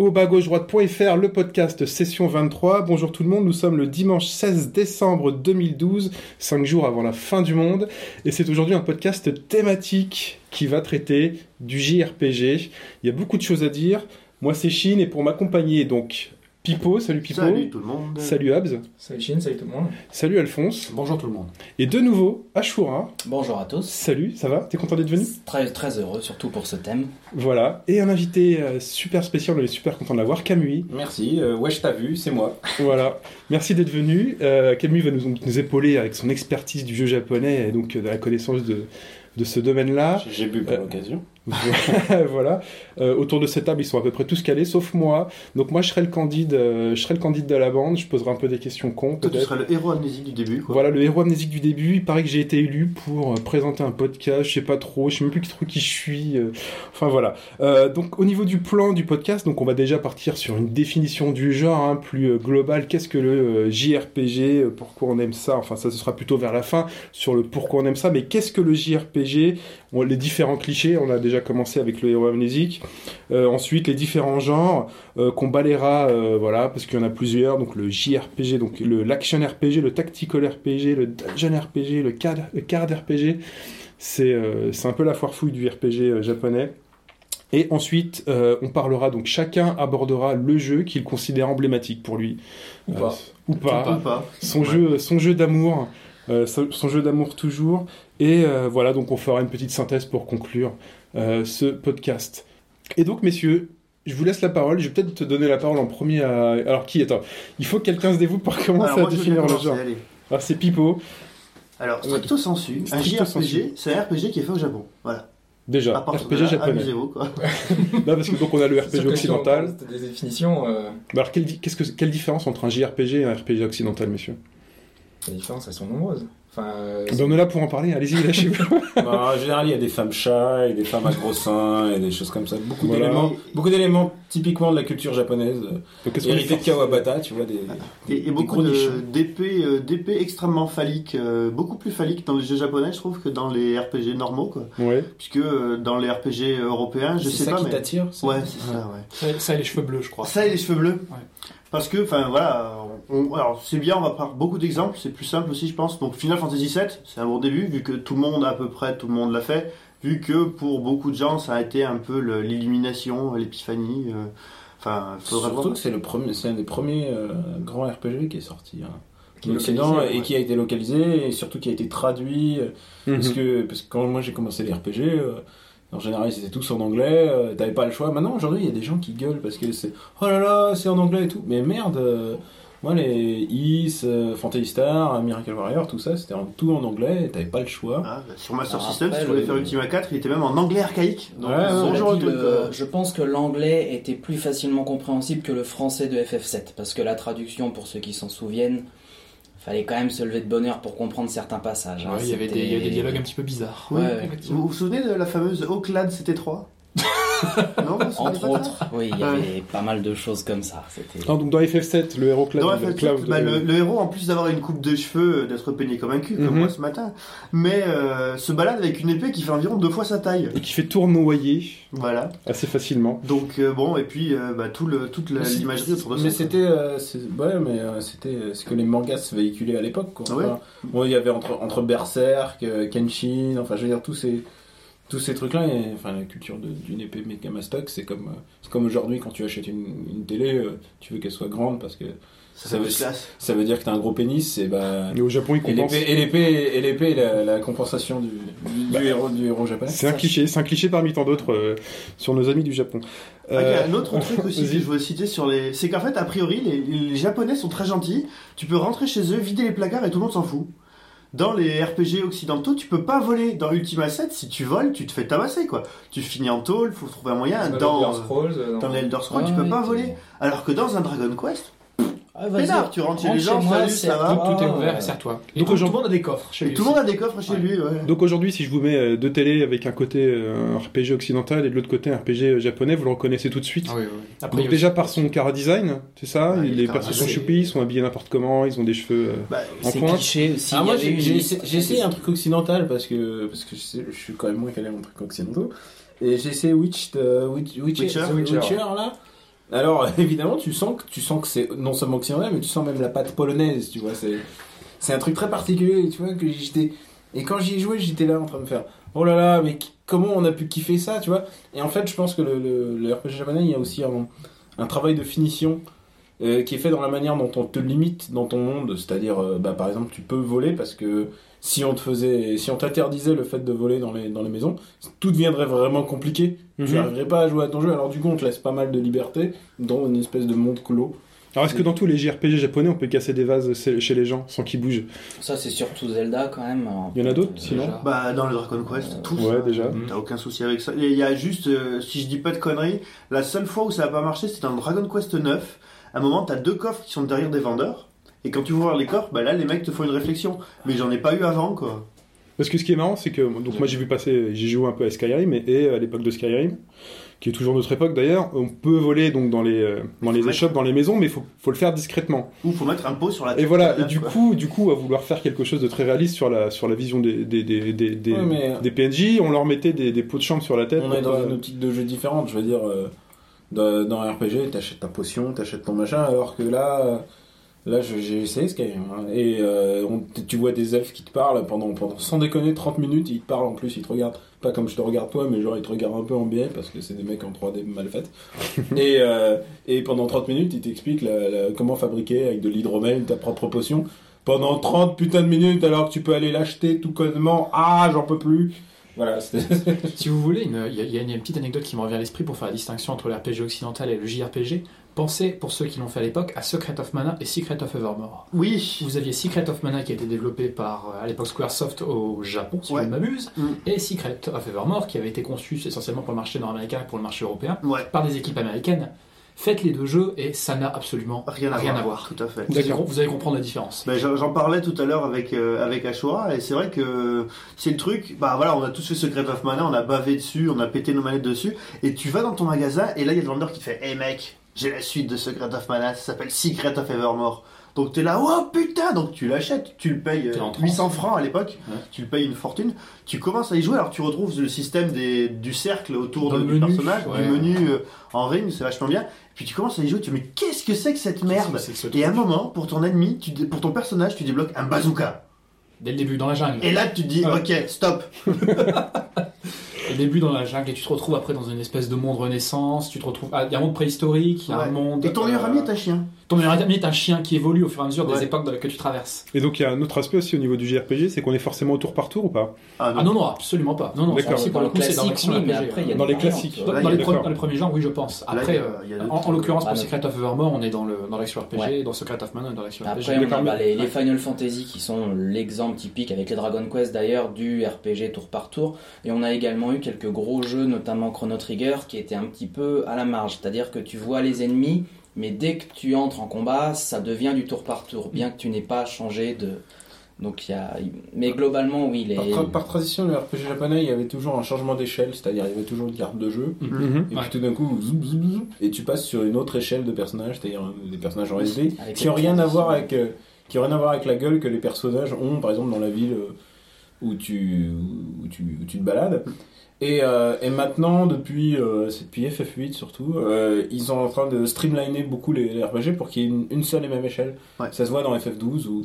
Au bas gauche droite.fr, le podcast session 23. Bonjour tout le monde, nous sommes le dimanche 16 décembre 2012, 5 jours avant la fin du monde, et c'est aujourd'hui un podcast thématique qui va traiter du JRPG. Il y a beaucoup de choses à dire. Moi c'est Chine et pour m'accompagner donc Pipo, salut Pipo. Salut tout le monde. Salut Abs. Salut Chine, salut tout le monde. Salut Alphonse. Bonjour tout le monde. Et de nouveau, Ashura. Bonjour à tous. Salut, ça va? T'es content d'être venu? Très, très heureux, surtout pour ce thème. Voilà. Et un invité euh, super spécial, on est super content de l'avoir, Camui. Merci. Euh, wesh, t'as vu, c'est moi. Voilà, merci d'être venu. Euh, Camille va nous, nous épauler avec son expertise du jeu japonais et donc euh, de la connaissance de, de ce domaine-là. J'ai bu pour Euh, l'occasion. voilà. Euh, autour de cette table, ils sont à peu près tous calés, sauf moi. Donc moi, je serai le candide, euh, je serai le candide de la bande. Je poserai un peu des questions cons, Toi, tu seras le héros amnésique du début, quoi. Voilà, le héros amnésique du début. Il paraît que j'ai été élu pour euh, présenter un podcast. Je sais pas trop, je sais même plus trop qui je suis. Enfin voilà. Donc au niveau du plan du podcast, donc on va déjà partir sur une définition du genre hein, plus globale. Qu'est-ce que le JRPG Pourquoi on aime ça? Enfin ça, ce sera plutôt vers la fin sur le pourquoi on aime ça. Mais qu'est-ce que le JRPG On- Les différents clichés. On a déjà commencé avec le héros amnésique. Euh, ensuite les différents genres euh, qu'on balayera, euh, voilà, parce qu'il y en a plusieurs. Donc le JRPG, donc le l'action RPG, le tactical RPG, le dungeon RPG, le card, le card RPG. C'est euh, un peu la foire fouille du RPG euh, japonais. Et ensuite, euh, on parlera donc chacun abordera le jeu qu'il considère emblématique pour lui, Ou Euh, pas. ou pas, Ou pas. son Ouais. jeu, son jeu d'amour, euh, son, son jeu d'amour toujours. Et euh, voilà, donc on fera une petite synthèse pour conclure euh, ce podcast. Et donc, messieurs, je vous laisse la parole. Je vais peut-être te donner la parole en premier. À... Alors qui Attends, il faut que quelqu'un se dévoue pour commencer Alors, à définir le genre. Alors c'est Pipo, Alors, stricto sensu, un. JRPG, c'est un RPG qui est fait au Japon. Voilà. déjà, RPG japonais. amusez-vous, quoi. Non, parce que donc on a le RPG si occidental. de Des définitions, euh, Bah alors quelle, qu'est-ce que, quelle différence entre un JRPG et un RPG occidental, messieurs? les différences, elles sont nombreuses. Enfin, euh, Ben, On est là pour en parler. Allez-y, lâchez-vous. Bah, en général, il y a des femmes chats et des femmes à gros seins et des choses comme ça. Beaucoup Voilà. d'éléments, beaucoup d'éléments typiquement de la culture japonaise, hérités de Kawabata, tu vois des. Et, et des beaucoup d'épées euh, d'épées extrêmement phalliques, euh, beaucoup plus phalliques dans les jeux japonais, je trouve, que dans les RPG normaux, quoi. Ouais. Puisque euh, dans les RPG européens, je C'est sais ça pas, qui mais... t'attire ça Ouais, c'est ça, ouais. Ça, ça et les cheveux bleus, je crois. Ça et les cheveux bleus. Ouais. Parce que, enfin voilà, on- alors c'est bien, on va prendre beaucoup d'exemples, c'est plus simple aussi, je pense. Donc Final Fantasy VII, c'est un bon début, vu que tout le monde, à peu près, tout le monde l'a fait, vu que pour beaucoup de gens, ça a été un peu l'illumination, l'épiphanie. euh, Enfin, Surtout voir. que c'est le premier, c'est un des premiers euh, grands RPG qui est sorti. Hein. Qui est localisé, et ouais. qui a été localisé et surtout qui a été traduit euh, parce Mhm. que parce que quand moi j'ai commencé les RPG euh, en général c'était tous en anglais euh, t'avais pas le choix. Maintenant aujourd'hui il y a des gens qui gueulent parce que c'est oh là là c'est en anglais et tout. Mais merde euh, moi les Is euh, Fantasy Star Miracle Warrior tout ça c'était en- tout en anglais et t'avais pas le choix. Ah, bah, sur Master Alors System, si tu voulais le- faire Ultima 4, il était même en anglais archaïque. Donc, Ouais, ouais, bonjour Cela dit, le- je pense que l'anglais était plus facilement compréhensible que le français de FF7, parce que la traduction, pour ceux qui s'en souviennent, fallait quand même se lever de bonne heure pour comprendre certains passages. hein. Ouais, il, y avait des, C'était- il y avait des dialogues un petit peu bizarres. Ouais, Vous vous souvenez de la fameuse Oakland CT3 Non, Entre autres, oui, il y Ouais. avait pas mal de choses comme ça. Non, donc dans FF7, le héros Cloud, Dans le FF7, Cloud, bah, euh, le, le héros, en plus d'avoir une coupe de cheveux, euh, d'être peigné comme un cul, comme Mhm. moi ce matin, mais euh, se balade avec une épée qui fait environ deux fois sa taille. et qui fait tournoyer Voilà. assez facilement. Donc euh, bon, et puis euh, bah, tout le, toute l'imagerie autour de ça. mais c'était euh, c'est- ouais mais euh, c'était ce que les mangas se véhiculaient à l'époque quoi Ouais. Enfin, bon, il y avait entre entre Berserk Kenshin enfin je veux dire tous ces tous ces trucs là enfin la culture d'une épée méga mastoc c'est comme euh, c'est comme aujourd'hui quand tu achètes une, une télé euh, tu veux qu'elle soit grande parce que ça veut- classe. ça veut dire que t'as un gros pénis et bah Et au Japon, ils compensent. l'épée et l'épée et l'épée la, la compensation du, du, du Bah, héros du héros japonais C'est un cliché, c'est un cliché parmi tant d'autres euh, sur nos amis du Japon. Ah, il y a un autre truc aussi que je voulais citer sur les. C'est qu'en fait, a priori, les, les Japonais sont très gentils. Tu peux rentrer chez eux, vider les placards et tout le monde s'en fout. Dans les RPG occidentaux, tu peux pas voler. Dans Ultima 7, si tu voles, tu te fais tabasser quoi. Tu finis en tôle, faut trouver un moyen. dans Dans, Elder Scrolls, euh, dans les Elder Scrolls, tu peux ouais, pas voler. Alors que dans un Dragon Quest, Ah, vas-y, tu rentres chez les gens, chez moi, salut, c'est ça va Tout, tout est Ah, ouvert ouais. serre-toi. Et Donc tout, tout aujourd'hui- le monde a des coffres chez Et lui. tout le monde a des coffres chez Ouais. lui, ouais. Donc aujourd'hui, si je vous mets euh, deux télés avec un côté euh, un RPG occidental et de l'autre côté un RPG japonais, vous le reconnaissez tout de suite. Ah oui, oui. Après, Donc il y a déjà par son cara design, c'est ça? Ouais, Les personnes sont design. choupis, ils sont habillés n'importe comment, ils ont des cheveux. euh, Bah, En C'est pointe. cliché aussi. Ah, il y moi avait j'ai une essayé, j'ai essayé un truc occidental parce que parce que je, sais- je suis quand même moins calé en truc occidentaux et j'ai essayé Witch, euh, Witch- Witcher, Witcher. The Witcher, là. Alors évidemment tu sens que tu sens que c'est non seulement occidental mais tu sens même la patte polonaise tu vois c'est c'est un truc très particulier tu vois que j'étais et quand j'y ai joué j'étais là en train de faire oh là là mais comment on a pu kiffer ça tu vois? Et en fait je pense que le, le, le RPG japonais il y a aussi un, un travail de finition euh, qui est fait dans la manière dont on te limite dans ton monde, c'est-à-dire, euh, bah, par exemple, tu peux voler parce que si on te faisait, si on t'interdisait le fait de voler dans les, dans les maisons, tout deviendrait vraiment compliqué. Tu Mhm. n'arriverais pas à jouer à ton jeu. Alors du coup, on te laisse pas mal de liberté dans une espèce de monde clos. Alors est-ce que dans tous les JRPG japonais, on peut casser des vases chez les gens sans qu'ils bougent? Ça, c'est surtout Zelda quand même. Il y en a d'autres, sinon? Bah dans le Dragon Quest, tous. Ouais, déjà. T'as aucun souci avec ça. Il y a juste, euh, si je dis pas de conneries, la seule fois où ça a pas marché, c'était dans Dragon Quest 9. À un moment, t'as deux coffres qui sont derrière des vendeurs. Et quand tu ouvres les coffres, bah là, les mecs te font une réflexion. Mais j'en ai pas eu avant, quoi. Parce que ce qui est marrant, c'est que donc moi j'ai vu passer, j'ai joué un peu à Skyrim et, et à l'époque de Skyrim, qui est toujours notre époque d'ailleurs, on peut voler donc dans les euh, dans les échoppes, dans les maisons, mais il faut, faut le faire discrètement. Ou faut mettre un pot sur la tête. Et voilà, et du quoi. coup, du coup, à vouloir faire quelque chose de très réaliste sur la sur la vision des des des des, des, Ouais, mais- des PNJ, on leur mettait des, des pots de chambre sur la tête. On est dans pas- une optique de jeu différente. Je veux dire, euh, dans, dans un RPG, t'achètes ta potion, t'achètes ton machin, alors que là, euh, là, je- j'ai essayé Skyrim. hein. et euh, on- tu vois des elfes qui te parlent pendant, pendant, sans déconner, 30 minutes, ils te parlent en plus, ils te regardent. Pas comme je te regarde toi, mais genre ils te regardent un peu en biais parce que c'est des mecs en 3D mal faits. et, euh, et pendant 30 minutes, ils t'expliquent comment fabriquer avec de l'hydromel ta propre potion. Pendant 30 putains de minutes, alors que tu peux aller l'acheter tout connement. Ah, j'en peux plus. Voilà, c'était. Si vous voulez, il y, a- il y a une petite anecdote qui me revient à l'esprit pour faire la distinction entre le RPG occidental et le JRPG. Pensez, pour ceux qui l'ont fait à l'époque, à Secret of Mana et Secret of Evermore. Oui. Vous aviez Secret of Mana qui a été développé par, euh, à l'époque, Squaresoft au Japon, si Ouais. je ne m'abuse, Mm. et Secret of Evermore qui avait été conçu essentiellement pour le marché nord-américain et pour le marché européen Ouais. par des équipes américaines. Faites les deux jeux et ça n'a absolument Rien à, Rien voir. à voir. Tout à fait. Vous allez, vous allez comprendre la différence. Ben, j'en parlais tout à l'heure avec euh, avec Ashura et c'est vrai que c'est le truc. Bah voilà, on a tous fait Secret of Mana, on a bavé dessus, on a pété nos manettes dessus. Et tu vas dans ton magasin et là il y a le vendeur qui te fait, hey mec, j'ai la suite de Secret of Mana, ça s'appelle Secret of Evermore. Donc t'es là, oh putain, donc tu l'achètes, tu le payes euh, T'es en transe. 800 francs à l'époque, Ouais. tu le payes une fortune. Tu commences à y jouer, alors tu retrouves le système des, du cercle autour de- du menu, personnage, ouais. du menu euh, en ring, c'est vachement bien. Puis tu commences à y jouer, tu dis mais qu'est-ce que c'est que cette merde? ce Et à un moment, pour ton ennemi, tu pour ton personnage, tu débloques un bazooka. Dès le début, dans la jungle. Et là, tu te dis, Ouais. ok, stop. Au début dans la jungle et tu te retrouves après dans une espèce de monde renaissance, tu te retrouves... ah, Il y a un monde préhistorique, il y a Ouais. un monde... Et ton meilleur euh, ami est un chien. Ton meilleur ami est un chien qui évolue au fur et à mesure des époques dans- que tu traverses. Et donc il y a un autre aspect aussi au niveau du JRPG, c'est qu'on est forcément au tour par tour ou pas? Ah Ah non, non, absolument pas. Non, non, c'est pour Dans le coup, c'est dans oui, mais après, il y a Dans des les classiques. Dans, les, d'accord. pre- dans les premiers genres, oui, je pense. Après, il y a- euh, il y a en, l'occurrence, pour. Secret of Evermore, on est dans le dans l'action RPG, Ouais. dans Secret of Mana, dans l'action Après, RPG. on a D'accord, bah, mais- les, les Final Fantasy qui sont l'exemple typique avec les Dragon Quest d'ailleurs du RPG tour par tour. Et on a également eu quelques gros jeux, notamment Chrono Trigger, qui étaient un petit peu à la marge. C'est-à-dire que tu vois les ennemis, mais dès que tu entres en combat, ça devient du tour par tour, bien que tu n'aies pas changé de. Donc il y a. Mais globalement, oui, les. Par, tra- par tradition, le RPG japonais, il y avait toujours un changement d'échelle, c'est-à-dire il y avait toujours une carte de jeu, Mhm. et Ouais. puis tout d'un coup, zoup, zoup, zoup, et tu passes sur une autre échelle de personnages, c'est-à-dire euh, des personnages en SD, Avec qui n'ont rien à voir avec, euh, qui ont rien à voir avec la gueule que les personnages ont, par exemple dans la ville euh, où tu, où tu, où tu te balades. Et, euh, et maintenant, depuis, euh, depuis FF8 surtout, euh, ils sont en train de streamliner beaucoup les, les RPG pour qu'il y ait une, une seule et même échelle. Ouais. Ça se voit dans FF12 où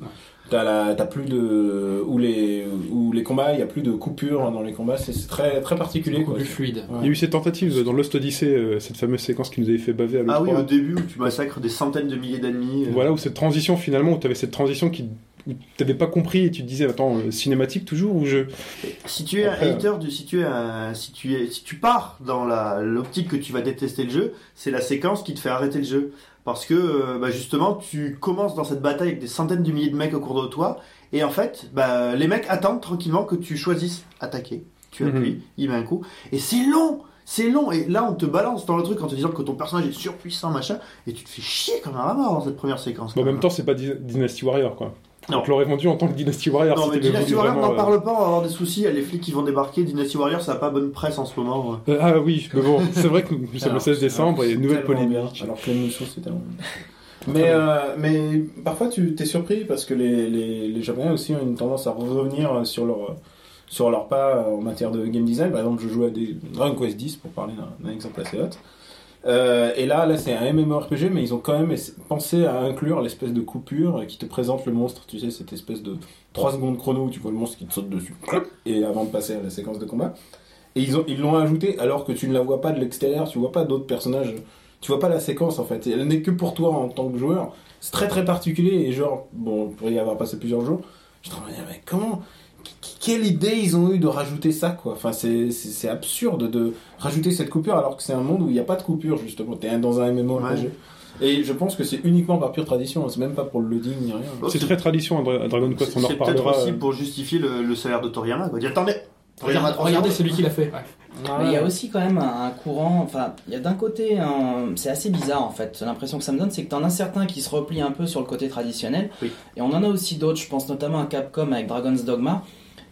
t'as plus de, où les, où les combats, il y a plus de coupures dans les combats. C'est très, très particulier. beaucoup quoi. plus fluide. Ouais. Il y a eu cette tentative dans Lost Odyssey, euh, cette fameuse séquence qui nous avait fait baver à l'E3. Ah oui, au début où tu massacres des centaines de milliers d'ennemis. euh, Voilà, où cette transition finalement, où tu avais cette transition qui où t'avais pas compris et tu te disais attends euh, cinématique toujours ou jeu Si tu es Après, un hater, de, si tu es un, si tu es, si tu pars dans la l'optique que tu vas détester le jeu, c'est la séquence qui te fait arrêter le jeu. Parce que euh, bah, justement, tu commences dans cette bataille avec des centaines de milliers de mecs au cours de toi, et en fait, bah, les mecs attendent tranquillement que tu choisisses attaquer. Tu Mhm. appuies, il met un coup, et c'est long. C'est long, et là on te balance dans le truc en te disant que ton personnage est surpuissant, machin, et tu te fais chier comme un rat mort dans cette première séquence. Bon, en même temps, c'est pas Dy- Dynasty Warrior, quoi. Non. On te l'aurait vendu en tant que Dynasty Warrior. Non, si mais Dynasty Warrior, n'en euh, parle pas, on va avoir des soucis, il y a les flics qui vont débarquer, Dynasty Warrior, ça a pas bonne presse en ce moment. ouais. euh, Ah oui, mais bon, c'est vrai que nous sommes le Alors, 16 décembre et nouvelle polémique. bien, Alors que l'émission c'est tellement. Mais, euh, mais parfois tu t'es surpris parce que les, les, les Japonais aussi ont une tendance à revenir sur leur, sur leur pas en matière de game design. Par exemple, je joue à des Dragon Quest 10 pour parler d'un d'un exemple assez hot. Euh, et là, là c'est un MMORPG, mais ils ont quand même pensé à inclure l'espèce de coupure qui te présente le monstre. Tu sais, cette espèce de 3 secondes chrono où tu vois le monstre qui te saute dessus. Et avant de passer à la séquence de combat. Et ils ont ils l'ont ajouté alors que tu ne la vois pas de l'extérieur, tu vois pas d'autres personnages tu vois pas la séquence en fait, elle n'est que pour toi en tant que joueur. C'est très très particulier et genre, bon, pour y avoir passé plusieurs jours, je te mais comment, quelle idée ils ont eu de rajouter ça quoi? Enfin, c'est, absurde de rajouter cette coupure alors que c'est un monde où il n'y a pas de coupure justement, t'es dans un MMORPG. Ouais. Et je pense que c'est uniquement par pure tradition, hein. c'est même pas pour le loading ni rien. C'est très tradition à Dragon Quest, on en c'est peut-être reparlera. aussi euh. pour justifier le, le salaire de Toriyama. Attendez, Regardez, regardez celui qui l'a fait. Ouais. Mais il y a aussi quand même un, un courant, enfin, il y a d'un côté, un- c'est assez bizarre en fait. L'impression que ça me donne, c'est que t'en as certains qui se replient un peu sur le côté traditionnel, Oui. et on en a aussi d'autres, je pense notamment à Capcom avec Dragon's Dogma,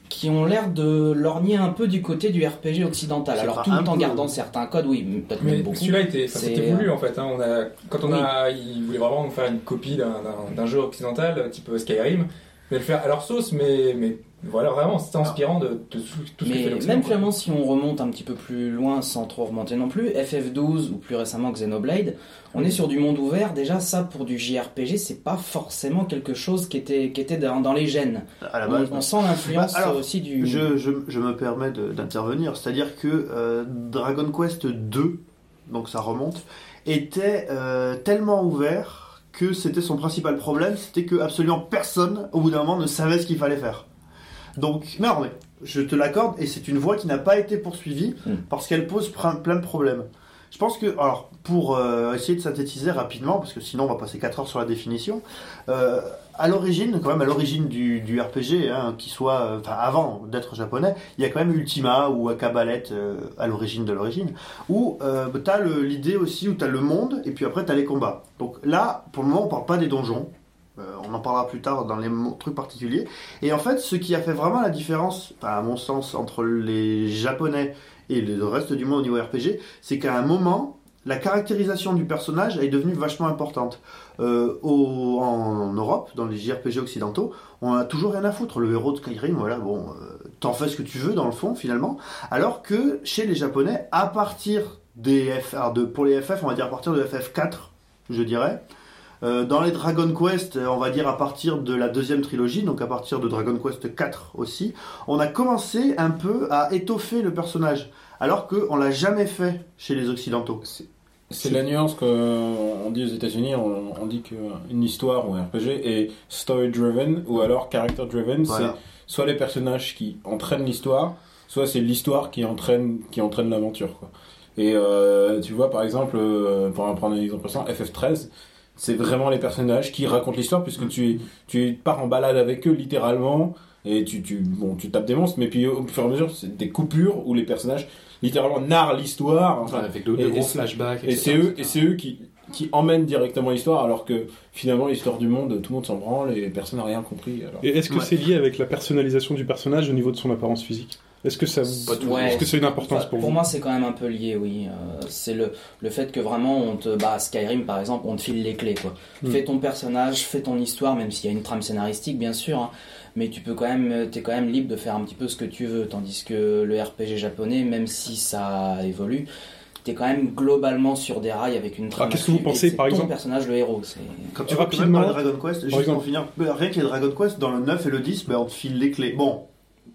qui ont l'air de lorgner un peu du côté du RPG occidental. Alors tout un en peu. gardant certains codes, oui, peut-être Mais même beaucoup. celui-là était, c'était voulu en fait. hein. On a, quand on Oui. a, ils voulaient vraiment faire une copie d'un, d'un- d'un jeu occidental, euh, type Skyrim, mais le faire à leur sauce, mais, mais voilà, vraiment, c'était inspirant de, de tout, tout ce que fait Mais même quoi. finalement, si on remonte un petit peu plus loin sans trop remonter non plus, FF12 ou plus récemment Xenoblade, on est sur du monde ouvert. Déjà, ça pour du JRPG, c'est pas forcément quelque chose qui était, qui était dans, dans les gènes. à la On, base. on sent l'influence Bah, aussi du. Je, je, je me permets d'intervenir, c'est-à-dire que euh, Dragon Quest 2, donc ça remonte, était euh, tellement ouvert que c'était son principal problème, c'était que absolument personne, au bout d'un moment, ne savait ce qu'il fallait faire. Donc, non, mais je te l'accorde, et c'est une voie qui n'a pas été poursuivie Mm. parce qu'elle pose plein, plein de problèmes. Je pense que, alors, pour euh, essayer de synthétiser rapidement, parce que sinon on va passer 4 heures sur la définition, euh, à l'origine, quand même, à l'origine du, RPG, hein, soit, euh, avant d'être japonais, il y a quand même Ultima ou Akabalet euh, à l'origine de l'origine, où euh, tu as l'idée aussi, où tu as le monde, et puis après tu as les combats. Donc là, pour le moment, on parle pas des donjons. Euh, on en parlera plus tard dans les trucs particuliers. Et en fait, ce qui a fait vraiment la différence, à mon sens, entre les japonais et le reste du monde au niveau RPG, c'est qu'à un moment, la caractérisation du personnage est devenue vachement importante. Euh, en Europe, dans les JRPG occidentaux, on a toujours rien à foutre. Le héros de Skyrim, voilà, bon, euh, t'en fais ce que tu veux dans le fond finalement. Alors que chez les Japonais, à partir des F, alors de, pour les FF, on va dire à partir de FF4, je dirais. Euh, dans les Dragon Quest, on va dire à partir de la deuxième trilogie, donc à partir de Dragon Quest 4 aussi, on a commencé un peu à étoffer le personnage, alors qu'on l'a jamais fait chez les Occidentaux. C'est la nuance qu'on dit aux États-Unis, on, on dit qu'une histoire ou un RPG est story driven ou alors character driven. Voilà. C'est soit les personnages qui entraînent l'histoire, soit c'est l'histoire qui entraîne qui entraîne l'aventure. Et euh, tu vois par exemple, euh, pour en prendre un exemple récent, FF13, c'est vraiment les personnages qui racontent l'histoire puisque tu tu pars en balade avec eux littéralement et tu tu bon tu tapes des monstres, mais puis au fur et à mesure c'est des coupures où les personnages littéralement narrent l'histoire. Enfin, avec de, gros et- flashbacks. et c'est eux, et c'est eux qui, qui emmènent directement l'histoire, alors que finalement l'histoire du monde, tout le monde s'en branle et personne n'a rien compris. Alors. Et est-ce que Ouais. c'est lié avec la personnalisation du personnage au niveau de son apparence physique? Est-ce que ça vous... Ouais. Est-ce que c'est une importance Enfin, pour pour vous? moi, c'est quand même un peu lié, oui. Euh, c'est le, le fait que vraiment, on te, bah, Skyrim par exemple, on te file les clés, quoi. Mm. Fais ton personnage, fais ton histoire, même s'il y a une trame scénaristique, bien sûr, hein, mais tu peux quand même, t'es quand même libre de faire un petit peu ce que tu veux, tandis que le RPG japonais, même si ça évolue, t'es quand même globalement sur des rails avec une trame. Ah, qu'est-ce que vous pensez, par ton exemple personnage, le héros. C'est... Quand tu vois que même Dragon Quest, juste pour finir, rien que les Dragon Quest, dans le 9 et le 10, ben, on te file les clés. Bon,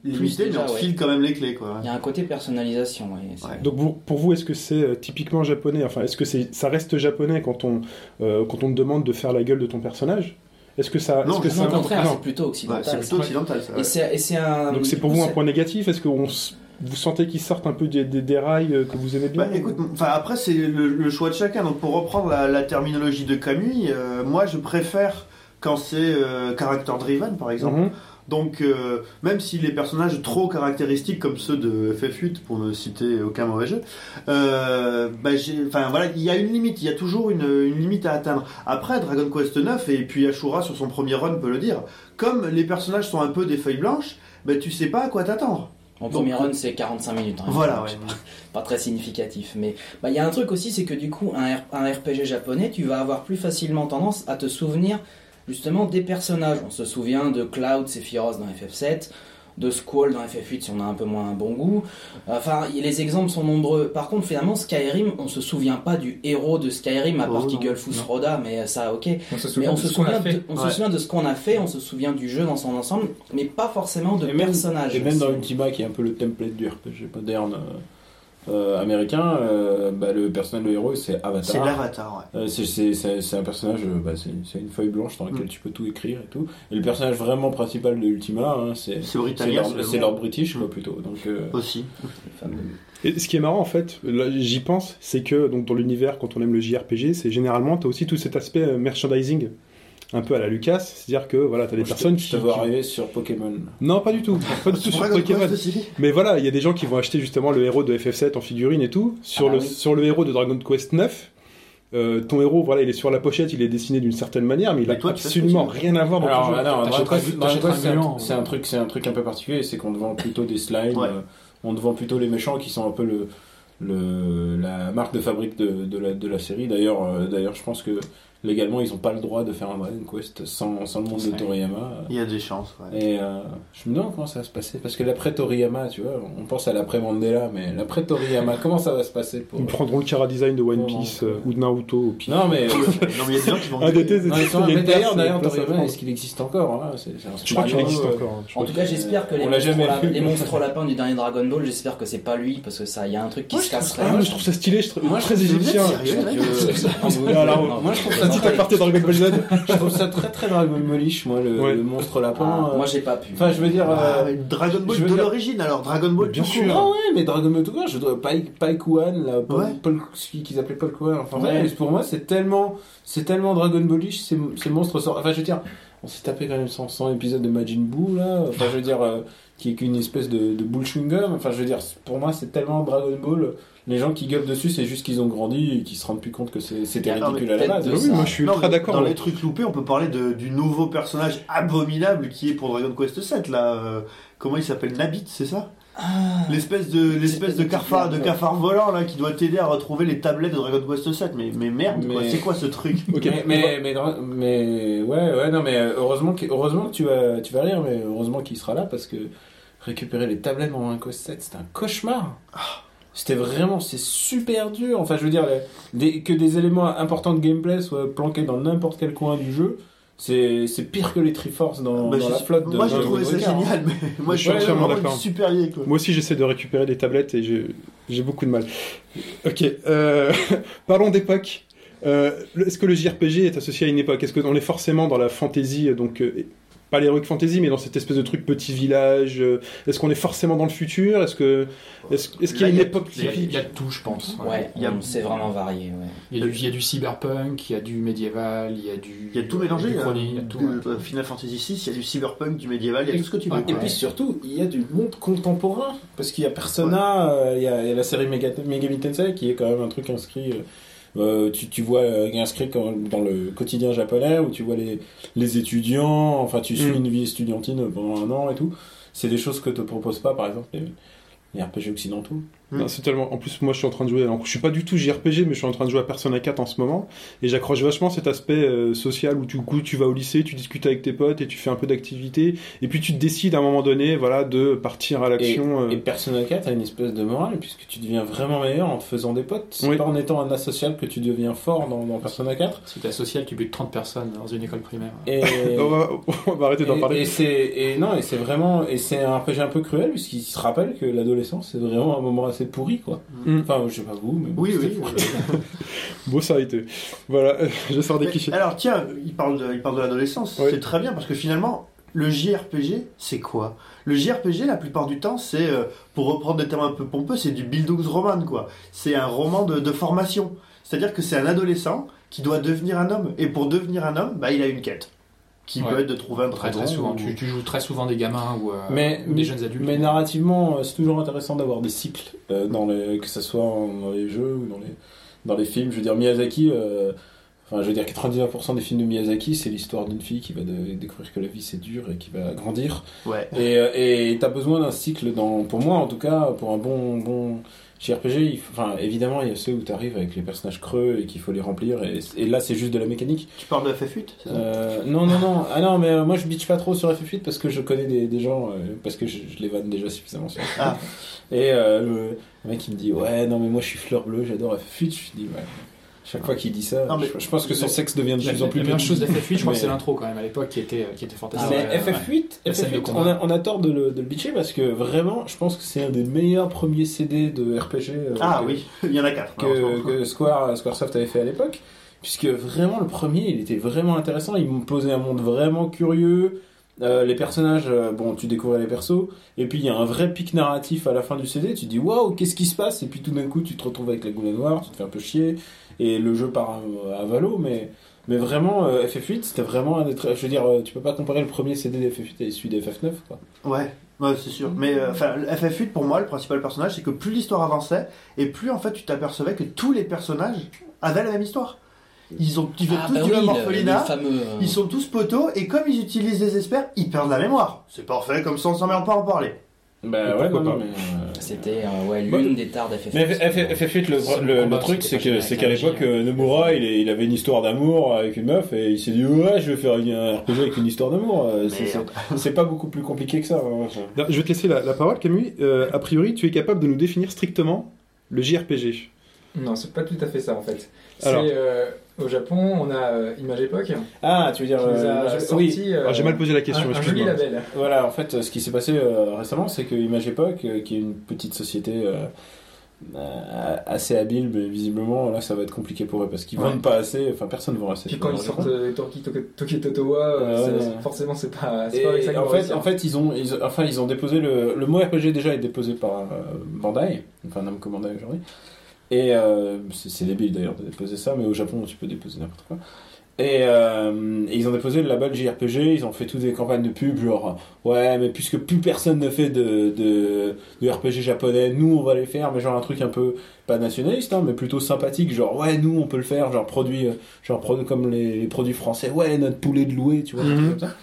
limité, mais on te ouais. file quand même les clés, quoi. Il y a un côté personnalisation, Ouais. Donc vous- pour vous, est-ce que c'est euh, typiquement japonais? Enfin, est-ce que c'est ça reste japonais quand on euh, quand on te demande de faire la gueule de ton personnage? Est-ce que ça Non, est-ce que non, au contraire, non. c'est plutôt Ouais, occidental. c'est plutôt occidental, ça. Et ouais. c'est, et c'est un. Donc c'est pour vous un point négatif? Est-ce que on s- vous sentez qu'ils sortent un peu des, des, des rails euh, que vous aimez bien? Bah, écoute, enfin après c'est le, le choix de chacun. Donc pour reprendre la, la terminologie de Camus, euh, moi je préfère quand c'est euh, character driven, par exemple. Mhm. Donc, euh, même si les personnages trop caractéristiques comme ceux de FF8, pour ne citer aucun mauvais jeu, euh, bah, enfin voilà, il y a une limite, il y a toujours une, une limite à atteindre. Après, Dragon Quest 9 et puis Ashura sur son premier run peut le dire, comme les personnages sont un peu des feuilles blanches, bah, tu sais pas à quoi t'attendre. En Donc, premier run, c'est 45 minutes. hein. Voilà, ouais. Pas, pas très significatif. Mais bah, il y a un truc aussi, c'est que du coup, un, R- un RPG japonais, tu vas avoir plus facilement tendance à te souvenir justement des personnages. On se souvient de Cloud, Sephiroth dans FF7, de Squall dans FF8 si on a un peu moins un bon goût. Enfin, les exemples sont nombreux. Par contre, finalement, Skyrim, on se souvient pas du héros de Skyrim, à Oh, part Non. Roda, mais ça, ok. On se Mais souvient on de se ce qu'on a souvient, fait. de, on se Ouais. souvient de ce qu'on a fait, on se souvient du jeu dans son ensemble, mais pas forcément de Et même- personnages. Et même dans Ultima, qui est un peu le template du RPG moderne euh, euh, américain, euh, bah, le personnage, le héros, c'est Avatar. C'est l'avatar, ouais. Euh, c'est- c'est c'est- c'est un personnage, euh, bah, c'est c'est une feuille blanche dans laquelle Mm. tu peux tout écrire et tout. Et le personnage vraiment principal de Ultima, hein, c'est C'est c'est britannique. Lord, c'est Lord British, quoi, Mm. plutôt. Donc, euh, Aussi. Et ce qui est marrant en fait, là, j'y pense, c'est que donc dans l'univers, quand on aime le JRPG, c'est généralement t'as aussi tout cet aspect merchandising, un peu à la Lucas, c'est-à-dire que voilà, t'as des je personnes qui, te vois qui- arriver sur Pokémon. non pas du tout, pas du tout sur Pokémon. Mais voilà, il y a des gens qui vont acheter justement le héros de FF7 en figurine et tout. Sur, Ah bah le, oui. sur le héros de Dragon Quest 9, euh, ton héros, voilà, il est sur la pochette, il est dessiné d'une certaine manière, mais il a toi, tu ce absolument tu rien à voir dans Alors, ah Quest, c'est un c'est un truc, c'est un truc un peu particulier, c'est qu'on te vend plutôt des slimes. Ouais. euh, on te vend plutôt les méchants qui sont un peu le, le la marque de fabrique de, de la, de la série. D'ailleurs, euh, d'ailleurs, je pense que légalement, ils n'ont pas le droit de faire un Dragon Quest sans, sans le monde de. Toriyama. Il y a des chances, ouais. Et euh, je me demande comment ça va se passer. Parce que l'après Toriyama, tu vois, on pense à l'après Mandela, mais l'après Toriyama, comment ça va se passer pour... Ils prendront le Chara Design de One Piece non. euh, ou de Naruto au pire. Non, mais. non, mais il y a des gens qui vont. Un des thèses, Non, ils sont- il y a mais une d'ailleurs, d'ailleurs, Toriyama, est-ce qu'il existe encore hein Je crois qu'il existe euh, encore. hein. En tout cas, j'espère que les, monstres, les monstres lapins du dernier Dragon Ball, j'espère que c'est pas lui parce que ça, il y a un truc qui Moi, se casserait. Ah, moi, je trouve ça stylé, je trouve Moi, très égyptien. Moi, je trouve ça Dragon Ball Z. Je trouve ça très très Dragon Ballish, moi, le, Ouais. le monstre lapin. Ah, euh. moi, j'ai pas pu. Enfin, je veux dire. Ah, euh, Dragon Ball de dire- l'origine, alors Dragon Ball Bien tout sûr. court. Ah ouais, mais Dragon Ball tout court, je dois Pike, Pike One, là, Paul, Ouais. Paul- celui qu'ils appelaient Paul Kwan, enfin Ouais. pour moi c'est tellement, c'est tellement Dragon Ballish, ces, ces monstres sortent, enfin je veux dire, on s'est tapé quand même 100, 100 épisodes de Majin Buu là, enfin je veux dire, euh, qui est qu'une espèce de, de bull chewing gum, enfin je veux dire, pour moi c'est tellement Dragon Ball, les gens qui gueulent dessus c'est juste qu'ils ont grandi et qu'ils se rendent plus compte que c'est- c'était Ah, ridicule à la base. Oui, moi je suis Non, ultra mais d'accord. Dans les trucs loupés, on peut parler de, du nouveau personnage abominable qui est pour Dragon Quest 7 là. euh, comment il s'appelle Nabit, c'est ça? Ah, L'espèce de l'espèce de cafard de cafard volant là qui doit t'aider à retrouver les tablettes de Dragon Quest 7. Mais mais merde, quoi, c'est quoi ce truc? Mais, mais, mais, mais- ouais, ouais, non, mais euh, heureusement que, heureusement que tu vas, tu vas rire, mais heureusement qu'il sera là parce que récupérer les tablettes dans un Quest 7, c'était un cauchemar. C'était vraiment, c'est super dur. Enfin, je veux dire, les- des- que des éléments importants de gameplay soient planqués dans n'importe quel coin du jeu, c'est c'est pire que les Triforce dans, Bah, dans la flotte de Moi j'ai trouvé ça génial, mais moi je suis Ouais, entièrement d'accord. super lié quoi. Moi aussi j'essaie de récupérer des tablettes et j'ai beaucoup de mal. Ok, euh, parlons d'époque. Euh, Est-ce que le JRPG est associé à une époque? Est-ce qu'on est forcément dans la fantasy, donc euh, pas l'heroic fantasy, mais dans cette espèce de truc petit village euh, Est-ce qu'on est forcément dans le futur Est-ce que est-ce est-ce qu'il y a Là, une y a époque Il y, a, il typique y a de tout, je pense. Ouais, Il y a- on- c'est vraiment varié. Ouais. Il y, a du, il y a du cyberpunk, il y a du médiéval, il y a du. Il y a tout mélangé. Hein. il y a tout. De- Final Fantasy VI, il y a du cyberpunk, du médiéval, il y a tout ce que tu veux. Ah, Et puis surtout, il y a du monde contemporain. Parce qu'il y a Persona, euh, il y, a, il y a la série Mega- Megami Tensei qui est quand même un truc inscrit. euh, euh, tu, tu vois euh, inscrit dans le quotidien japonais où tu vois les, les étudiants, enfin tu suis Mm. une vie estudiantine pendant un an et tout. C'est des choses que te proposent pas par exemple les, les RPG occidentaux. Non, c'est tellement. En plus, moi, je suis en train de jouer. alors, je suis pas du tout JRPG, mais je suis en train de jouer à Persona 4 en ce moment, et j'accroche vachement cet aspect euh, social où du coup, tu vas au lycée, tu discutes avec tes potes et tu fais un peu d'activité, et puis tu décides à un moment donné, voilà, de partir à Et, l'action. euh, et Persona 4 a une espèce de morale puisque tu deviens vraiment meilleur en te faisant des potes. C'est Oui. pas en étant un asocial que tu deviens fort dans, dans Persona 4. Si t'es social, tu butes 30 personnes dans une école primaire. Et, On va, on va arrêter d'en Et, parler. et c'est et non et c'est vraiment et c'est un RPG un peu cruel puisqu'il se rappelle que l'adolescence c'est vraiment un moment assez pourri quoi. Mm. Enfin je sais pas vous mais Oui, oui. Bon, ça a été. Voilà, je sors des Mais, clichés. alors tiens, il parle de, il parle de l'adolescence. C'est très bien parce que finalement, le JRPG, c'est quoi? Le JRPG, la plupart du temps, c'est, euh, pour reprendre des termes un peu pompeux, c'est du Bildungsroman, quoi. C'est un roman de, de formation. C'est-à-dire que c'est un adolescent qui doit devenir un homme. Et pour devenir un homme, bah, il a une quête. Qui Ouais. peut être de trouver un Très, très souvent. ou- Tu, tu joues très souvent des gamins ou, euh, Mais, ou des jeunes adultes. mais narrativement, euh, c'est toujours intéressant d'avoir des cycles, euh, dans les, que ce soit dans les jeux ou dans les, dans les films. Je veux dire, Miyazaki, euh, enfin, je veux dire, 99% des films de Miyazaki, c'est l'histoire d'une fille qui va de- découvrir que la vie c'est dur et qui va grandir. Ouais. Et et t'as besoin d'un cycle, dans, pour moi en tout cas, pour un bon, bon Il faut- Enfin, évidemment, il y a ceux où t'arrives avec les personnages creux et qu'il faut les remplir. Et, et là, c'est juste de la mécanique. Tu parles de FF8 c'est ça? Euh, non, non, non. Ah non, mais euh, moi je bitch pas trop sur FF8 parce que je connais des, des gens, euh, parce que je, je les vanne déjà suffisamment sur Ah. Et euh, le, le mec il me dit Ouais, non, mais moi je suis fleur bleue, j'adore FF8. Je lui dis Ouais. Chaque fois qu'il dit ça, Non, mais- je, pense que son sexe devient de plus en plus la meilleure chose d'FF8, je crois que c'est l'intro quand même à l'époque qui était, qui était fantastique. mais Euh, ouais. FF8, La scène de FF8 combat. on, a, on a tort de le, de le bitcher parce que vraiment, je pense que c'est un des meilleurs premiers CD de RPG euh, Ah que, oui, il y en a quatre. que, que Square, Squaresoft avait fait à l'époque. Puisque vraiment, le premier, il était vraiment intéressant. Il me posait un monde vraiment curieux. Euh, les personnages, euh, bon, tu découvrais les persos. Et puis, il y a un vrai pic narratif à la fin du CD. Tu te dis, waouh, qu'est-ce qui se passe? Et puis, tout d'un coup, tu te retrouves avec la goule noire, tu te fais un peu chier. Et le jeu part à, à valo. Mais, mais vraiment, euh, FF8, c'était vraiment un des très. Je veux dire, euh, tu peux pas comparer le premier CD de FF8 et celui de FF9, quoi. Ouais, ouais c'est sûr. Mais euh, enfin, le FF8 pour moi, le principal personnage, c'est que plus l'histoire avançait, et plus en fait tu t'apercevais que tous les personnages avaient la même histoire. Ils ont ils Ah, tous bah du oui, même orphelinat. fameux, euh, Ils sont tous poteaux et comme ils utilisent des experts, ils perdent la mémoire. C'est parfait, comme ça on s'emmerde pas à en parler. Bah ouais, pourquoi non, non, mais. euh, C'était euh, ouais, Bah, l'une des tares d'FF8. Mais F- FF8, le, le le- truc, c'est que c'est qu'à l'époque, euh, Nomura, il, il avait une histoire d'amour avec une meuf et il s'est dit ouais, je vais faire une, un RPG avec une histoire d'amour. Euh, c'est- pas beaucoup plus compliqué que ça. hein. Non, Je vais te laisser la, la parole, Camus. Euh, a priori, tu es capable de nous définir strictement le JRPG. Non, c'est pas tout à fait ça en fait. C'est Alors. Au Japon, on a euh, Image Epoch Ah, tu veux dire euh, a je- sorti oui. euh, Alors, j'ai mal posé la question, un, un joli excuse-moi. label. Voilà, en fait, ce qui s'est passé euh, récemment, c'est que Image Epoch, euh, qui est une petite société assez habile, mais visiblement, là, ça va être compliqué pour eux parce qu'ils Ouais. vendent pas assez. Enfin, personne ne vend assez. Puis quand ils sortent euh, Toki Toki- Totowa, euh, ouais. forcément c'est pas, Et pas avec ça en fait, réussir. en fait, ils ont, ils- enfin, ils ont déposé le, le mot RPG déjà est déposé par euh, Bandai, enfin Namco Bandai aujourd'hui. Et euh, c'est débile d'ailleurs de déposer ça, mais au Japon tu peux déposer n'importe quoi. Et, euh, et ils ont déposé le label JRPG, ils ont fait toutes des campagnes de pub, genre ouais, mais puisque plus personne ne fait de, de, de RPG japonais, nous on va les faire, mais genre un truc un peu pas nationaliste, hein, mais plutôt sympathique, genre ouais, nous on peut le faire, genre produit, euh, genre produit comme les, les produits français, ouais, notre poulet de louer, tu vois, truc Mhm. comme ça.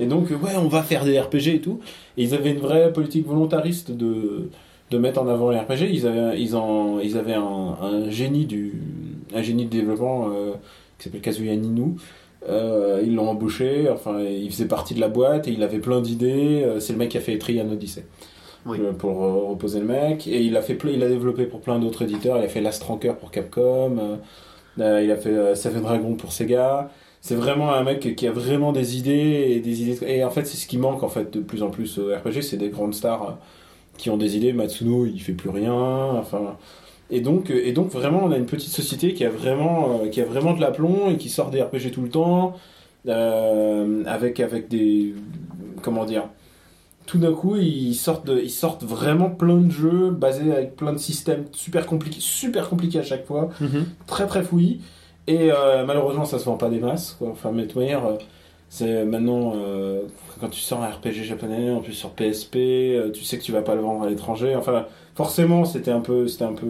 Et donc, ouais, on va faire des RPG et tout. Et ils avaient une vraie politique volontariste de, de mettre en avant les RPG. Ils avaient, ils en, ils avaient un, un génie du, un génie de développement euh, qui s'appelle Kazuya Ninu. Euh, ils l'ont embauché, enfin, il faisait partie de la boîte et il avait plein d'idées. Euh, C'est le mec qui a fait Trian Odyssey. Oui. Pour reposer le mec. Et il a fait il a développé pour plein d'autres éditeurs. Il a fait Last Ranker pour Capcom. euh, il a fait euh, Seven Dragon pour Sega. C'est vraiment un mec qui a vraiment des idées et des idées. Et en fait, c'est ce qui manque en fait de plus en plus au RPG, c'est des grandes stars qui ont des idées. Matsuno, il fait plus rien. Enfin, et donc, euh, et donc vraiment, on a une petite société qui a vraiment, euh, qui a vraiment de l'aplomb et qui sort des RPG tout le temps, euh, avec avec des, comment dire. Tout d'un coup, ils sortent, de- ils sortent vraiment plein de jeux basés avec plein de systèmes super compliqués, super compliqués à chaque fois très très fouillis. Et euh, malheureusement, ça se vend pas des masses. Quoi. Enfin, mais de toute manière, c'est maintenant, euh, quand tu sors un RPG japonais, en plus sur PSP, euh, tu sais que tu vas pas le vendre à l'étranger. Enfin, forcément, c'était un peu, c'était un peu,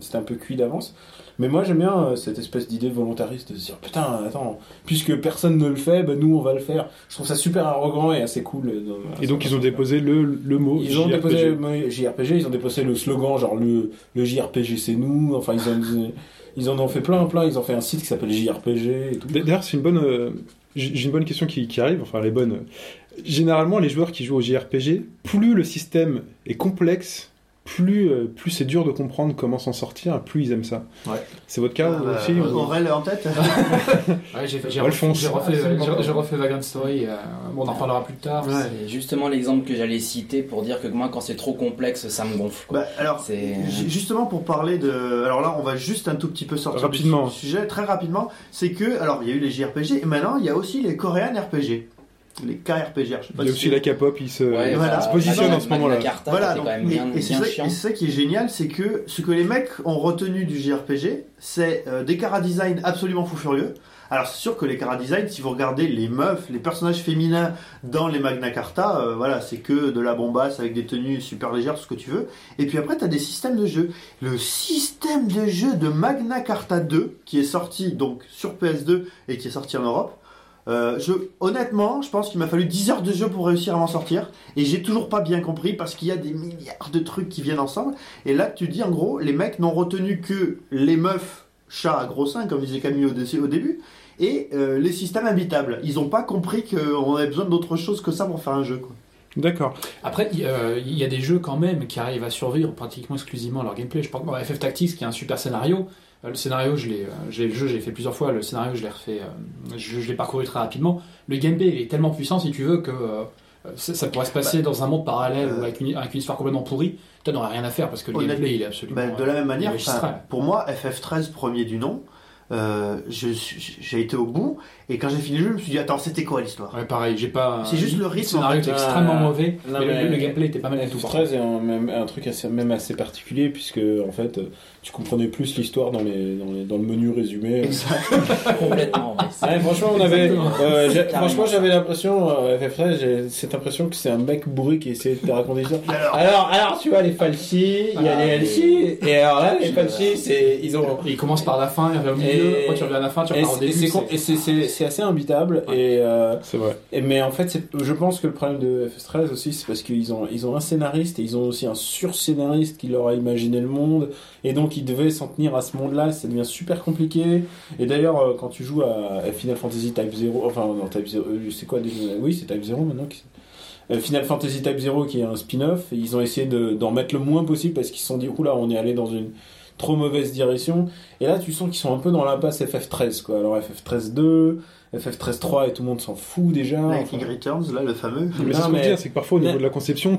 c'était un peu cuit d'avance. Mais moi, j'aime bien euh, cette espèce d'idée volontariste de se dire putain, attends, puisque personne ne le fait, bah, nous on va le faire. Je trouve ça super arrogant et assez cool. euh, Et donc, ils ont déposé le, le mot ils ont JRPG. déposé le mot JRPG, ils ont déposé le slogan genre le, le JRPG c'est nous. Enfin, ils, ont, ils en ont fait plein, plein. Ils ont fait un site qui s'appelle JRPG et tout. D'ailleurs, c'est une bonne. J'ai une bonne question qui, qui arrive. Enfin, les bonnes. Généralement, les joueurs qui jouent au JRPG, plus le système est complexe, plus, euh, plus c'est dur de comprendre comment s'en sortir, plus ils aiment ça. Ouais. C'est votre cas Euh, aussi ou- Aurel en tête Ouais, j'ai j'ai Alphonse. refait, j'ai refait, j'ai refait Vagrant Story. euh, bon, on en reparlera plus tard. Ouais. C'est justement l'exemple que j'allais citer pour dire que moi, quand c'est trop complexe, ça me gonfle. quoi. Bah, alors, C'est- justement pour parler de. Alors là, on va juste un tout petit peu sortir Rapidement. du su- sujet, très rapidement. C'est que, alors, il y a eu les JRPG, et maintenant, il y a aussi les Coréens RPG. Les KRPG. Je sais pas Il y a si aussi la K-pop, il se, Ouais, il voilà. se positionne en ce moment-là. Voilà, donc, et- bien, et c'est ça, qui est génial, c'est que ce que les mecs ont retenu du JRPG, c'est euh, des cara design absolument fou furieux, Alors c'est sûr que les cara design, si vous regardez les meufs, les personnages féminins dans les Magna Carta, euh, voilà, c'est que de la bombasse avec des tenues super légères, tout ce que tu veux. Et puis après, tu as des systèmes de jeu. Le système de jeu de Magna Carta 2, qui est sorti donc sur PS2 et qui est sorti en Europe, euh, je, honnêtement, je pense qu'il m'a fallu 10 heures de jeu pour réussir à m'en sortir. Et j'ai toujours pas bien compris parce qu'il y a des milliards de trucs qui viennent ensemble. Et là, tu dis en gros, les mecs n'ont retenu que les meufs chats à gros seins, comme disait Camille au, dé- au début, et euh, les systèmes habitables. Ils ont pas compris qu'on avait besoin d'autre chose que ça pour faire un jeu. Quoi. D'accord. Après, il euh, il y a des jeux quand même qui arrivent à survivre pratiquement exclusivement à leur gameplay. Je pense à FF Tactics qui a un super scénario. Euh, Le scénario, je l'ai, euh, j'ai le jeu, j'ai fait plusieurs fois. Le scénario, je l'ai refait, euh, je, je l'ai parcouru très rapidement. Le gameplay, il est tellement puissant, si tu veux, que ça, ça pourrait se passer dans un monde parallèle euh, ou avec une, avec une histoire complètement pourrie. Tu n'aurais rien à faire parce que le gameplay, il est absolument. Ben, de la même manière, pour moi, FF13 premier du nom, euh, j'ai été au bout, et quand j'ai fini le jeu, je me suis dit, attends, c'était quoi l'histoire? Ouais, pareil, j'ai pas. C'est juste le rythme, scénario en fait. était extrêmement Ah, mauvais, non, mais, le- mais- le, gameplay était pas mal du tout. par contre. F13 est un, même, un truc assez, même assez particulier puisque en fait euh, tu comprenais plus l'histoire dans, les, dans, les- dans le menu résumé. Complètement. ouais. Franchement, on avait, euh, franchement, j'avais l'impression, euh, FF13, j'ai cette impression que c'est un mec bourré qui essayait de te raconter ça. Alors, Alors, alors, tu vois, les Falchi, il y a Ah, les LC, et alors là, les Falchi, c'est, ils ont, Et il commence par la fin, au milieu, après tu reviens à la fin, tu repars au début. et c'est- assez imbitable, et, euh, C'est vrai. et mais en fait, je pense que le problème de FF13 aussi, c'est parce qu'ils ont, ils ont un scénariste et ils ont aussi un sur-scénariste qui leur a imaginé le monde, et donc ils devaient s'en tenir à ce monde-là, ça devient super compliqué. Et d'ailleurs, euh, quand tu joues à Final Fantasy Type 0, enfin, non, Type 0, euh, c'est quoi déjà? Oui, c'est Type 0 maintenant. qui- Final Fantasy Type 0 qui est un spin-off, et ils ont essayé de- d'en mettre le moins possible parce qu'ils se sont dit, oula, on est allé dans une trop mauvaise direction. Et là, tu sens qu'ils sont un peu dans l'impasse FF13, quoi. Alors FF13 2, FF13 3 et tout le monde s'en fout déjà. Like Enfin, King Returns, là, le fameux. Mais c'est ce qu'on mais- dit, c'est que parfois au niveau mais- de la conception,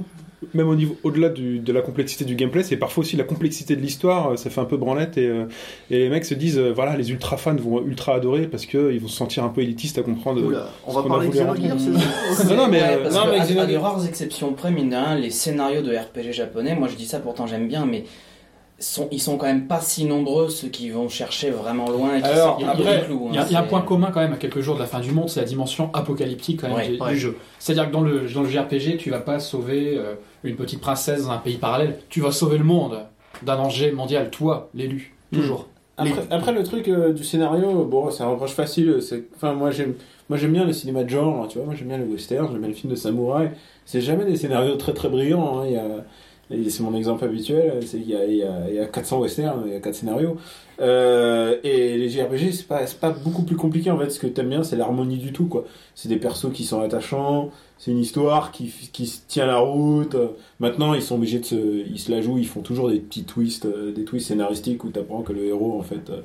même au niveau au-delà du- de la complexité du gameplay, c'est parfois aussi la complexité de l'histoire. euh, Ça fait un peu branlette et, euh, et les mecs se disent, euh, voilà, les ultra fans vont ultra adorer parce que ils vont se sentir un peu élitistes à comprendre. Oula, on va parler de Xenogears, Non, non, mais, Ouais, parce non, que mais à- à, Xenogears- de rares exceptions près, mine de rien, les scénarios de RPG japonais, moi je dis ça pourtant j'aime bien, mais sont, ils sont quand même pas si nombreux ceux qui vont chercher vraiment loin et qui Alors, Il y, a, hein, il y a un point commun quand même à quelques jours de la fin du monde, c'est la dimension apocalyptique quand même Ouais, du, jeu. C'est-à-dire que dans le, dans le JRPG, tu vas pas sauver euh, une petite princesse dans un pays parallèle, tu vas sauver le monde d'un danger mondial, toi, l'élu, toujours. Après, après, le truc euh, du scénario, bon, c'est un reproche facile. Enfin, moi j'aime, moi j'aime bien le cinéma de genre. Tu vois, moi j'aime bien le western, j'aime bien le film de samouraï. C'est jamais des scénarios très très brillants. hein. Il y a, c'est mon exemple habituel. Il y a, il y a, il y a 400 westerns, il y a 4 scénarios. Euh, et les JRPG, c'est pas, pas beaucoup plus compliqué en fait. Ce que t'aimes bien, c'est l'harmonie du tout, quoi. C'est des persos qui sont attachants. C'est une histoire qui, qui tient la route. Maintenant, ils sont obligés de se, ils se la jouent. Ils font toujours des petits twists, euh, des twists scénaristiques où t'apprends que le héros, en fait, euh,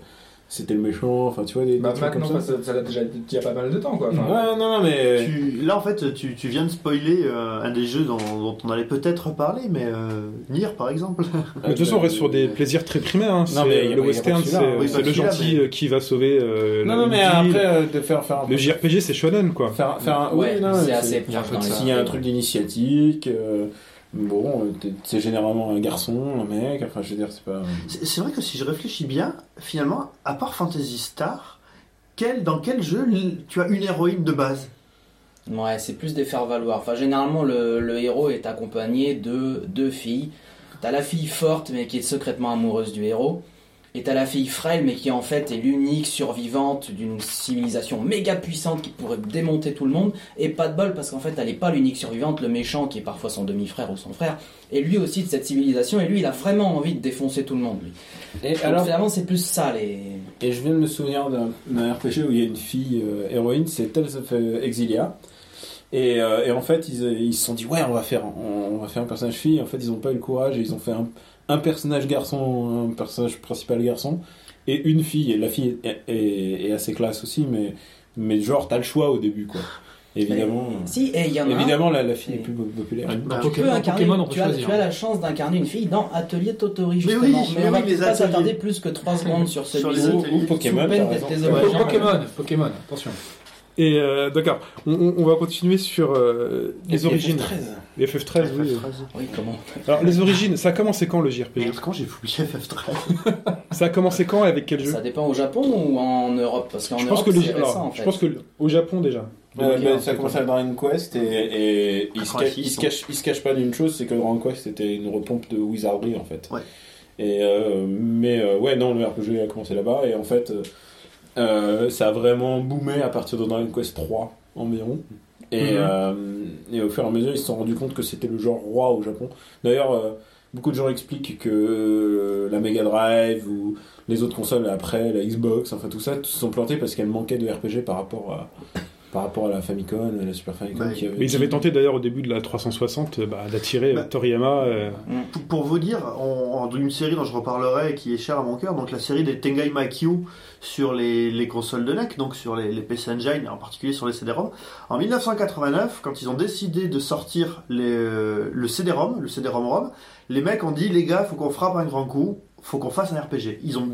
c'était le méchant. Enfin, tu vois des, des Bah, trucs comme maintenant, ça. ça, ça date déjà il y a pas mal de temps, quoi. Enfin, Ouais, non, non, mais Tu- là, en fait, tu, tu viens de spoiler euh, un des jeux dont, dont on allait peut-être parler, mais euh, Nier, par exemple. Mais de toute façon, on reste sur des plaisirs très primaires. hein. Non, mais le western, c'est. Oui, le gentil mais- euh, qui va sauver. euh, non, la non, mais après euh, de faire faire un le JRPG, c'est shonen, quoi. faire faire un, Ouais, non, c'est assez il a un y a un truc d'initiatique, euh, bon, euh, c'est généralement un garçon, un mec. Enfin, je veux dire, c'est pas. C'est vrai que si je réfléchis bien, finalement, à part Fantasy Star, quel, dans quel jeu tu as une héroïne de base? Ouais, c'est plus des faire-valoir. Enfin, généralement, le, le héros est accompagné de deux filles. T'as la fille forte, mais qui est secrètement amoureuse du héros. Et t'as la fille frêle, mais qui en fait est l'unique survivante d'une civilisation méga puissante qui pourrait démonter tout le monde. Et pas de bol, parce qu'en fait, elle n'est pas l'unique survivante. Le méchant, qui est parfois son demi-frère ou son frère, est lui aussi de cette civilisation. Et lui, il a vraiment envie de défoncer tout le monde. Lui. Et Donc, alors, finalement, c'est plus ça, les. et je viens de me souvenir d'un RPG où il y a une fille euh, héroïne, c'est Tales of euh, Exilia. Et, euh, et en fait, ils, ils se sont dit ouais, on va faire, on, on va faire un personnage fille. En fait, ils ont pas eu le courage et ils ont fait un, un personnage garçon, un personnage principal garçon et une fille. Et la fille est, est- est assez classe aussi, mais mais genre t'as le choix au début quoi. Évidemment, Si, et il y en a un- évidemment la, la fille est plus populaire. Dans, Bah, Tu peux dans incarner, Pokémon, on peut tu, as, choisir. tu as la chance d'incarner une fille dans Atelier Totori Mais oui, mais mais on va oui, pas s'attarder plus que 3 secondes sur Sur celui-ci. les Ou, Pokémon, par. Pokémon, Pokémon, attention. Et euh, d'accord, on, on- on va continuer sur euh, les origines. Les FF13, oui. Oui, comment Alors les origines, ça a commencé quand le JRPG Quand j'ai oublié FF13 Ça a commencé quand et avec quel jeu Ça dépend au Japon ou en Europe Parce qu'en Je pense Europe, que le c'est alors, récent, en je fait. pense que le- au Japon déjà. Euh, Ok, ben, ok, ça a commencé à Dragon Quest et, et il, se 86, cache, il, se cache, il se cache pas d'une chose, c'est que Dragon Quest c'était une repompe de Wizardry en fait. Ouais. Et euh, mais euh, ouais non le RPG a commencé là-bas et en fait euh, ça a vraiment boomé à partir de Dragon Quest 3 environ. Et, Mhm. euh, et au fur et à mesure ils se sont rendus compte que c'était le genre roi au Japon. D'ailleurs euh, beaucoup de gens expliquent que la Mega Drive ou les autres consoles après la Xbox enfin tout ça se sont plantés parce qu'elles manquaient de RPG par rapport à par rapport à la Famicom, à la Super Famicom. Bah, qui avait- Mais ils avaient tenté d'ailleurs au début de la 360 euh, bah, d'attirer Bah. euh, Toriyama. euh, Pour, pour vous dire, en, en- une série dont je reparlerai et qui est chère à mon cœur, donc la série des Tengai Makyu sur les, les consoles de NEC, donc sur les, les PC Engine et en particulier sur les CD-ROM. En 1989, quand ils ont décidé de sortir les, euh, le CD-ROM, le CD-ROM-ROM, les mecs ont dit les gars, faut qu'on frappe un grand coup, faut qu'on fasse un RPG. Ils ont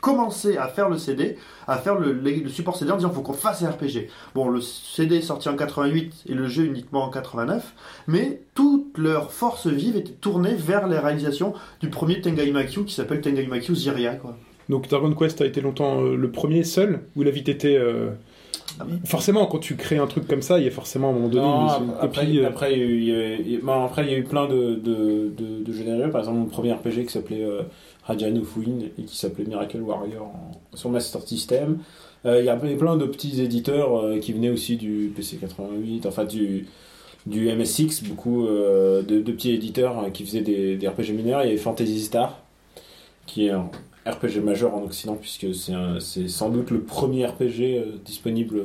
commencé à faire le CD, à faire le, le- le support CD en disant faut qu'on fasse un RPG. Bon, le CD est sorti en 88 et le jeu uniquement en 89, mais toute leur force vive était tournée vers les réalisations du premier Tengai Makyu qui s'appelle Tengai Makyu Ziria. Quoi. Donc Dragon Quest a été longtemps euh, le premier seul où la vite était. euh, Forcément, quand tu crées un truc comme ça, il y a forcément à un moment donné Non, une, une après, copie. euh, après, il y a eu, il y a eu- il y a- bon, après, il y a eu plein de, de, de, de jeux dérivés. Par exemple, mon premier RPG qui s'appelait euh, Rajan of Wind et qui s'appelait Miracle Warrior en- sur Master System. Euh, il y a plein de petits éditeurs euh, qui venaient aussi du PC88, enfin du, du MSX, beaucoup euh, de, de petits éditeurs qui faisaient des, des RPG mineurs. Il y avait Fantasy Star, qui est un RPG majeur en Occident, puisque c'est sans doute le premier RPG disponible.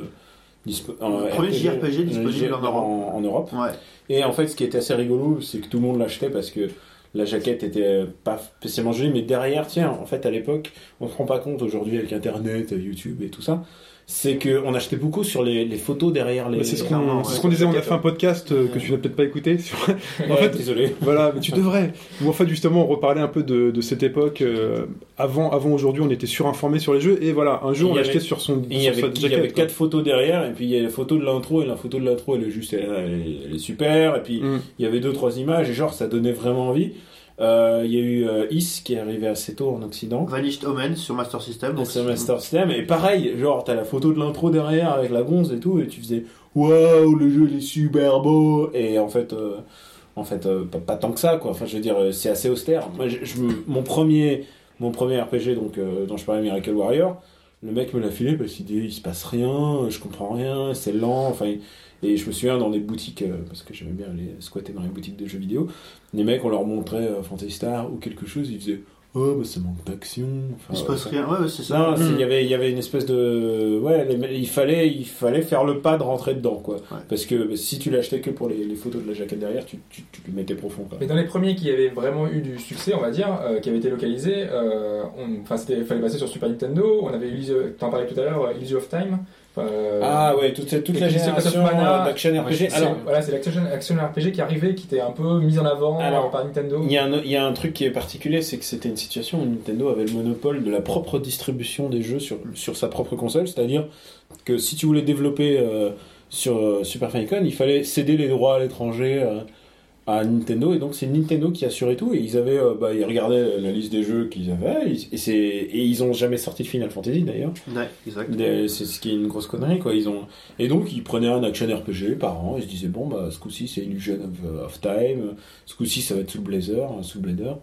dispo- en Le premier JRPG disponible en Europe. en Europe. Ouais. Et en fait, ce qui était assez rigolo, c'est que tout le monde l'achetait parce que la jaquette était pas spécialement jolie, mais derrière, tiens, en fait, à l'époque, on se rend pas compte aujourd'hui avec Internet, YouTube et tout ça, c'est qu'on achetait beaucoup sur les, les photos derrière les. bah, c'est ce qu'on ouais. c'est ce qu'on disait, on a fait un podcast euh, que tu n'as peut-être pas écouté. sur- Ouais, en fait, désolé. Voilà, mais tu devrais. Ou en fait, justement, on reparlait un peu de, de cette époque. euh, avant avant aujourd'hui, on était surinformé sur les jeux. Et voilà, un jour, on avait- sur son il y avait, sa il y avait quatre photos derrière, et puis il y a la photo de l'intro, et la photo de l'intro, elle est juste, elle, elle- elle est super, et puis Mm. il y avait deux, trois images, et genre, ça donnait vraiment envie. Euh, Il y a eu euh, Is qui est arrivé assez tôt en Occident. Vanished Omen sur Master System. donc Master System, et pareil, genre, t'as la photo de l'intro derrière avec la gonze et tout, et tu faisais waouh, le jeu il est super beau, et en fait, euh, en fait, pas, pas tant que ça, quoi. Enfin, je veux dire, c'est assez austère. Moi, je, je me- mon premier, mon premier RPG, donc, dont je parlais, Miracle Warrior, le mec me l'a filé parce qu'il dit, il se passe rien, je comprends rien, c'est lent, enfin, et je me souviens dans des boutiques, euh, parce que j'aimais bien aller squatter dans les boutiques de jeux vidéo, les mecs, on leur montrait euh, Fantasy Star ou quelque chose, ils faisaient, oh, bah, ça manque d'action. Enfin, Il se euh, passe ça- rien. Ouais, ouais, c'est ça. non, c'est- il Mm. y avait, il y avait une espèce de, ouais, les- il fallait, il fallait faire le pas de rentrer dedans, quoi. Ouais. Parce que bah, si tu l'achetais que pour les, les photos de la jaquette derrière, tu, tu, tu le mettais profond, quoi. Mais dans les premiers qui avaient vraiment eu du succès, on va dire, euh, qui avaient été localisés, euh, on- enfin, c'était, fallait passer sur Super Nintendo. On avait Illusion, t'en parlais tout à l'heure, euh, Illusion of Time. Euh, Ah ouais, toute, cette- toute la génération d'action RPG. Alors, voilà, c'est l'action action RPG qui arrivait, qui était un peu mise en avant Alors, par Nintendo. il y, a un, il y a un truc qui est particulier, c'est que c'était une situation où Nintendo avait le monopole de la propre distribution des jeux sur, sur sa propre console, c'est-à-dire que si tu voulais développer euh, sur euh, Super Famicom, il fallait céder les droits à l'étranger euh, à Nintendo, et donc c'est Nintendo qui assurait tout, et ils avaient, euh, bah, ils regardaient la liste des jeux qu'ils avaient, et, et c'est, et ils ont jamais sorti de Final Fantasy d'ailleurs. Ouais. Des- C'est ce qui est une grosse connerie, quoi. Ils ont... Et donc, ils prenaient un action RPG par an. Ils se disaient, bon, bah, ce coup-ci, c'est Illusion of, of Time. Ce coup-ci, ça va être Soul Blazer, Soul Blader.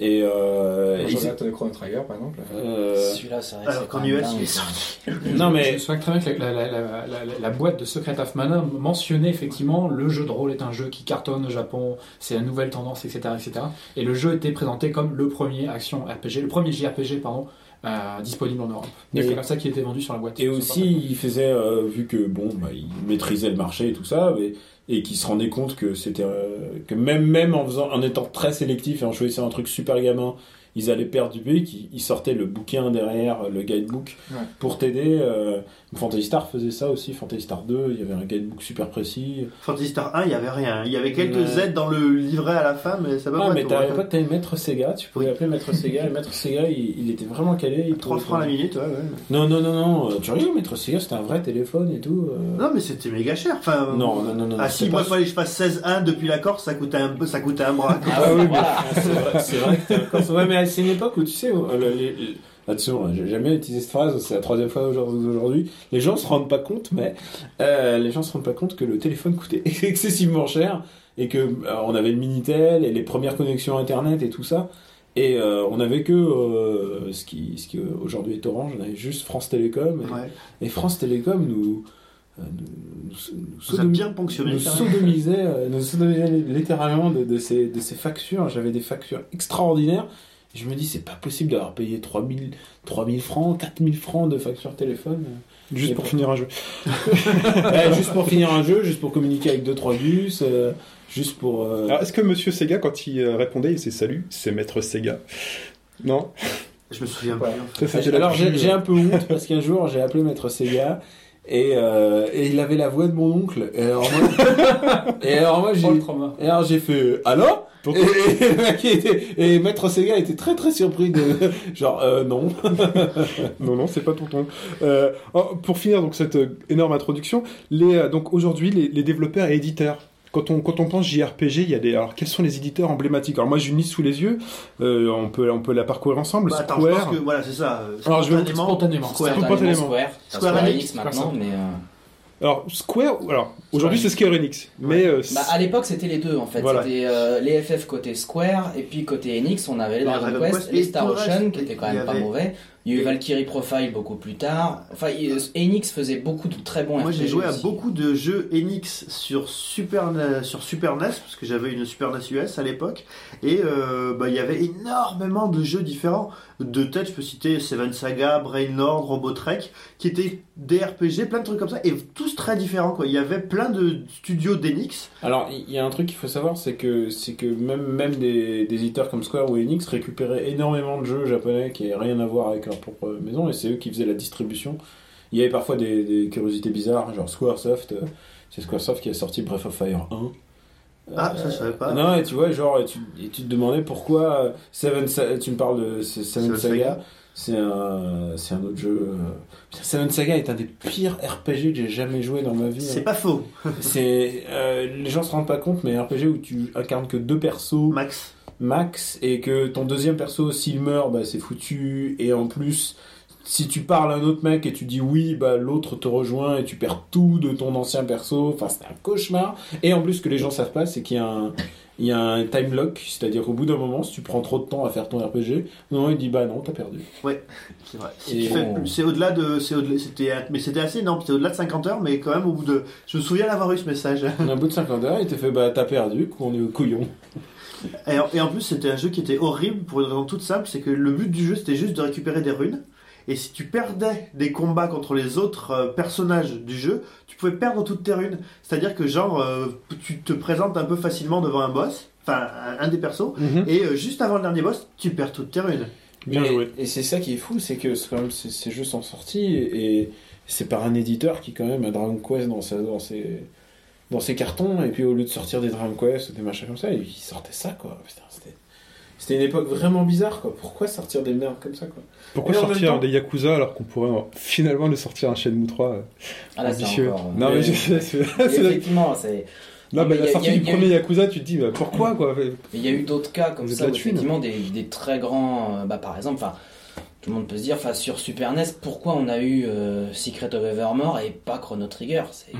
Et, euh, Je ils- Chrono Trigger, par exemple. euh, Celui-là, ça reste. Alors qu'en US, il est sorti. non, Je mais me souviens très bien que la, la- la- la- boîte de Secret of Mana mentionnait effectivement le jeu de rôle est un jeu qui cartonne au Japon, c'est la nouvelle tendance, etc., etc. Et le jeu était présenté comme le premier action RPG, le premier JRPG, pardon, euh, disponible en Europe. C'est comme ça qu'il était vendu sur la boîte. Et aussi, il faisait, euh, vu que bon, bah, il maîtrisait le marché et tout ça, mais- et qu'il se rendait compte que c'était, euh, que même même en faisant, en étant très sélectif et en choisissant un truc super gamin ils allaient perdre du qu'ils ils sortaient le bouquin derrière, le guidebook, Ouais. pour t'aider. euh, Fantasy Star faisait ça aussi, Fantasy Star 2, il y avait un guidebook super précis. Fantasy Star 1, il y avait rien. Il y avait quelques Ouais. aides dans le livret à la fin, mais ça va Ah, pas mais t'avais pas t'avais Maître Sega, tu pouvais Oui. appeler Maître Sega, et Maître Sega, il, il était vraiment calé. Il 3 pouvait- francs la minute, ouais, ouais. Non, non, non, non, euh, tu rigoles, Maître Sega, c'était un vrai téléphone et tout. euh. Non, mais c'était méga cher. Enfin, Non, non, non, non. Ah si, moi, il fallait que je fasse 16-1 depuis la Corse, ça coûtait un peu, ça coûtait un bras. Ah. Ah, c'est vrai, vrai que encore- Ouais, mais c'est une époque où tu sais, où, euh, le- les- les- là-dessus, j'ai jamais utilisé cette phrase, c'est la troisième fois aujourd'hui. Les gens se rendent pas compte, mais euh, les gens se rendent pas compte que le téléphone coûtait excessivement cher et que euh, on avait le minitel et les premières connexions internet et tout ça. Et euh, on avait que euh, ce qui, ce qui aujourd'hui est Orange, on avait juste France Télécom. Et, Ouais. et France Télécom nous, nous, nous, nous sodomi- bien nous sodomisait, nous sodomisait littéralement de, de ces, de ces factures. J'avais des factures extraordinaires. Je me dis, c'est pas possible d'avoir payé 3000, 3000 francs, 4000 francs de facture téléphone. Juste pour pour- finir un jeu. Ouais, juste pour finir un jeu, juste pour communiquer avec 2-3 gus, euh, juste pour. euh, Alors, est-ce que Monsieur Sega, quand il euh, répondait, il s'est salut, c'est Maître Sega? Non? Je me souviens Ouais. pas. La Alors j'ai un peu honte parce qu'un jour j'ai appelé Maître Sega et, euh, et il avait la voix de mon oncle. Et alors moi, et alors moi, j'ai. Et alors j'ai fait allô? Pourquoi et le mec était- et Maître Sega était très très surpris de genre euh, non. Non, non, c'est pas tonton. Euh, oh, pour finir donc cette euh, énorme introduction, les, euh, donc aujourd'hui les, les développeurs et éditeurs. Quand on, quand on pense JRPG, il y a des. Alors, quels sont les éditeurs emblématiques? Alors, moi, j'ai une liste sous les yeux. Euh, on, peut, on peut la parcourir ensemble. Bah, attends, je Square. pense que voilà, c'est ça. euh, Alors, je vais- spontanément, spontanément. Square. Spontanément. Spontanément Square, Square Square Enix, Enix maintenant, mais euh, Alors, Square. Alors, aujourd'hui, c'est Square Enix. Mais. euh, bah, à l'époque c'était les deux en fait. Voilà. C'était euh, les FF côté Square et puis côté Enix on avait les Dragon, Dragon Quest, Quest, les et Star Ocean qui étaient quand même pas avait- mauvais. Il y a eu et- Valkyrie Profile beaucoup plus tard. Enfin, Enix faisait beaucoup de très bons Moi j'ai joué à beaucoup de jeux Enix sur Super, NES- sur Super NES, parce que j'avais une Super NES US à l'époque, et euh, bah, il y avait énormément de jeux différents. De tête, je peux citer Seven Saga, Brainlord, Robotrek, qui étaient des RPG, plein de trucs comme ça, et tous très différents. Quoi. Il y avait plein de studios d'Enix. Alors il y a un truc qu'il faut savoir, c'est que c'est que même même des, des éditeurs comme Square ou Enix récupéraient énormément de jeux japonais qui n'avaient rien à voir avec leur propre maison et c'est eux qui faisaient la distribution. Il y avait parfois des, des curiosités bizarres, genre Squaresoft. euh, C'est Squaresoft qui a sorti Breath of Fire 1. Ah, ça, je savais pas. Non, et tu vois, genre, et tu, et tu te demandais pourquoi Seven tu me parles de Seven Seven Saga, c'est un, c'est un autre jeu. euh, Seven Saga est un des pires RPG que j'ai jamais joué dans ma vie. C'est hein. pas faux, C'est, euh, les gens se rendent pas compte, mais un RPG où tu incarnes que deux persos Max. Max et que ton deuxième perso, s'il meurt, bah, c'est foutu. Et en plus, si tu parles à un autre mec et tu dis oui, bah, l'autre te rejoint et tu perds tout de ton ancien perso. Enfin, c'est un cauchemar. Et en plus, ce que les gens savent pas, c'est qu'il y a un, il y a un time lock. C'est-à-dire qu'au bout d'un moment, si tu prends trop de temps à faire ton RPG, non, il dit bah non, t'as perdu. C'est vrai. C'est au-delà de, c'est c'était, mais c'était assez. C'était au-delà de 50 heures, mais quand même au bout de, je me souviens d'avoir eu ce message. Au bout de 50 heures, il te fait bah t'as perdu, qu'on est au couillon. Et en, et en plus, c'était un jeu qui était horrible pour une raison toute simple, c'est que le but du jeu c'était juste de récupérer des runes. Et si tu perdais des combats contre les autres euh, personnages du jeu, tu pouvais perdre toutes tes runes. C'est-à-dire que genre, euh, tu te présentes un peu facilement devant un boss, enfin un, un des persos, et euh, juste avant le dernier boss, tu perds toutes tes runes. Bien joué. Et c'est ça qui est fou, c'est que quand même ces, ces jeux sont sortis et, et c'est par un éditeur qui quand même a Dragon Quest dans, sa, dans ses dans ses cartons et puis au lieu de sortir des Dragon Quest ou des machins comme ça, il sortait ça quoi. Putain, c'était c'était une époque vraiment bizarre quoi. Pourquoi sortir des merdes comme ça quoi? Pourquoi Et sortir temps- des Yakuza alors qu'on pourrait euh, finalement nous sortir un Shenmue 3 euh, Ah là, c'est ambitieux? encore, Non, mais mais- je sais, c'est- Et c'est la- effectivement, c'est. Non, Non, mais mais la sortie du premier eu- Yakuza, tu te dis bah, pourquoi quoi? Mais il y a eu d'autres cas comme Vous ça, où effectivement, des, des très grands. euh, bah, par exemple, enfin, tout le monde peut se dire, enfin, sur Super NES, pourquoi on a eu euh, Secret of Evermore et pas Chrono Trigger? C'est. Mm.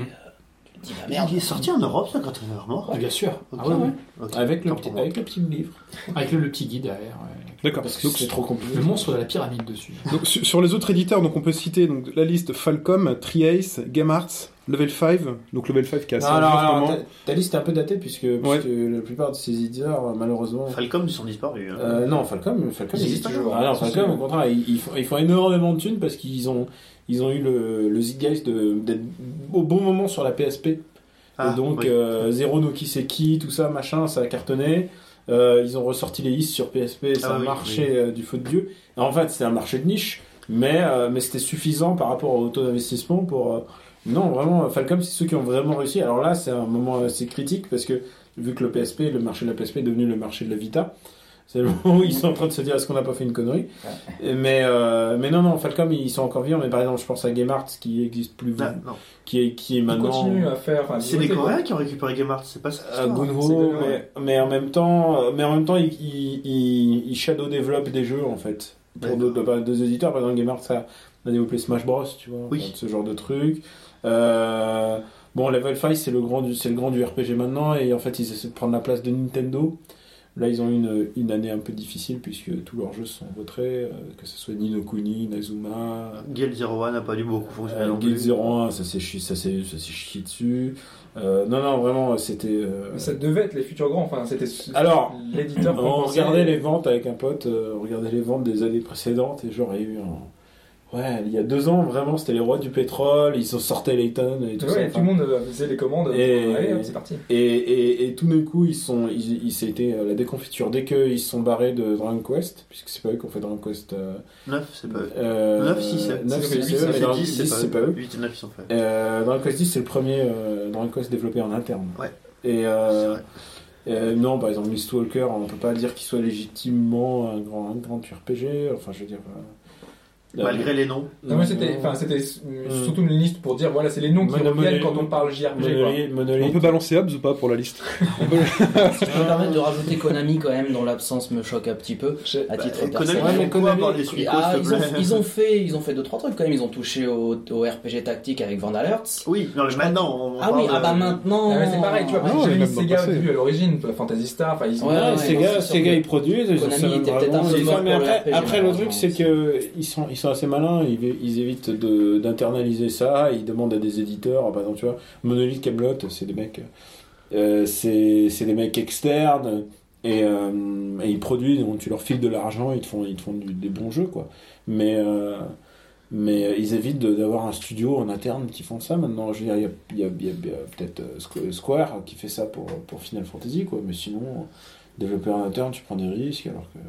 Euh, dis, bah merde. Il est sorti en Europe, ça, quand on est mort. Ah, bien sûr. Ok. Ah ouais, ouais. Avec le petit avec le petit livre Avec le, le petit guide derrière. ouais. D'accord. parce que Donc, c'est trop compliqué. Le monstre de la pyramide dessus. donc, sur sur les autres éditeurs, donc on peut citer donc, la liste Falcom, Triace, Game Arts, Level 5, donc Level 5 qui a Non, moment. ta, ta liste est un peu datée puisque, puisque la plupart de ces éditeurs malheureusement Falcom, ils sont disparus. hein. Euh, non, Falcom, Falcom Ils existe existent toujours. Ah non, Falcom, au contraire, ils, ils font, ils font énormément de thunes parce qu'ils ont, ils ont eu le, le zeitgeist d'être au bon moment sur la PSP. Ah, et donc, oui. euh, Zero no Kiseki, tout ça, machin, ça a cartonné. Euh, ils ont ressorti les Is sur PSP, ça Ah a oui, marché euh, du feu de Dieu. En fait, c'était un marché de niche, mais, euh, mais c'était suffisant par rapport au taux d'investissement pour. Non, vraiment, Falcom, c'est ceux qui ont vraiment réussi. Alors là, c'est un moment assez critique parce que vu que le PSP, le marché de la PSP est devenu le marché de la Vita, c'est le moment où ils sont en train de se dire est-ce qu'on n'a pas fait une connerie mais, euh, mais non, non, Falcom, ils sont encore vivants. Mais par exemple, je pense à Game Arts qui existe plus, Ah, non. qui est, qui est Ils maintenant. continuent à faire. enfin, C'est les. Coréens qui ont récupéré Game Art, c'est pas ça. à Gunho, mais, mais en même temps, euh, mais en même temps, ils il, il, il shadow développent des jeux en fait pour d'autres deux éditeurs. Par exemple, Game Arts a développé Smash Bros, tu vois, Oui. ce genre de truc. Euh, bon, Level 5 c'est le grand c'est le grand du RPG maintenant et en fait ils essaient de prendre la place de Nintendo. Là, ils ont eu une, une année un peu difficile puisque tous leurs jeux sont en retrait, euh, que ce soit Ni no Kuni, Nazuma, Guild Zero One n'a pas dû beaucoup fonctionner. euh, Guild plus. 01, ça s'est chié, ça s'est ça s'est chié dessus. Euh, non, non, vraiment, c'était. euh, Mais Ça devait être les futurs grands. Enfin, c'était Alors, l'éditeur. On regardait les ventes avec un pote, euh, on regardait les ventes des années précédentes et genre il y a eu un... Ouais, il y a deux ans vraiment c'était les rois du pétrole, ils ont sorti Layton et tout Ouais, ça. enfin, tout le monde euh, faisait les commandes. Et- Allez, hop, c'est parti. et, et, et tout d'un coup ils sont, ils, ils- c'était euh, la déconfiture dès qu'ils se sont barrés de Dragon Quest, puisque c'est pas eux qui ont fait Dragon Quest. Euh, 9, c'est pas eux. euh, 9, 6, c'est 9, C'est 6, huit, c'est eux, mais c'est Dragon 10, 10, c'est pas eux. 8 et 9, ils sont faits. Euh, Dragon Quest 10 c'est le premier euh, Dragon Quest développé en interne. Ouais. Et C'est euh, vrai. euh, non, par exemple, Mistwalker, on peut pas dire qu'il soit légitimement un grand, un grand RPG. Enfin, je veux dire. euh, Malgré les noms. Non, mais c'était, enfin, c'était euh, surtout une liste pour dire voilà, c'est les noms qui reviennent quand on parle JRPG. On peut balancer Hobbs ou pas pour la liste? Si je peux me permettre de rajouter Konami quand même, dont l'absence me choque un petit peu, à titre Bah, personnel. Ah, ils, ont, plaît ils ont fait, ils ont fait deux trois trucs quand même. Ils ont touché au, au RPG tactique avec Vandalerts. Oui, non, mais maintenant, on Ah oui, ah bah maintenant. Ah, c'est pareil, tu vois, le Sega au passé. début à l'origine, Fantasy Star, enfin ils ont. Ouais, ouais, Sega, ils produisent, Konami était peut-être un peu après, le truc c'est que ils sont, sont assez malins, ils, ils évitent d'internaliser ça, ils demandent à des éditeurs, par exemple tu vois, Monolith Camelot, c'est des mecs, euh, c'est des mecs externes et, euh, et ils produisent, donc tu leur files de l'argent, ils te font, ils te font des bons jeux quoi. Mais euh, mais euh, ils évitent d'avoir un studio en interne qui font ça maintenant. Je veux dire, il y a, peut-être Squ- Square qui fait ça pour, pour Final Fantasy, quoi. Mais sinon, développer en interne, tu prends des risques, alors que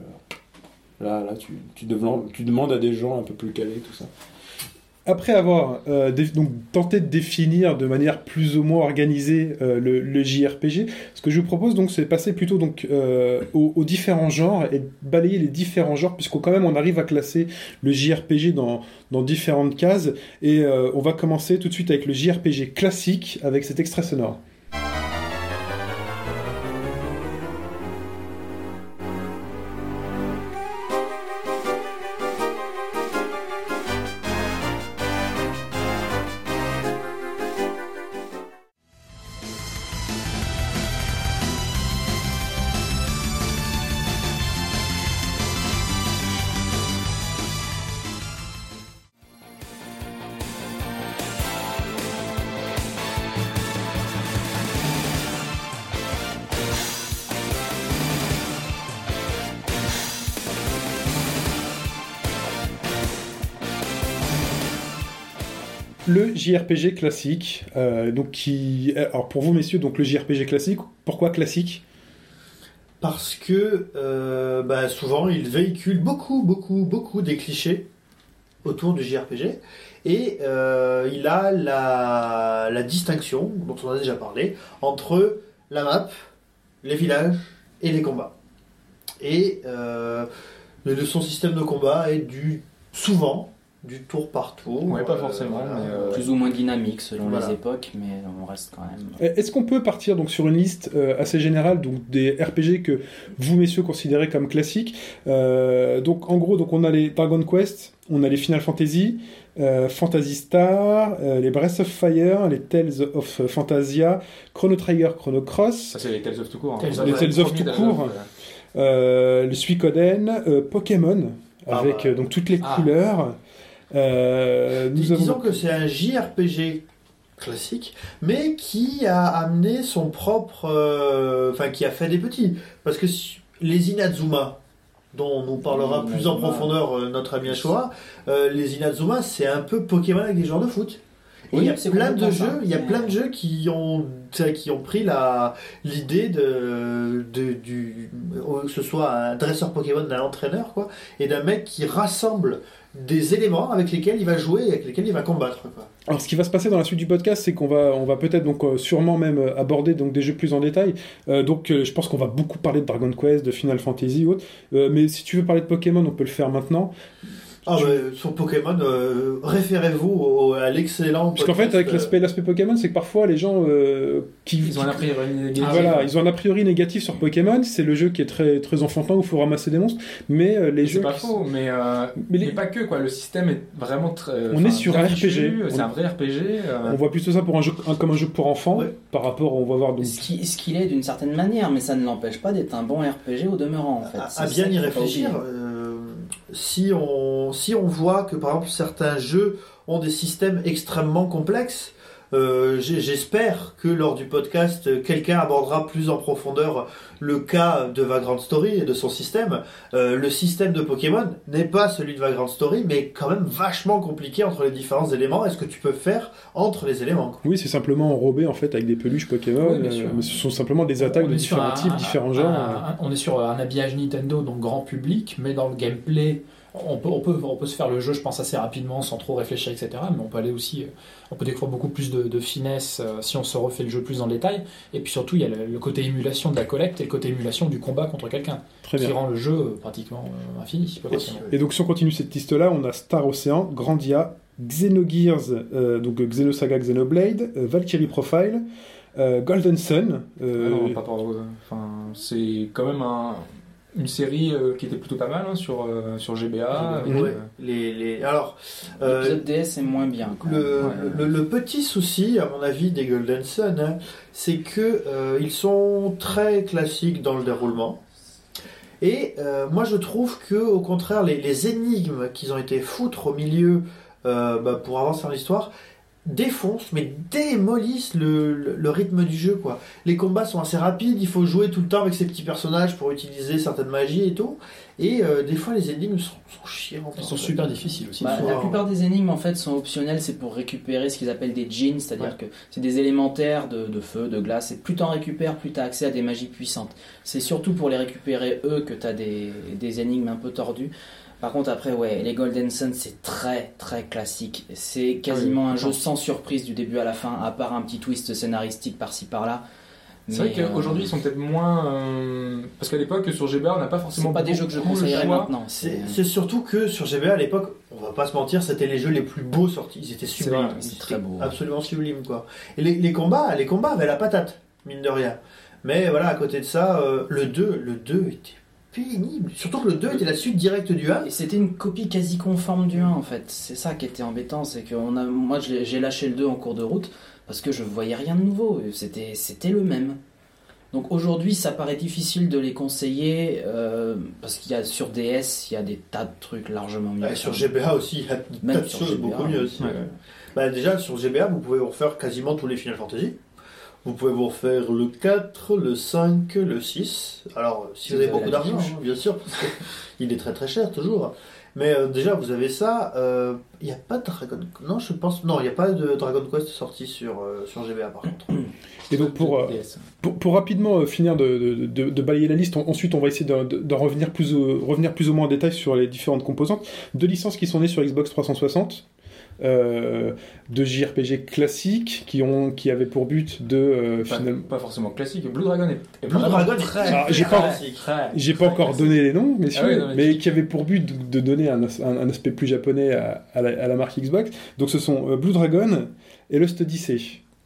là, là tu, tu, demandes, à des gens un peu plus calés, tout ça. Après avoir euh, donc, tenté de définir de manière plus ou moins organisée euh, le, JRPG, ce que je vous propose donc c'est de passer plutôt donc euh, aux, différents genres et de balayer les différents genres puisqu'on quand même on arrive à classer le JRPG dans, dans différentes cases et on va commencer tout de suite avec le JRPG classique avec cet extrait sonore. JRPG classique, euh, donc qui, alors pour vous messieurs, donc le JRPG classique, pourquoi classique? Parce que euh, bah, souvent, il véhicule beaucoup, beaucoup, beaucoup des clichés autour du JRPG. Et euh, il a la, la distinction, dont on a déjà parlé, entre la map, les villages et les combats. Et euh, le- son système de combat est du souvent du tour par tour. Ouais, pas Euh, forcément, mais, euh, Plus ou moins dynamique selon Voilà. les époques, mais on reste quand même. Euh, Est-ce qu'on peut partir donc sur une liste euh, assez générale donc des RPG que vous messieurs considérez comme classiques Euh, Donc en gros donc on a les Dragon Quest, on a les Final Fantasy, euh, Fantasy Star, euh, les Breath of Fire, les Tales of Fantasia, Chrono Trigger, Chrono Cross, Ça, c'est les Tales of tout court. hein. Tales Les Tales of tout court. euh, le Suikoden, euh, Pokémon Ah avec bah. euh, donc toutes les Ah. couleurs. Euh, nous Dis- avons Disons que c'est un JRPG classique, mais qui a amené son propre. euh, Enfin, qui a fait des petits. Parce que les Inazuma, dont on nous parlera Oui, plus en profondeur euh, notre ami euh, les Inazuma, c'est un peu Pokémon avec des joueurs de foot. Et il y a plein de jeux, il y a plein de jeux qui ont qui ont pris la l'idée de, de du que ce soit un dresseur Pokémon d'un entraîneur quoi et d'un mec qui rassemble des éléments avec lesquels il va jouer et avec lesquels il va combattre quoi. Alors, ce qui va se passer dans la suite du podcast, c'est qu'on va, on va peut-être donc euh, sûrement même euh, aborder donc des jeux plus en détail. Euh, donc, je pense qu'on va beaucoup parler de Dragon Quest, de Final Fantasy ou autre. Euh, mais si tu veux parler de Pokémon, on peut le faire maintenant. Ah Tu- bah, sur Pokémon, euh, référez-vous à l'excellent. Parce qu'en fait, avec euh, l'aspect, l'aspect Pokémon, c'est que parfois les gens euh, qui, Ils ont un a priori négatif. voilà, ils ont un a priori négatif sur Pokémon. C'est le jeu qui est très très enfantin où il faut ramasser des monstres. Mais euh, les C'est jeux, pas qui- faux, mais, euh, Mais pas que quoi. Le système est vraiment très. On est sur un RPG. C'est On- un vrai RPG. euh, on voit plutôt ça pour un jeu un- comme un jeu pour enfants Ouais. par rapport, on va voir donc. Ce qui- ce qu'il est d'une certaine manière, mais ça ne l'empêche pas d'être un bon RPG au demeurant en fait. à, C'est bien y pas réfléchir, euh, si, on, voit que par exemple certains jeux ont des systèmes extrêmement complexes, euh, j'espère que lors du podcast, quelqu'un abordera plus en profondeur le cas de Vagrant Story et de son système. Euh, le système de Pokémon n'est pas celui de Vagrant Story, mais quand même vachement compliqué entre les différents éléments et ce que tu peux faire entre les éléments. quoi. Oui, c'est simplement enrobé en fait avec des peluches Pokémon. Oui, bien sûr. euh, mais ce sont simplement des attaques On de différents un- types, un- différents un- genres. un- on est sur un habillage Nintendo, donc grand public, mais dans le gameplay, on peut, on peut, on peut se faire le jeu, je pense, assez rapidement, sans trop réfléchir, etc. Mais on peut aller aussi, euh, on peut découvrir beaucoup plus de, de finesse euh, si on se refait le jeu plus en détail. Et puis surtout, il y a le, le côté émulation de la collecte et le côt émulation du combat contre quelqu'un, Très qui rend le jeu euh, pratiquement euh, infini. Et donc si on continue cette liste-là, on a Star Ocean, Grandia, Xenogears, euh, donc Xenosaga, Xenoblade, euh, Valkyrie Profile, euh, Golden Sun. euh, Ah non, pas par- euh, enfin, c'est quand même un- une série euh, qui était plutôt pas mal hein, sur, euh, sur GBA. avec, Ouais. euh, Les, les... Alors, euh, L'épisode DS est moins bien. Le, Ouais. le, le petit souci, à mon avis, des Golden Sun, hein, c'est que euh, ils sont très classiques dans le déroulement. Et euh, moi, je trouve que, au contraire, les, les énigmes qu'ils ont été foutre au milieu euh, bah, pour avancer dans l'histoire défoncent, mais démolissent le, le- le rythme du jeu. Quoi. Les combats sont assez rapides, il faut jouer tout le temps avec ces petits personnages pour utiliser certaines magies et tout. Et euh, des fois, les énigmes sont, sont chiantes. Sont fait. super difficiles aussi. Bah, la plupart des énigmes en fait sont optionnelles, c'est pour récupérer ce qu'ils appellent des jeans, c'est-à-dire que c'est des élémentaires de, de feu, de glace, et plus t'en récupères, plus t'as accès à des magies puissantes. C'est surtout pour les récupérer eux que t'as des, des énigmes un peu tordues. Par contre après ouais, les Golden Sun c'est très très classique. C'est quasiment Oui, un jeu sans surprise du début à la fin, à part un petit twist scénaristique par-ci par-là. C'est vrai Mais, euh, qu'aujourd'hui ils sont peut-être moins. euh, Parce qu'à l'époque sur GBA on n'a pas forcément. pas des jeux que je conseillerais choix. maintenant. C'est c'est surtout que sur GBA à l'époque, on va pas se mentir, c'était les jeux les plus beaux sortis. Ils étaient sublimes. très beau. Absolument sublimes quoi. Et les, les combats, les combats avaient la patate, mine de rien. Mais voilà, à côté de ça, euh, le 2, le 2 était pénible. Surtout que le 2 était la suite directe du 1. Et c'était une copie quasi conforme du 1 en fait. C'est ça qui était embêtant, c'est que on a, moi j'ai lâché le 2 en cours de route parce que je voyais rien de nouveau. C'était c'était le même. Donc aujourd'hui, ça paraît difficile de les conseiller euh, parce qu'il y a sur DS, il y a des tas de trucs largement mieux. Ouais, sur GBA aussi, il y a des tas de choses GBA, beaucoup mieux aussi. ouais. ouais. Bah, déjà, sur GBA, vous pouvez vous refaire quasiment tous les Final Fantasy. Vous pouvez vous refaire le 4, le 5, le 6. Alors, si vous avez vous avez beaucoup d'argent, hein, bien sûr, parce qu'il est très très cher toujours. Mais euh, déjà, vous avez ça. euh, Il n'y a pas de Dragon... Non, je pense... Non, il n'y a pas de Dragon Quest sorti sur, euh, sur GBA, par contre. Et donc pour, euh, pour, pour rapidement euh, finir de, de, de- de balayer la liste, on- ensuite on va essayer de, de- de revenir, plus revenir plus ou moins en détail sur les différentes composantes. Deux licences qui sont nées sur Xbox 360, euh, deux JRPG classiques qui, ont, qui avaient pour but de euh, Pas, finalement... pas forcément classique. Blue Dragon est, est Blue Dragon est très, j'ai très pas- très- J'ai pas très encore classique. donné les noms, messieurs, Ah oui, non, mais qui avaient pour but de, de donner un, as- un- un aspect plus japonais à, à la, à la marque Xbox. Donc ce sont euh, Blue Dragon et Lost Odyssey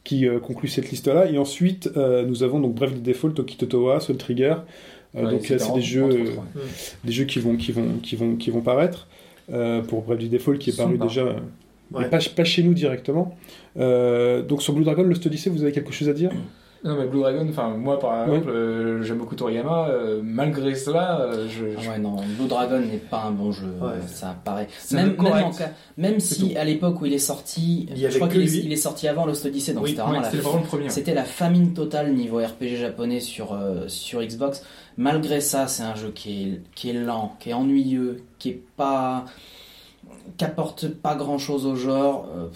qui euh, concluent cette liste-là. Et ensuite, euh, nous avons donc Bref de Default, Okitotowa, Soul Trigger. Euh, Ouais, donc c'est des jeux, euh, des jeux qui vont, qui vont, qui vont, qui vont paraître. Euh, pour Bref du Default qui est paru déjà, euh, Ouais. mais pas, pas chez nous directement. Euh, donc sur Blue Dragon, Lost Odyssey, vous avez quelque chose à dire? Non mais Blue Dragon, enfin moi par Ouais. exemple, euh, j'aime beaucoup Toriyama. euh, malgré cela, euh, je, Ah je- ouais, non, Blue Dragon n'est pas un bon jeu, Ouais. ça paraît. Même, un correct. même, en cas- même si à l'époque où il est sorti, Il je crois qu'il est, lui. il est sorti avant Lost Odyssey, donc Oui, c'était ouais, vraiment la vraiment le premier. C'était la famine totale niveau RPG japonais sur, euh, sur Xbox. Malgré ça, c'est un jeu qui est, qui est lent, qui est ennuyeux, qui est pas. Qu'apporte pas grand chose au genre. euh,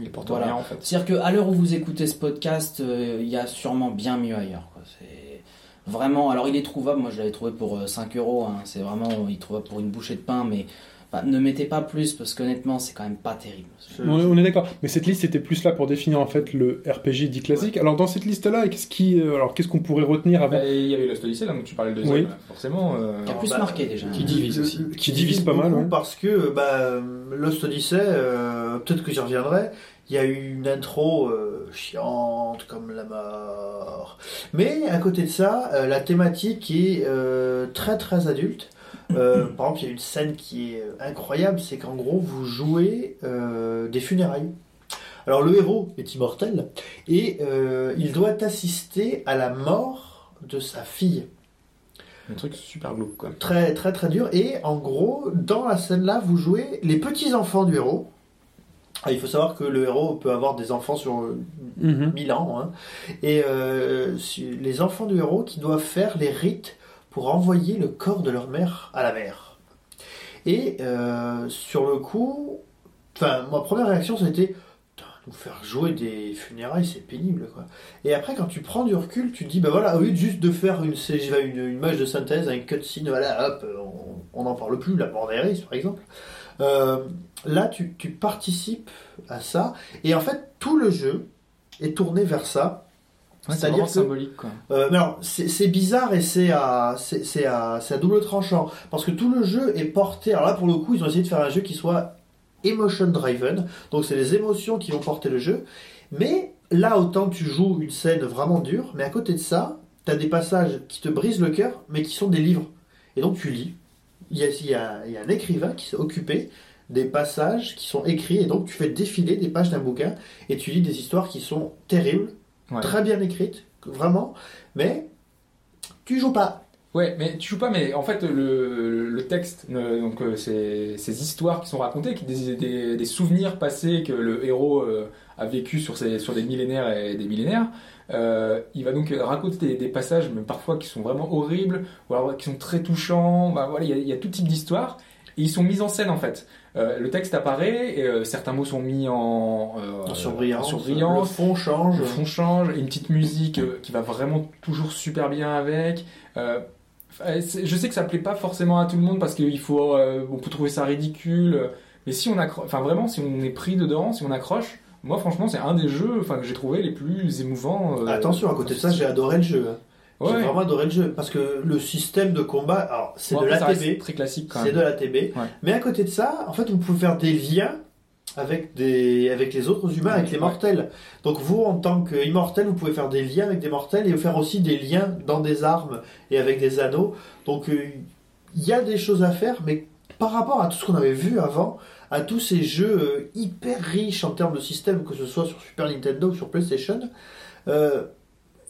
Il porte Voilà. rien en fait. C'est-à-dire qu'à l'heure où vous écoutez ce podcast, euh, il y a sûrement bien mieux ailleurs. quoi. C'est vraiment. Alors il est trouvable, moi je l'avais trouvé pour euh, 5 euros. hein. C'est vraiment. Il est trouvable pour une bouchée de pain, mais bah, ne mettez pas plus parce qu'honnêtement, c'est quand même pas terrible. On est, on est d'accord. Mais cette liste était plus là pour définir en fait le RPG dit classique. Alors dans cette liste-là, qu'est-ce qui, euh, alors qu'est-ce qu'on pourrait retenir avec Bah, Il y avait Lost Odyssey, là, donc tu parlais le deuxième, Oui. forcément. euh, Qui a plus bah, marqué déjà. qui divise Le- aussi. Qui divise pas mal. Parce que bah, Lost Odyssey, euh, peut-être que j'y reviendrai, il y a eu une intro euh, chiante comme la mort. Mais à côté de ça, euh, la thématique est euh, très très adulte. Euh, par exemple, il y a une scène qui est incroyable, c'est qu'en gros, vous jouez euh, des funérailles. Alors le héros est immortel et euh, il doit assister à la mort de sa fille Un truc super glauque, quoi. très très très dur et en gros dans la scène là vous jouez les petits enfants du héros Ah, il faut savoir que le héros peut avoir des enfants sur euh, Mhm. 1000 ans hein. et euh, les enfants du héros qui doivent faire les rites pour envoyer le corps de leur mère à la mer et euh, sur le coup enfin ma première réaction c'était nous faire jouer des funérailles c'est pénible quoi et après, quand tu prends du recul, tu te dis, bah voilà, au lieu juste de faire une, image de synthèse avec cutscene, voilà, hop, on n'en parle plus, la mort d'Aeris par exemple. Euh, là, tu, tu participes à ça, et en fait, tout le jeu est tourné vers ça. C'est vraiment que- symbolique, quoi. Euh, alors, c'est bizarre et c'est à, c'est à, double tranchant. Parce que tout le jeu est porté. Alors là, pour le coup, ils ont essayé de faire un jeu qui soit emotion driven. Donc, c'est les émotions qui vont porter le jeu. Mais là, autant tu joues une scène vraiment dure, mais à côté de ça, tu as des passages qui te brisent le cœur, mais qui sont des livres. Et donc, tu lis. Il y a, il y a- il y a un écrivain qui s'est occupé des passages qui sont écrits, et donc tu fais défiler des pages d'un bouquin, et tu lis des histoires qui sont terribles, Ouais. très bien écrites, vraiment, mais tu joues pas. Ouais, mais tu joues pas, mais en fait, le, le texte, euh, donc euh, ces, ces histoires qui sont racontées, qui, des, des, des souvenirs passés que le héros euh, a vécu sur, ces, sur des millénaires et des millénaires, euh, il va donc raconter des, des passages, mais parfois qui sont vraiment horribles, ou alors qui sont très touchants. Bah, voilà, il y, a- il y a tout type d'histoires, et ils sont mis en scène en fait. Euh, le texte apparaît, et euh, certains mots sont mis en, euh, En surbrillance, le fond change. Le fond change, une petite musique euh, qui va vraiment toujours super bien avec. Je sais que ça plaît pas forcément à tout le monde parce qu'il faut, on peut trouver ça ridicule. Mais si on accroche, enfin vraiment, si on est pris dedans, si on accroche, moi franchement, c'est un des jeux, enfin que j'ai trouvé les plus émouvants. Attention, à côté de ça, j'ai adoré le jeu. J'ai Ouais. vraiment adoré le jeu parce que le système de combat, alors c'est Bon, de l'ATB, très classique quand c'est de l'ATB, mais à côté de ça, en fait, vous pouvez faire des liens avec des avec les autres humains, avec les Ouais. mortels. Donc vous, en tant qu'immortel, vous pouvez faire des liens avec des mortels et faire aussi des liens dans des armes et avec des anneaux. Donc euh, il y a des choses à faire, mais par rapport à tout ce qu'on avait vu avant, à tous ces jeux euh, hyper riches en termes de système, que ce soit sur Super Nintendo ou sur PlayStation, euh,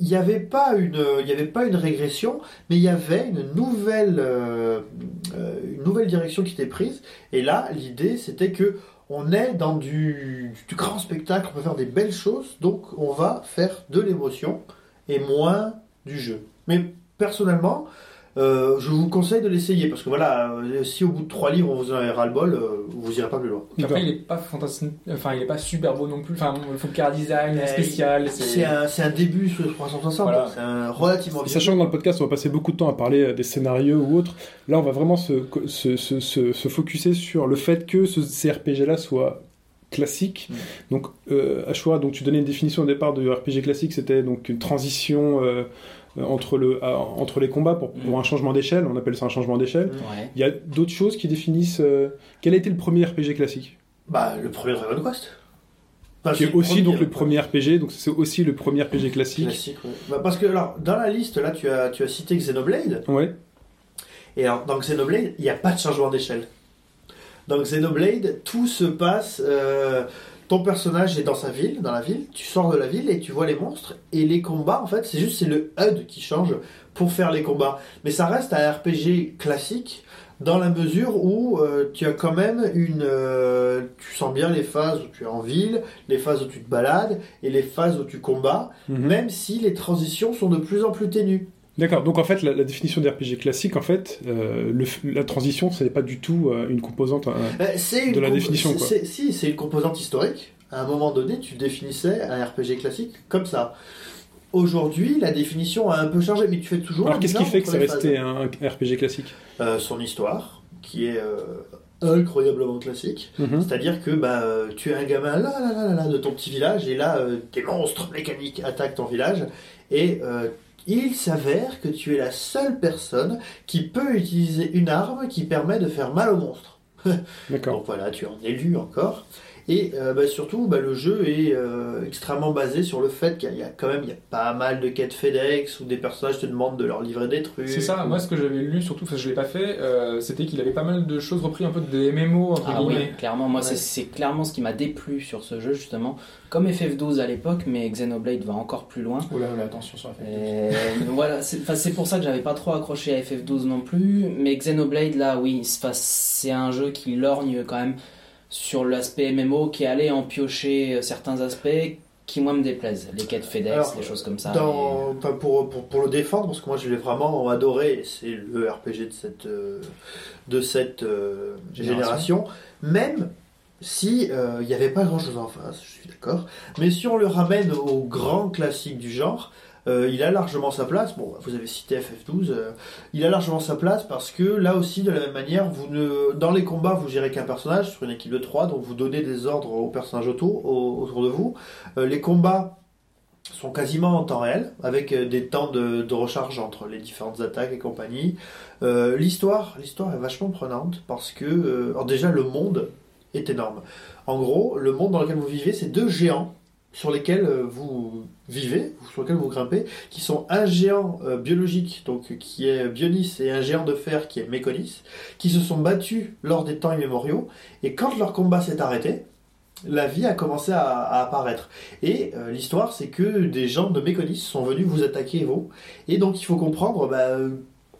il n'y avait pas une, il avait pas une régression, mais il y avait une nouvelle, euh, euh, une nouvelle direction qui était prise. Et là, l'idée, c'était que on est dans du, du grand spectacle, on peut faire des belles choses, donc on va faire de l'émotion et moins du jeu. Mais personnellement, euh, je vous conseille de l'essayer parce que voilà, euh, si au bout de trois livres on vous en avez ras-le-bol, euh, vous irez pas plus loin. Après, il est pas fantastique, enfin il est pas super beau non plus. Enfin, il faut le car design Euh, spécial. C'est un, c'est un début sur 360, Voilà. c'est un relativement bien. Sachant que dans le podcast, on va passer beaucoup de temps à parler des scénarios ou autres, là, on va vraiment se, se, se, se, se focuser sur le fait que ce, ces RPG-là soient classiques. Mm. Donc, euh, Ashura, donc tu donnais une définition au départ de RPG classique, c'était donc une transition euh, entre, le, à- entre les combats pour, pour un changement d'échelle, on appelle ça un changement d'échelle. Ouais. Il y a d'autres choses qui définissent... euh, quel a été le premier RPG classique Bah, le premier Dragon Quest. Enfin, Qui c'est est aussi premier, donc le premier RPG, donc c'est aussi le premier RPG classique. Classique, ouais. Bah, parce que, alors, dans la liste, là, tu as, tu as cité Xenoblade. Ouais. Et alors, dans Xenoblade, il n'y a pas de changement d'échelle. Dans Xenoblade, tout se passe. euh, ton personnage est dans sa ville, dans la ville. Tu sors de la ville et tu vois les monstres. Et les combats, en fait, c'est juste c'est le HUD qui change pour faire les combats. Mais ça reste un RPG classique dans la mesure où euh, tu as quand même une. euh, tu sens bien les phases où tu es en ville, les phases où tu te balades et les phases où tu combats Mhm. même si les transitions sont de plus en plus ténues. D'accord, donc en fait, la, la définition d'RPG classique, en fait, euh, le la transition, ce n'est pas du tout euh, une composante. euh, une De la définition, quoi. Si, c'est une composante historique. À un moment donné, tu définissais un RPG classique comme ça. Aujourd'hui, la définition a un peu changé, mais tu fais toujours. Alors qu'est-ce qui fait que c'est resté un, RPG classique? Son histoire, qui est incroyablement classique. Mhm. C'est-à-dire que bah, tu es un gamin là, là, là, là, de ton petit village, et là, des monstres mécaniques attaquent ton village, et il s'avère que tu es la seule personne qui peut utiliser une arme qui permet de faire mal aux monstres. D'accord. Donc voilà, tu es en élu encore. Et euh, bah, surtout, bah, le jeu est euh, extrêmement basé sur le fait qu'il y a- quand même il y a pas mal de quêtes FedEx où des personnages te demandent de leur livrer des trucs. C'est ça, moi ce que j'avais lu, surtout parce que je l'ai pas fait, euh, c'était qu'il avait pas mal de choses repris un peu des MMO, entre Ah oui, guillemets. clairement, moi Ouais. c'est- clairement ce qui m'a déplu sur ce jeu justement, comme FF12 à l'époque, mais Xenoblade va encore plus loin. Oh là là, attention sur la fête. Et voilà, c'est enfin, c'est pour ça que j'avais pas trop accroché à FF12 non plus, mais Xenoblade là, oui, c'est un jeu qui lorgne quand même sur l'aspect MMO, qui est allé en piocher euh, certains aspects qui moi me déplaisent, les quêtes FedEx, Alors, les choses comme ça. Dans, enfin, pour, pour, pour le défendre, parce que moi je l'ai vraiment adoré, c'est le RPG de cette, euh, de cette euh, génération. même si euh, il n'y avait pas grand chose en face, je suis d'accord, mais si on le ramène au grand classique du genre, euh, il a largement sa place. Bon, vous avez cité FF12, euh, il a largement sa place parce que là aussi, de la même manière, dans les combats, vous gérez qu'un personnage sur une équipe de 3, donc vous donnez des ordres aux personnages autour, au- autour de vous. Euh, les combats sont quasiment en temps réel, avec des temps de, recharge entre les différentes attaques et compagnie. L'histoire, l'histoire est vachement prenante parce que, déjà, le monde est énorme. En gros, le monde dans lequel vous vivez, c'est deux géants sur lesquels euh, vous vivez, sur lesquels vous grimpez, qui sont un géant euh, biologique, donc qui est Bionis, et un géant de fer qui est Méconis, qui se sont battus lors des temps immémoriaux, et quand leur combat s'est arrêté, la vie a commencé à, apparaître. Et euh, l'histoire, c'est que des gens de Méconis sont venus vous attaquer, vous. Et donc il faut comprendre bah,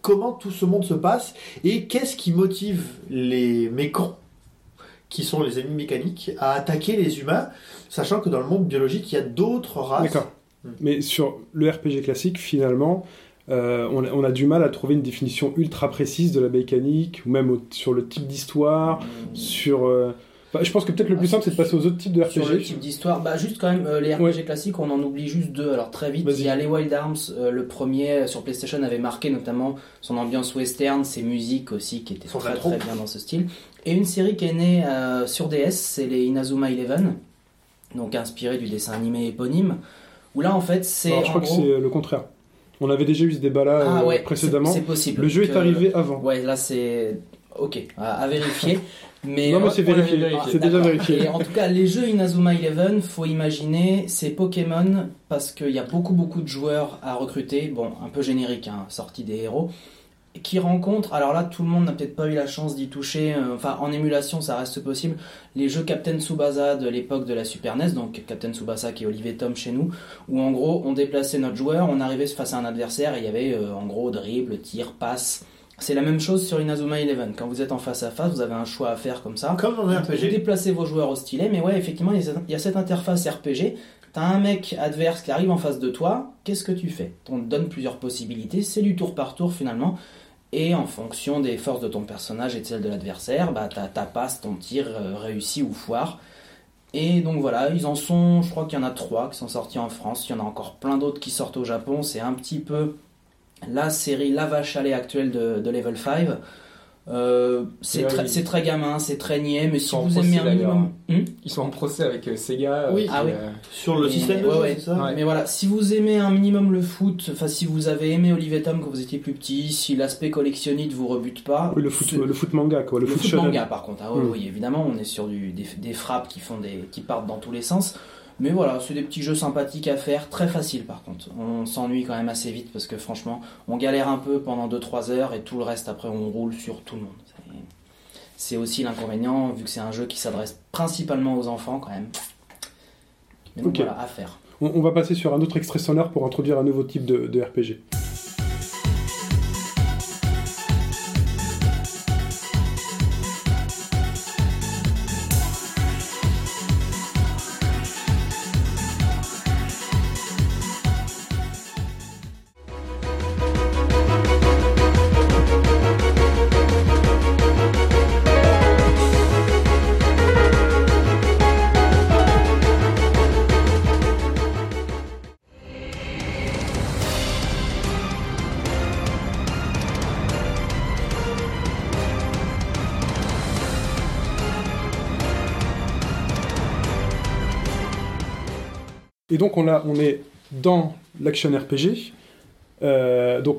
comment tout ce monde se passe et qu'est-ce qui motive les mécons, qui sont les ennemis mécaniques, à attaquer les humains, sachant que dans le monde biologique, il y a d'autres races. D'accord. Hmm. Mais sur le RPG classique, finalement, euh, on, a, on a du mal à trouver une définition ultra précise de la mécanique, ou même au- sur le type d'histoire, sur... euh, enfin, je pense que peut-être le plus simple, c'est de passer aux autres types de RPG. Sur le type d'histoire, bah juste quand même euh, les RPG Ouais. classiques, on en oublie juste deux. Alors très vite, il y a les Wild Arms, euh, le premier sur PlayStation avait marqué notamment son ambiance western, ses musiques aussi qui étaient très très bien dans ce style. Et une série qui est née euh, sur DS, c'est les Inazuma Eleven, donc inspiré du dessin animé éponyme. Où là en fait c'est Alors, je crois que c'est euh, le contraire. On avait déjà eu ce débat-là ah euh, ouais, précédemment. c'est possible. Le jeu est arrivé avant. Ouais, là c'est ok à, à vérifier. Mais non, mais c'est vérifié. C'est déjà vérifié. Et en tout cas, les jeux Inazuma Eleven, faut imaginer, c'est Pokémon parce qu'il y a beaucoup beaucoup de joueurs à recruter, bon, un peu générique, hein, sorti des héros, qui rencontrent, alors là, tout le monde n'a peut-être pas eu la chance d'y toucher, euh, enfin, en émulation, ça reste possible, les jeux Captain Tsubasa de l'époque de la Super NES, donc Captain Tsubasa qui est Olivier Tom chez nous, où en gros, on déplaçait notre joueur, on arrivait face à un adversaire, et il y avait euh, en gros dribble, tir, passe. C'est la même chose sur Inazuma Eleven. Quand vous êtes en face à face, vous avez un choix à faire comme ça. Comme un Vous RPG. déplacez vos joueurs au stylet, mais ouais, effectivement, il y a cette- il y a cette interface RPG. T'as un mec adverse qui arrive en face de toi, qu'est-ce que tu fais? On te donne plusieurs possibilités, c'est du tour par tour finalement, et en fonction des forces de ton personnage et de celles de l'adversaire, bah, ta, ta passe, ton tir euh, réussi ou foire. Et donc voilà, ils en sont, je crois qu'il y en a trois qui sont sortis en France, il y en a encore plein d'autres qui sortent au Japon, c'est un petit peu la série, la vache à actuelle de Level 5. Euh, c'est très, très gamin, c'est très niais, mais si vous aimez un minimum. Hmm Ils sont en procès avec euh, Sega. Oui. Ah oui. euh, Sur le Mais- système de ouais, jeu, ouais. c'est ça Ouais. Mais voilà, si vous aimez un minimum le foot, enfin si vous avez aimé Olivier Tom quand vous étiez plus petit, si l'aspect collectionniste vous rebute pas, Oui, le foot, le foot manga, quoi. Le, le foot, manga par contre, ah, oui, Mm. oui, évidemment, on est sur du, des, des frappes qui font des, qui partent dans tous les sens. Mais voilà, c'est des petits jeux sympathiques à faire, très faciles par contre. On s'ennuie quand même assez vite parce que franchement, on galère un peu pendant 2-3 heures et tout le reste après on roule sur tout le monde. C'est- aussi l'inconvénient vu que c'est un jeu qui s'adresse principalement aux enfants quand même. Mais donc voilà, à faire. On, on va passer sur un autre extrait sonore pour introduire un nouveau type de, de RPG. Donc on, a, on est dans l'action RPG. Euh, donc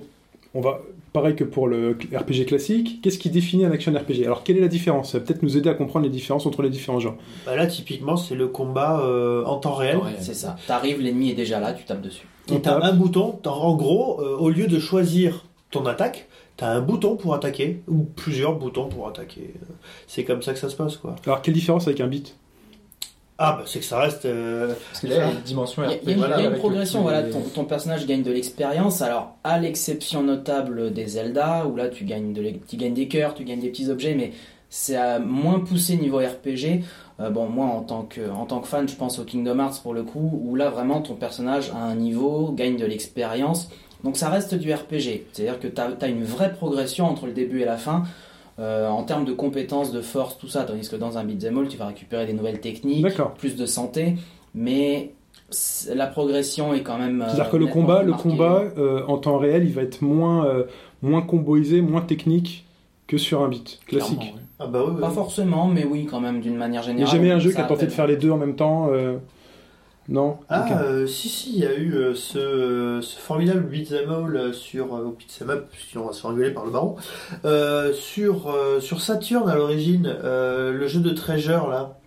on va, pareil que pour le RPG classique, qu'est-ce qui définit un action RPG Alors quelle est la différence? Ça va peut-être nous aider à comprendre les différences entre les différents genres. Bah là, typiquement, c'est le combat euh, en temps réel. Réel. C'est ça. T'arrives, l'ennemi est déjà là, tu tapes dessus. Et t'as un bouton. t'as- En gros, euh, au lieu de choisir ton attaque, t'as un bouton pour attaquer ou plusieurs boutons pour attaquer. C'est comme ça que ça se passe, quoi. Alors quelle différence avec un beat? Ah, bah c'est que ça reste. euh, Parce qu'il y a une dimension Il y a, RPG, il y a une- voilà, il y a une progression, les- voilà, ton, ton personnage gagne de l'expérience, alors à l'exception notable des Zelda, où là tu gagnes, de, tu gagnes des cœurs, tu gagnes des petits objets, mais c'est euh, moins poussé niveau RPG. Euh, bon, moi en tant, que, en tant que fan, je pense au Kingdom Hearts pour le coup, où là vraiment ton personnage a un niveau, gagne de l'expérience, donc ça reste du RPG. C'est-à-dire que tu as, une vraie progression entre le début et la fin. Euh, en termes de compétences, de force, tout ça, tandis que dans un beat'em all, tu vas récupérer des nouvelles techniques, plus de santé, mais la progression est quand même. euh, C'est-à-dire que le nettement combat, le combat euh, en temps réel, il va être moins, euh, moins comboisé, moins technique que sur un beat classique. Oui. Ah, bah oui, oui. Pas forcément, mais oui, quand même, d'une manière Il n'y a générale. jamais un jeu qui a tenté de faire les deux en même temps euh, Non Ah, euh, si, si, il y a eu euh, ce, ce formidable beat'em all euh, sur euh, beat'em up, sinon on va se faire engueuler par le baron, euh, sur, euh, sur Saturn à l'origine, euh, le jeu de Treasure là.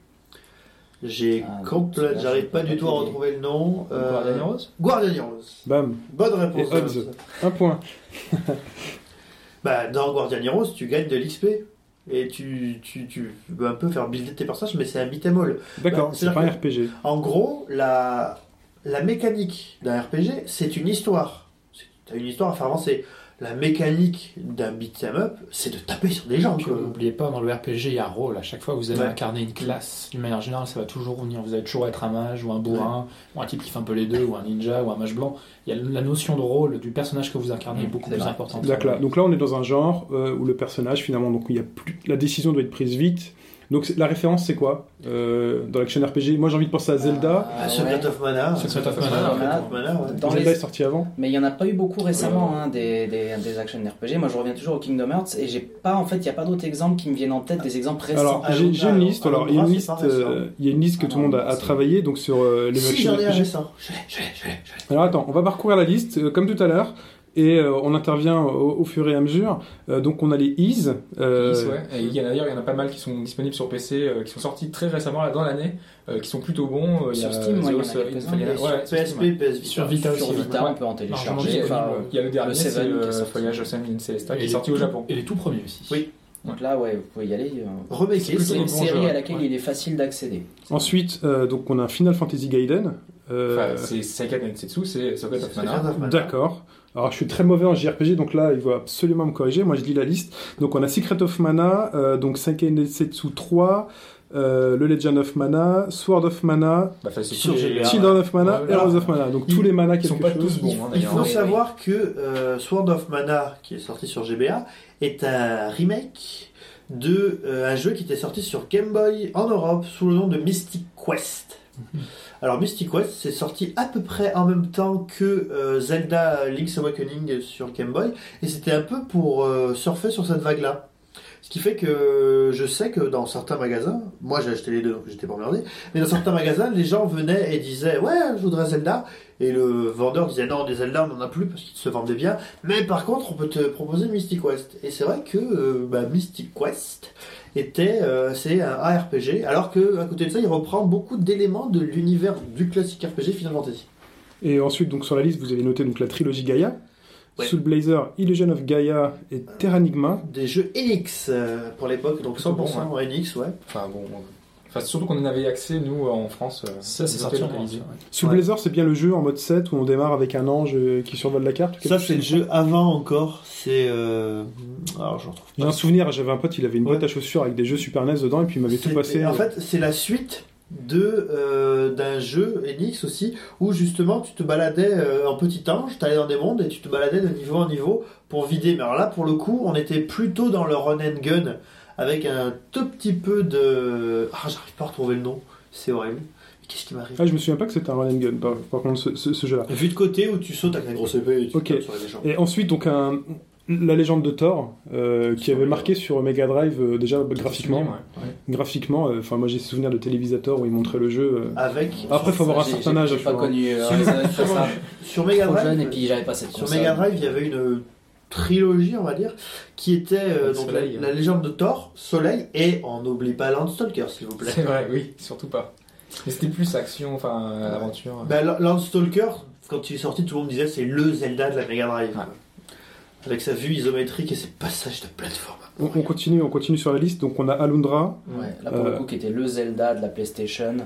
J'ai Ah, complètement, j'arrive pas du tout à retrouver le nom. Euh, Guardian Heroes Guardian Heroes. Bam, Bonne réponse. Et un point. Bah, dans Guardian Heroes, tu gagnes de l'XP. Et tu, tu, tu peux un peu faire builder tes personnages, mais c'est un beat'em all. D'accord, Bah, c'est pas un RPG. En gros, la, la mécanique d'un RPG, c'est une histoire. Tu as une histoire à faire avancer. La mécanique d'un beat'em up, c'est de taper sur des gens. N'oubliez pas, dans le RPG, il y a rôle. À chaque fois, vous allez Ouais. incarner une classe. D'une manière générale, ça va toujours venir. Vous allez toujours être un mage ou un bourrin, ou un type qui fait un peu les deux, ou un ninja, ou un mage blanc. Il y a la notion de rôle du personnage que vous incarnez est beaucoup plus vrai. importante. D'accord. Donc là, on est dans un genre euh, où le personnage, finalement, donc il y a plus, la décision doit être prise vite. Donc la référence, c'est quoi euh, dans l'action RPG Moi, j'ai envie de penser à Zelda. Ah, Ah, Secret ouais. of Mana. Secret of Mana. Secret of Mana, ouais. Dans Zelda les- est sorti avant. Mais il n'y en a pas eu beaucoup récemment hein, des, des, des action RPG. Moi, je reviens toujours au Kingdom Hearts et j'ai pas, en fait, il n'y a pas d'autres exemples qui me viennent en tête, des exemples récents. Alors, j'ai une ah, liste. ah, Alors, donc, il y a une liste, euh, il y a une liste que Ah tout le monde a, a travaillé donc sur euh, les Si, action j'en ai un RPG. récent. Je l'ai, je l'ai, je. Alors attends, on va parcourir la liste euh, comme tout à l'heure et euh, on intervient au, au fur et à mesure. Euh, donc on a les Ease. euh, Yes, ouais. Et il y en a d'ailleurs, il y en a pas mal qui sont disponibles sur PC, euh, qui sont sortis très récemment là dans l'année, euh, qui sont plutôt bons. Euh, Sur Steam, ouais, il y en a quelques-uns. Sur Vita. Sur Vita Sur aussi. Vita, ouais. on peut en télécharger. Il y a le dernier, le c'est le. Voyage au Sam Celesta, qui est sorti au Japon. Et les tout premiers aussi. Oui. Donc là, ouais, vous pouvez y aller. euh. C'est une bon série jeu, à laquelle ouais. il est facile d'accéder. Ensuite, euh, donc on a un Final Fantasy Gaiden. Euh, Enfin, c'est Seiken Densetsu, c'est Secret of Secret Mana. of Mana. D'accord. Alors je suis très mauvais en JRPG, donc là il va absolument me corriger. Moi je lis la liste. Donc on a Secret of Mana, euh, donc Seiken Densetsu 3, euh, le Legend of Mana, Sword of Mana, Bah. Children of Mana, Ouais, Heroes of Mana. Donc ils- tous les manas quelque sont pas chose. tous bons, hein, Il faut Oui, savoir que euh, Sword of Mana, qui est sorti sur GBA, est un remake de euh, un jeu qui était sorti sur Game Boy en Europe sous le nom de Mystic Quest. Alors Mystic Quest, c'est sorti à peu près en même temps que euh, Zelda Link's Awakening sur Game Boy, et c'était un peu pour euh, surfer sur cette vague-là. Ce qui fait que je sais que dans certains magasins, moi j'ai acheté les deux donc j'étais pas emmerdé, mais dans certains magasins, les gens venaient et disaient ouais, je voudrais Zelda, et le vendeur disait non, des Zelda on en a plus parce qu'ils se vendaient bien, mais par contre on peut te proposer Mystic Quest. Et c'est vrai que euh, bah, Mystic Quest était euh, c'est un ARPG, alors que à côté de ça il reprend beaucoup d'éléments de l'univers du classique RPG Final Fantasy. Et ensuite donc sur la liste vous avez noté donc la trilogie Gaia, Ouais. Soul Blazer, Illusion of Gaia et Terranigma. Des jeux Enix euh, pour l'époque, donc 100% Bon, en Enix, ouais. Enfin, bon. Enfin, surtout qu'on en avait accès, nous, en France. euh, Ça, c'est sorti en France. Soul Ouais. Blazer c'est bien le jeu en mode 7 où on démarre avec un ange euh, qui survole la carte. Ça c'est le jeu avant encore, c'est... Euh... Alors je retrouve J'ai un souvenir, j'avais un pote, il avait une Ouais. boîte à chaussures avec des jeux Super NES dedans et puis il m'avait tout passé. En fait, c'est la suite de euh, d'un jeu Enix aussi où justement tu te baladais euh, en petit ange, tu allais dans des mondes et tu te baladais de niveau en niveau pour vider. Mais alors là, pour le coup, on était plutôt dans le run and gun avec un tout petit peu de ah j'arrive pas à retrouver le nom, c'est horrible. Mais qu'est-ce qui m'arrive? Ah, je me souviens pas que c'était un run and gun, par, par contre, ce, ce- ce jeu-là. Vu de côté où tu sautes avec une grosse épée et tu Ok. tapes sur les méchants. Et ensuite, donc, un, la légende de Thor, euh, qui avait marqué sur Mega Drive euh, déjà graphiquement. Ouais, ouais. Graphiquement, euh, enfin moi j'ai souvenir de télévisateur où ils montraient le jeu. euh. Avec. Après, faut avoir un certain âge. J'ai je pas crois. connu euh, Sur- sur- ça. Sur Mega Trop Drive. jeune et puis j'avais pas cette Sur console. Mega Drive, il y avait une trilogie, on va dire, qui était euh, donc Soleil. la, la légende de Thor, Soleil, et on n'oublie pas Landstalker, s'il vous plaît. C'est vrai, oui, surtout pas. Mais c'était plus action, enfin, euh, aventure. Ben, L- Landstalker, quand il est sorti, tout le monde disait c'est le Zelda de la Mega Drive. Ouais. Avec sa vue isométrique et ses passages de plateforme. On, on continue, on continue sur la liste. Donc on a Alundra. Ouais, là pour Euh. le coup qui était le Zelda de la PlayStation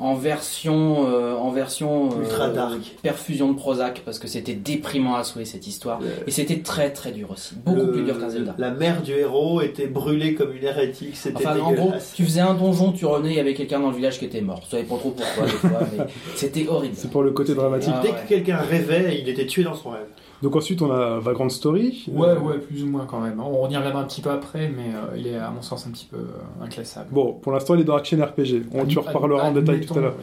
en version euh, en version euh, Ultra dark. perfusion de Prozac parce que c'était déprimant à souhait cette histoire Le- et c'était très très dur aussi beaucoup Le- plus dur qu'un Zelda. La mère du héros était brûlée comme une hérétique, c'était Enfin, en gros, tu faisais un donjon, tu revenais, il y avait quelqu'un dans le village qui était mort. Je savais pas trop pourquoi, des fois, mais c'était horrible. C'est pour le côté dramatique. Ah, Dès ouais. que quelqu'un rêvait, il était tué dans son rêve. Donc ensuite on a Vagrant Story. Ouais, Euh, ouais, plus ou moins quand même. On y reviendra un petit peu après, mais euh, il est à mon sens un petit peu euh, inclassable. Bon, pour l'instant il est dans Action RPG. On, tu reparleras en détail tout à l'heure.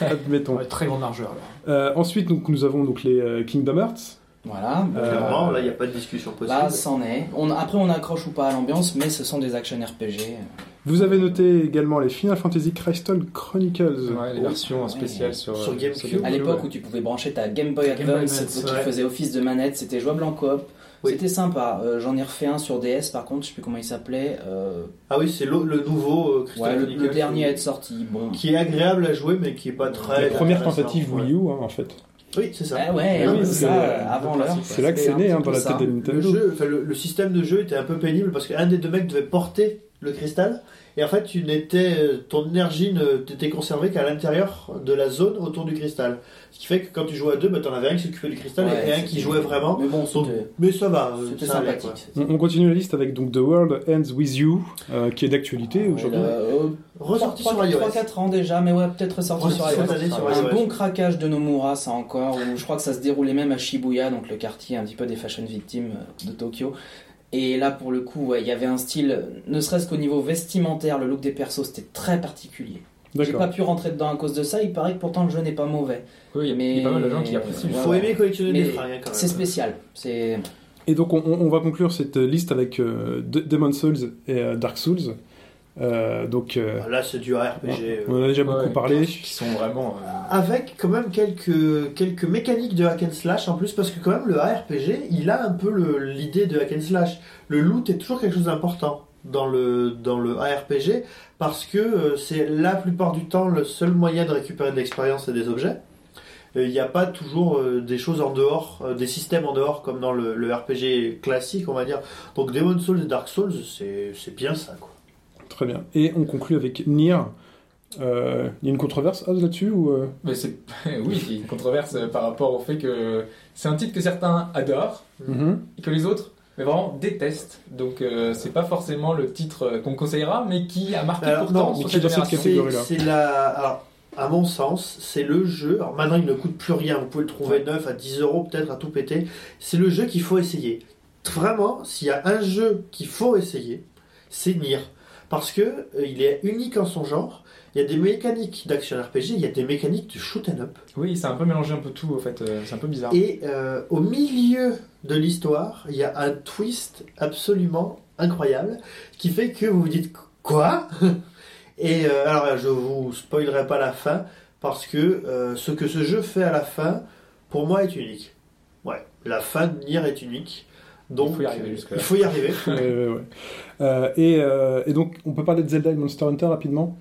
admettons, euh, Admettons. ouais, très grande largeur là. Euh, ensuite donc, nous avons donc les euh, Kingdom Hearts. Voilà. Euh, Clairement, là, il n'y a pas de discussion possible. Là, c'en est. On, après, on accroche ou pas à l'ambiance, mais ce sont des action RPG. Vous avez noté également les Final Fantasy Crystal Chronicles. Ouais, les versions spéciales sur, Sur euh, GameCube. À l'époque ouais. où tu pouvais brancher ta Game Boy Advance, qui ouais. faisait office de manette, c'était jouable en coop. Oui. C'était sympa. Euh, J'en ai refait un sur DS, par contre, je sais plus comment il s'appelait. Euh, Ah oui, c'est le, le nouveau euh, Crystal ouais, le, Chronicles, le dernier à être sorti. Bon. Qui est agréable à jouer, mais qui est pas très. La première tentative Ouais. Wii U hein, en fait. Oui, c'est ça. Ah ouais, Oui, c'est- ça, euh, avant l'heure. C'est là que c'est né hein, dans la tête de Le, Nintendo. jeu, le, le système de jeu était un peu pénible parce qu'un des deux mecs devait porter le cristal et en fait tu n'étais ton énergie ne t'était conservée qu'à l'intérieur de la zone autour du cristal ce qui fait que quand tu jouais à deux bah, t'en avais un qui s'occupait du cristal Ouais, et un qui jouait vraiment Mais bon, Donc, mais ça va euh, c'était allait, sympathique. On, on continue la liste avec donc The World Ends With You, euh, qui est d'actualité Ouais, aujourd'hui. euh, ressorti sur iOS 3-4 ans déjà, mais ouais, peut-être ressorti sur iOS. sur Un iOS. bon craquage de Nomura, ça encore, où je crois que ça se déroulait même à Shibuya, donc le quartier un petit peu des fashion victims euh, de Tokyo. Et là, pour le coup, ouais, il y avait un style, ne serait-ce qu'au niveau vestimentaire, le look des persos, c'était très particulier. J'ai pas pu rentrer dedans à cause de ça, il paraît que pourtant le jeu n'est pas mauvais. Oui, il y a- Mais- il y a pas mal de gens qui apprécient. il faut ouais. aimer collectionner des fringues hein, quand même C'est spécial. C'est Et donc on, va conclure cette liste avec euh, De- Demon's Souls et euh, Dark Souls. Euh, donc euh, là c'est du RPG euh, on en a déjà beaucoup parlé. Qui sont vraiment. euh, avec quand même quelques, quelques mécaniques de hack and slash en plus parce que quand même le ARPG il a un peu l'idée de hack and slash le loot est toujours quelque chose d'important dans le, dans le ARPG parce que euh, c'est la plupart du temps le seul moyen de récupérer de l'expérience et des objets Euh, il n'y a pas toujours euh, des choses en dehors, euh, des systèmes en dehors comme dans le, le RPG classique on va dire donc Demon Souls et Dark Souls c'est c'est bien ça quoi Très bien. Et on conclut avec Nier. Euh, Il y a une controverse là-dessus ou euh Mais c'est oui, il y a une controverse euh, par rapport au fait que c'est un titre que certains adorent Mhm. et que les autres mais vraiment détestent. Donc euh, c'est pas forcément le titre euh, qu'on conseillera, mais qui a marqué Alors, pourtant non, sur. C'est- catégorie-là. C'est la. Alors, à mon sens, c'est le jeu. Alors maintenant, il ne coûte plus rien. Vous pouvez le trouver neuf à 10 euros, peut-être à tout péter. C'est le jeu qu'il faut essayer. Vraiment, s'il y a un jeu qu'il faut essayer, c'est Nier. Parce que euh, il est unique en son genre. Il y a des mécaniques d'action RPG, il y a des mécaniques de shoot 'em up. Oui, c'est un peu mélangé un peu tout, en fait. euh, c'est un peu bizarre. Et euh, au milieu de l'histoire, il y a un twist absolument incroyable qui fait que vous vous dites quoi? Et alors je vous spoilerai pas la fin parce que ce que ce jeu fait à la fin, pour moi, est unique. Ouais, la fin de Nier est unique. Donc Il faut y arriver jusque-là. il faut y arriver. Ouais, ouais, ouais. Euh, et, euh, et donc, on peut parler de Zelda et Monster Hunter rapidement?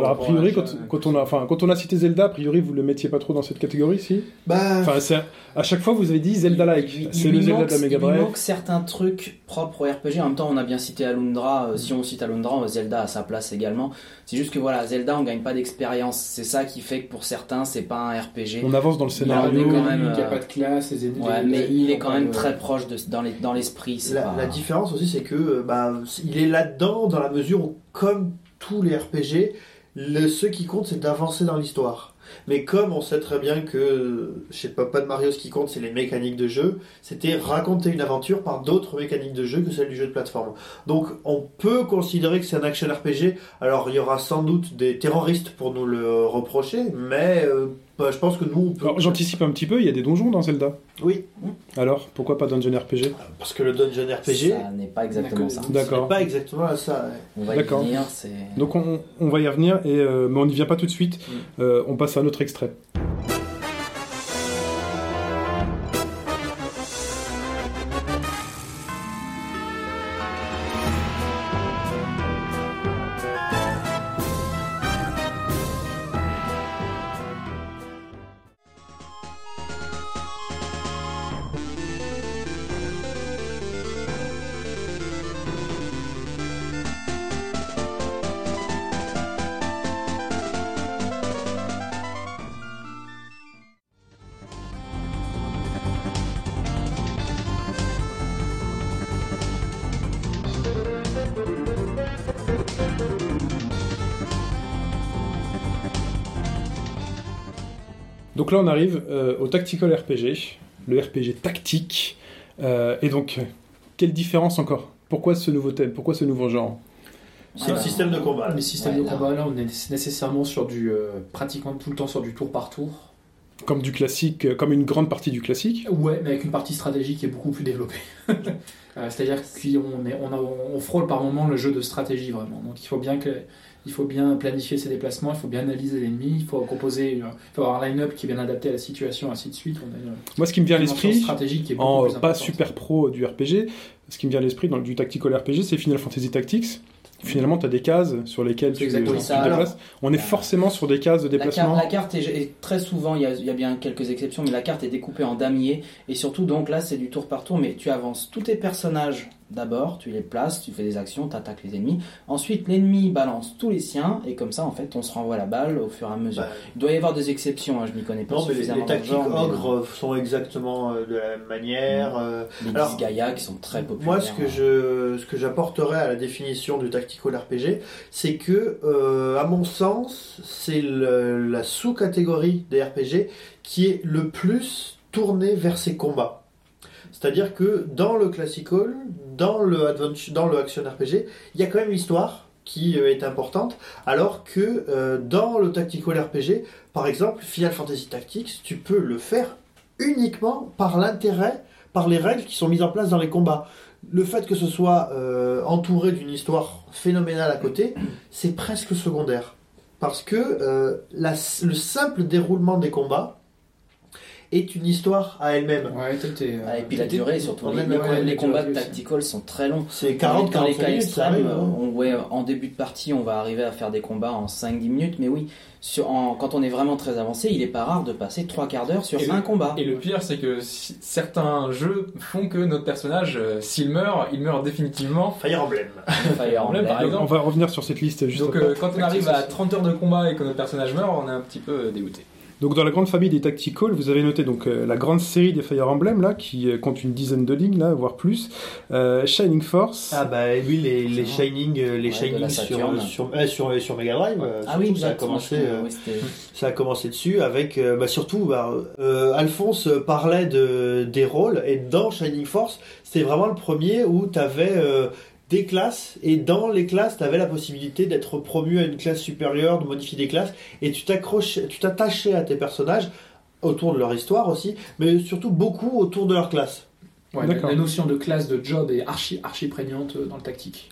Alors, a à priori, quand, quand on a, enfin, quand on a cité Zelda, a priori, vous le mettiez pas trop dans cette catégorie, si? Bah, Enfin, c'est- à chaque fois, vous avez dit Zelda-like. C'est le Zelda manque- de la Mega Il manque certains trucs propres au RPG. En même temps, on a bien cité Alundra. Euh, Si on cite Alundra, euh, Zelda a sa place également. C'est juste que voilà, Zelda, on gagne pas d'expérience. C'est ça qui fait que pour certains, c'est pas un RPG. On avance dans le a scénario. Il n'y a euh, pas de classe, les ennemis. Ouais, les- mais il est quand même euh, très proche de, dans les- dans l'esprit. c'est La, pas- la différence aussi, c'est que bah, il est là-dedans dans la mesure où, comme tous les RPG, ce qui compte, c'est d'avancer dans l'histoire. Mais comme on sait très bien que chez Papa de Mario, ce qui compte, c'est les mécaniques de jeu, c'était raconter une aventure par d'autres mécaniques de jeu que celle du jeu de plateforme. Donc, on peut considérer que c'est un action RPG. Alors, il y aura sans doute des terroristes pour nous le reprocher, mais euh, Bah, je pense que nous, on peut. Alors j'anticipe un petit peu, il y a des donjons dans Zelda. Oui, Alors, pourquoi pas Dungeon RPG parce que le dungeon RPG, Ça n'est pas exactement ça. D'accord. c'est pas exactement ça. ouais. On va y D'accord. venir, c'est... Donc on, on va y revenir, et, euh, mais on n'y vient pas tout de suite. Euh, on passe à un autre extrait. Donc là, on arrive euh, au Tactical RPG, le RPG tactique. Euh, et donc, quelle différence encore? Pourquoi ce nouveau thème? Pourquoi ce nouveau genre? C'est le système de combat. Les systèmes Ouais, de là. combat, là, on est nécessairement sur du. euh, pratiquement tout le temps sur du tour par tour. Comme du classique, euh, comme une grande partie du classique? Ouais, mais avec une partie stratégique qui est beaucoup plus développée. Euh, C'est-à-dire qu'on on, on frôle par moment le jeu de stratégie vraiment. Donc il faut bien que, il faut bien planifier ses déplacements, il faut bien analyser l'ennemi, il faut composer, une- il faut avoir un line-up qui est bien adapté à la situation, ainsi de suite. On a Moi, ce qui me vient à l'esprit, stratégique qui est beaucoup en plus euh, pas super pro du RPG, ce qui me vient à l'esprit dans du Tactical RPG, c'est Final Fantasy Tactics. Finalement, tu as des cases sur lesquelles tu, Exactement tu te ça. déplaces. On est Euh, forcément sur des cases de La déplacement. carte, la carte est, est très souvent, il y, a, il y a bien quelques exceptions, mais la carte est découpée en damiers. Et surtout, donc là, c'est du tour par tour, mais tu avances tous tes personnages d'abord, tu les places, tu fais des actions, tu attaques les ennemis. Ensuite, l'ennemi balance tous les siens, et comme ça, en fait, on se renvoie la balle au fur et à mesure. Bah, Il doit y avoir des exceptions, hein, je n'y connais pas non, mais les, tactiques mais, ogres sont exactement euh, de la même manière. euh, Les Alors, qui sont très populaires. Moi, ce que je, ce que j'apporterais à la définition du tactical RPG, c'est que, euh, à mon sens, c'est le- la sous-catégorie des RPG qui est le plus tournée vers ces combats. C'est-à-dire que dans le classical, dans le adventure, dans le action RPG, il y a quand même l'histoire qui euh, est importante, alors que euh, dans le tactical RPG, par exemple, Final Fantasy Tactics, tu peux le faire uniquement par l'intérêt, par les règles qui sont mises en place dans les combats. Le fait que ce soit euh, entouré d'une histoire phénoménale à côté, c'est presque secondaire. Parce que le simple déroulement des combats est une histoire à elle-même. Ouais, euh, Ah, et puis la durée, surtout. Les, aime les- combats durée de aussi. tactical sont très longs. C'est Dans les- 40 dans les 45 cas minutes, extrêmes, arrive. hein. on, ouais, en début de partie, on va arriver à faire des combats en 5-10 minutes, mais oui, sur, en- quand on est vraiment très avancé, il est pas rare de passer 3 quarts d'heure sur Et le- un combat. Et le pire, c'est que si- certains jeux font que notre personnage, euh, s'il meurt, il meurt définitivement. Fire Emblem. Fire Emblem, par exemple. On va revenir sur cette liste juste Donc après. euh, quand on arrive à 30 heures de combat et que notre personnage meurt, on est un petit peu dégoûté. Donc dans la grande famille des Tactical, vous avez noté donc euh, la grande série des Fire Emblem là, qui euh, compte une dizaine de lignes là, voire plus. Euh, Shining Force. Ah bah oui, les. Shining, euh, les Ouais, Shining sur, sur, euh, sur, sur Mega Drive. euh, Ah oui, ça a commencé. euh, oui, Ça a commencé dessus avec, euh, bah, surtout, bah, euh, Alphonse parlait de, des rôles et dans Shining Force, c'était vraiment le premier où tu avais des classes et dans les classes, tu avais la possibilité d'être promu à une classe supérieure, de modifier des classes et tu t'accrochais, tu t'attachais à tes personnages autour de leur histoire aussi, mais surtout beaucoup autour de leur classe. Ouais, la, D'accord. la notion de classe de job est archi, archi prégnante euh, dans le tactique.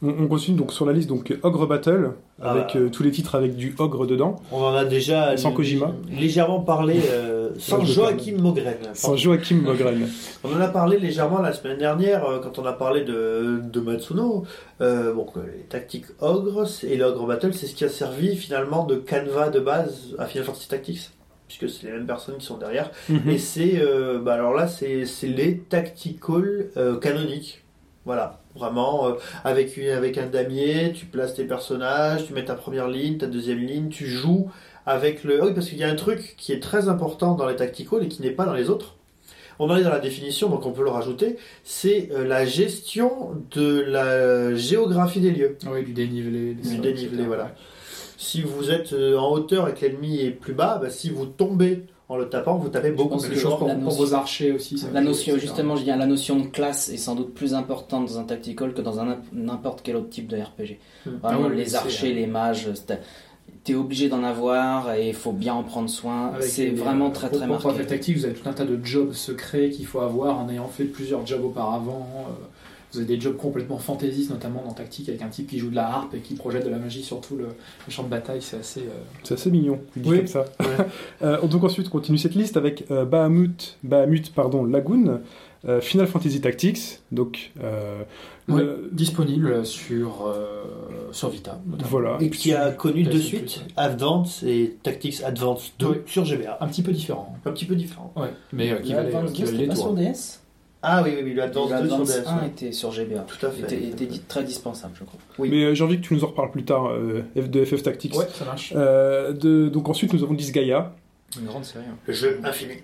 On, on continue donc sur la liste donc Ogre Battle Ah. avec euh, tous les titres avec du ogre dedans, On en a déjà Sans Kojima. légèrement parlé euh, sans Joachim Mogren. sans Joachim Mogren. On en a parlé légèrement la semaine dernière euh, quand on a parlé de, de Matsuno. Euh, bon, les tactiques ogres c'est- et l'ogre battle, c'est ce qui a servi finalement de canevas de base à Final Fantasy Tactics, puisque c'est les mêmes personnes qui sont derrière. Mhm. Et c'est, euh, bah alors là, c'est c'est les tactical euh, canoniques. Voilà, vraiment euh, avec une, avec un damier, tu places tes personnages, tu mets ta première ligne, ta deuxième ligne, tu joues avec le. Ah oui, parce qu'il y a un truc qui est très important dans les tactical et qui n'est pas dans les autres. On en est dans la définition, donc on peut le rajouter. C'est euh, la gestion de la géographie des lieux. Oui, du dénivelé. des Du dénivelé, etc. voilà. Si vous êtes euh, en hauteur et que l'ennemi est plus bas, bah, si vous tombez en le tapant, vous tapez beaucoup plus choses pour, pour vos archers aussi. La notion, etc. justement, je viens, la notion de classe est sans doute plus importante dans un tactical que dans un n'importe quel autre type de RPG. Hmm. Vraiment, Ah les archers, euh, les mages, t'es obligé d'en avoir et il faut bien en prendre soin. C'est vraiment très pour- très pour marqué. FF Tactics, vous avez tout un tas de jobs secrets qu'il faut avoir en ayant fait plusieurs jobs auparavant. Euh, Vous avez des jobs complètement fantaisistes, notamment dans Tactique, avec un type qui joue de la harpe et qui projette de la magie sur tout le, le champ de bataille. C'est assez. euh, C'est assez mignon, dit Oui. comme ça. Euh, donc ensuite, on continue cette liste avec euh, Bahamut, Bahamut pardon, Lagoon, euh, Final Fantasy Tactics, donc euh, disponible sur, euh, sur Vita. notamment. voilà. Et qui a connu de suite. Advance et Tactics Advance 2 Oui. sur GBA. Un petit peu différent. Un petit peu différent. Ouais, mais euh, qui valait, qui 2, valait pas sur. DS Ah oui, oui, oui, Le 2 sur Advance DS. 1 ouais. était sur GBA. Tout à fait. était, était dit- très dispensable, je crois. Oui. Mais euh, j'ai envie que tu nous en reparles plus tard euh, F- de FF Tactics. Ouais, ça marche. Euh, de, donc ensuite, nous avons Disgaea. Une grande série. hein. Le jeu infini.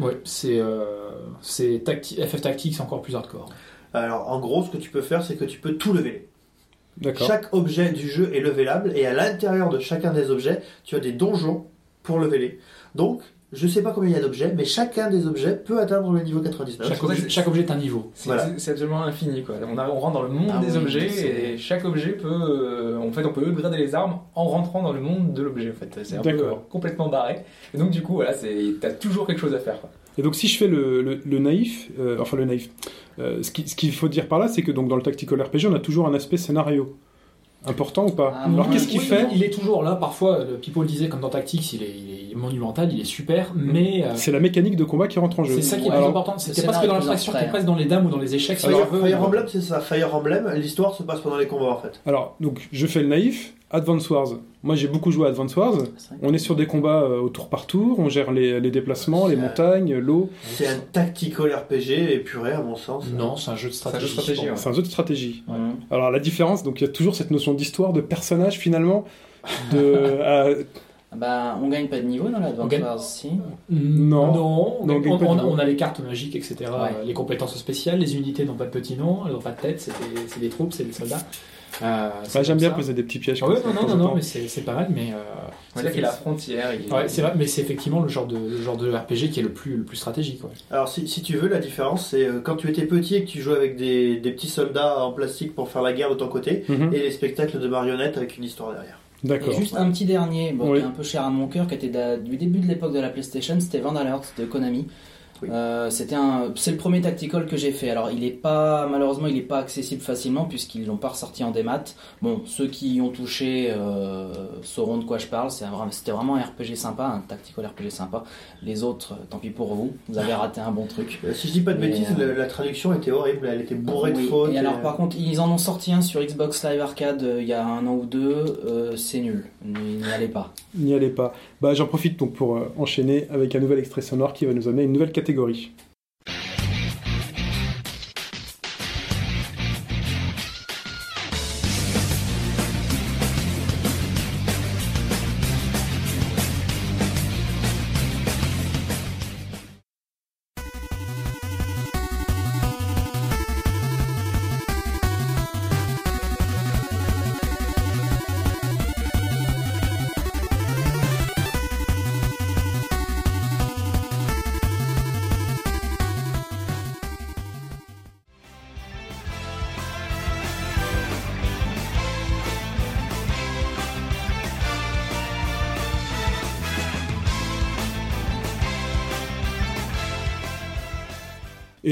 Ouais, c'est euh, c'est Tacti- FF Tactics encore plus hardcore. Alors, en gros, ce que tu peux faire, c'est que tu peux tout lever. D'accord. Chaque objet du jeu est levelable et à l'intérieur de chacun des objets, tu as des donjons pour leveler. Donc, je sais pas combien il y a d'objets, mais chacun des objets peut atteindre le niveau 99. Chaque objet, chaque objet est un niveau. C'est Voilà. c'est- c'est absolument infini quoi. On, a- on rentre dans le monde Ah des oui, objets et chaque objet peut, euh, en fait, on peut upgrader les armes en rentrant dans le monde de l'objet. En fait, c'est un peu euh, complètement barré. Et donc du coup, voilà, t'as toujours quelque chose à faire. Quoi. Et donc si je fais le, le- le naïf, euh, enfin le naïf, euh, ce qu'il faut dire par là, c'est que donc dans le tactical RPG, on a toujours un aspect scénario. Important ou pas Ah, Alors qu'est-ce qu'il Oui, fait Il est toujours là. Parfois, le People disait comme dans Tactics, il est, il est monumental, il est super, mais euh, C'est la mécanique de combat qui rentre en jeu. c'est ça qui est Ouais. plus Alors, important. C'était le presque dans l'abstraction, abstrait, presque dans les dames ou dans les échecs. si Fire, tu veux. Fire Emblem, c'est ça. Fire Emblem, l'histoire se passe pendant les combats en fait. Alors, donc, je fais le naïf. Advance Wars. Moi, j'ai beaucoup joué à Advance Wars. On est sur des combats euh, au tour par tour. On gère les, les déplacements, les montagnes, l'eau. C'est un tactical RPG épuré à mon sens. Non, c'est un jeu de C'est un stratégie. jeu de stratégie, je pense. C'est un jeu de stratégie. Alors, la différence, donc, il y a toujours cette notion d'histoire, de personnage, finalement. De, euh, Bah, on gagne pas de niveau dans l'Advance gagne- Wars, si. Non. Non, on, Non, on gagne on- pas de on- niveau. on a les cartes magiques, etc. Ouais. Les compétences spéciales, les unités n'ont pas de petits noms, elles n'ont pas de tête, c'est des, c'est des troupes, c'est des soldats. Euh, bah, J'aime bien ça. poser des petits pièges. Ah comme ça, non, non, non, mais c'est c'est pas mal, mais. euh, On va dire qu'il est la frontière. il- Ouais, c'est vrai, mais c'est effectivement le genre de, le genre de RPG qui est le plus, le plus stratégique. ouais. Alors si, si tu veux, la différence c'est euh, quand tu étais petit et que tu jouais avec des, des petits soldats en plastique pour faire la guerre de ton côté, Mhm. et les spectacles de marionnettes avec une histoire derrière. D'accord. Juste un petit dernier, bon, Oui. qui est un peu cher à mon cœur, qui était du début de l'époque de la PlayStation, c'était Vandalert de Konami. Oui. Euh, c'était un, c'est le premier tactical que j'ai fait. Alors, il est pas, malheureusement, il est pas accessible facilement puisqu'ils l'ont pas ressorti en démat. Bon, ceux qui y ont touché euh, sauront de quoi je parle. C'est un C'était vraiment un RPG sympa, un tactical RPG sympa. Les autres, euh, tant pis pour vous, vous avez raté un bon truc. Si je dis pas de Mais, bêtises, euh, la, la traduction était horrible, elle était bourrée Oui, de fautes. Et alors, par contre, ils en ont sorti un sur Xbox Live Arcade euh, il y a un an ou deux. euh, c'est nul. N'y n'y allez pas. N'y allez pas. Bah, J'en profite donc pour euh, enchaîner avec un nouvel extrait sonore qui va nous amener à une nouvelle catégorie catégorie.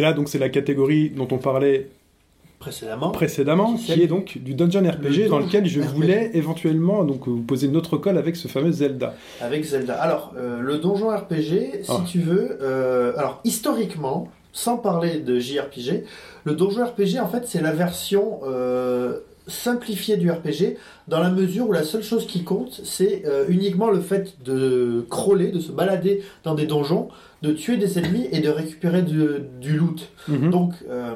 Et là, donc, c'est la catégorie dont on parlait précédemment. précédemment, Qui qui est donc du dungeon RPG, Le dans lequel je RPG. voulais éventuellement donc vous poser notre colle avec ce fameux Zelda. Avec Zelda. Alors, euh, le donjon RPG, si Ah. tu veux, euh, alors historiquement, sans parler de JRPG, le donjon RPG, en fait, c'est la version euh, simplifiée du RPG, dans la mesure où la seule chose qui compte, c'est euh, uniquement le fait de crawler, de se balader dans des donjons, de tuer des ennemis et de récupérer du, du loot. Mhm. Donc, euh,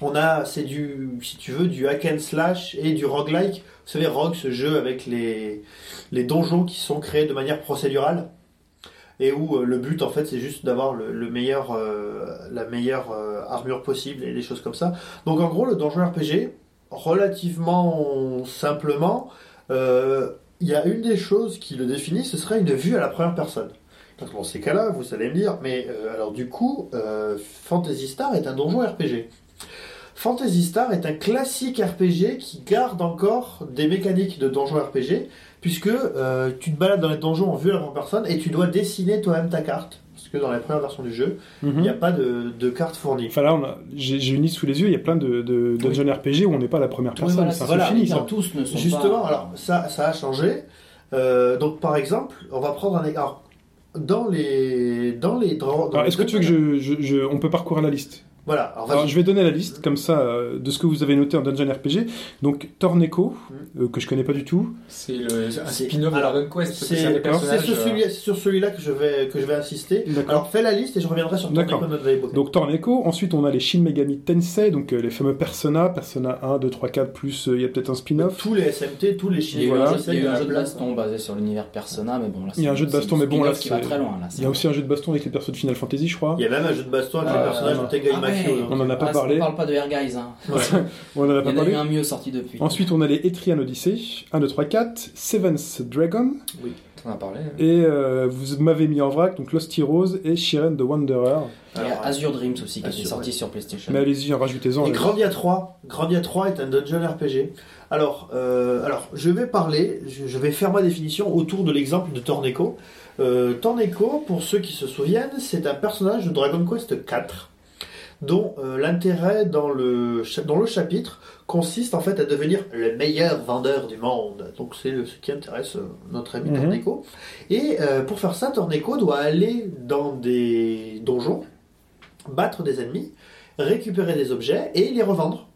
on a, c'est du, si tu veux, du hack and slash et du roguelike. Vous savez, Rogue, ce jeu avec les, les donjons qui sont créés de manière procédurale et où euh, le but, en fait, c'est juste d'avoir le, le meilleur, euh, la meilleure euh, armure possible et des choses comme ça. Donc, en gros, le donjon RPG, relativement simplement, euh, il y a une des choses qui le définit, ce serait une vue à la première personne. Dans ces cas-là, vous allez me dire, mais euh, alors du coup, euh, Fantasy Star est un donjon RPG. Fantasy Star est un classique RPG qui garde encore des mécaniques de donjon RPG, puisque tu te balades dans les donjons en vue à la première personne et tu dois dessiner toi-même ta carte. Dans la première version du jeu, il Mhm. n'y a pas de, de carte fournie. Enfin là, on a- j'ai une liste sous les yeux, il y a plein de, de dungeon RPG où on n'est pas la première personne, voilà, c'est un c'est peu voilà, fini Ils ça. tous ne sont Justement, pas- alors ça, ça a changé. Euh, donc par exemple, on va prendre un exemple. Dans les, dans les, dans Alors, les est-ce que tu veux que je, je- je- on peut parcourir la liste? Voilà. Alors, Alors, je vais donner la liste comme ça euh, de ce que vous avez noté en dungeon RPG. Donc Torneco, euh, que je connais pas du tout. C'est le- un C'est- spin-off de alors, Dragon Quest. C'est C'est c'est personnages. sur euh, celui- c'est sur celui-là que je vais que je vais insister. D'accord. Alors fais la liste et je reviendrai sur D'accord. de Weibo. Donc Torneco, ensuite on a les Shin Megami Tensei, donc euh, les fameux Persona, Persona 1, 2, 3, 4, plus euh, il y a peut-être un spin-off. tous les SMT, tous les Il y a Chinois. eu Voilà. un jeu, il y a eu un jeu de baston basé sur l'univers Persona, mais bon là. Il y a un c'est- jeu de c'est baston, du mais bon, là, spin-off qui va c'est- très loin là. Il y a aussi un jeu de baston avec les persos de Final Fantasy, je crois. Il y a même un jeu de baston avec Ah, le personnage non. de Tengai Ah Mafio. ouais. donc. On en a pas Ah, parlé. On parle pas de Air Guys. Hein. Ouais. On en a Il pas y en a eu parlé. un mieux sorti depuis. Ensuite on a les Etrian Odyssey, 1, 2, 3, 4, Seventh Dragon, On en a parlé. et euh, vous m'avez mis en vrac, donc Lost Heroes et Shiren the Wanderer. Il y a Alors, Azure Dreams aussi qui est sorti ouais. sur PlayStation. Mais allez-y, en rajoutez-en. Et. Grandia 3. Grandia 3 est un dungeon RPG. Alors, euh, alors je vais parler, je, je vais faire ma définition autour de l'exemple de Torneco. Euh, Torneco, pour ceux qui se souviennent, c'est un personnage de Dragon Quest 4 dont euh, l'intérêt dans le, dans le chapitre consiste en fait à devenir le meilleur vendeur du monde. Donc c'est ce qui intéresse euh, notre ami Mhm. Torneco. Et euh, pour faire ça, Torneco doit aller dans des donjons, battre des ennemis, récupérer des objets et les revendre.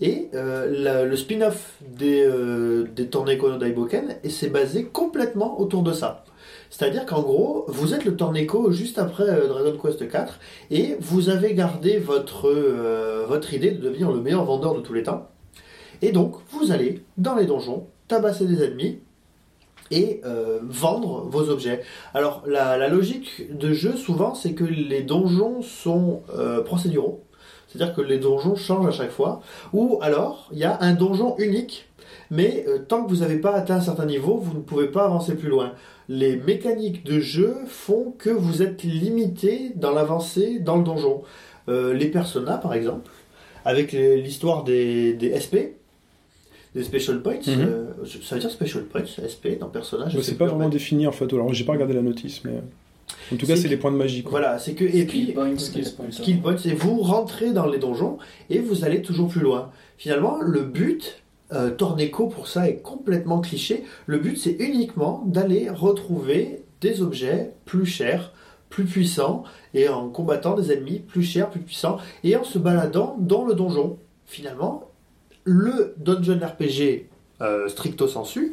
Et euh, la- le spin-off des, euh, des Torneco Daiboken et c'est basé complètement autour de ça. C'est-à-dire qu'en gros, vous êtes le Torneco juste après euh, Dragon Quest 4 et vous avez gardé votre, euh, votre idée de devenir le meilleur vendeur de tous les temps. Et donc, vous allez dans les donjons, tabasser des ennemis et euh, vendre vos objets. Alors, la, logique de jeu, souvent, c'est que les donjons sont procéduraux. C'est-à-dire que les donjons changent à chaque fois. Ou alors, il y a un donjon unique, mais euh, tant que vous n'avez pas atteint un certain niveau, vous ne pouvez pas avancer plus loin. Les mécaniques de jeu font que vous êtes limité dans l'avancée dans le donjon. Euh, les personnages, par exemple, avec l'histoire des, des SP, des Special Points, Mhm. euh, ça veut dire Special Points, SP, dans personnage je c'est pas vraiment fait. défini en fait. Alors j'ai pas regardé la notice, mais en tout cas C'est que- les points de magie. Quoi. Voilà, c'est que. Et puis, Skill points, skill points. skill points, et vous rentrez dans les donjons et vous allez toujours plus loin. Finalement, le but, euh, Torneco pour ça est complètement cliché, le but c'est uniquement d'aller retrouver des objets plus chers, plus puissants, et en combattant des ennemis plus chers, plus puissants, et en se baladant dans le donjon. Finalement, le dungeon RPG euh, stricto sensu,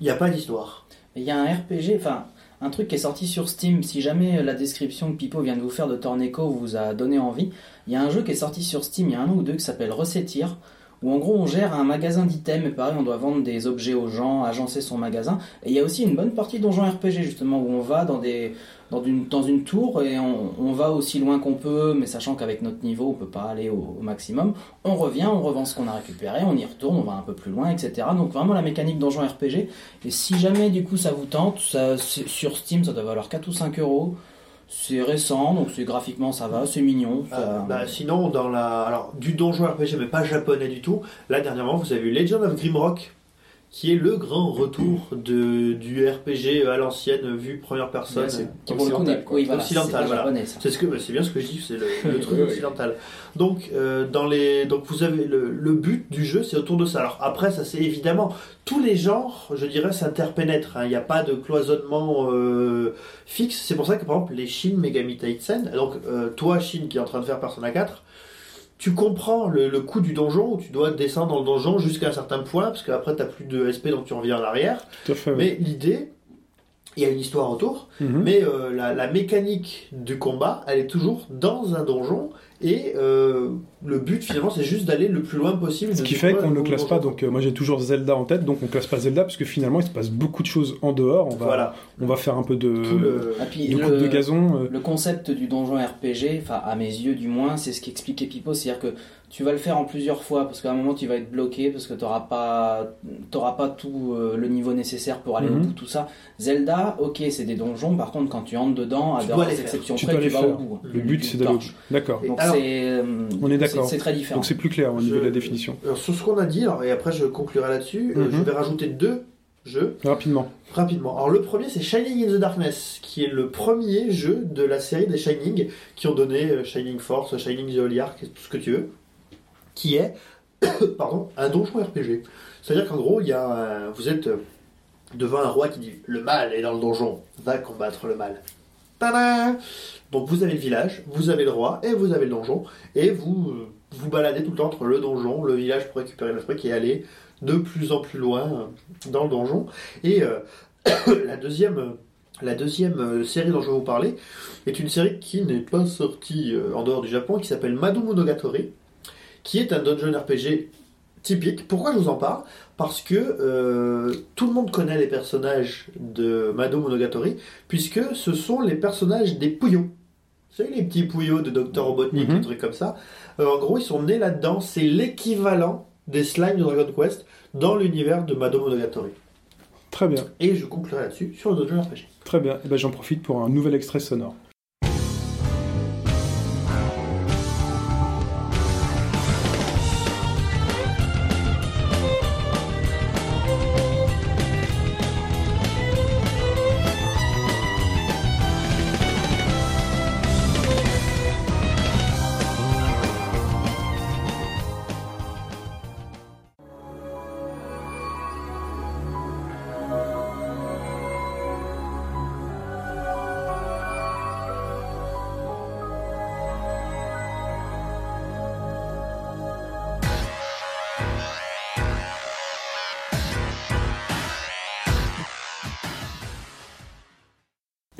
il n'y a pas d'histoire. Il y a un RPG, enfin un truc qui est sorti sur Steam. Si jamais la description que Pipo vient de vous faire de Torneco vous a donné envie, il y a un jeu qui est sorti sur Steam il y a un an ou deux qui s'appelle Resetir. Où en gros on gère un magasin d'items et pareil on doit vendre des objets aux gens, agencer son magasin. Et il y a aussi une bonne partie donjon RPG justement où on va dans des dans une, dans une tour et on, va aussi loin qu'on peut, mais sachant qu'avec notre niveau on peut pas aller au, maximum. On revient, on revend ce qu'on a récupéré, on y retourne, on va un peu plus loin, etc. Donc vraiment la mécanique donjon RPG. Et si jamais du coup ça vous tente, sur Steam ça doit valoir 4 ou 5 euros. C'est récent, donc c'est graphiquement ça va, c'est mignon. ça- Euh, bah, sinon, dans la. Alors, du donjon RPG, mais pas japonais du tout, là, dernièrement, vous avez eu Legend of Grimrock, qui est le grand retour de, du RPG à l'ancienne, vue première personne. C'est occidental, oui, voilà, Occidental, voilà. ce que, c'est bien ce que je dis, c'est le, le truc occidental. Donc, euh, dans les, donc vous avez le, le but du jeu, c'est autour de ça. Alors après, ça c'est évidemment tous les genres, je dirais, s'interpénètrent. hein. Il n'y a pas de cloisonnement euh, fixe. C'est pour ça que par exemple les Shin Megami Tensei, donc euh, toi Shin qui est en train de faire Persona 4, tu comprends le, le coup du donjon où tu dois descendre dans le donjon jusqu'à un certain point, parce qu'après tu plus de SP donc tu reviens en arrière. Tout à fait. ouais. Mais l'idée, il y a une histoire autour. Mhm. Mais euh, la, la mécanique du combat, elle est toujours dans un donjon. Et euh, le but, finalement, c'est juste d'aller le plus loin possible. Ce de qui fait qu'on ne le classe pas, donc euh, moi j'ai toujours Zelda en tête, donc on classe pas Zelda parce que finalement il se passe beaucoup de choses en dehors. On va, Voilà. on va faire un peu de, Tout le... Ah, puis de le- coupe de gazon. euh, Le concept du donjon RPG, enfin à mes yeux du moins, c'est ce qu'expliquait Pipo, c'est-à-dire que tu vas le faire en plusieurs fois parce qu'à un moment tu vas être bloqué parce que tu n'auras pas, t'auras pas tout euh, le niveau nécessaire pour aller au Mhm. bout de tout ça. Zelda, ok, c'est des donjons, par contre quand tu entres dedans, à Tu de dois rares les faire. exceptions Tu près, dois tu vas faire. au bout. Le but c'est d'aller au bout. D'accord. Et Donc alors, c'est, euh, On est c'est- d'accord. C'est très différent. Donc c'est plus clair au niveau Je- de la définition. alors, sur ce qu'on a dit, alors, et après je conclurai là-dessus, euh, Mhm. je vais rajouter deux jeux Rapidement. rapidement. Alors le premier c'est Shining in the Darkness, qui est le premier jeu de la série des Shining qui ont donné euh, Shining Force, Shining the Holy Ark, tout ce que tu veux, qui est pardon, un donjon RPG. C'est-à-dire qu'en gros, il y a vous êtes euh, devant un roi qui dit le mal est dans le donjon, va combattre le mal. Donc vous avez le village, vous avez le roi et vous avez le donjon et vous euh, vous baladez tout le temps entre le donjon, le village pour récupérer le truc et aller de plus en plus loin euh, dans le donjon. Et la deuxième, série dont je vais vous parler est une série qui n'est pas sortie en dehors du Japon, qui s'appelle Mado Monogatari, qui est un dungeon RPG typique. Pourquoi je vous en parle? Parce que euh, tout le monde connaît les personnages de Mado Monogatari, puisque ce sont les personnages des Pouillons. Vous savez, les petits Pouillots de Dr. Robotnik, Mhm. des trucs comme ça. Euh, en gros, ils sont nés là-dedans. C'est l'équivalent des slimes de Dragon Quest dans l'univers de Mado Monogatari. Très bien, Et je conclurai là-dessus sur le dungeon RPG. très bien. Et ben j'en profite pour un nouvel extrait sonore.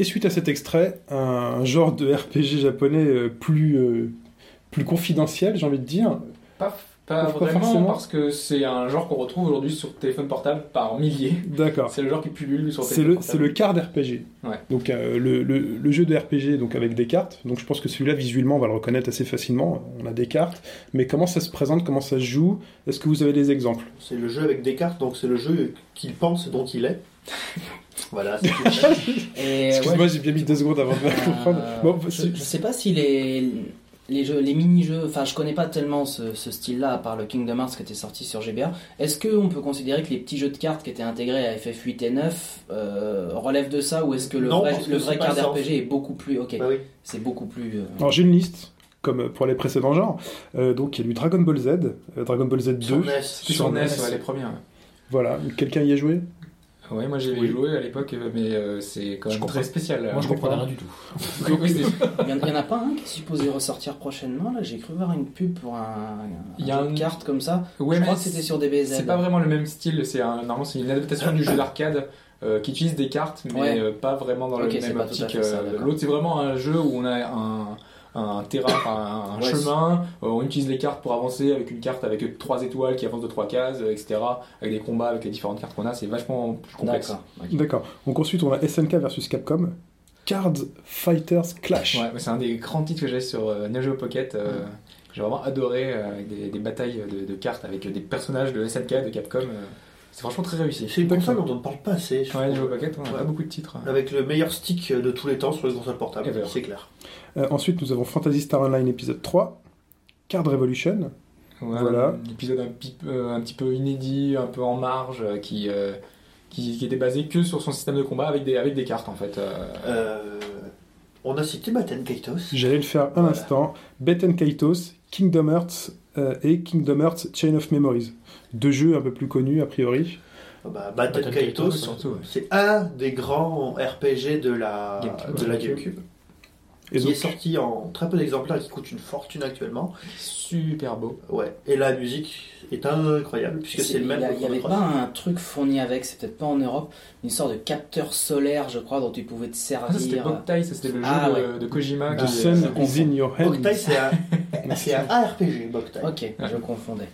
Et suite à cet extrait, un genre de RPG japonais euh, plus, euh, plus confidentiel, j'ai envie de dire. Pas, pas vraiment, forcément. parce que c'est un genre qu'on retrouve aujourd'hui sur téléphone portable par milliers. D'accord. C'est le genre qui pullule sur C'est téléphone le, c'est portable. le card RPG. Ouais. Donc euh, le, le, le jeu de RPG donc avec des cartes. Donc je pense que celui-là visuellement on va le reconnaître assez facilement. On a des cartes. Mais comment ça se présente, comment ça se joue? Est-ce que vous avez des exemples? C'est le jeu avec des cartes, donc c'est le jeu qu'il pense dont il est. voilà, c'est tout. Et, Excuse-moi, ouais, j'ai bien mis deux secondes avant de euh, comprendre. Bon, je, je sais pas si les, les, jeux, les mini-jeux, enfin je connais pas tellement ce, ce style-là à part le Kingdom Hearts qui était sorti sur GBA. Est-ce qu'on peut considérer que les petits jeux de cartes qui étaient intégrés à FF8 et 9 euh, relèvent de ça ou est-ce que le Non, vrai, le vrai card. RPG est beaucoup plus. Ok, Bah oui. c'est beaucoup plus. euh, Alors j'ai une liste, comme pour les précédents genres. Euh, donc il y a du Dragon Ball Z, euh, Dragon Ball Z 2. Sur NES. Sur NES, ouais, les premières. Voilà, quelqu'un y a joué? Ouais, moi j'y ai Oui. joué à l'époque, euh, mais euh, c'est quand Je même comprends. très spécial. Moi, je comprenais rien du tout. Oui, oui, c'est- Il y, en- a pas un qui est supposé ressortir prochainement là? J'ai cru voir une pub pour un, un Il y a jeu de un- cartes comme ça. Ouais, je mais crois que c'était sur DBZ. C'est pas vraiment le même style, c'est un, normalement c'est une adaptation du jeu d'arcade euh, qui utilise des cartes, mais Ouais. euh, pas vraiment dans c'est même optique. L'autre c'est vraiment un jeu où on a un, un terrain, un, un Ouais, chemin, euh, on utilise les cartes pour avancer avec une carte avec trois étoiles qui avance de trois cases, euh, etc. Avec des combats avec les différentes cartes qu'on a, c'est vachement plus complexe. D'accord. Donc ensuite on a SNK versus Capcom. Cards Fighters Clash. Ouais, c'est un des grands titres que j'ai sur euh, Neo Geo Pocket. euh, J'ai vraiment adoré euh, avec des, des batailles de, de cartes avec des personnages de SNK, de Capcom. euh, c'est franchement très réussi. C'est une console dont on ne parle pas assez. je Ouais, Neo Pocket, on a Ouais. pas beaucoup de titres. Avec le meilleur stick de tous les temps sur les consoles portables, c'est clair. Euh, ensuite nous avons Phantasy Star Online épisode 3. Card Revolution. Ouais, Voilà. Un épisode un, petit peu- euh, un petit peu inédit, un peu en marge, euh, qui, euh, qui, qui était basé que sur son système de combat avec des, avec des cartes en fait. euh. Euh, on a cité Baten Kaitos. J'allais le faire un Voilà. instant. Beten Kaitos, Kingdom Hearts euh, et Kingdom Hearts Chain of Memories. Deux jeux un peu plus connus a priori. Ah Bah, Baten Kaitos, Kaitos, surtout, ouais. c'est un des grands RPG de la GameCube. de la GameCube, Et qui donc, est sorti en très peu d'exemplaires, qui coûte une fortune actuellement. Super beau. Ouais. Et la musique est incroyable puisque c'est le même. Il n'y avait pas un truc fourni avec, c'est peut-être pas en Europe, une sorte de capteur solaire, je crois, dont tu pouvais te Ah, ça c'était servir. euh, Boktai, ça c'était le Ah, jeu ouais. de, de Kojima. The qui, Sun is in your hands. Boktai, c'est un, un ARPG, Boktai. ok, je confondais.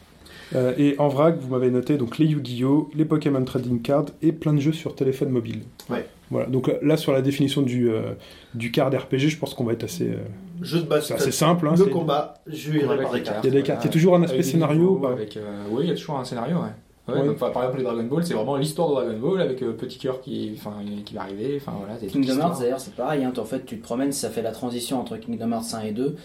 Euh, et en vrac, vous m'avez noté donc les Yu-Gi-Oh, les Pokémon Trading Card et plein de jeux sur téléphone mobile. Ouais. Voilà. Donc là, sur la définition du, euh, du card RPG, je pense qu'on va être assez, euh, Jeu de base, c'est assez simple. hein, le combat, joué Combat par des cartes. Il y a des cartes. Il y a toujours un aspect scénario. avec, euh, Oui, il y a toujours un scénario, ouais. Ouais, Ouais. donc, enfin, par exemple, les Dragon Ball, c'est vraiment l'histoire de Dragon Ball avec euh, Petit Cœur qui, enfin, qui va arriver. Enfin, voilà, Kingdom. Hearts d'ailleurs c'est pareil, hein, en fait tu te promènes, ça fait la transition entre Kingdom Hearts 1 et 2,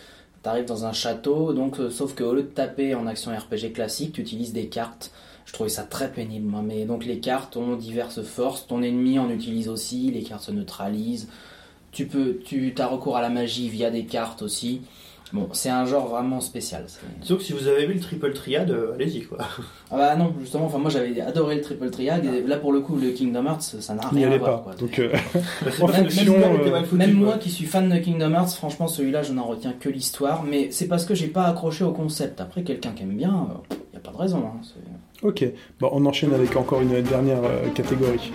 t'arrives dans un château, donc euh, sauf qu'au lieu de taper en action RPG classique, tu utilises des cartes Je trouvais ça très pénible, moi. Mais donc les cartes ont diverses forces. Ton ennemi en utilise aussi. Les cartes se neutralisent. Tu peux, tu as recours à la magie via des cartes aussi. Bon, c'est un genre vraiment spécial. c'est- Disons que si vous avez vu le triple triade, euh, allez-y quoi. Ah bah non, justement. Enfin, moi j'avais adoré le triple triade. Et là, pour le coup, le Kingdom Hearts, ça n'a rien à voir. pas. quoi. Donc, euh, Bah, c'est En pas- fonction, même, euh, foutu, Même moi qui suis fan de Kingdom Hearts, franchement celui-là je n'en retiens que l'histoire, mais c'est parce que j'ai pas accroché au concept. Après quelqu'un qui aime bien, il n'y a pas de raison. hein, c'est- ok. Bon, on enchaîne avec encore une dernière euh, catégorie.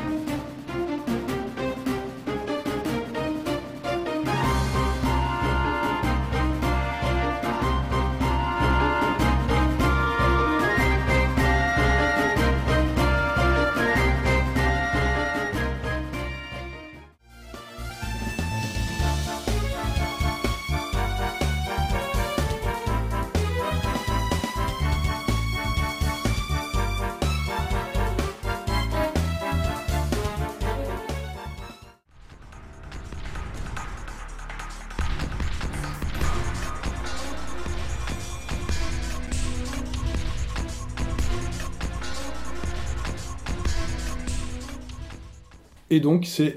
Et donc, c'est.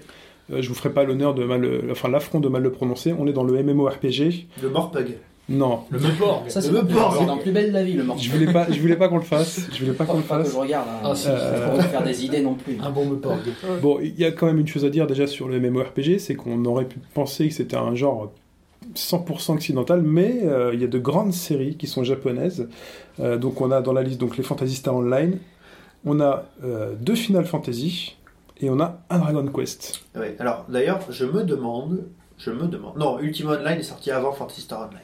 euh, je vous ferai pas l'honneur de mal. le- Enfin, l'affront de mal le prononcer. On est dans le MMORPG. Le Morpug. Non. Le Meporg. Ça c'est Le port, c'est dans Plus belle la vie le morceau. Je voulais pas, je voulais pas qu'on le fasse. Je voulais pas qu'on le Pas que fasse. je regarde, hein. Ah. Euh, pour me faire des idées non plus. Un bon Meporg. Bon, il y a quand même une chose à dire déjà sur le MMORPG, c'est qu'on aurait pu penser que c'était un genre 100% occidental, mais euh, il y a de grandes séries qui sont japonaises. Euh, donc on a dans la liste donc les Phantasy Star Online, on a euh, deux Final Fantasy et on a un Dragon Quest. Ouais, alors d'ailleurs, je me demande, je me demande. Non, Ultima Online est sorti avant Fantasy Star Online.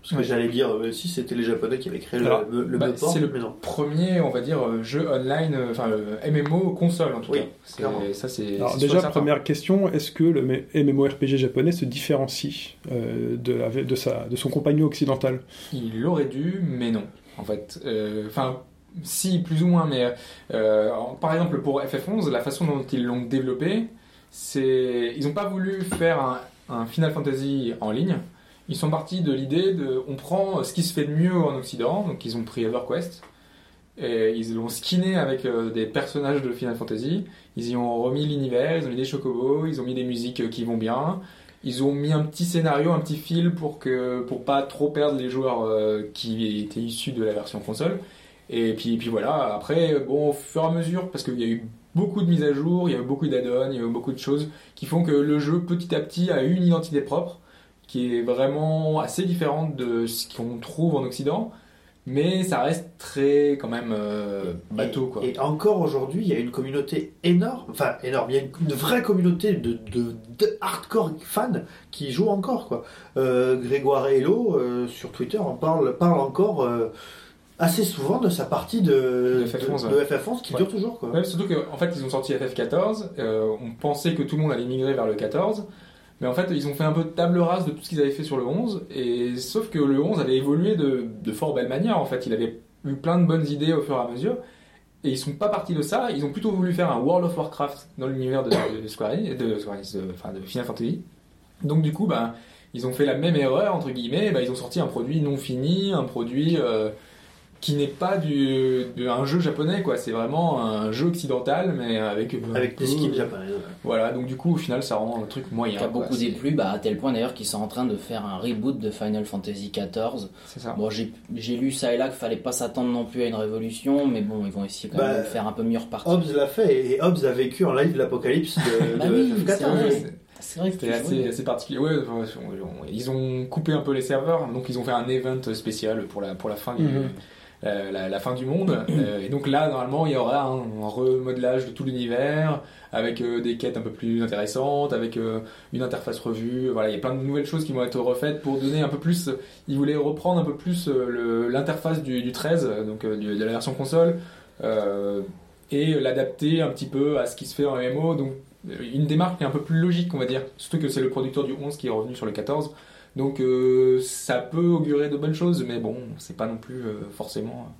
Parce que Ouais. j'allais dire, euh, si c'était les Japonais qui avaient créé le, Alors, le, le bah, Meporg, c'est le mais non. Premier, on va dire, euh, jeu online, euh, enfin euh, MMO console en tout Oui, cas. Ça c'est. Alors déjà première question, est-ce que le MMORPG japonais se différencie euh, de, la- de, sa, de son compagnon occidental? Il aurait dû, mais non. En fait, Euh, enfin, si plus ou moins, mais euh, par exemple pour FF11, la façon dont ils l'ont développé, c'est ils n'ont pas voulu faire un, Final Fantasy en ligne. Ils sont partis de l'idée de, on prend ce qui se fait de mieux en Occident, donc ils ont pris EverQuest. Et ils l'ont skinné avec euh, des personnages de Final Fantasy. Ils y ont remis l'univers, ils ont mis des chocobos, ils ont mis des musiques qui vont bien. Ils ont mis un petit scénario, un petit fil pour que pour pas trop perdre les joueurs euh, qui étaient issus de la version console. Et puis, puis voilà, après, bon, au fur et à mesure, parce qu'il y a eu beaucoup de mises à jour, il y a eu beaucoup d'add-ons, il y a eu beaucoup de choses qui font que le jeu, petit à petit, a eu une identité propre, qui est vraiment assez différente de ce qu'on trouve en Occident, mais ça reste très, quand même, euh, bateau, quoi. Et encore aujourd'hui, il y a une communauté énorme, enfin énorme, il y a une, vraie communauté de hardcore fans qui jouent encore. quoi. Euh, Grégoire Hello euh, sur Twitter en parle, parle encore euh, assez souvent de sa partie de, De FF11, de- de FF11 qui Ouais. dure toujours. Quoi. Ouais, surtout qu'en fait, ils ont sorti FF14. euh, on pensait que tout le monde allait migrer vers le 14. Mais en fait, ils ont fait un peu de table rase de tout ce qu'ils avaient fait sur le 11. Et sauf que le 11 avait évolué de, de fort belle manière. En fait, il avait eu plein de bonnes idées au fur et à mesure. Et ils sont pas partis de ça. Ils ont plutôt voulu faire un World of Warcraft dans l'univers de, de Square Enix, de, enfin, de Final Fantasy. Donc du coup, ben, ils ont fait la même erreur entre guillemets. Ben, ils ont sorti un produit non fini, un produit euh, qui n'est pas du, de, un jeu japonais quoi. C'est vraiment un jeu occidental mais avec Avec des skins japonaises. Voilà, donc du coup au final ça rend un truc moyen. Qui a beaucoup déplu, bah, à tel point d'ailleurs qu'ils sont en train de faire un reboot de Final Fantasy XIV. C'est ça. Bon, j'ai j'ai lu ça et là qu'il fallait pas s'attendre non plus à une révolution, mais bon, ils vont essayer quand même Bah, de le faire un peu mieux repartir. Hobbes l'a fait et Hobbes a vécu en live l'apocalypse de, Bah de oui, FF14. c'est vrai. C'est- C'est vrai que C'était assez, assez particulier. Ouais, ils ont coupé un peu les serveurs, donc ils ont fait un event spécial pour la, pour la fin du, Mhm. la, la- la fin du monde. Euh, et donc là, normalement, il y aura un, un remodelage de tout l'univers, avec euh, des quêtes un peu plus intéressantes, avec euh, une interface revue. Voilà, il y a plein de nouvelles choses qui vont être refaites pour donner un peu plus. Ils voulaient reprendre un peu plus euh, l'interface du, du 13, euh, donc euh, du- de la version console, euh, et l'adapter un petit peu à ce qui se fait en MMO. Donc euh, une démarche qui est un peu plus logique, on va dire. Surtout que c'est le producteur du 11 qui est revenu sur le 14. Donc euh, ça peut augurer de bonnes choses, mais bon, c'est pas non plus euh, forcément.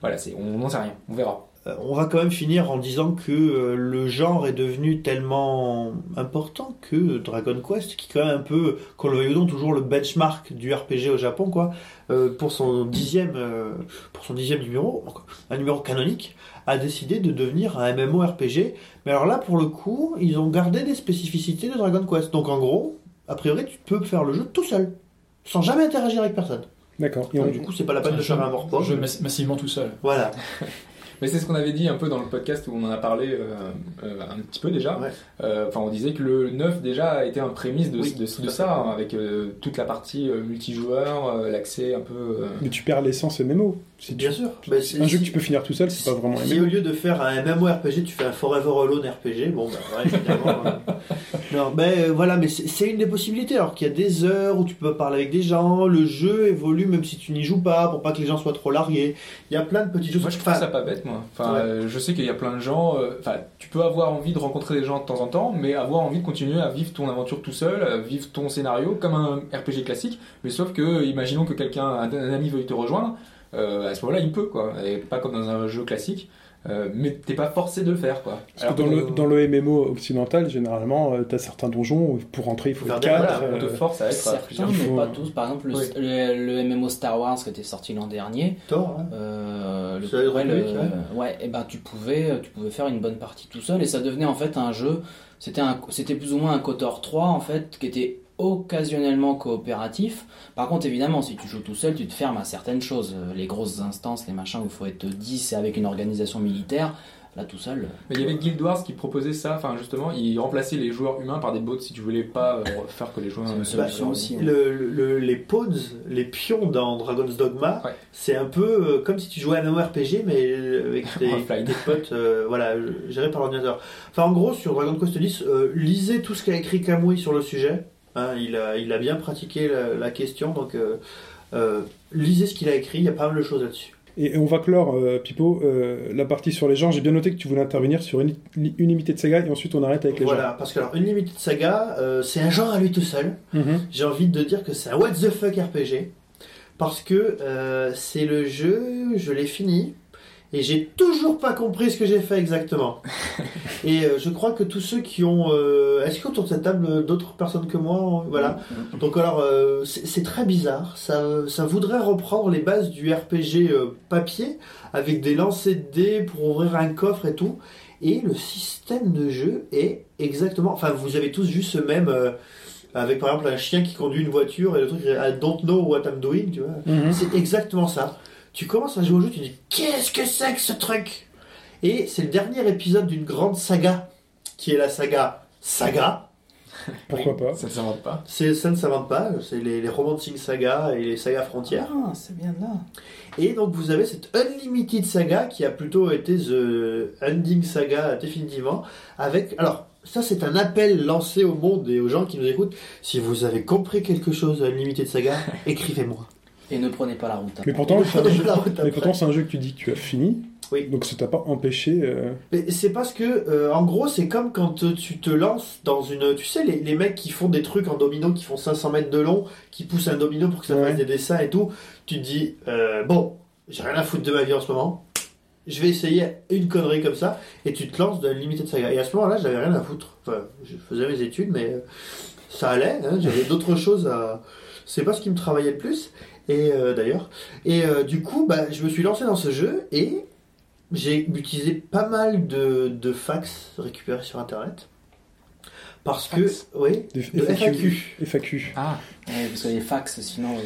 Voilà, c'est, on n'en sait rien, on verra. Euh, on va quand même finir en disant que euh, le genre est devenu tellement important que Dragon Quest, qui est quand même un peu, qu'on le veuille ou non, toujours le benchmark du RPG au Japon, quoi, euh, pour son dixième, euh, pour son dixième numéro, un numéro canonique, a décidé de devenir un MMORPG. Mais alors là, pour le coup, ils ont gardé des spécificités de Dragon Quest. Donc en gros, a priori, tu peux faire le jeu tout seul, sans jamais interagir avec personne. D'accord. Et Donc, on- du coup, c'est pas la peine de faire un mort Je mass- massivement tout seul. Voilà. Mais c'est ce qu'on avait dit un peu dans le podcast où on en a parlé euh, euh, un petit peu déjà. Ouais. Euh, Enfin, on disait que le 9 déjà a été un prémisse de, Oui, de, ça, hein, avec euh, toute la partie euh, multijoueur, euh, l'accès un peu. euh, Mais tu perds l'essence MMO. Si tu- Bien sûr. Bah, un jeu que tu peux finir tout seul, c'est pas vraiment un Si au lieu de faire un MMORPG, tu fais un Forever Alone RPG, bon, bah, ouais, évidemment. euh, non, mais euh, voilà, mais c'est c'est une des possibilités. Alors qu'il y a des heures où tu peux parler avec des gens, le jeu évolue même si tu n'y joues pas, pour pas que les gens soient trop largués. Il y a plein de petites choses. Moi, je trouve Enfin, ça pas bête, moi. Enfin, Ouais. euh, je sais qu'il y a plein de gens. euh, Enfin, tu peux avoir envie de rencontrer des gens de temps en temps, mais avoir envie de continuer à vivre ton aventure tout seul, à vivre ton scénario comme un RPG classique. Mais sauf que, imaginons que quelqu'un, un, un ami veuille te rejoindre, à ce moment-là, il peut, quoi. Et pas comme dans un jeu classique. Euh, mais t'es pas forcé de le faire, quoi. Parce que dans, le, dans le MMO occidental, généralement, tu t'as certains donjons où pour rentrer il faut Faire être des- 4. voilà, on te force à être à Certains, plusieurs. mais faut- pas tous. Par exemple, le, Oui. le, le MMO Star Wars qui était sorti l'an dernier, Thor, hein. euh, le, le- République, ouais, et ben tu pouvais, tu pouvais faire une bonne partie tout seul et ça devenait en fait un jeu. C'était un, c'était plus ou moins un KOTOR 3 en fait qui était occasionnellement coopératif. Par contre, évidemment, si tu joues tout seul, tu te fermes à certaines choses. Euh, Les grosses instances, les machins où il faut être 10 et avec une organisation militaire. Là, tout seul. Mais il y avait Guild Wars qui proposait ça, enfin justement, il remplaçait les joueurs humains par des bots si tu voulais pas euh, faire que les joueurs. C'est une euh, solution bah, aussi. hein. Le, le- les pawns, les pions dans Dragon's Dogma, Ouais. c'est un peu euh, comme si tu jouais à un MMORPG, mais avec tes, tes potes, euh, voilà, gérés par l'ordinateur. Enfin, en gros, sur Dragon Quest X, euh, lisez tout ce qu'a écrit Kamui sur le sujet. Hein, il, a, il a bien pratiqué la, la question, donc euh, euh, lisez ce qu'il a écrit, il y a pas mal de choses là-dessus. Et on va clore, euh, Pipo, euh, la partie sur les genres. J'ai bien noté que tu voulais intervenir sur une, Unlimited Saga et ensuite on arrête avec les Voilà, parce que alors, Unlimited Saga, c'est un genre à lui tout seul. Mhm. J'ai envie de dire que c'est un what the fuck RPG. Parce que c'est le jeu, je l'ai fini, et j'ai toujours pas compris ce que j'ai fait exactement. et euh, je crois que tous ceux qui ont... euh, Est-ce qu'autour de cette table, euh, d'autres personnes que moi ont- Voilà. Donc alors, euh, c'est très bizarre. Ça, ça voudrait reprendre les bases du RPG euh, papier, avec des lancers de dés pour ouvrir un coffre et tout. Et le système de jeu est exactement... Enfin, vous avez tous vu ce même... euh, avec par exemple un chien qui conduit une voiture et le truc I don't know what I'm doing, tu vois. Mhm. C'est exactement ça. Tu commences à jouer au jeu, tu dis qu'est-ce que c'est que ce truc? Et c'est le dernier épisode d'une grande saga, qui est la saga Saga. Pourquoi pas? Ça ne s'invente pas. Ça ne s'invente pas, c'est les, les Romancing Saga et les sagas frontières. Ah, c'est bien là. Et donc vous avez cette Unlimited Saga qui a plutôt été The Ending Saga définitivement. Avec alors ça c'est un appel lancé au monde et aux gens qui nous écoutent. Si vous avez compris quelque chose de Unlimited Saga, écrivez-moi. Et ne prenez pas la route. Mais pourtant, c'est un, jeu- un que tu dis que tu as fini. Oui. Donc ça t'a pas empêché. euh, Mais c'est parce que, euh, en gros, c'est comme quand tu te lances dans une. Tu sais, les, les mecs qui font des trucs en domino qui font 500 mètres de long, qui poussent un domino pour que ça Ouais. fasse des dessins et tout. Tu te dis, euh, bon, j'ai rien à foutre de ma vie en ce moment. Je vais essayer une connerie comme ça. Et tu te lances dans Limited Saga. Et à ce moment-là, j'avais rien à foutre. Enfin, je faisais mes études, mais ça allait. hein, j'avais d'autres choses à. C'est pas ce qui me travaillait le plus. Et euh, d'ailleurs. Et euh, du coup, bah, je me suis lancé dans ce jeu et j'ai utilisé pas mal de, de fax récupérés sur internet. Parce que, oui, de FAQ. FAQ. FAQ. Ah, Ouais, parce que les fax, sinon.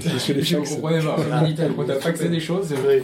c'est sur les je fax. comprenais pas. Quand t'as faxé des choses. Oui,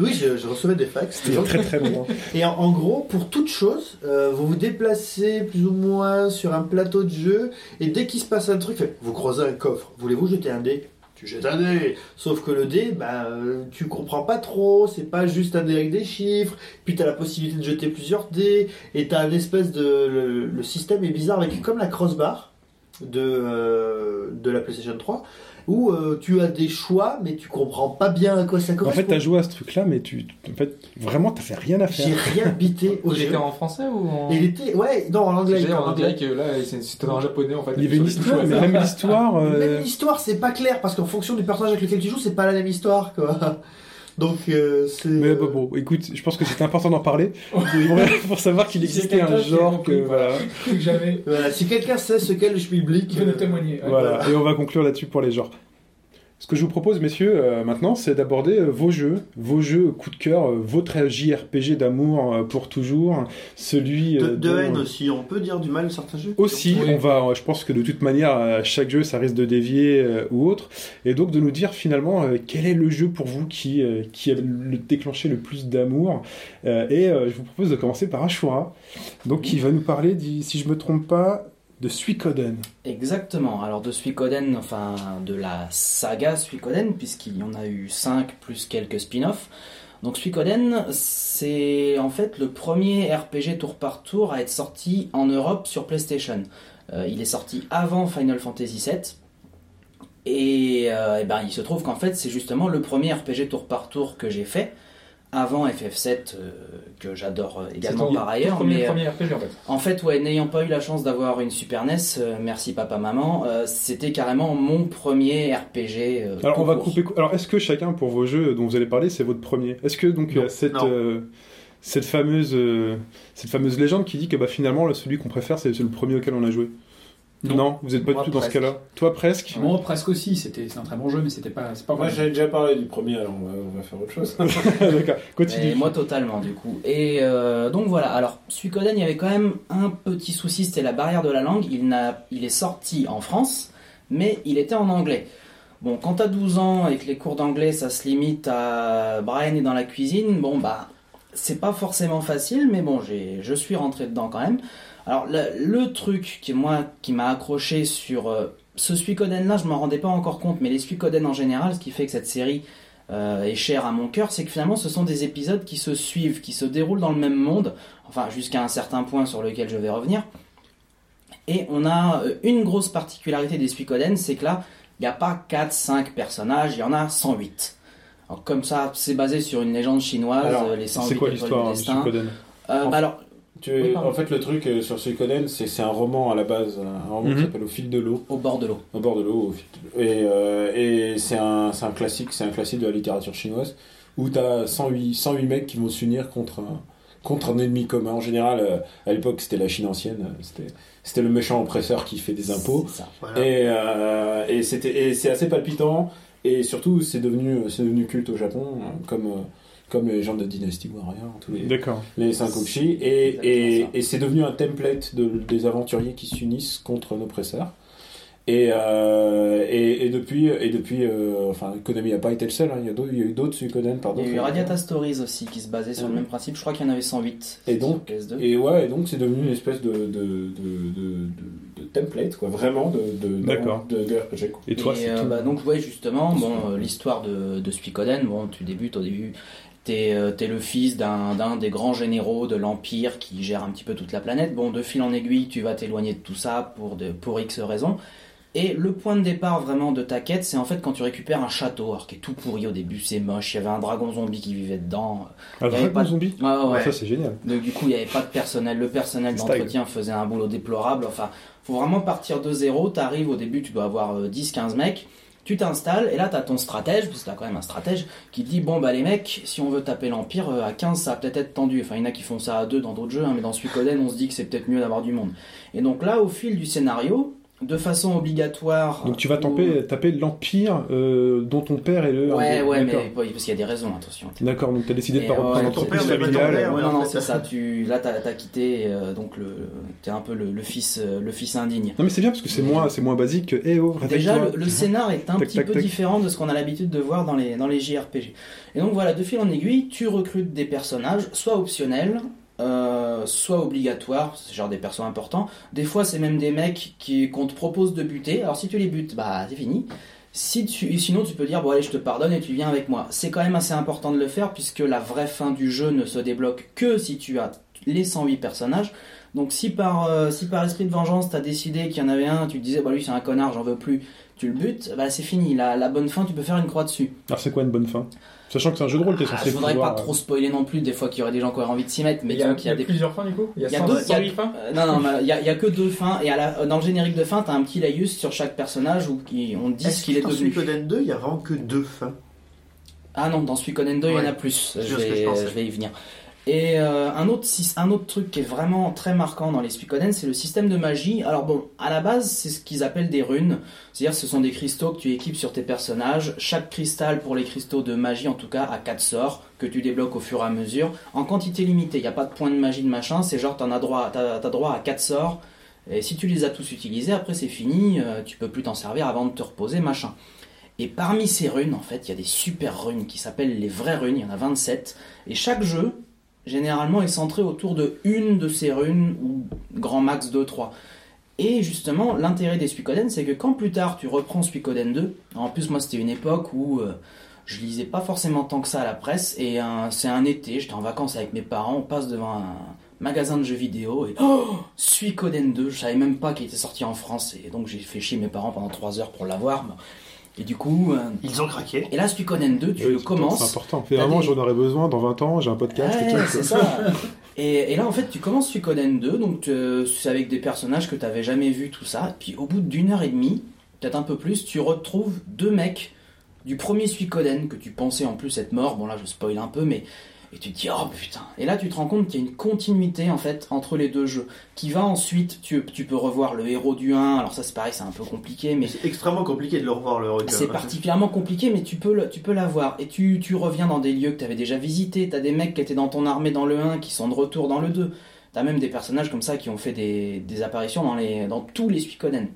oui je, je recevais des fax. C'était très très longtemps. Et en, en gros, pour toute chose, euh, vous vous déplacez plus ou moins sur un plateau de jeu, et dès qu'il se passe un truc, vous croisez un coffre, voulez-vous jeter un dé? Tu jettes un dé, sauf que le dé, bah, euh, tu comprends pas trop, c'est pas juste un dé avec des chiffres, puis t'as la possibilité de jeter plusieurs dés, et t'as un espèce de... Le, le système est bizarre, avec comme la crossbar de, euh, de la PlayStation 3, où euh, tu as des choix, mais tu comprends pas bien à quoi ça En correspond. fait, t'as joué à ce truc-là, mais tu, en fait, vraiment, t'as fait rien à J'ai faire. rien bité au Il jeu. était en français ou en. Il était, ouais, non, en anglais. il était J'ai- en anglais. que là, c'était en japonais en fait. Il y avait une histoire, mais même l'histoire. euh, Même l'histoire, c'est pas clair parce qu'en fonction du personnage avec lequel tu joues, c'est pas la même histoire, quoi. Donc, euh, c'est. Mais bah, bon, écoute, je pense que c'était important d'en parler pour, pour savoir qu'il existait un genre que voilà. Jamais. Voilà, si quelqu'un sait ce qu'est le schmilblick, nous euh, témoigner. Voilà, et on va conclure là-dessus pour les genres. Ce que je vous propose, messieurs, euh, maintenant, c'est d'aborder euh, vos jeux, vos jeux coup de cœur, euh, votre JRPG d'amour euh, pour toujours, celui de, euh, de dont- haine aussi, on peut dire du mal de certains jeux Aussi, Oui. on va, je pense que de toute manière, à chaque jeu, ça risque de dévier euh, ou autre, et donc de nous dire finalement euh, quel est le jeu pour vous qui, euh, qui a le, déclenché le plus d'amour. Euh, et euh, je vous propose de commencer par Ashura, donc qui va nous parler, si je me trompe pas, de Suikoden. Exactement. Alors de Suikoden, enfin de la saga Suikoden, puisqu'il y en a eu 5 plus quelques spin-offs. Donc Suikoden, c'est en fait le premier RPG tour par tour à être sorti en Europe sur PlayStation. Euh, il est sorti avant Final Fantasy VII. Et, euh, eh ben, il se trouve qu'en fait c'est justement le premier RPG tour par tour que j'ai fait avant FF7 euh, que j'adore euh, également ton- par ton ailleurs. Premier, mais, euh, premier RPG en fait. en fait, ouais, n'ayant pas eu la chance d'avoir une Super NES, euh, merci papa maman, euh, c'était carrément mon premier RPG. euh, Alors on va couper. Alors est-ce que chacun pour vos jeux dont vous allez parler, c'est votre premier? Est-ce que donc il y a cette Non. euh, cette fameuse euh, cette fameuse légende qui dit que bah finalement là, celui qu'on préfère c'est c'est le premier auquel on a joué? Non. vous êtes pas Moi, du tout dans ce presque. cas-là. Toi presque. Moi, presque aussi. C'était c'est un très bon jeu, mais c'était pas. C'est pas Moi, j'avais déjà parlé du premier, alors on va, on va faire autre chose. D'accord. Continue. Et moi totalement du coup. Et euh, donc voilà, alors Suikoden, il y avait quand même un petit souci, c'était la barrière de la langue. Il, n'a, il est sorti en France, mais il était en anglais. Bon, quand t'as 12 ans et que les cours d'anglais ça se limite à Brian est dans la cuisine, bon bah c'est pas forcément facile, mais bon, j'ai, je suis rentré dedans quand même. Alors le, le truc qui moi qui m'a accroché sur euh, ce Suikoden là, je m'en rendais pas encore compte, mais les Suikoden en général, ce qui fait que cette série euh, est chère à mon cœur, c'est que finalement ce sont des épisodes qui se suivent, qui se déroulent dans le même monde, enfin jusqu'à un certain point sur lequel je vais revenir. Et on a euh, une grosse particularité des Suikoden, c'est que là, il n'y a pas 4-5 personnages, il y en a 108. Alors, comme ça, c'est basé sur une légende chinoise, Alors, les 108 C'est quoi l'histoire du. Suikoden? Euh, bah alors, Tu- Oui, pardon. en fait, le truc euh, sur Suikoden, c'est c'est un roman à la base, un roman Mhm. qui s'appelle Au fil de l'eau, au bord de l'eau. au bord de l'eau. au fil de l'eau. Et, euh, et c'est un, classique, c'est un classique de la littérature chinoise où tu as 108, 108 mecs qui vont s'unir contre un, contre un ennemi commun. En général, euh, à l'époque, c'était la Chine ancienne, euh, c'était le méchant oppresseur qui fait des impôts. C'est ça. Voilà. Et, euh, et c'était et c'est assez palpitant et surtout c'est devenu devenu culte au Japon euh, comme euh, comme les gens de Dynasty Warrior tous les les et Exactement et, ça. et c'est devenu un template de, des aventuriers qui s'unissent contre un oppresseur et, euh, et, et depuis et depuis euh, enfin Konami n'a pas été le seul hein, il y a d'autres il y a eu d'autres Suikoden par Il y a eu Radiata Stories aussi qui se basait sur le Mhm. même principe. Je crois qu'il y en avait 108 Et sur donc- PS2. et ouais et donc c'est devenu une espèce de de, de, de, de- de template quoi vraiment de de, D'accord. de, de RPG quoi. Et toi, Et, c'est euh, tout. bah, donc ouais justement bon euh, l'histoire de, de Suikoden bon tu débutes au début t'es euh, t'es le fils d'un des grands généraux de l'empire qui gère un petit peu toute la planète bon de fil en aiguille tu vas t'éloigner de tout ça pour de pour X raisons et le point de départ vraiment de ta quête c'est en fait quand tu récupères un château alors qui est tout pourri au début c'est moche il y avait un dragon zombie qui vivait dedans Un pas de- zombie Ah ouais. Ça c'est génial. Donc du coup, il n'y avait pas de personnel. Le personnel d'entretien faisait un boulot déplorable. Enfin, faut vraiment partir de zéro. Tu arrives au début, tu dois avoir euh, 10-15 mecs. Tu t'installes et là, tu as ton stratège, parce que tu quand même un stratège, qui te dit Bon, bah les mecs, si on veut taper l'Empire, euh, à 15, ça va peut-être être tendu. Enfin, il y en a qui font ça à 2 dans d'autres jeux, hein, mais dans Suikoden, on se dit que c'est peut-être mieux d'avoir du monde. Et donc là, au fil du scénario, de façon obligatoire. Donc tu vas taper, taper l'empire euh, dont ton père est le. Ouais, ouais, mais oui, parce qu'il y a des raisons, attention. D'accord, donc t'as décidé de Et pas ouais, reprendre ton l'entreprise père ton ouais. non, non, c'est ça. Tu, là, t'as as quitté, euh, donc le, t'es un peu le, le fils, euh, le fils indigne. Non mais c'est bien parce que c'est moins, c'est moins basique que eh oh, Déjà, le, le scénar est un Tac, petit tac, peu tac. différent de ce qu'on a l'habitude de voir dans les, dans les JRPG. Et donc voilà, de fil en aiguille, tu recrutes des personnages, soit optionnels, euh, soit obligatoires, c'est genre des persos importants. Des fois, c'est même des mecs qu'on te propose de buter. Alors si tu les butes, bah c'est fini. Si tu, sinon, tu peux dire bon allez, je te pardonne et tu viens avec moi. C'est quand même assez important de le faire puisque la vraie fin du jeu ne se débloque que si tu as les 108 personnages. Donc si par, euh, si par esprit de vengeance, t'as décidé qu'il y en avait un, tu te disais bah lui c'est un connard, j'en veux plus, tu le butes, bah c'est fini. La bonne fin, tu peux faire une croix dessus. Alors c'est quoi une bonne fin? Sachant que c'est un jeu de rôle, t'es Ah, censé je voudrais pouvoir, pas trop spoiler non plus, des fois qu'il y aurait des gens qui auraient envie de s'y mettre, mais il y a, donc il y a des plusieurs fins du coup Il y a, y a 100 deux- y a- 108 fins Euh, non, non, mais il y a, il y a que deux fins, et à la, dans le générique de fin, t'as un petit laïus sur chaque personnage où qui- on dit ce qu'il est que dans devenu. Suikoden 2, il y a vraiment que deux fins? Ah non, dans Suikoden 2, il y en a plus. C'est Je je vais y venir. Et euh, un, autre, truc qui est vraiment très marquant dans les Suikoden, c'est le système de magie. Alors bon, à la base, c'est ce qu'ils appellent des runes. C'est-à-dire ce sont des cristaux que tu équipes sur tes personnages. Chaque cristal pour les cristaux de magie, en tout cas, a 4 sorts que tu débloques au fur et à mesure. En quantité limitée, il n'y a pas de point de magie de machin. C'est genre, t'en as droit, droit à 4 sorts. Et si tu les as tous utilisés, après c'est fini. euh, tu peux plus t'en servir avant de te reposer, machin. Et parmi ces runes, en fait, il y a des super runes qui s'appellent les vraies runes, il y en a 27. Et chaque jeu, généralement, est centré autour de une de ces runes, ou grand max 2, 3. Et justement, l'intérêt des Suikoden, c'est que quand plus tard tu reprends Suikoden 2, en plus moi c'était une époque où euh, je lisais pas forcément tant que ça à la presse, et c'est un été, j'étais en vacances avec mes parents, on passe devant un magasin de jeux vidéo, et oh Suikoden 2, je savais même pas qu'il était sorti en France, et donc j'ai fait chier mes parents pendant 3 heures pour l'avoir. Et du coup, euh, Ils ont craqué. et là Suikoden 2, tu Oui, le commences. C'est important. Des- j'en aurais besoin dans 20 ans, j'ai un podcast et Ouais, tout. c'est ça. Et, et là, en fait, tu commences Suikoden 2, donc euh, c'est avec des personnages que tu n'avais jamais vus, tout ça. Puis au bout d'une heure et demie, peut-être un peu plus, tu retrouves deux mecs du premier Suikoden que tu pensais en plus être mort. Bon, là, je spoil un peu, mais. Et tu te dis, oh putain. Et là, tu te rends compte qu'il y a une continuité, en fait, entre les deux jeux. Qui va ensuite, tu, tu peux revoir le héros du 1. Alors, ça, c'est pareil, c'est un peu compliqué, mais C'est extrêmement compliqué de le revoir le recul. c'est particulièrement compliqué, mais tu peux, le- tu peux l'avoir. Et tu, tu reviens dans des lieux que tu avais déjà visités. Tu as des mecs qui étaient dans ton armée dans le 1 qui sont de retour dans le 2. Tu as même des personnages comme ça qui ont fait des, des apparitions dans, les, dans tous les Suikoden.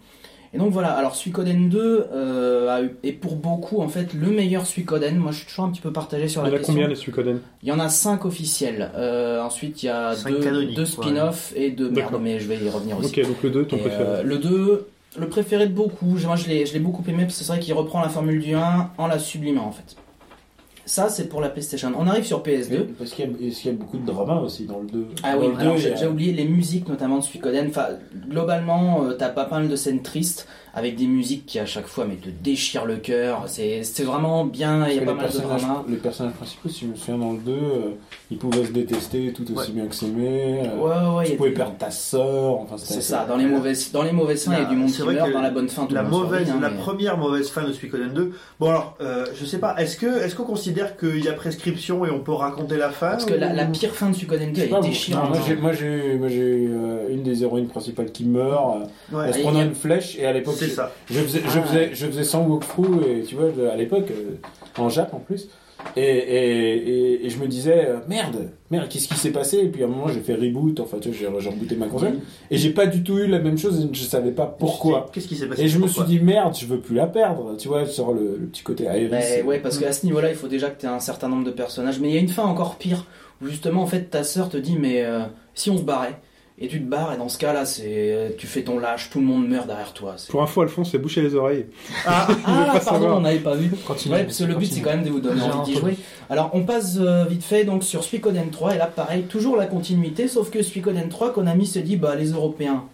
Et donc voilà, alors Suikoden 2 euh, est pour beaucoup en fait le meilleur Suikoden. Moi je suis toujours un petit peu partagé sur Il la y en a question. combien les Suikoden? Il y en a 5 officiels. Euh, ensuite il y a Cinq deux, canoniques, deux ouais. spin-offs et deux D'accord. merde, mais je vais y revenir aussi. Ok, donc le 2, ton Et, préféré. euh, le 2, le préféré de beaucoup. Moi, je l'ai, je l'ai beaucoup aimé parce que c'est vrai qu'il reprend la formule du 1 en la sublimant en fait. Ça, c'est pour la PlayStation. On arrive sur PS2. Parce qu'il y, qu'il y a beaucoup de drama aussi dans le 2. Ah Dans oui, le alors 2, j'ai, a- oublié les musiques, notamment de Suikoden. Enfin, globalement, euh, t'as pas mal de scènes tristes avec des musiques qui à chaque fois mais te déchirent le cœur. C'est, c'est vraiment bien. Il y a les pas mal de personnages, drama. les personnages principaux, si je me souviens dans le 2, euh, ils pouvaient se détester tout aussi Ouais. bien que s'aimer. euh, Ouais, tu pouvais des- perdre ta sœur. Enfin, C'est ça. Dans les mauvais, dans les mauvais fins, il y a du monde C'est qui vrai meurt. Dans la bonne fin, tout La le monde mauvaise, survit, hein, la mais- première mauvaise fin de Suikoden 2. Bon alors, euh, je sais pas, est-ce que est-ce qu'on considère qu'il y a prescription et on peut raconter la fin Parce que la, la pire fin de Suikoden 2, Je sais elle est déchirante. moi, hein. j'ai, moi, j'ai, euh, une des héroïnes principales qui meurt. euh, elle se a- une flèche et à l'époque, c'est ça. je faisais, je Ah. faisais, je faisais 100 walkthrough et tu vois, à l'époque, euh, en Jap en plus. Et, et, et, et je me disais, euh, merde, merde, qu'est-ce qui s'est passé? Et puis à un moment, j'ai fait reboot, enfin, tu vois, j'ai, rebooté ma console. Et j'ai pas du tout eu la même chose et je savais pas pourquoi. Qu'est-ce qui s'est passé Et je me suis dit, merde, je veux plus la perdre. Tu vois, sur le, le petit côté aérien. Mais ouais, parce qu'à ce niveau-là, il faut déjà que tu aies un certain nombre de personnages. Mais il y a une fin encore pire, où justement, en fait, ta sœur te dit, mais euh, si on se barrait, et tu te barres, et dans ce cas-là, c'est tu fais ton lâche, tout le monde meurt derrière toi. c'est- Pour info, Alphonse s'est bouché les oreilles. Ah, pas pardon, savoir. on n'avait pas vu. Continue. Ouais, parce que le but, c'est quand même de vous donner envie d'y jouer. Alors, on passe euh, vite fait donc sur Suikoden 3, et là, pareil, toujours la continuité, sauf que Suikoden 3, Konami se dit, bah, les Européens,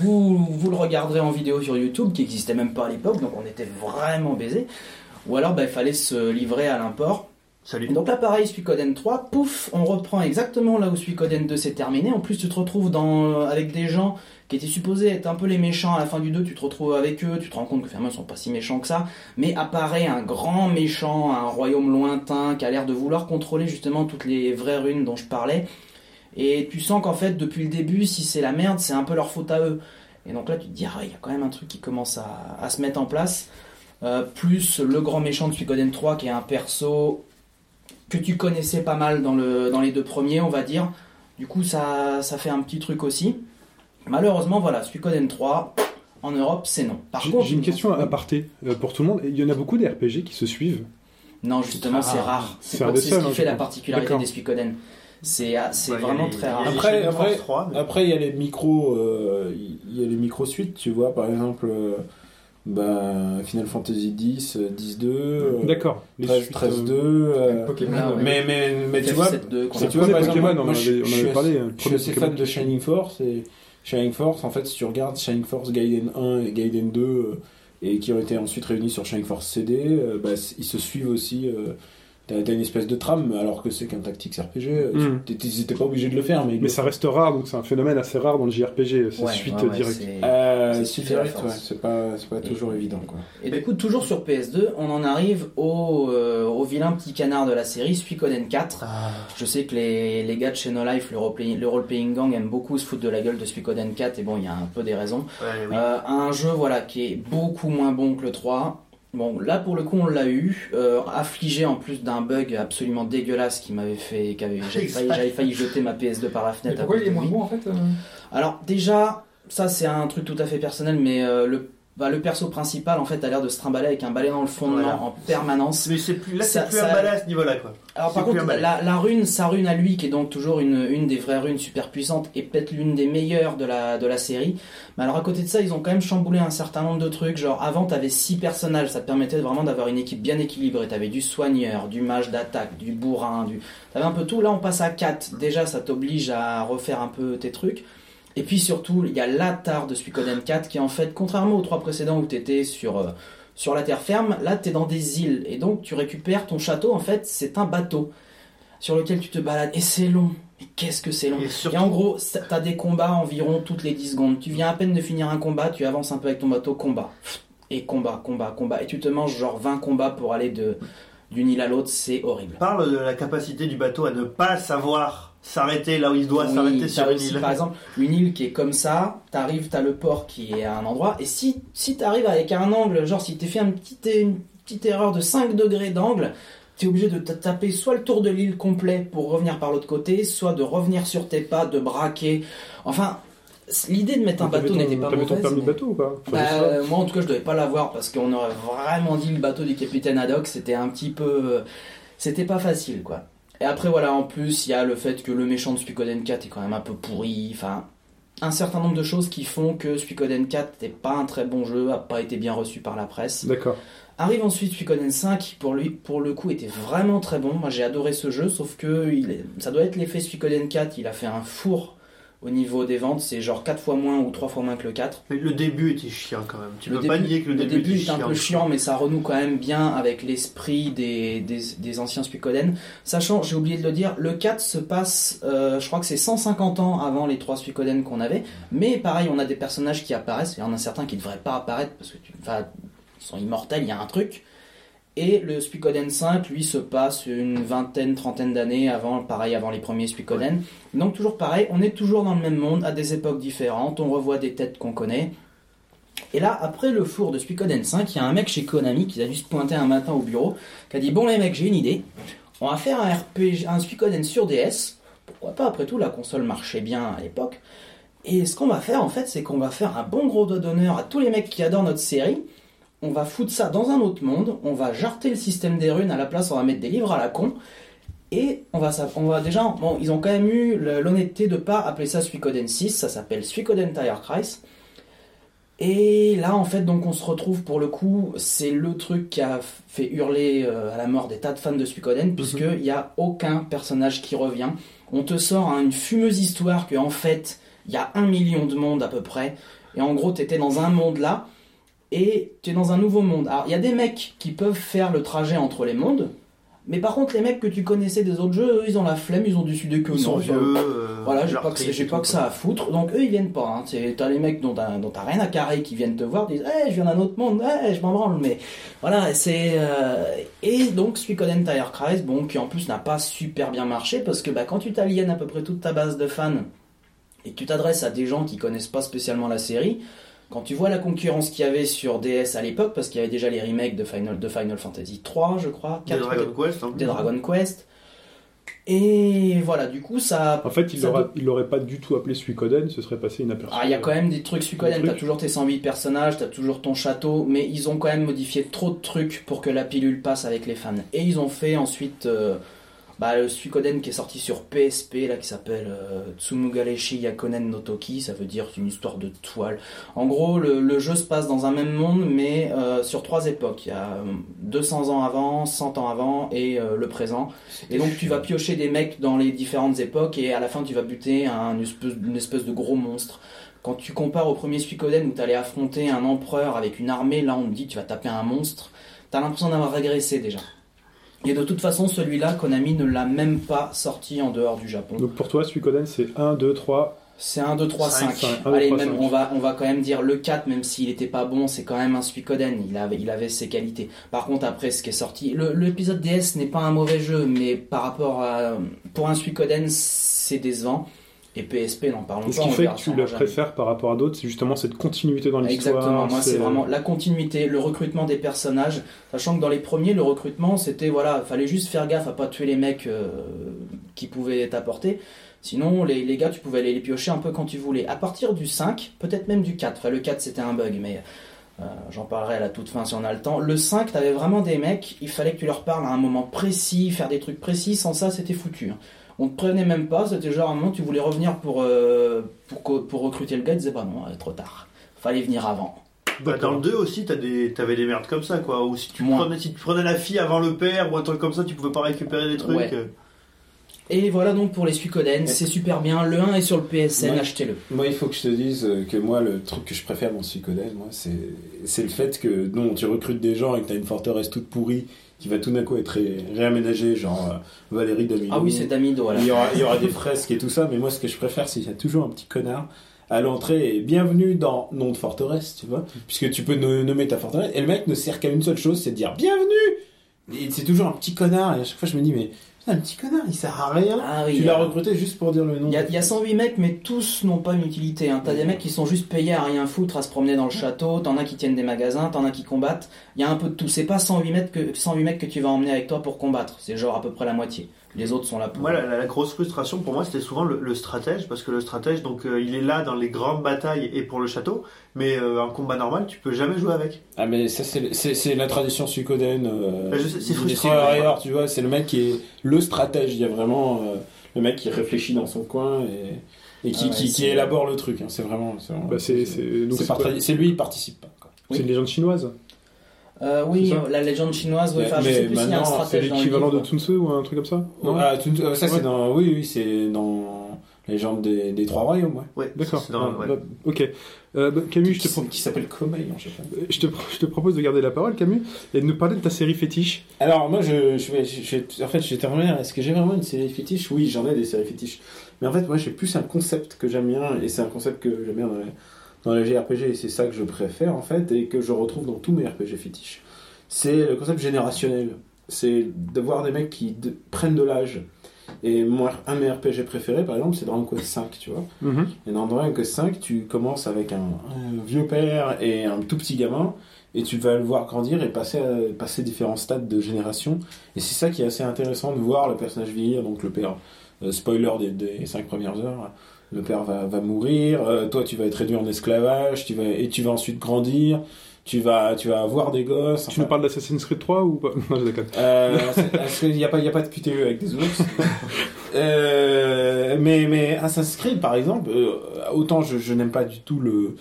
vous, vous le regarderez en vidéo sur YouTube, qui n'existait même pas à l'époque, donc on était vraiment baisés. Ou alors, bah, il fallait se livrer à l'import. Salut. donc là, pareil, Suikoden 3, pouf, on reprend exactement là où Suikoden 2 s'est terminé. En plus, tu te retrouves dans, euh, avec des gens qui étaient supposés être un peu les méchants à la fin du 2, tu te retrouves avec eux, tu te rends compte que finalement ils sont pas si méchants que ça, mais apparaît un grand méchant, un royaume lointain qui a l'air de vouloir contrôler justement toutes les vraies runes dont je parlais. Et tu sens qu'en fait, depuis le début, si c'est la merde, c'est un peu leur faute à eux. Et donc là, tu te dis, ah il y a quand même un truc qui commence à, à se mettre en place. Euh, plus le grand méchant de Suikoden 3 qui est un perso que tu connaissais pas mal dans, le, dans les deux premiers, on va dire. Du coup, ça, ça fait un petit truc aussi. Malheureusement, voilà, Suikoden 3, en Europe, c'est non. Par J'ai contre, j'ai une question à aparté euh, pour tout le monde. Il y en a beaucoup des RPG qui se suivent. Non, justement, c'est Ah, rare. c'est ce qui hein, fait la particularité des Suikoden. C'est ah, c'est Bah, vraiment les- très rare. Après- après- Force 3, mais- Après, il y a les micros, euh, il y a les micros suites, tu vois, par exemple, euh, bah, Final Fantasy X, euh, 10-2, euh, D'accord. 13, suites, 13-2, euh, euh, Pokémon. Mais, mais, mais tu vois, FF7-2, qu'on si a- tu vois, par exemple, Pokémon, on moi, en je, avait- on avait parlé, hein, je suis assez Pokémon. fan de Shining Force, et Shining Force, en fait, si tu regardes Shining Force Gaiden 1 et Gaiden 2, euh, et qui ont été ensuite réunis sur Shining Force CD, euh, bah, ils se suivent aussi, euh, T'as une espèce de trame, alors que c'est qu'un tactique RPG. euh, Mm. t'étais t'étais pas obligé de le faire, mais. ils Mais ça reste rare, donc c'est un phénomène assez rare dans le JRPG, c'est Ouais, suite ouais, ouais, directe. c'est- Euh, fort. ouais, c'est pas, c'est pas toujours évident, quoi. Et du coup, toujours sur PS2, on en arrive au, euh, au vilain petit canard de la série, Suikoden 4. Ah. Je sais que les, les gars de chez No Life, le role-playing le role-playing gang, aiment beaucoup se foutre de la gueule de Suikoden 4, et bon, il y a un peu des raisons. Ouais, oui. Euh, un jeu voilà qui est beaucoup moins bon que le 3. Bon, là pour le coup on l'a eu, euh, affligé en plus d'un bug absolument dégueulasse qui m'avait fait, qui avait- j'avais failli, j'avais failli jeter ma PS2 par la Mais fenêtre. à pourquoi il est moins bon en fait euh Alors déjà, ça c'est un truc tout à fait personnel, mais euh, le, bah, le perso principal en fait a l'air de se trimballer avec un balai dans le fondement Voilà. en permanence. Mais c'est plus, là, c'est plus ça- un balai à ce niveau-là, quoi. Alors par contre, la, la rune, sa rune à lui, qui est donc toujours une, une des vraies runes super puissantes et peut-être l'une des meilleures de la, de la série. Mais alors à côté de ça, ils ont quand même chamboulé un certain nombre de trucs. Genre avant, t'avais six personnages, ça te permettait vraiment d'avoir une équipe bien équilibrée. T'avais du soigneur, du mage d'attaque, du bourrin, du... T'avais un peu tout. Là, on passe à 4. Déjà, ça t'oblige à refaire un peu tes trucs. Et puis surtout, il y a l'attar de Suikoden 4 qui en fait, contrairement aux trois précédents où t'étais sur... euh, sur la terre ferme, là t'es dans des îles et donc tu récupères ton château. En fait, c'est un bateau sur lequel tu te balades et c'est long. Mais qu'est-ce que c'est long Et en gros, t'as des combats environ toutes les 10 secondes. Tu viens à peine de finir un combat, tu avances un peu avec ton bateau, combat. Et combat, combat, combat. Et tu te manges genre 20 combats pour aller de d'une île à l'autre, c'est horrible. parle de la capacité du bateau à ne pas savoir s'arrêter là où il doit Oui, s'arrêter sur une île. Par exemple, une île qui est comme ça, t'arrives, t'as le port qui est à un endroit, et si, si t'arrives avec un angle, genre si t'es fait un petit, une petite erreur de 5 degrés d'angle, t'es obligé de te taper soit le tour de l'île complet pour revenir par l'autre côté, soit de revenir sur tes pas, de braquer. Enfin, l'idée de mettre un bateau n'était pas T'avais ton mauvaise. permis de mais- bateau ou pas? Bah, euh, moi en tout cas je devais pas l'avoir parce qu'on aurait vraiment dit le bateau du capitaine Haddock c'était un petit peu c'était pas facile quoi et après voilà en plus il y a le fait que le méchant de Suikoden 4 est quand même un peu pourri enfin un certain nombre de choses qui font que Suikoden 4 n'est pas un très bon jeu a pas été bien reçu par la presse D'accord. Arrive ensuite Suikoden 5, qui pour lui, pour le coup, était vraiment très bon. Moi, j'ai adoré ce jeu, sauf que il est- ça doit être l'effet Suikoden 4. Il a fait un four au niveau des ventes. C'est genre 4 fois moins ou 3 fois moins que le 4. Mais le début était chiant quand même. Tu Le peux pas nier que le, Le début, début était est un peu chiant, mais ça renoue quand même bien avec l'esprit des, des, des anciens Suikoden. Sachant, j'ai oublié de le dire, le 4 se passe, euh, je crois que c'est 150 ans avant les trois Suikoden qu'on avait. Mais pareil, on a des personnages qui apparaissent. Il y en a certains qui ne devraient pas apparaître parce que tu, ils sont immortels, il y a un truc. Et le Suikoden 5, lui, se passe une vingtaine, trentaine d'années avant, pareil, avant les premiers Suikoden. Donc toujours pareil, on est toujours dans le même monde, à des époques différentes, on revoit des têtes qu'on connaît. Et là, après le four de Suikoden 5, il y a un mec chez Konami qui a dû se pointer un matin au bureau, qui a dit Bon, les mecs, j'ai une idée. On va faire un RPG, un sur DS. Pourquoi pas Après tout, la console marchait bien à l'époque. Et ce qu'on va faire, en fait, c'est qu'on va faire un bon gros doigt d'honneur à tous les mecs qui adorent notre série. On va foutre ça dans un autre monde. On va jarter le système des runes. À la place, on va mettre des livres à la con. Et on va, on va déjà. Bon, ils ont quand même eu l'honnêteté de pas appeler ça Suikoden 6. Ça s'appelle Suikoden Tire Crisis. Et là, en fait, donc on se retrouve pour le coup, c'est le truc qui a fait hurler euh, à la mort des tas de fans de Suikoden, puisqu'il n'y a aucun personnage qui revient. On te sort hein, une fumeuse histoire que, en fait, il y a un million de mondes à peu près. Et en gros, tu étais dans un monde là, et tu es dans un nouveau monde. Alors, il y a des mecs qui peuvent faire le trajet entre les mondes, mais par contre, les mecs que tu connaissais des autres jeux, eux, ils ont la flemme, ils ont décidé que Ils sont vieux. ça- euh, voilà, j'ai pas, que, j'ai pas que ça à foutre. Donc eux, ils viennent pas. Hein. T'as les mecs dont t'as, dont t'as rien à carrer qui viennent te voir, disent hey, je viens d'un autre monde, hey, je m'en branle. Mais voilà, c'est. euh, Et donc Suikoden Tire Crisis, bon, qui en plus n'a pas super bien marché parce que bah, quand tu t'aliènes à peu près toute ta base de fans et que tu t'adresses à des gens qui connaissent pas spécialement la série, quand tu vois la concurrence qu'il y avait sur DS à l'époque, parce qu'il y avait déjà les remakes de Final, de Final Fantasy 3, je crois, Des 4, Dragon Quest. hein. des Dragon Quest. Et voilà, du coup, ça. En fait, il l'aurait pas du tout appelé Suikoden, ce serait passé inaperçu. Ah, il y a quand même des trucs Suikoden, Des t'as toujours tes 108 personnages, t'as toujours ton château, mais ils ont quand même modifié trop de trucs pour que la pilule passe avec les fans. Et ils ont fait ensuite euh, bah, le Suikoden qui est sorti sur PSP, là, qui s'appelle euh, Tsumugareshi Yakonen no Toki, ça veut dire une histoire de toile. En gros, le, le jeu se passe dans un même monde, mais euh, sur trois époques. Il y a euh, 200 ans avant, 100 ans avant et euh, le présent. Et donc tu vas piocher des mecs dans les différentes époques et à la fin tu vas buter un espèce, une espèce de gros monstre. Quand tu compares au premier Suikoden où tu allais affronter un empereur avec une armée, là on te dit tu vas taper un monstre, t'as l'impression d'avoir régressé déjà. Et de toute façon, celui-là, Konami ne l'a même pas sorti en dehors du Japon. Donc pour toi, Suikoden, c'est 1, 2, 3. C'est 1, 2, 3, Cinq, 5. cinq. Un, deux, Allez, trois, même, cinq. on va, on va quand même dire le 4, même s'il était pas bon, c'est quand même un Suikoden. Il avait, il avait ses qualités. Par contre, après, ce qui est sorti, le- l'épisode DS n'est pas un mauvais jeu, mais par rapport à. Pour un Suikoden, c'est décevant. Et PSP, n'en parlons Et ce pas. qui fait que tu le jamais. préfères par rapport à d'autres, c'est justement cette continuité dans l'histoire. Exactement, moi c'est vraiment la continuité, le recrutement des personnages, sachant que dans les premiers, le recrutement c'était voilà, fallait juste faire gaffe à pas tuer les mecs euh, qui pouvaient t'apporter. Sinon, les, les gars, tu pouvais aller les piocher un peu quand tu voulais. À partir du 5, peut-être même du 4, enfin le 4 c'était un bug, mais euh, j'en parlerai à la toute fin si on a le temps. Le 5, t'avais vraiment des mecs, il fallait que tu leur parles à un moment précis, faire des trucs précis, sans ça c'était foutu. hein. On te prévenait même pas, c'était genre à un moment tu voulais revenir pour, euh, pour, co- pour recruter le gars, il disait bah non, euh, trop tard, fallait venir avant. Bah, dans le 2 aussi, t'as des, t'avais des merdes comme ça, quoi. Ou si tu, Moins. prenais, si tu prenais la fille avant le père ou un truc comme ça, tu pouvais pas récupérer des trucs. Ouais. euh. Et voilà donc pour les Suikoden, c'est super bien. Le 1 est sur le PSN, Ouais. achetez-le. Moi, il faut que je te dise que moi, le truc que je préfère dans Suikoden, moi, c'est c'est le fait que non, tu recrutes des gens et que t'as une forteresse toute pourrie qui va tout d'un coup être ré- réaménagée, genre euh, Valérie Damido. Ah oui, c'est Damido, voilà. Il y, aura, il y aura des fresques et tout ça, mais moi, ce que je préfère, c'est qu'il y a toujours un petit connard à l'entrée et bienvenue dans nom de forteresse, tu vois, puisque tu peux no- nommer ta forteresse et le mec ne sert qu'à une seule chose, c'est de dire bienvenue. Et c'est toujours un petit connard et à chaque fois je me dis mais un petit connard, il sert à rien. Ah oui, tu l'as a- recruté juste pour dire le nom. Il y, y a 108 mecs, mais tous n'ont pas une utilité. Hein. T'as des mecs qui sont juste payés à rien foutre, à se promener dans le château, t'en as qui tiennent des magasins, t'en as qui combattent. Il y a un peu de tout. C'est pas 108 mecs, que, 108 mecs que tu vas emmener avec toi pour combattre. C'est genre à peu près la moitié. Les autres sont là pour. Moi, la, la- la grosse frustration pour moi, c'était souvent le, le stratège, parce que le stratège, donc, euh, il est là dans les grandes batailles et pour le château, mais euh, en combat normal, tu peux jamais jouer avec. Ah mais ça c'est la tradition suikoden. Euh, sais, c'est frustrant, tu vois, c'est le mec qui est le stratège. Il y a vraiment euh, le mec qui réfléchit dans son coin et, et qui, Ah ouais, qui, qui c'est- élabore le truc. hein. C'est vraiment. C'est Bah, lui, il participe pas. C'est une légende chinoise. Euh, oui, C'est la légende chinoise, oui, Mais- enfin, je mais sais plus s'il y a un maintenant, C'est stratège le l'équivalent de. Sun Tzu ou un truc comme ça Non Ah, euh, ça Ouais. c'est dans. Oui, oui, c'est dans Légende des, des Trois Royaumes, ouais. Ouais, D'accord. c'est Ah, ouais. bah, ok. Euh, bah, Camus, je te, pro- Qui s'appelle en japonais. je, te, je te propose de garder la parole, Camus, et de nous parler de ta série fétiche. Alors moi je, je vais, je- je- en fait je vais te revenir, est-ce que j'ai vraiment une série fétiche? Oui j'en ai des séries fétiches. Mais en fait moi j'ai plus un concept que j'aime bien et c'est un concept que j'aime bien dans les, dans les JRPG et c'est ça que je préfère en fait et que je retrouve dans tous mes RPG fétiches. C'est le concept générationnel. C'est de voir des mecs qui de- prennent de l'âge. Et moi, un de mes RPG préférés, par exemple, c'est Dragon Quest 5, tu vois. Et dans Dragon Quest 5, tu commences avec un, un vieux père et un tout petit gamin, et tu vas le voir grandir et passer, à- passer différents stades de génération. Et c'est ça qui est assez intéressant de voir le personnage vieillir. Donc le père, euh, spoiler des, des 5 premières heures, le père va, va mourir, euh, toi tu vas être réduit en esclavage, tu vas, et tu vas ensuite grandir, tu vas, tu vas avoir des gosses. Tu enfin, nous parles d'Assassin's Creed 3 ou pas? Non, je déconne. euh, Est-ce qu'il n'y a, pas- il y a pas de QTE avec des ours Euh, mais, mais Assassin's Creed, par exemple, euh, autant je, je n'aime pas du tout le,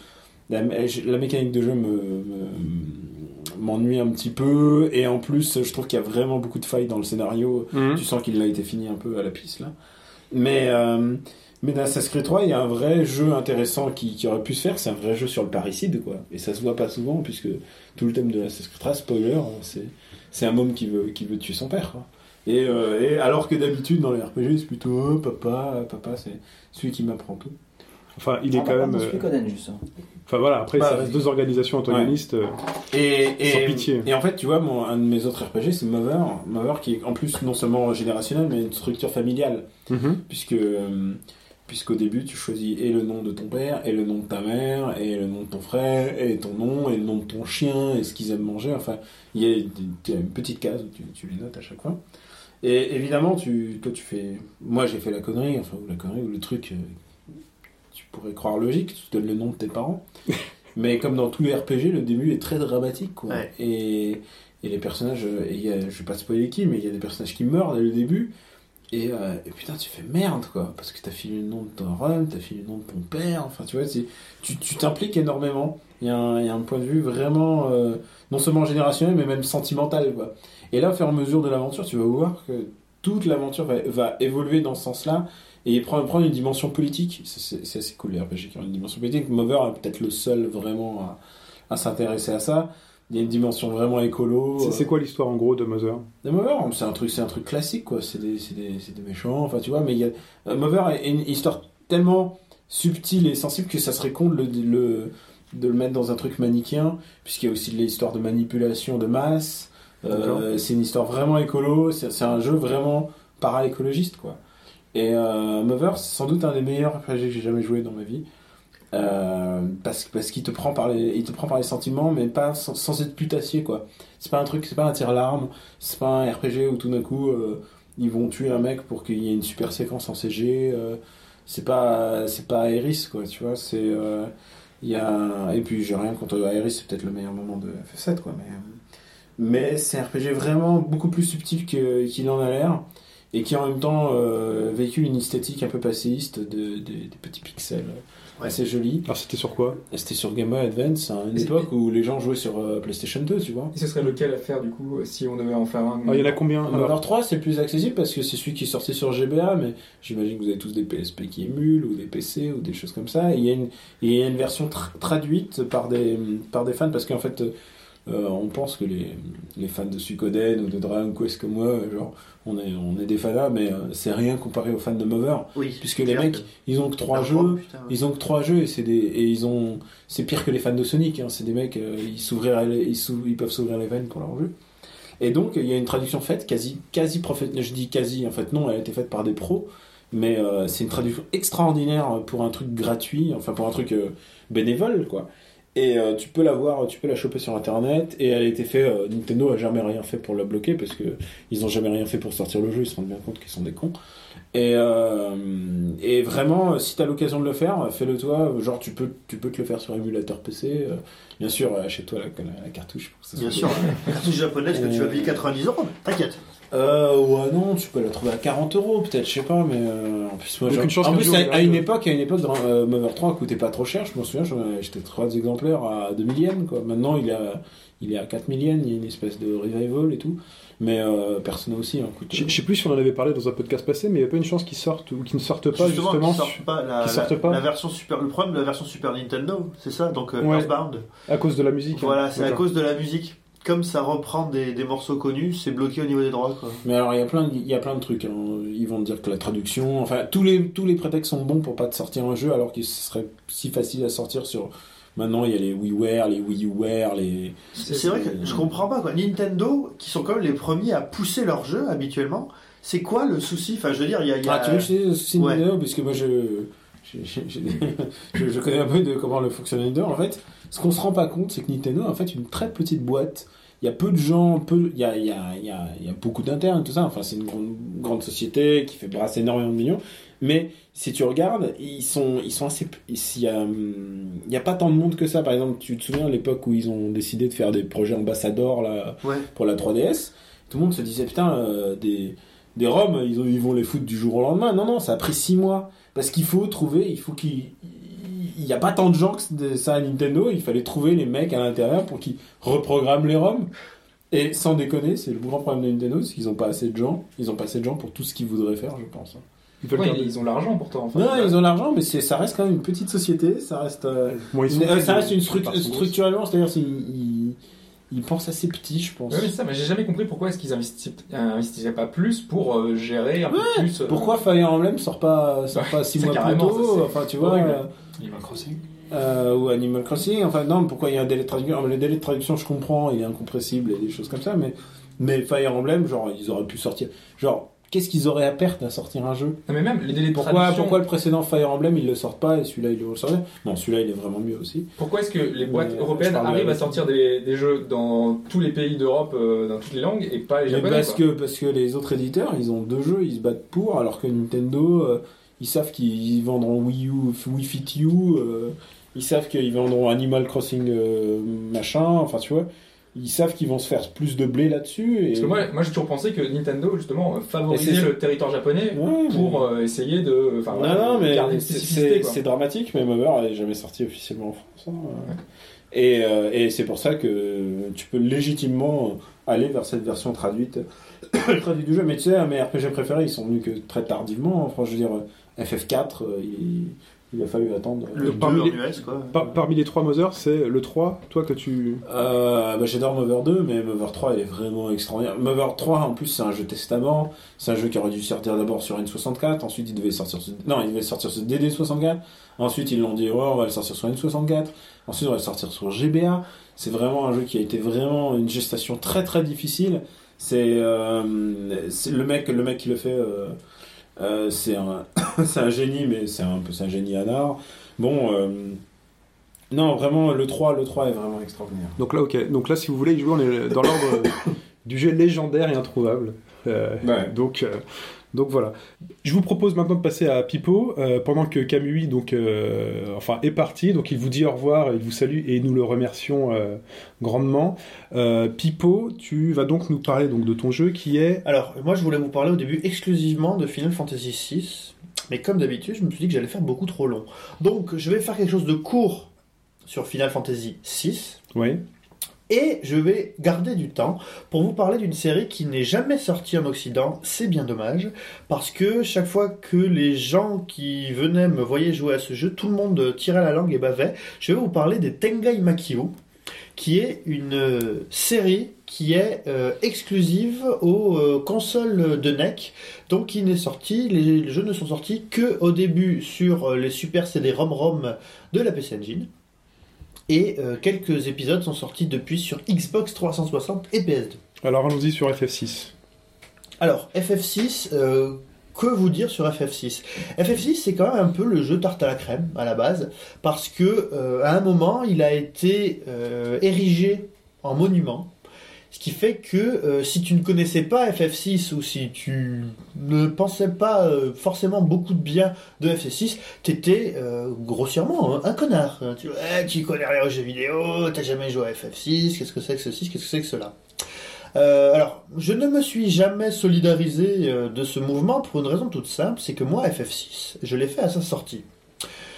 la, la mécanique de jeu me, me- m'ennuie un petit peu, et en plus, je trouve qu'il y a vraiment beaucoup de failles dans le scénario. Mhm. Tu sens qu'il a été fini un peu à la piste, là. Mais, euh, mais dans Assassin's Creed 3, il y a un vrai jeu intéressant qui, qui aurait pu se faire, c'est un vrai jeu sur le parricide, quoi. Et ça se voit pas souvent, puisque tout le thème de Assassin's Creed 3, spoiler, c'est, c'est un homme qui veut, qui veut tuer son père, quoi. Et, euh, et alors que d'habitude, dans les RPG, c'est plutôt oh, papa, papa, c'est celui qui m'apprend tout. Enfin, il est Ah, quand même. euh, juste. hein. Enfin voilà, après, Bah, ça reste deux organisations antagonistes. euh, Et, et, Sans pitié. et en fait, tu vois, mon, un de mes autres RPG, c'est Mover. Mover qui est en plus non seulement générationnel, mais une structure familiale. mhm. Puisque, euh, puisqu'au début, tu choisis et le nom de ton père, et le nom de ta mère, et le nom de ton frère, et ton nom, et le nom de ton chien, et ce qu'ils aiment manger. Enfin, il y a y une petite case où tu, tu les notes à chaque fois. Et évidemment, tu, toi, tu fais. Moi, j'ai fait la connerie, enfin, ou la connerie, ou le truc. euh, tu pourrais croire logique, tu donnes le nom de tes parents. Mais comme dans tous les RPG, le début est très dramatique, quoi. Ouais. Et, et les personnages, euh, et y a, je vais pas spoiler qui, mais il y a des personnages qui meurent dès le début. Et, euh, et putain, tu fais merde, quoi. Parce que t'as filé le nom de ton rhum, t'as filé le nom de ton père. Enfin, tu vois, tu t'impliques énormément. Il y, a un, point de vue vraiment, euh, non seulement générationnel, mais même sentimental, quoi. Et là, au fur et à mesure de l'aventure, tu vas voir que toute l'aventure va, évoluer dans ce sens-là et prendre, une dimension politique. C'est- assez cool les RPG qui ont une dimension politique. Mover est peut-être le seul vraiment à s'intéresser à ça. Il y a une dimension vraiment écolo. C'est- C'est quoi l'histoire en gros de Mother? The Mover, c'est un truc, c'est un truc classique quoi. C'est des, des, des méchants. Enfin, tu vois, mais il y a euh, Mover est une histoire tellement subtile et sensible que ça serait con de le, de le, de le mettre dans un truc manichéen, puisqu'il y a aussi de l'histoire de manipulation de masse. Euh, c'est une histoire vraiment écolo. C'est un jeu vraiment para-écologiste quoi. Et euh, Mover, c'est sans doute un des meilleurs RPG que j'ai jamais joué dans ma vie. Euh, parce parce qu'il te prend par les il te prend par les sentiments mais pas sans, sans être putassier quoi. C'est pas un truc c'est pas un tir larme c'est pas un RPG où tout d'un coup euh, ils vont tuer un mec pour qu'il y ait une super séquence en CG euh, c'est pas c'est pas Aeris quoi tu vois c'est il y et puis j'ai rien contre Aeris c'est peut-être le meilleur moment de FF7 quoi mais mais c'est un RPG vraiment beaucoup plus subtil qu'il en a l'air et qui en même temps véhicule une esthétique un peu passéiste de- des petits pixels Ouais. assez jolis Alors c'était sur quoi? C'était sur Game Boy Advance, à une Et c'est- époque où les gens jouaient sur euh, PlayStation 2, tu vois. Et ce serait lequel à faire du coup si on devait en faire un? Ah, Il y en a combien alors? Alors 3, c'est plus accessible parce que c'est celui qui est sorti sur GBA, mais j'imagine que vous avez tous des PSP qui émulent, ou des PC, ou des choses comme ça. Et il y a une, il y a une version tra- traduite par des, par des fans, parce qu'en fait, euh, on pense que les, les fans de Suikoden ou de Dragon Quest comme moi, genre, on est, on est des fanas, mais euh, c'est rien comparé aux fans de Mover. Oui. Puisque les mecs, Ils ont que trois jeux. putain, ouais. Ils ont que trois jeux et c'est des et ils ont c'est pire que les fans de Sonic. Hein. C'est des mecs euh, ils s'ouvriraient ils, ils peuvent s'ouvrir les veines pour leur jeu. Et donc il y a une traduction faite quasi quasi profé- Je dis quasi en fait non, elle a été faite par des pros, mais euh, c'est une traduction extraordinaire pour un truc gratuit, enfin pour un truc euh, bénévole quoi. Et euh, tu peux la voir, tu peux la choper sur internet et elle a été faite. euh, Nintendo a jamais rien fait pour la bloquer parce que ils ont jamais rien fait pour sortir le jeu. Ils se rendent bien compte qu'ils sont des cons. Et, euh, et vraiment, si tu as l'occasion de le faire, fais-le toi. Genre, tu peux, tu peux te le faire sur émulateur PC. bien sûr, achète-toi la, la- la cartouche. Pour que ça Bien soit sûr, la cartouche japonaise que tu vas payer 90 euros, t'inquiète. Euh, ouais, non, tu peux la trouver à 40 euros, peut-être, je sais pas, mais euh, en plus, moi, Aucune genre- chance en plus, à, une époque, à une époque, dans, euh, Mover 3 coûtait pas trop cher, je m'en souviens, j'en ai acheté 3 exemplaires à 2000 yens, quoi. Maintenant, il est à, il est à 4000 yens, il y a une espèce de revival et tout, mais euh, Persona aussi, hein, coûte. Je je sais plus si on en avait parlé dans un podcast passé, mais il n'y a pas une chance qu'ils sortent ou qu'ils ne sortent pas justement, justement, sortent pas la, qui la- sortent pas. la version super. Le Comme ça reprend des, des morceaux connus, c'est bloqué au niveau des droits. Quoi. Mais alors, il y a plein, il y a plein de trucs. hein. Ils vont te dire que la traduction, enfin, tous les, tous les prétextes sont bons pour pas te sortir un jeu, alors qu'il serait si facile à sortir sur. Maintenant, il y a les WiiWare, les Wii UWare, les. C'est vrai que je comprends pas quoi. Nintendo, qui sont quand même les premiers à pousser leurs jeux habituellement, c'est quoi le souci? Enfin, je veux dire, il y a. y a- Ah, tu veux que je de Ouais. Nintendo? Parce que moi, je, j'ai- je, je connais un peu de comment le fonctionne Nintendo. En fait, ce qu'on se rend pas compte, c'est que Nintendo est en fait une très petite boîte. Il y a peu de gens, peu, il y a, il y a, il y a, il y a beaucoup d'internes, tout ça. Enfin, c'est une grande, grande société qui fait brasser énormément de millions. Mais si tu regardes, ils sont, ils sont assez. Il y a, a pas tant de monde que ça. Par exemple, tu te souviens l'époque où ils ont décidé de faire des projets ambassadeurs là, Ouais. pour la 3DS Tout le monde se disait putain, euh, des, des ROM, ils, ont- ils vont les foutre du jour au lendemain. Non, non, ça a pris 6 mois. Parce qu'il faut trouver, il faut qu'il. Il n'y a pas tant de gens que de ça à Nintendo, il fallait trouver les mecs à l'intérieur pour qu'ils reprogramment les ROM. Et sans déconner, c'est le grand problème de Nintendo, c'est qu'ils n'ont pas assez de gens. Ils ont pas assez de gens pour tout ce qu'ils voudraient faire, je pense. Ils Ouais, ont l'argent pourtant. Enfin, Non, ils ont l'argent, mais c'est, ça reste quand même une petite société. Ça reste, euh, Bon, sont euh, ça reste une stru- structurellement, c'est-à-dire qu'ils ils, ils pensent assez petit, je pense. Ouais, mais ça, mais j'ai jamais compris pourquoi est-ce qu'ils investis- investissaient pas plus pour euh, gérer un peu plus. euh, Pourquoi Fire Emblem sort pas, sort pas six mois plus tôt Enfin, tu vois. Horrible. euh, Animal Crossing. euh, ou Animal Crossing. Enfin, non, pourquoi il y a un délai de traduction? Ah, Le délai de traduction, je comprends, il est incompressible et des choses comme ça, mais, mais Fire Emblem, genre, ils auraient pu sortir. Genre, qu'est-ce qu'ils auraient à perdre à sortir un jeu? Non, mais même les délais de pourquoi, traduction. pourquoi le précédent Fire Emblem, ils le sortent pas et celui-là, ils le sortent Non, celui-là, il est vraiment mieux aussi. Pourquoi est-ce que les boîtes Mais, européennes arrivent à sortir des, des jeux dans tous les pays d'Europe, euh, dans toutes les langues, et pas les Mais japonais parce, quoi? que, parce que les autres éditeurs, ils ont deux jeux, ils se battent pour, alors que Nintendo, euh, ils savent qu'ils vendront Wii U, Wii Fit U, euh, ils savent qu'ils vendront Animal Crossing euh, machin, enfin tu vois, ils savent qu'ils vont se faire plus de blé là-dessus. Et... Parce que moi, moi j'ai toujours pensé que Nintendo, justement, euh, favorisait le territoire japonais Ouais, pour essayer de. Enfin, Non, non, mais c'est- dramatique, mais Mover n'est jamais sorti officiellement en France. hein. Et, euh, et c'est pour ça que tu peux légitimement aller vers cette version traduite, traduite du jeu. Mais tu sais, mes RPG préférés, ils sont venus que très tardivement. Enfin, je veux dire, FF4, euh, il, Il a fallu attendre. Le 2 parmi les- US, quoi. Par- parmi les trois Mother, c'est le 3, toi que tu. Euh, bah, J'adore Mover 2, mais Mover 3 il est vraiment extraordinaire. Mover 3 en plus c'est un jeu testament, c'est un jeu qui aurait dû sortir d'abord sur N64, ensuite il devait sortir sur... Non, il devait sortir sur DD64, ensuite ils l'ont dit ouais on va le sortir sur N64, ensuite on va le sortir sur GBA. C'est vraiment un jeu qui a été vraiment une gestation très très difficile. C'est euh, c'est le mec le mec qui le fait euh, euh, c'est un un génie mais c'est un peu un génie anard. Bon euh, non, vraiment, le 3, le 3 est vraiment extraordinaire. Donc là, ok. Donc là, si vous voulez jouer, on est dans l'ordre du jeu légendaire et introuvable. Euh, Ouais. donc, euh, donc voilà. Je vous propose maintenant de passer à Pipo, euh, pendant que Camui donc, euh, enfin, est parti. Donc il vous dit au revoir, il vous salue et nous le remercions euh, grandement. Pipo, tu vas donc nous parler donc, de ton jeu qui est... Alors, moi je voulais vous parler au début exclusivement de Final Fantasy VI, mais comme d'habitude, je me suis dit que j'allais faire beaucoup trop long. Donc, je vais faire quelque chose de court sur Final Fantasy VI, Oui. Et je vais garder du temps pour vous parler d'une série qui n'est jamais sortie en Occident. C'est bien dommage, parce que chaque fois que les gens qui venaient me voyaient jouer à ce jeu, tout le monde tirait la langue et bavait. Je vais vous parler des Tengai Makio, qui est une euh, série qui est euh, exclusive aux euh, consoles de NEC, donc qui n'est sorti, les, jeux ne sont sortis que au début sur les super CD ROM-ROM de la PC Engine, et euh, quelques épisodes sont sortis depuis sur Xbox 360 et PS2. Alors allons-y sur FF6. Alors, FF6, euh, que vous dire sur FF6 FF6, c'est quand même un peu le jeu tarte à la crème à la base, parce que euh, à un moment, il a été érigé en monument. Ce qui fait que euh, si tu ne connaissais pas FF6 ou si tu ne pensais pas euh, forcément beaucoup de bien de FF6, t'étais euh, grossièrement hein, un connard. Tu, ouais, tu connais rien aux jeux vidéo, t'as jamais joué à FF6, qu'est-ce que c'est que ceci, qu'est-ce que c'est que cela? Alors, je ne me suis jamais solidarisé de ce mouvement pour une raison toute simple, c'est que moi, FF6, je l'ai fait à sa sortie.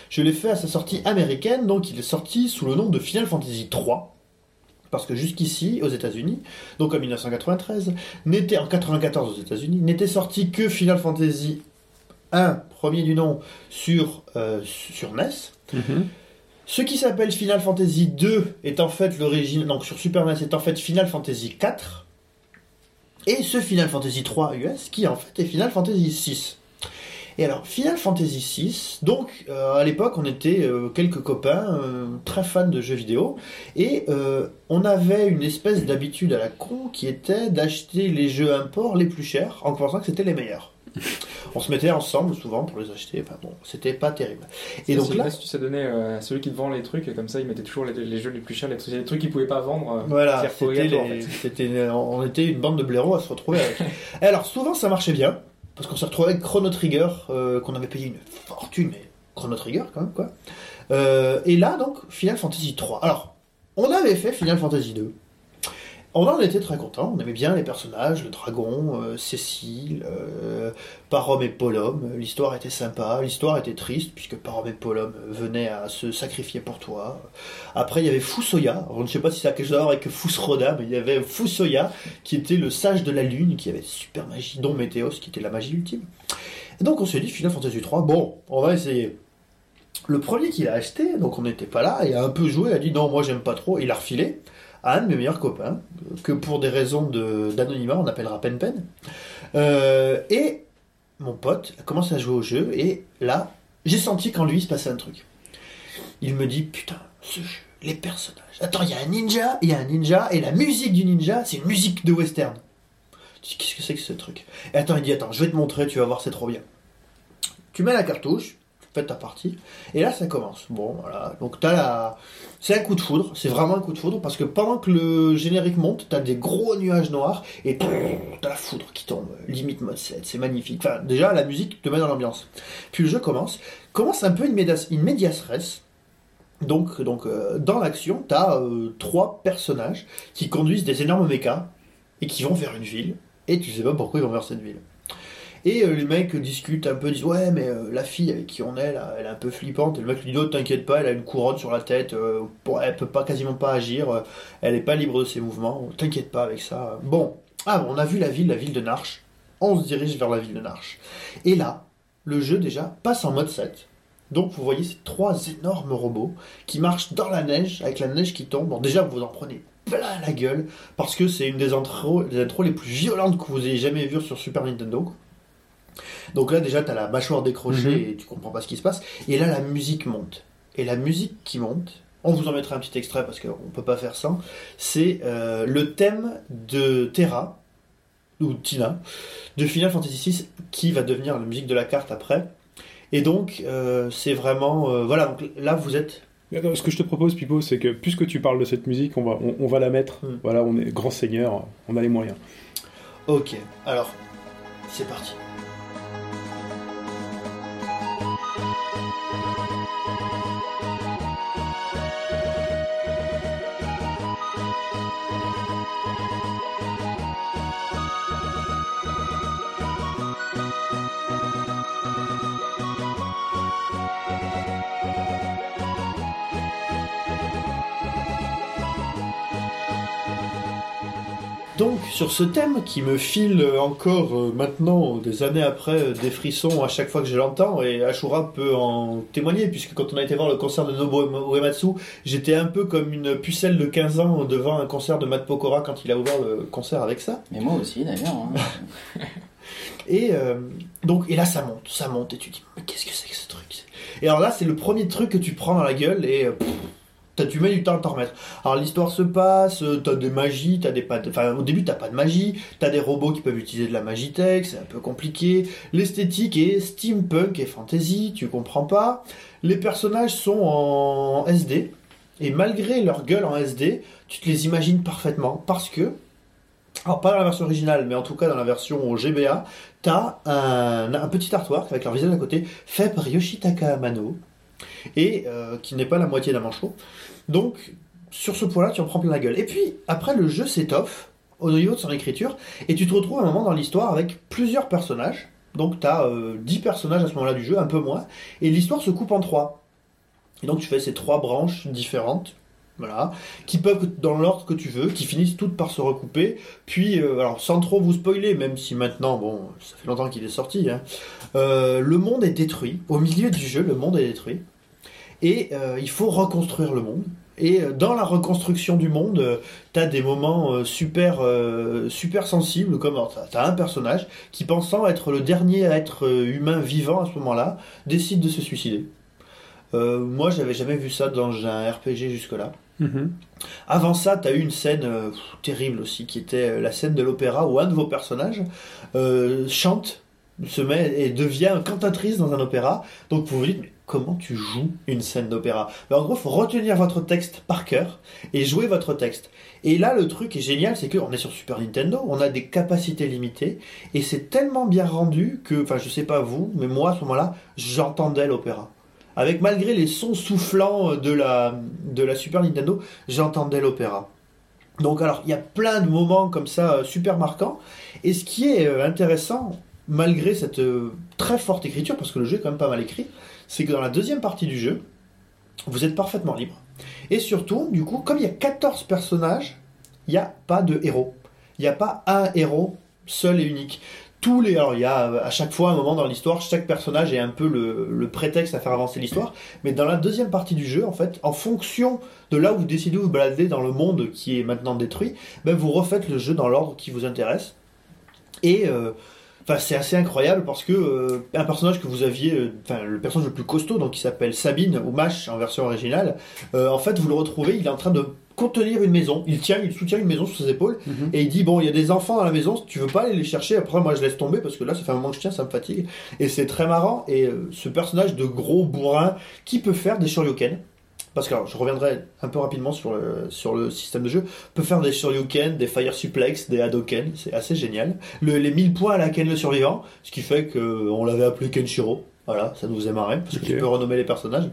Je l'ai fait à sa sortie américaine, donc il est sorti sous le nom de Final Fantasy 3. Parce que jusqu'ici, aux États-Unis, donc en 1993, n'était en 94 aux États-Unis, n'était sorti que Final Fantasy 1, premier du nom, sur, euh, sur NES. Ce qui s'appelle Final Fantasy 2 est en fait l'origine, donc sur Super NES est en fait Final Fantasy 4. Et ce Final Fantasy 3 US qui en fait est Final Fantasy 6. Et alors, Final Fantasy 6, donc euh, à l'époque on était euh, quelques copains euh, très fans de jeux vidéo et on avait une espèce d'habitude à la con qui était d'acheter les jeux import les plus chers en pensant que c'était les meilleurs. On se mettait ensemble souvent pour les acheter, enfin bon, c'était pas terrible. Et donc là, si tu sais donner euh, à celui qui te vend les trucs, et comme ça, il mettait toujours les, les jeux les plus chers, les, trucs- les trucs qu'il pouvait pas vendre. Voilà, c'était en fait. on était une bande de blaireaux à se retrouver avec. Et alors, souvent ça marchait bien, parce qu'on s'est retrouvé avec Chrono Trigger, euh, qu'on avait payé une fortune, mais Chrono Trigger quand même, quoi. Euh, et là, donc, Final Fantasy 3. Alors, on avait fait Final Fantasy 2. On en était très content, on aimait bien les personnages, le dragon, euh, Cécile, euh, Parom et Polom, l'histoire était sympa, l'histoire était triste puisque Parom et Polom venaient à se sacrifier pour toi. Après il y avait Alors, je ne sais pas si ça a quelque chose à voir avec Fusroda, mais il y avait Fusoya qui était le sage de la lune, qui avait super magie, dont Météos qui était la magie ultime. Et donc on s'est dit Final Fantasy 3, bon, on va essayer. Le premier qu'il a acheté, donc on n'était pas là, il a un peu joué, il a dit non, moi j'aime pas trop, il a refilé à un de mes meilleurs copains, que pour des raisons d'anonymat on appellera Pen Pen. Euh, et mon pote a commencé à jouer au jeu, et là, j'ai senti qu'en lui il se passait un truc. Il me dit putain, ce jeu, les personnages. Attends, il y a un ninja, il y a un ninja, et la musique du ninja, c'est une musique de western. Qu'est-ce que c'est que ce truc? Et attends, il dit, attends, je vais te montrer, tu vas voir, c'est trop bien. Tu mets la cartouche, fais ta partie, et là ça commence. Bon, voilà, donc t'as la... C'est un coup de foudre, c'est vraiment un coup de foudre, parce que pendant que le générique monte, t'as des gros nuages noirs, et t'as la foudre qui tombe, limite mode 7, c'est magnifique. Enfin, déjà, la musique te met dans l'ambiance. Puis le jeu commence, commence un peu in medias res, donc, donc euh, dans l'action, tu as trois personnages qui conduisent des énormes mechas et qui vont vers une ville. Et tu sais pas pourquoi ils vont vers cette ville. Et euh, les mecs discutent un peu, disent ouais mais euh, la fille avec qui on est là, elle est un peu flippante. Et le mec lui dit oh t'inquiète pas, elle a une couronne sur la tête, euh, elle peut pas quasiment pas agir, elle est pas libre de ses mouvements. T'inquiète pas avec ça. Bon, ah on a vu la ville, la ville de Narch. On se dirige vers la ville de Narch. Et là, le jeu déjà passe en mode 7 Donc vous voyez ces trois énormes robots qui marchent dans la neige, avec la neige qui tombe. Bon, déjà vous en prenez plein la gueule, parce que c'est une des intros, des intros les plus violentes que vous ayez jamais vues sur Super Nintendo. Donc là déjà t'as la mâchoire décrochée Mhm. et tu comprends pas ce qui se passe. Et là la musique monte. Et la musique qui monte, on vous en mettra un petit extrait parce qu'on peut pas faire sans, c'est euh, le thème de Terra, ou Tina, de Final Fantasy VI, qui va devenir la musique de la carte après. Et donc, euh, c'est vraiment. euh, voilà, donc là, vous êtes. Ce que je te propose, Pipo, c'est que puisque tu parles de cette musique, on va, on, on va la mettre. Mm. Voilà, on est grand seigneur, on a les moyens. Ok, alors, c'est parti. Sur ce thème qui me file encore euh, maintenant, des années après, euh, des frissons à chaque fois que je l'entends, et Ashura peut en témoigner, puisque quand on a été voir le concert de Nobuo Uematsu, j'étais un peu comme une pucelle de 15 ans devant un concert de Matt Pokora quand il a ouvert le concert avec ça. Mais moi aussi d'ailleurs. hein. Et euh, donc, et là, ça monte, ça monte, et tu dis, mais qu'est-ce que c'est que ce truc? Et alors là, c'est le premier truc que tu prends dans la gueule, et pff, t'as tu mets du temps à t'en remettre. Alors l'histoire se passe, euh, t'as des magies, t'as des pas, enfin au début t'as pas de magie, t'as des robots qui peuvent utiliser de la magitech, c'est un peu compliqué. L'esthétique est steampunk et fantasy, tu comprends pas. Les personnages sont en SD, et malgré leur gueule en SD, tu te les imagines parfaitement, parce que alors pas dans la version originale, mais en tout cas dans la version GBA, t'as un, un petit artwork avec leur visage à côté, fait par Yoshitaka Amano, et euh, qui n'est pas la moitié d'un manchot. Donc, sur ce point-là, tu en prends plein la gueule. Et puis, après, le jeu s'étoffe au niveau de son écriture, et tu te retrouves à un moment dans l'histoire avec plusieurs personnages. Donc, tu as 10 personnages à ce moment-là du jeu, un peu moins, et l'histoire se coupe en trois. Et donc, tu fais ces trois branches différentes. Voilà, qui peuvent dans l'ordre que tu veux, qui finissent toutes par se recouper. Puis, euh, alors sans trop vous spoiler, même si maintenant, bon, ça fait longtemps qu'il est sorti, hein, euh, le monde est détruit. Au milieu du jeu, le monde est détruit. Et euh, il faut reconstruire le monde. Et euh, dans la reconstruction du monde, euh, t'as des moments euh, super, super sensibles, comme t'as- un personnage qui, pensant être le dernier être humain vivant à ce moment-là, décide de se suicider. Moi, j'avais jamais vu ça dans un RPG jusque-là. Mhm. Avant ça, tu as eu une scène euh, terrible aussi, qui était la scène de l'opéra où un de vos personnages euh, chante, se met et devient cantatrice dans un opéra. Donc vous vous dites, mais comment tu joues une scène d'opéra En gros, il faut retenir votre texte par cœur et jouer votre texte. Et là, le truc est génial, c'est qu'on est sur Super Nintendo, on a des capacités limitées, et c'est tellement bien rendu que, enfin, je sais pas vous, mais moi, à ce moment-là, j'entendais l'opéra. Avec malgré les sons soufflants de la, de la Super Nintendo, j'entendais l'opéra. Donc alors, il y a plein de moments comme ça euh, super marquants. Et ce qui est euh, intéressant, malgré cette euh, très forte écriture, parce que le jeu est quand même pas mal écrit, c'est que dans la deuxième partie du jeu, vous êtes parfaitement libre. Et surtout, du coup, comme il y a 14 personnages, il n'y a pas de héros. Il n'y a pas un héros seul et unique. Tous les, alors il y a à chaque fois un moment dans l'histoire, chaque personnage est un peu le, le prétexte à faire avancer l'histoire. Mais dans la deuxième partie du jeu, en fait, en fonction de là où vous décidez de vous balader dans le monde qui est maintenant détruit, ben vous refaites le jeu dans l'ordre qui vous intéresse. Et euh, enfin, c'est assez incroyable parce que euh, un personnage que vous aviez, euh, enfin le personnage le plus costaud, donc qui s'appelle Sabine ou Mash en version originale, euh, en fait vous le retrouvez, il est en train de contenir une maison. Il tient, il soutient une maison sur ses épaules Mhm. et il dit bon, il y a des enfants dans la maison, tu veux pas aller les chercher Après moi je laisse tomber parce que là ça fait un moment que je tiens, ça me fatigue. Et c'est très marrant. Et euh, ce personnage de gros bourrin qui peut faire des shoryuken. Parce que alors, je reviendrai un peu rapidement sur le, sur le système de jeu. Peut faire des shoryuken, des fire suplex, des hadoken, c'est assez génial. Le- les 1000 points à la Ken le survivant, ce qui fait qu'on l'avait appelé Kenshiro. Voilà, ça nous faisait marrer parce que Ok. tu peux renommer les personnages.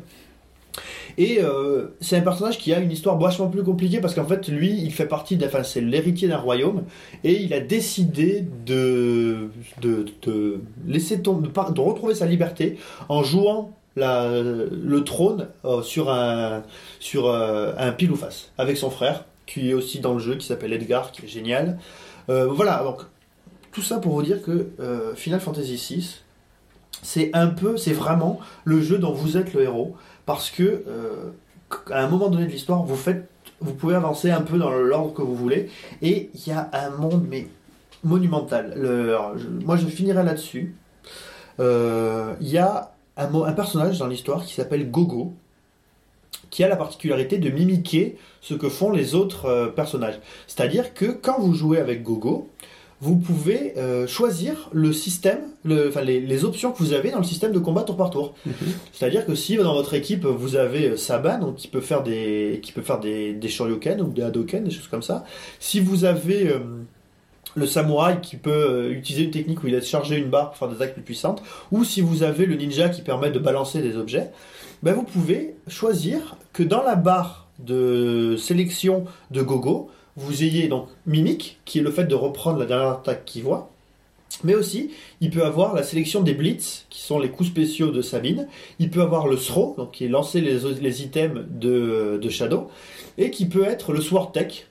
Et euh, c'est un personnage qui a une histoire vachement plus compliquée parce qu'en fait, lui, il fait partie, d'un- enfin, c'est l'héritier d'un royaume et il a décidé de, de, de laisser tomber, de, par- de retrouver sa liberté en jouant le trône euh, sur un sur euh, un pile ou face avec son frère qui est aussi dans le jeu qui s'appelle Edgar qui est génial. Euh, voilà donc tout ça pour vous dire que Final Fantasy VI c'est un peu, c'est vraiment le jeu dont vous êtes le héros, parce que à un moment donné de l'histoire, vous faites, vous pouvez avancer un peu dans l'ordre que vous voulez, et il y a un monde mais monumental. Moi, je finirai là-dessus. Il y a un, personnage dans l'histoire qui s'appelle Gogo, qui a la particularité de mimiquer ce que font les autres euh, personnages. C'est-à-dire que quand vous jouez avec Gogo, vous pouvez euh, choisir le système, le, enfin les, les options que vous avez dans le système de combat tour par tour. C'est-à-dire que si dans votre équipe vous avez euh, Saban, donc qui peut faire des, qui peut faire des, des shoryuken ou des hadoken, des choses comme ça. Si vous avez euh, le samouraï qui peut euh, utiliser une technique où il a chargé une barre pour faire des attaques plus puissantes, ou si vous avez le ninja qui permet de balancer des objets, ben vous pouvez choisir que dans la barre de sélection de Gogo, vous ayez donc Mimic, qui est le fait de reprendre la dernière attaque qu'il voit, mais aussi il peut avoir la sélection des Blitz, qui sont les coups spéciaux de Sabine, il peut avoir le Throw, donc qui est lancer les, items de, de Shadow, et qui peut être le Sword Tech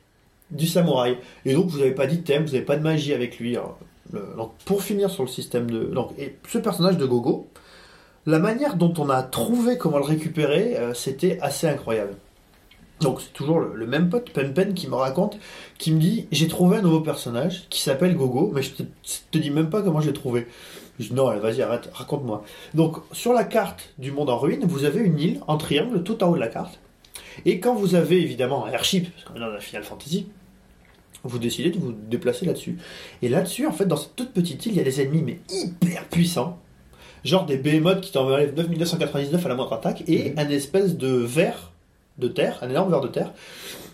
du samouraï. Et donc vous n'avez pas d'item, vous n'avez pas de magie avec lui. Le- donc, pour finir sur le système de... Donc, et ce personnage de Gogo, la manière dont on a trouvé comment le récupérer, euh, c'était assez incroyable. Donc c'est toujours le, même pote, Pen Pen, qui me raconte, qui me dit j'ai trouvé un nouveau personnage qui s'appelle Gogo, mais je te, te dis même pas comment je l'ai trouvé. Je dis non, vas-y, arrête, raconte-moi. Donc sur la carte du monde en ruine, vous avez une île en triangle tout en haut de la carte. Et quand vous avez évidemment un airship, parce qu'on est dans la Final Fantasy, vous décidez de vous déplacer là-dessus. Et là-dessus, en fait, dans cette toute petite île, il y a des ennemis, mais hyper puissants. Genre des behemoths qui t'enlèvent 9999 à la moindre attaque, et un espèce de ver de terre, un énorme ver de terre,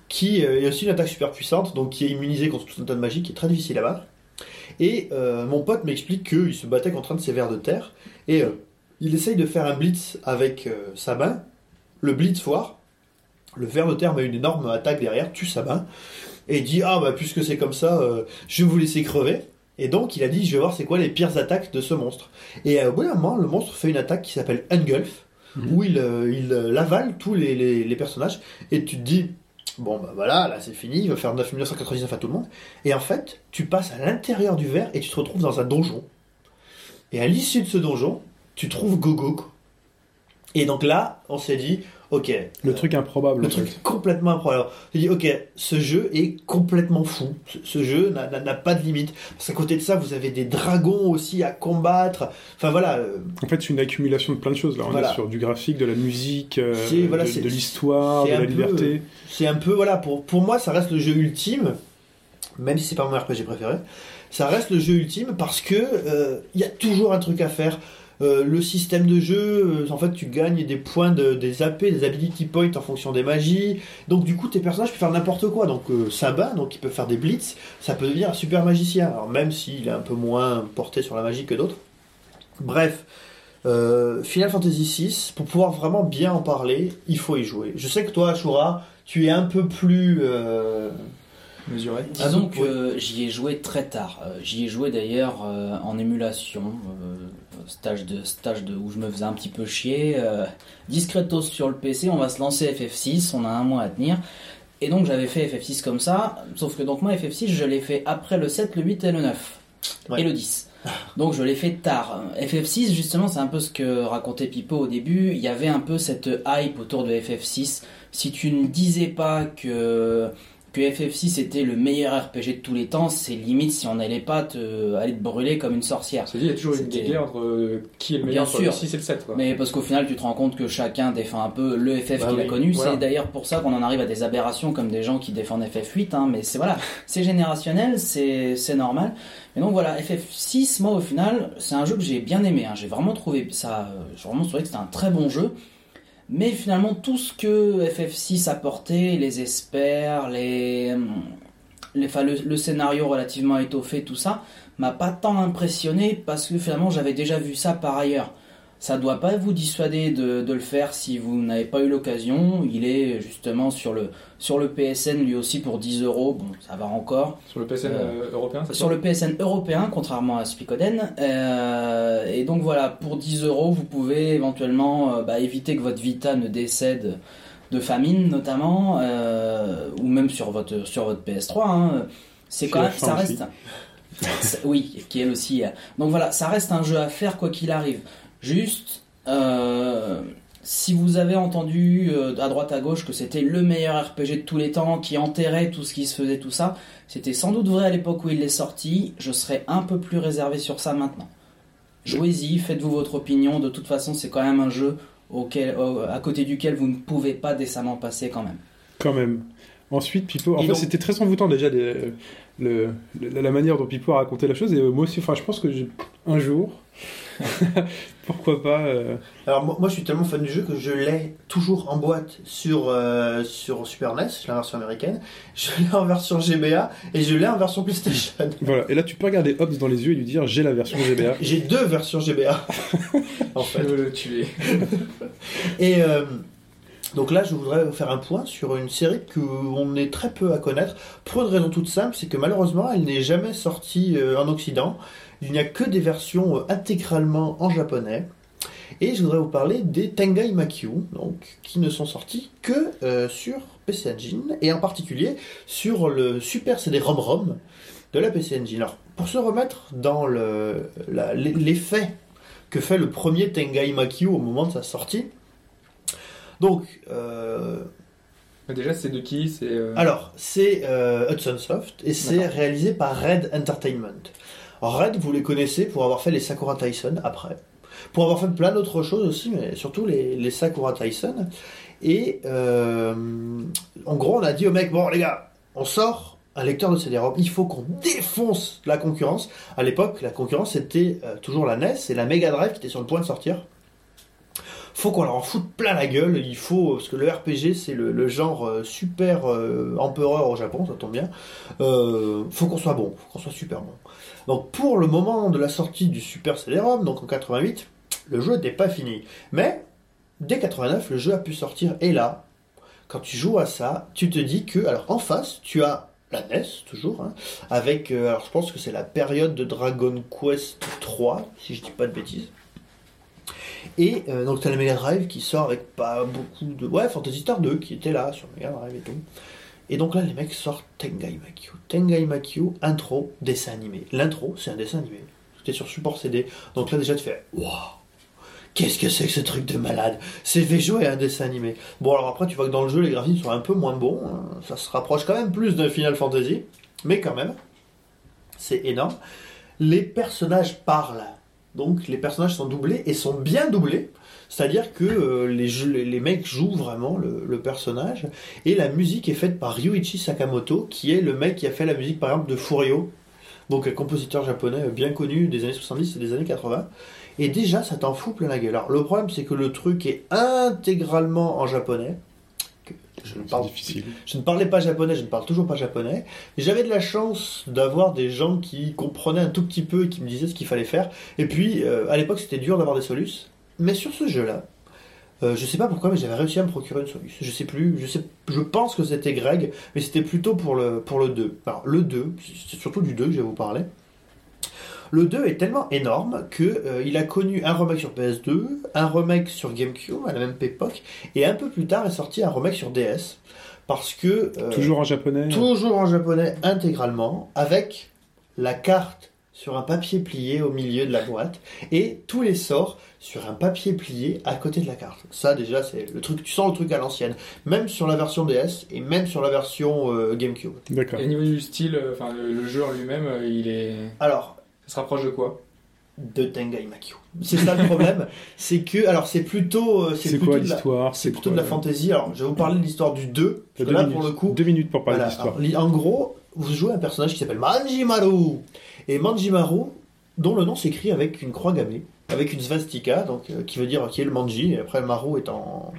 qui euh, est aussi une attaque super puissante, donc qui est immunisé contre tout un tas de magie, qui est très difficile à battre. Et euh, mon pote m'explique qu'il se battait contre un de ces vers de terre, et euh, il essaye de faire un blitz avec euh, sa main, le blitz foire, le ver de terre met une énorme attaque derrière, tue sa main, et dit Ah bah puisque c'est comme ça, euh, je vais vous laisser crever. Et donc il a dit Je vais voir c'est quoi les pires attaques de ce monstre. Et euh, au bout d'un moment, le monstre fait une attaque qui s'appelle Engulf, où il, euh, il euh, avale tous les, les- les personnages, et tu te dis Bon bah voilà, là c'est fini, il va faire 9999 à tout le monde. Et en fait, tu passes à l'intérieur du verre et tu te retrouves dans un donjon. Et à l'issue de ce donjon, tu trouves Gogo. Et donc là, on s'est dit, ok, Le euh, truc improbable. le en fait. truc complètement improbable. J'ai dit, ok, ce jeu est complètement fou. Ce, ce jeu n'a- pas de limite. Parce qu'à côté de ça, vous avez des dragons aussi à combattre. Enfin voilà, euh, En fait, c'est une accumulation de plein de choses. Là, on Voilà. est sur du graphique, de la musique, euh, voilà, de, l'histoire, de la peu- liberté. c'est un peu, voilà, pour, pour moi, ça reste le jeu ultime. Même si c'est pas mon RPG préféré. Ça reste le jeu ultime parce que euh, il y a toujours un truc à faire. Euh, le système de jeu, euh, en fait, tu gagnes des points, de, des AP, des ability points en fonction des magies. Donc, du coup, tes personnages peuvent faire n'importe quoi. Donc, euh, donc il peut faire des blitz, ça peut devenir un super magicien. Même s'il est un peu moins porté sur la magie que d'autres. Bref, euh, Final Fantasy VI, pour pouvoir vraiment bien en parler, il faut y jouer. Je sais que toi, Ashura, tu es un peu plus. Euh, Mesuré. Disons Ah, que j'y ai joué très tard. Euh, J'y ai joué d'ailleurs euh, en émulation, euh, stage de stage de où je me faisais un petit peu chier. euh, discretos sur le PC, on va se lancer FF6, on a un mois à tenir. Et donc j'avais fait FF6 comme ça, sauf que donc moi FF6 je l'ai fait après le 7, le 8 et le 9. Ouais. Et le 10. Donc je l'ai fait tard. FF6 justement c'est un peu ce que racontait Pipo au début, il y avait un peu cette hype autour de FF6. Si tu ne disais pas que que FF6 était le meilleur RPG de tous les temps, c'est limite si on n'allait pas te, aller te brûler comme une sorcière. C'est dit, il y a toujours une guerre entre euh, qui est le Bien meilleur entre sûr. le 6 et le 7. Quoi. Mais parce qu'au final, tu te rends compte que chacun défend un peu le FF Bah qu'il a connu. voilà. C'est d'ailleurs pour ça qu'on en arrive à des aberrations comme des gens qui défendent FF8. Hein, mais c'est voilà, c'est générationnel, c'est c'est normal. Mais donc voilà, FF6, moi au final, c'est un jeu que j'ai bien aimé. hein. J'ai vraiment trouvé ça, euh, j'ai vraiment trouvé que c'était un très bon jeu. Mais finalement, tout ce que FF6 apportait, les espers, les, le, le scénario relativement étoffé, tout ça, m'a pas tant impressionné parce que finalement j'avais déjà vu ça par ailleurs. Ça doit pas vous dissuader de, de le faire si vous n'avez pas eu l'occasion. Il est justement sur le, sur le PSN lui aussi pour 10 euros. Bon, ça va encore. Sur le PSN Euh, euh, européen, Sur le PSN européen, contrairement à Spicoden. Euh, et donc voilà, pour 10 euros, vous pouvez éventuellement euh, bah, éviter que votre Vita ne décède de famine, notamment, euh, ou même sur votre, sur votre PS3. hein. C'est quand même, ça reste. Oui, qui elle aussi. Donc voilà, ça reste un jeu à faire quoi qu'il arrive. Juste, euh, si vous avez entendu euh, à droite à gauche que c'était le meilleur RPG de tous les temps, qui enterrait tout ce qui se faisait, tout ça, c'était sans doute vrai à l'époque où il est sorti. Je serais un peu plus réservé sur ça maintenant. Jouez-y, faites-vous votre opinion. De toute façon, c'est quand même un jeu auquel, au- à côté duquel vous ne pouvez pas décemment passer quand même. Quand même. Ensuite, Pipo, en fait, c'était très envoûtant déjà les- le, le- la manière dont Pipo a raconté la chose. Et moi aussi, enfin, je pense que j'ai- un jour, pourquoi pas. euh, Alors moi, moi, je suis tellement fan du jeu que je l'ai toujours en boîte sur, euh, sur Super NES, la version américaine, je l'ai en version GBA et je l'ai en version PlayStation. voilà. Et là, tu peux regarder Hobbs dans les yeux et lui dire j'ai la version GBA. J'ai deux versions GBA en Je fait. veux le tuer. Et euh, donc là, je voudrais faire un point sur une série qu'on est très peu à connaître, pour une raison toute simple, c'est que malheureusement, elle n'est jamais sortie euh, en Occident. Il n'y a que des versions euh, intégralement en japonais. Et je voudrais vous parler des Tengai Makyu, donc, qui ne sont sortis que euh, sur PC Engine, et en particulier sur le Super CD ROM-ROM de la PC Engine. Alors, pour se remettre dans le- l'effet que fait le premier Tengai Makyu au moment de sa sortie, donc, euh, déjà, c'est de qui? C'est. euh, alors, c'est Hudson Soft et c'est réalisé par Red Entertainment. Red, vous les connaissez pour avoir fait les Sakura Tyson après, pour avoir fait plein d'autres choses aussi, mais surtout les, les Sakura Tyson. Et euh, en gros, on a dit au mec bon, les gars, on sort un lecteur de CD-ROM, il faut qu'on défonce la concurrence. À l'époque, la concurrence c'était euh, toujours la NES et la Mega Drive qui était sur le point de sortir faut qu'on leur en foute plein la gueule. Il faut parce que le RPG c'est le, genre euh, super euh, empereur au Japon, ça tombe bien. Euh, faut qu'on soit bon, faut qu'on soit super bon. Donc pour le moment de la sortie du Super CD-ROM, donc en 88, le jeu n'était pas fini. Mais dès 89, le jeu a pu sortir. Et là, quand tu joues à ça, tu te dis que alors en face, tu as la NES toujours, hein, avec euh, alors je pense que c'est la période de Dragon Quest 3, si je dis pas de bêtises. Et euh, donc t'as la Mega Drive qui sort avec pas beaucoup de... Ouais, Fantasy Star 2 qui était là sur Mega Drive et tout. Et donc là les mecs sortent Tengai Makyu. Tengai Makyu, intro, dessin animé. L'intro c'est un dessin animé. C'était sur support CD. Donc là déjà tu fais... Waouh Qu'est-ce que c'est que ce truc de malade? C'est fait à un dessin animé. Bon alors après tu vois que dans le jeu les graphismes sont un peu moins bons. hein. Ça se rapproche quand même plus d'un Final Fantasy. Mais quand même, c'est énorme. Les personnages parlent. Donc les personnages sont doublés et sont bien doublés. C'est-à-dire que euh, les, jeux- les, les mecs jouent vraiment le, le personnage. Et la musique est faite par Ryuichi Sakamoto, qui est le mec qui a fait la musique par exemple de Furio. Donc un compositeur japonais bien connu des années 70 et des années 80. Et déjà ça t'en fout plein la gueule. Alors le problème c'est que le truc est intégralement en japonais. Je ne parle je ne parlais pas japonais, je ne parle toujours pas japonais. J'avais de la chance d'avoir des gens qui comprenaient un tout petit peu et qui me disaient ce qu'il fallait faire. Et puis, euh, à l'époque, c'était dur d'avoir des solus. Mais sur ce jeu-là, euh, je sais pas pourquoi, mais j'avais réussi à me procurer une solus. Je sais plus, je, sais, je pense que c'était Greg, mais c'était plutôt pour le, pour le 2. Alors, le 2, c'est surtout du 2 que je vais vous parler. Le 2 est tellement énorme que euh, il a connu un remake sur PS2, un remake sur GameCube à la même époque, et un peu plus tard est sorti un remake sur DS. Parce que euh, Toujours en japonais. Toujours en japonais intégralement, avec la carte sur un papier plié au milieu de la boîte et tous les sorts sur un papier plié à côté de la carte. Ça déjà c'est le truc, tu sens le truc à l'ancienne, même sur la version DS et même sur la version euh, GameCube. D'accord. Et au niveau du style, euh, enfin le, le jeu en lui-même, euh, il est. Alors Ça se rapproche de quoi? de Tengai Makyu. C'est ça le problème, c'est que alors c'est plutôt euh, C'est plutôt quoi de la- l'histoire? c'est plutôt quoi, de la fantaisie. Alors je vais vous parler de l'histoire du 2 T'as parce que deux là minutes. pour le coup Deux minutes pour parler Voilà. d'histoire. Alors, li- en gros, vous jouez un personnage qui s'appelle Manjimaru. Et Manjimaru, dont le nom s'écrit avec une croix gammée, avec une svastika, donc euh, qui veut dire qui est le Manji. Et après, Maru est en,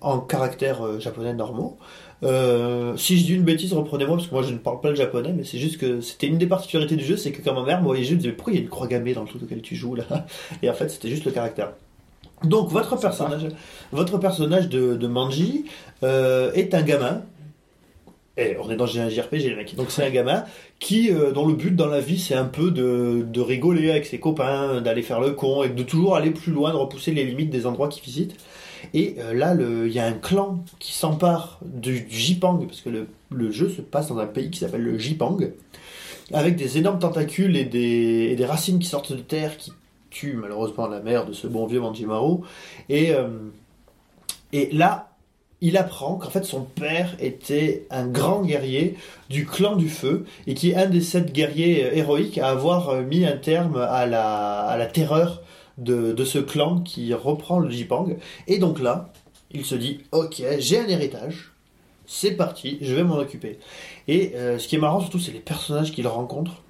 en caractère euh, japonais normaux. Euh, si je dis une bêtise, reprenez-moi parce que moi je ne parle pas le japonais, mais c'est juste que c'était une des particularités du jeu, c'est que quand ma mère me voyait jouer, elle me disait pourquoi il y a une croix gammée dans le truc auquel tu joues là? Et en fait, c'était juste le caractère. Donc votre personnage, votre personnage de, de Manji euh, est un gamin. Et on est dans un JRPG les mecs. Donc c'est un gamin qui, euh, dont le but dans la vie, c'est un peu de, de rigoler avec ses copains, d'aller faire le con et de toujours aller plus loin, de repousser les limites des endroits qu'il visite. Et euh, là, il y a un clan qui s'empare du, du Jipang, parce que le, le jeu se passe dans un pays qui s'appelle le Jipang. avec des énormes tentacules et des, et des racines qui sortent de terre qui tuent malheureusement la mère de ce bon vieux Manjimaru. Et, euh, et là, il apprend qu'en fait son père était un grand guerrier du clan du feu et qui est un des sept guerriers euh, héroïques à avoir euh, mis un terme à la, terreur de, de ce clan qui reprend le Jipang. Et donc là, il se dit Ok, j'ai un héritage, c'est parti, je vais m'en occuper. Et euh, ce qui est marrant surtout, c'est les personnages qu'il rencontre.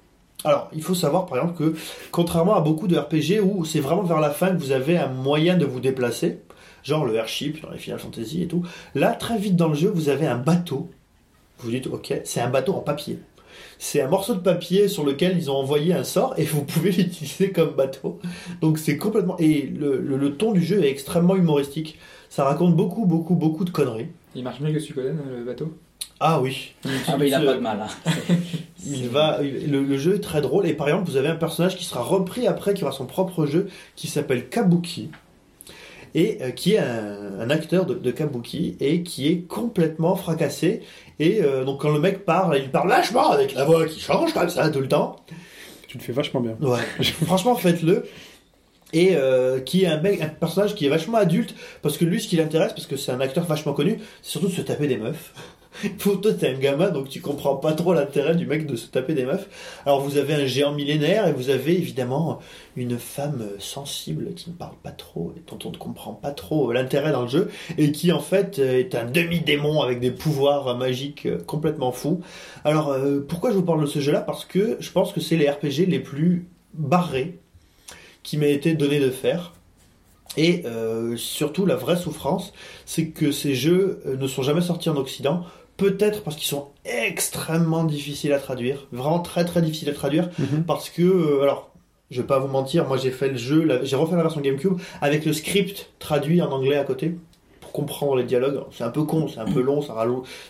Alors, il faut savoir par exemple que, contrairement à beaucoup de RPG où c'est vraiment vers la fin que vous avez un moyen de vous déplacer, genre le airship dans les Final Fantasy et tout, là, très vite dans le jeu, vous avez un bateau. Vous vous dites, ok, c'est un bateau en papier. C'est un morceau de papier sur lequel ils ont envoyé un sort et vous pouvez l'utiliser comme bateau. Donc c'est complètement... Et le, le- le ton du jeu est extrêmement humoristique. Ça raconte beaucoup, beaucoup, beaucoup de conneries. Il marche mieux que Suikoden, le bateau? Ah oui. Ah bah il a pas de mal. hein. Il va, le, le jeu est très drôle et par exemple vous avez un personnage qui sera repris après, qui aura son propre jeu, qui s'appelle Kabuki et euh, qui est un, un acteur de, de Kabuki et qui est complètement fracassé et euh, donc quand le mec parle, il parle vachement avec la voix qui change comme ça tout le temps. Tu le fais vachement bien. Ouais. Franchement faites-le. Et euh, qui est un mec, un personnage qui est vachement adulte parce que lui ce qui l'intéresse parce que c'est un acteur vachement connu, c'est surtout de se taper des meufs. Pour toi, t'es un gamin, donc tu comprends pas trop l'intérêt du mec de se taper des meufs. Alors, vous avez un géant millénaire et vous avez évidemment une femme sensible qui ne parle pas trop et dont on ne comprend pas trop l'intérêt dans le jeu et qui en fait est un demi-démon avec des pouvoirs magiques euh, complètement fous. Alors, euh, pourquoi je vous parle de ce jeu-là? Parce que je pense que c'est les RPG les plus barrés qui m'a été donné de faire. Et euh, surtout, la vraie souffrance, c'est que ces jeux euh, ne sont jamais sortis en Occident. Peut-être parce qu'ils sont extrêmement difficiles à traduire, vraiment très très difficiles à traduire, Mhm. parce que, euh, alors, je vais pas vous mentir, moi j'ai fait le jeu, j'ai refait la version GameCube avec le script traduit en anglais à côté pour comprendre les dialogues. C'est un peu con, c'est un peu long,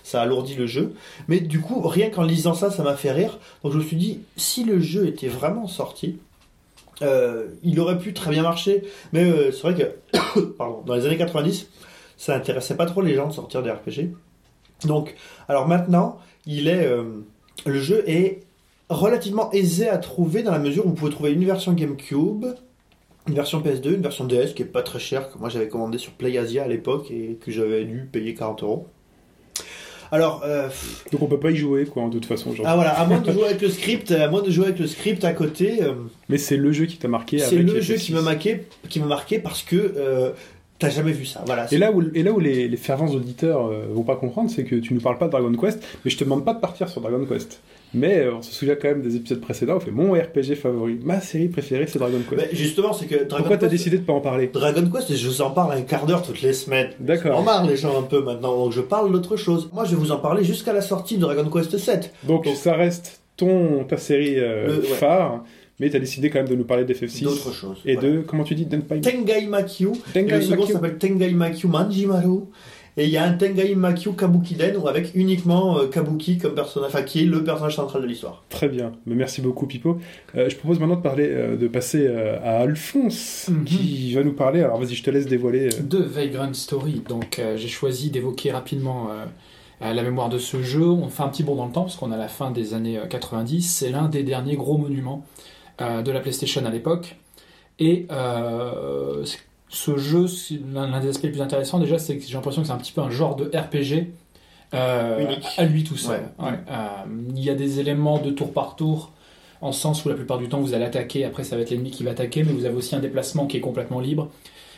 ça alourdit le jeu, mais du coup, rien qu'en lisant ça, ça m'a fait rire. Donc je me suis dit, si le jeu était vraiment sorti, euh, il aurait pu très bien marcher, mais euh, c'est vrai que pardon, dans les années 90, ça intéressait pas trop les gens de sortir des RPG. Donc, alors maintenant, il est, euh, le jeu est relativement aisé à trouver dans la mesure où vous pouvez trouver une version GameCube, une version PS2, une version DS qui est pas très chère, que moi j'avais commandé sur PlayAsia à l'époque et que j'avais dû payer 40 euros. Alors, euh, Donc on peut pas y jouer, quoi, de toute façon. genre. ah voilà, à moins de jouer avec le script, à moins de jouer avec le script à côté, euh, Mais c'est le jeu qui t'a marqué. c'est le jeu FF6. qui m'a marqué, qui m'a marqué parce que euh, t'as jamais vu ça. Voilà. Et là où, et là où les, les fervents auditeurs euh, vont pas comprendre, c'est que tu nous parles pas de Dragon Quest, mais je te demande pas de partir sur Dragon Quest. Mais euh, on se souvient quand même des épisodes précédents, on fait mon RPG favori, ma série préférée c'est Dragon Quest. Mais justement, c'est que Dragon Pourquoi t'as décidé de pas en parler? Dragon Quest, je vous en parle un quart d'heure toutes les semaines. On D'accord. marre les gens un peu maintenant, donc je parle d'autre chose. Moi, je vais vous en parler jusqu'à la sortie de Dragon Quest 7. Donc Donc- ça reste ton ta série euh, Le- ouais. phare, mais t'as décidé quand même de nous parler d'FF6 D'autres choses. et voilà. de comment tu dis Denpai? Tengai Makyu. Et Dengai le second s'appelle Tengai Makyu Manjimaru. Et il y a un Tengai Makyu Kabukiden ou avec uniquement euh, Kabuki comme personnage, enfin qui est le personnage central de l'histoire. Très bien, Mais merci beaucoup Pipo. Euh, je propose maintenant de parler, euh, de passer euh, à Alphonse Mhm. qui va nous parler. Alors vas-y, je te laisse dévoiler. euh. de Vagrant Story. Donc euh, j'ai choisi d'évoquer rapidement la mémoire de ce jeu. On fait un petit bond dans le temps parce qu'on est à la fin des années euh, 90. C'est l'un des derniers gros monuments euh, de la PlayStation à l'époque. Et euh, ce jeu, l'un des aspects les plus intéressants déjà, c'est que j'ai l'impression que c'est un petit peu un genre de RPG euh, à lui tout seul. Ouais. Ouais. Euh, il y a des éléments de tour par tour, en sens où la plupart du temps vous allez attaquer, après ça va être l'ennemi qui va attaquer, mais vous avez aussi un déplacement qui est complètement libre.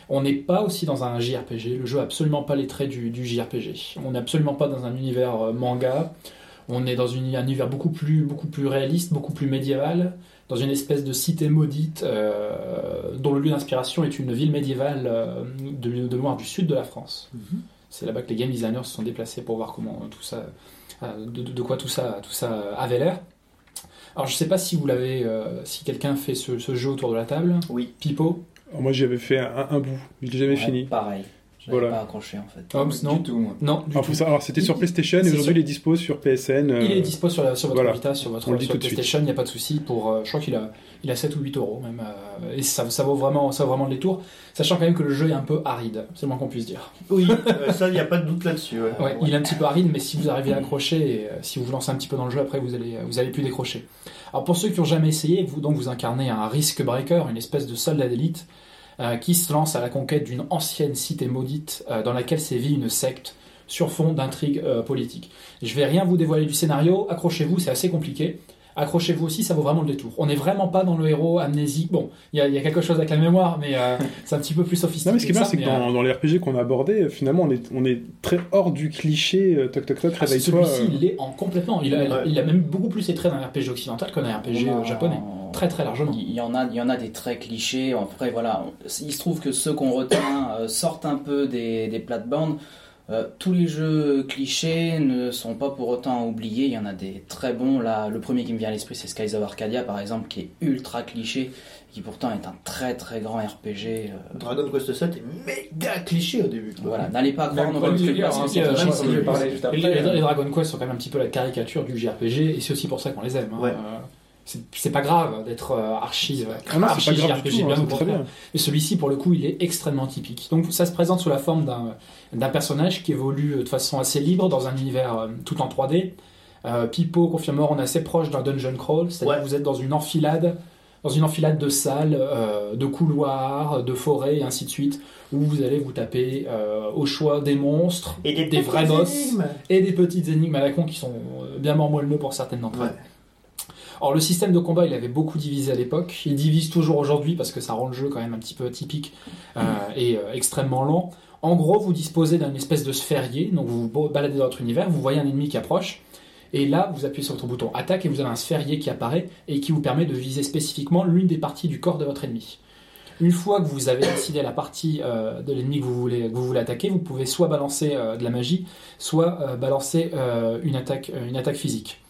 On n'est pas aussi dans un JRPG, le jeu n'a absolument pas les traits du, du JRPG. On n'est absolument pas dans un univers euh, manga, on est dans une- un univers beaucoup plus, beaucoup plus réaliste, beaucoup plus médiéval, dans une espèce de cité maudite euh, dont le lieu d'inspiration est une ville médiévale euh, de, de loin du sud de la France. C'est là-bas que les game designers se sont déplacés pour voir comment tout ça, euh, de, quoi tout ça, tout ça avait l'air. Alors je sais pas si vous l'avez, euh, si quelqu'un fait ce, ce jeu autour de la table. Oui. Pipo. Alors, moi j'avais fait un, un bout, je l'ai jamais Ouais, fini. Pareil. J'avais Voilà. pas accroché en fait. Hobbs, non Du tout, moi. Non, du Alors, tout. faut savoir- alors, c'était sur PlayStation et aujourd'hui sur- il est dispo sur PSN. euh, Il est dispo sur, la- sur votre voilà. Vita, sur votre sur. PlayStation, il n'y a pas de souci. Pour, euh, je crois qu'il a, il a 7 ou 8 euros même. euh, et ça, ça, vaut vraiment, ça vaut vraiment le détour. Sachant quand même que le jeu est un peu aride, c'est le moins qu'on puisse dire. Oui, euh, ça, il n'y a pas de doute là-dessus. ouais. Ouais, Il est un petit peu aride, mais si vous arrivez à accrocher et euh, si vous vous lancez un petit peu dans le jeu, après vous allez, vous allez plus décrocher. Alors pour ceux qui n'ont jamais essayé, vous donc vous incarnez un Risk Breaker, une espèce de soldat d'élite euh, qui se lance à la conquête d'une ancienne cité maudite euh, dans laquelle sévit une secte sur fond d'intrigues euh, politiques. Je vais rien vous dévoiler du scénario, accrochez-vous, c'est assez compliqué. Accrochez-vous aussi, ça vaut vraiment le détour. On n'est vraiment pas dans le héros amnésique. Bon, il y, a- il y a quelque chose avec la mémoire, mais euh, c'est un petit peu plus sophistiqué. Non, mais ce qui est bien, c'est que euh, dans, dans les RPG qu'on a abordés, euh, finalement, on est, on est très hors du cliché euh, toc toc toc, Ah, réveille-toi. Celui-ci, euh. il est en complètement. Il a, Ouais. il a même beaucoup plus les traits d'un RPG occidental qu'un RPG a- japonais. Très très largement. Il y en a, il y en a des très clichés. Après, voilà, il se trouve que ceux qu'on retient sortent un peu des, des plates-bandes. Euh, tous les jeux clichés ne sont pas pour autant oubliés. Il y en a des très bons. Là, le premier qui me vient à l'esprit, c'est Skies of Arcadia, par exemple, qui est ultra cliché, qui pourtant est un très très grand RPG. euh, Dragon Quest 7 est méga cliché au début. voilà, n'allez pas croire Gillier, parce hein, cliché, Et, les- et Dragon Quest sont quand même un petit peu la caricature du JRPG, et c'est aussi pour ça qu'on les aime. hein. Ouais. Euh, c'est- pas grave d'être euh, archi, euh, Ah non, c'est archi pas grave du JRPG, tout, bien hein, très bien. Et celui-ci, pour le coup, il est extrêmement typique. Donc ça se présente sous la forme d'un d'un personnage qui évolue euh, de façon assez libre dans un univers euh, tout en 3D. Euh, Pipo confirme, on est assez proche d'un dungeon crawl, c'est-à-dire Ouais. que vous êtes dans une enfilade, dans une enfilade de salles, euh, de couloirs, de forêts et ainsi de suite, où vous allez vous taper euh, au choix des monstres Et des, Des vrais petites boss. énigmes. et des petites énigmes à la con qui sont bien mormolleux pour certaines d'entre elles. Ouais. Alors le système de combat, il avait beaucoup divisé à l'époque. Il divise toujours aujourd'hui parce que ça rend le jeu quand même un petit peu atypique euh, et euh, extrêmement lent. En gros, vous disposez d'une espèce de sphérié, donc vous vous baladez dans votre univers, vous voyez un ennemi qui approche, et là vous appuyez sur votre bouton attaque et vous avez un sphérié qui apparaît et qui vous permet de viser spécifiquement l'une des parties du corps de votre ennemi. Une fois que vous avez décidé la partie euh, de l'ennemi que vous voulez, attaquer, vous pouvez soit balancer de la magie, soit balancer une attaque physique.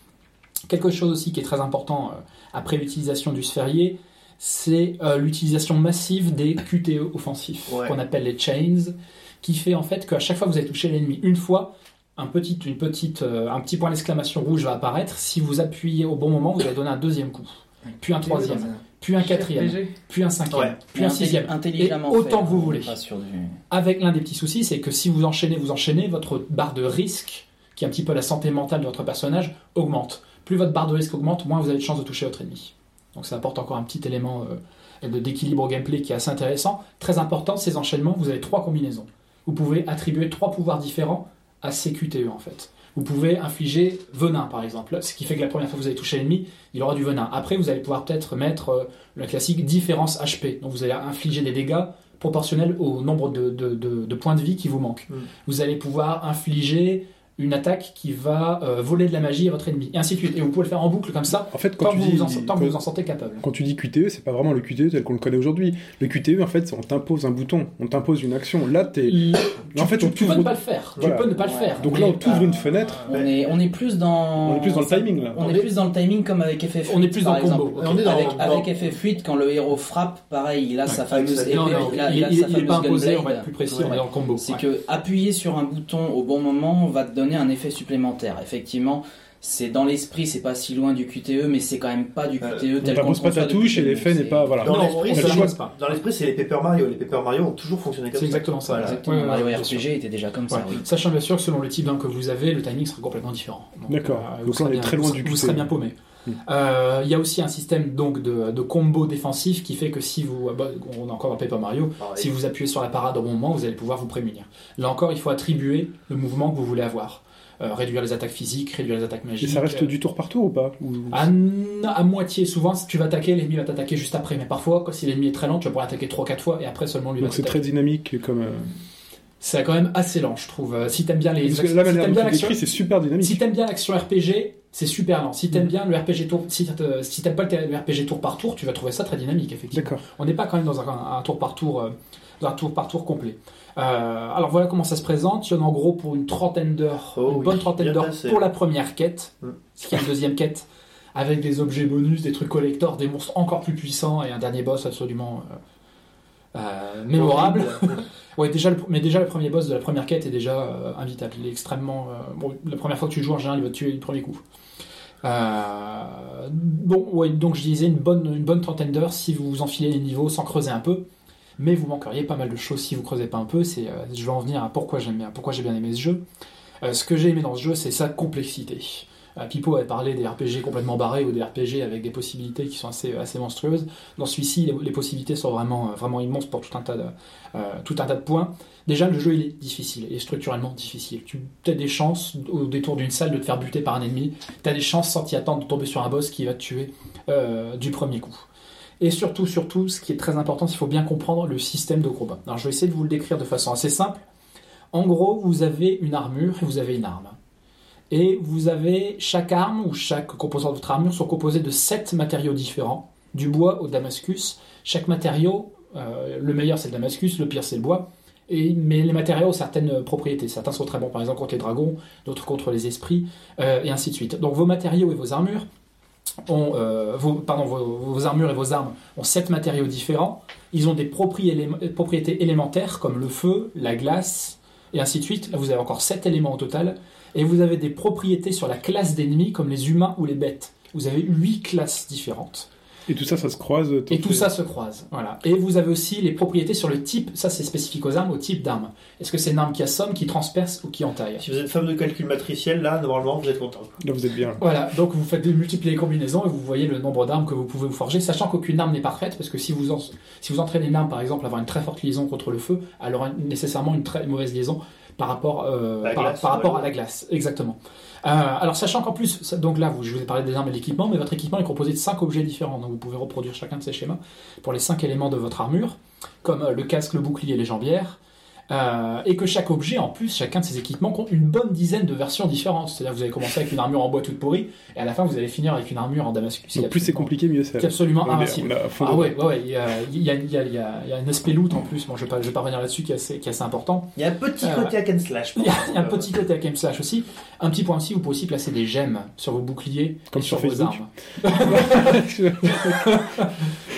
Quelque chose aussi qui est très important euh, après l'utilisation du sphérié, c'est euh, l'utilisation massive des QTE offensifs, Ouais. qu'on appelle les chains, qui fait en fait qu'à chaque fois que vous avez touché l'ennemi une fois, un petit, une petite, euh, un petit point d'exclamation rouge va apparaître. Si vous appuyez au bon moment, vous allez donner un deuxième coup, puis un troisième, puis un quatrième, puis un cinquième, Ouais. puis un sixième. Intelligemment Et autant fait, que vous voulez. Avec l'un des petits soucis, c'est que si vous enchaînez, vous enchaînez, votre barre de risque, qui est un petit peu la santé mentale de votre personnage, augmente. Plus votre barre de risque augmente, moins vous avez de chances de toucher votre ennemi. Donc ça apporte encore un petit élément euh, de- d'équilibre au gameplay qui est assez intéressant. Très important, ces enchaînements, vous avez trois combinaisons. Vous pouvez attribuer trois pouvoirs différents à ces QTE en fait. Vous pouvez infliger venin par exemple, ce qui fait que la première fois que vous allez toucher l'ennemi, il aura du venin. Après, vous allez pouvoir peut-être mettre euh, le classique différence HP. Donc vous allez infliger des dégâts proportionnels au nombre de, de- de- de points de vie qui vous manquent. Mm. Vous allez pouvoir infliger une attaque qui va euh, voler de la magie à votre ennemi, et ainsi de suite. Et vous pouvez le faire en boucle comme ça, En fait, quand tant, tu vous, dis, vous en, tant que quand- vous en sentez capable. quand tu dis QTE, c'est pas vraiment le QTE tel qu'on le connaît aujourd'hui. Le QTE, en fait, c'est on t'impose un bouton, on t'impose une action. Là, t'es. Tu, En fait, tu- on tu peux ne pas le faire. Voilà. Tu peux ne pas le faire. Donc là, on t'ouvre euh, une fenêtre. On est, on est plus dans. On est plus dans le timing là. On est plus dans le timing comme avec FF8. On est plus dans le combo. On est dans- avec, dans- avec FF8, quand le héros frappe, pareil, il a sa fameuse épée, il a, sa il est pas fameuse imposé, on va être plus précis, on est dans le combo. C'est que appuyer sur un bouton au bon moment va te donner un effet supplémentaire. Effectivement, c'est dans l'esprit, c'est pas si loin du QTE, mais c'est quand même pas du Euh, QTE On tel qu'on pas ta touche et le l'effet n'est pas. Voilà. Dans l'esprit, c'est c'est les Paper Mario. Les Paper Mario ont toujours fonctionné comme C'est ça. exactement ça. Voilà. exactement. Mario Ouais, sûr. RPG était déjà comme ça, oui. Sachant bien sûr que selon le type que vous avez, le timing sera complètement différent. D'accord. euh, Donc vous là, serez on est bien- très loin vous- du Vous serez bien paumé. Euh, Il y a aussi un système donc de, de combo défensif qui fait que si vous, bah, on est encore dans Paper Mario, Pareil. si vous appuyez sur la parade au bon moment, vous allez pouvoir vous prémunir. Là encore, il faut attribuer le mouvement que vous voulez avoir. Euh, réduire les attaques physiques, réduire les attaques Et magiques. ça reste du tour par tour ou pas Ou- À, à moitié, souvent, si tu vas attaquer, l'ennemi va t'attaquer juste après. Mais parfois, si l'ennemi est très lent, tu vas pouvoir attaquer 3-4 fois et après seulement lui va Donc c'est très dynamique comme. euh, C'est quand même assez lent, je trouve. Euh, Si t'aimes bien les Parce que si la manière t'aimes dont bien tu c'est super dynamique. si t'aimes bien l'action RPG, c'est super lent. Si t'aimes Mm. bien le RPG tour, si t'aimes si t'aimes pas le RPG tour par tour, tu vas trouver ça très dynamique, effectivement. D'accord. On n'est pas quand même dans un, un tour par tour, euh, dans un tour par tour complet. Euh, alors voilà comment ça se présente. Il y en a en gros pour une trentaine d'heures, Oh une oui, bonne trentaine d'heures pour la première quête, Mm. ce qui est la deuxième quête, avec des objets bonus, des trucs collector, des monstres encore plus puissants et un dernier boss absolument, euh, mémorable. ouais, déjà, le, mais déjà le premier boss de la première quête est déjà euh, invitable. Il est extrêmement. euh, bon, la première fois que tu joues en général, il va te tuer du premier coup. Euh, bon, ouais, donc je disais une bonne, une trentaine d'heures si vous enfilez les niveaux sans creuser un peu. Mais vous manqueriez pas mal de choses si vous creusez pas un peu. C'est, je vais en venir à pourquoi j'aime bien, pourquoi j'ai bien aimé ce jeu. Ce que j'ai aimé dans ce jeu, c'est sa complexité. Euh, Pipo avait parlé des RPG complètement barrés ou des RPG avec des possibilités qui sont assez, assez monstrueuses. Dans celui-ci, les, possibilités sont vraiment, euh, vraiment immenses pour tout un, tas de, euh, tout un tas de points. Déjà, le jeu il est difficile, il est structurellement difficile. Tu as des chances, au détour d'une salle, de te faire buter par un ennemi. Tu as des chances, sans t'y attendre, de tomber sur un boss qui va te tuer euh, du premier coup. Et surtout, surtout, ce qui est très important, qu'il faut bien comprendre le système de combat. Alors, je vais essayer de vous le décrire de façon assez simple. En gros, vous avez une armure et vous avez une arme. Et vous avez chaque arme ou chaque composant de votre armure sont composés de sept matériaux différents, du bois au damascus. Chaque matériau, euh, le meilleur c'est le damascus, le pire c'est le bois. Mais les matériaux ont certaines propriétés. Certains sont très bons, par exemple contre les dragons, d'autres contre les esprits, euh, et ainsi de suite. Donc vos matériaux et vos armures ont, euh, pardon, vos, armures et vos armes ont sept matériaux différents. Ils ont des propriétés élémentaires comme le feu, la glace, et ainsi de suite. Là, vous avez encore sept éléments au total. Et vous avez des propriétés sur la classe d'ennemis comme les humains ou les bêtes. Vous avez huit classes différentes. Et tout ça, ça se croise. euh, Et tout ça se croise. Voilà. Et vous avez aussi les propriétés sur le type, ça c'est spécifique aux armes, au type d'arme. Est-ce que c'est une arme qui assomme, qui transperce ou qui entaille Si vous êtes fan de calcul matriciel, là, normalement, vous êtes content. Là, vous êtes bien. Voilà, donc vous faites des multiplier les combinaisons et vous voyez le nombre d'armes que vous pouvez vous forger, sachant qu'aucune arme n'est parfaite, parce que si vous, en- si vous entraînez une arme, par exemple, à avoir une très forte liaison contre le feu, elle aura nécessairement une très mauvaise liaison par rapport, euh, La par, glace, par rapport ouais. à la glace. Exactement. Euh, alors sachant qu'en plus, donc là, vous, je vous ai parlé des armes et de l'équipement, mais votre équipement est composé de 5 objets différents, donc vous pouvez reproduire chacun de ces schémas pour les 5 éléments de votre armure, comme euh, le casque, le bouclier et les jambières. Euh, et que chaque objet, en plus, chacun de ces équipements compte une bonne dizaine de versions différentes. C'est-à-dire que vous allez commencer avec une armure en bois toute pourrie, et à la fin vous allez finir avec une armure en damascus. Donc plus c'est compliqué, mieux c'est. qui est absolument invincible. Ah ouais, ouais, ouais, il y a, il y y a- y y un aspect loot en plus, bon, je ne vais, pas- je vais pas revenir là-dessus, qui est assez, qui est assez important. Il y a un petit Euh, côté hack and slash. Il y a, il y a un petit côté à slash aussi. Un petit point aussi, vous pouvez aussi placer des gemmes sur vos boucliers Comme et sur vos Facebook. armes.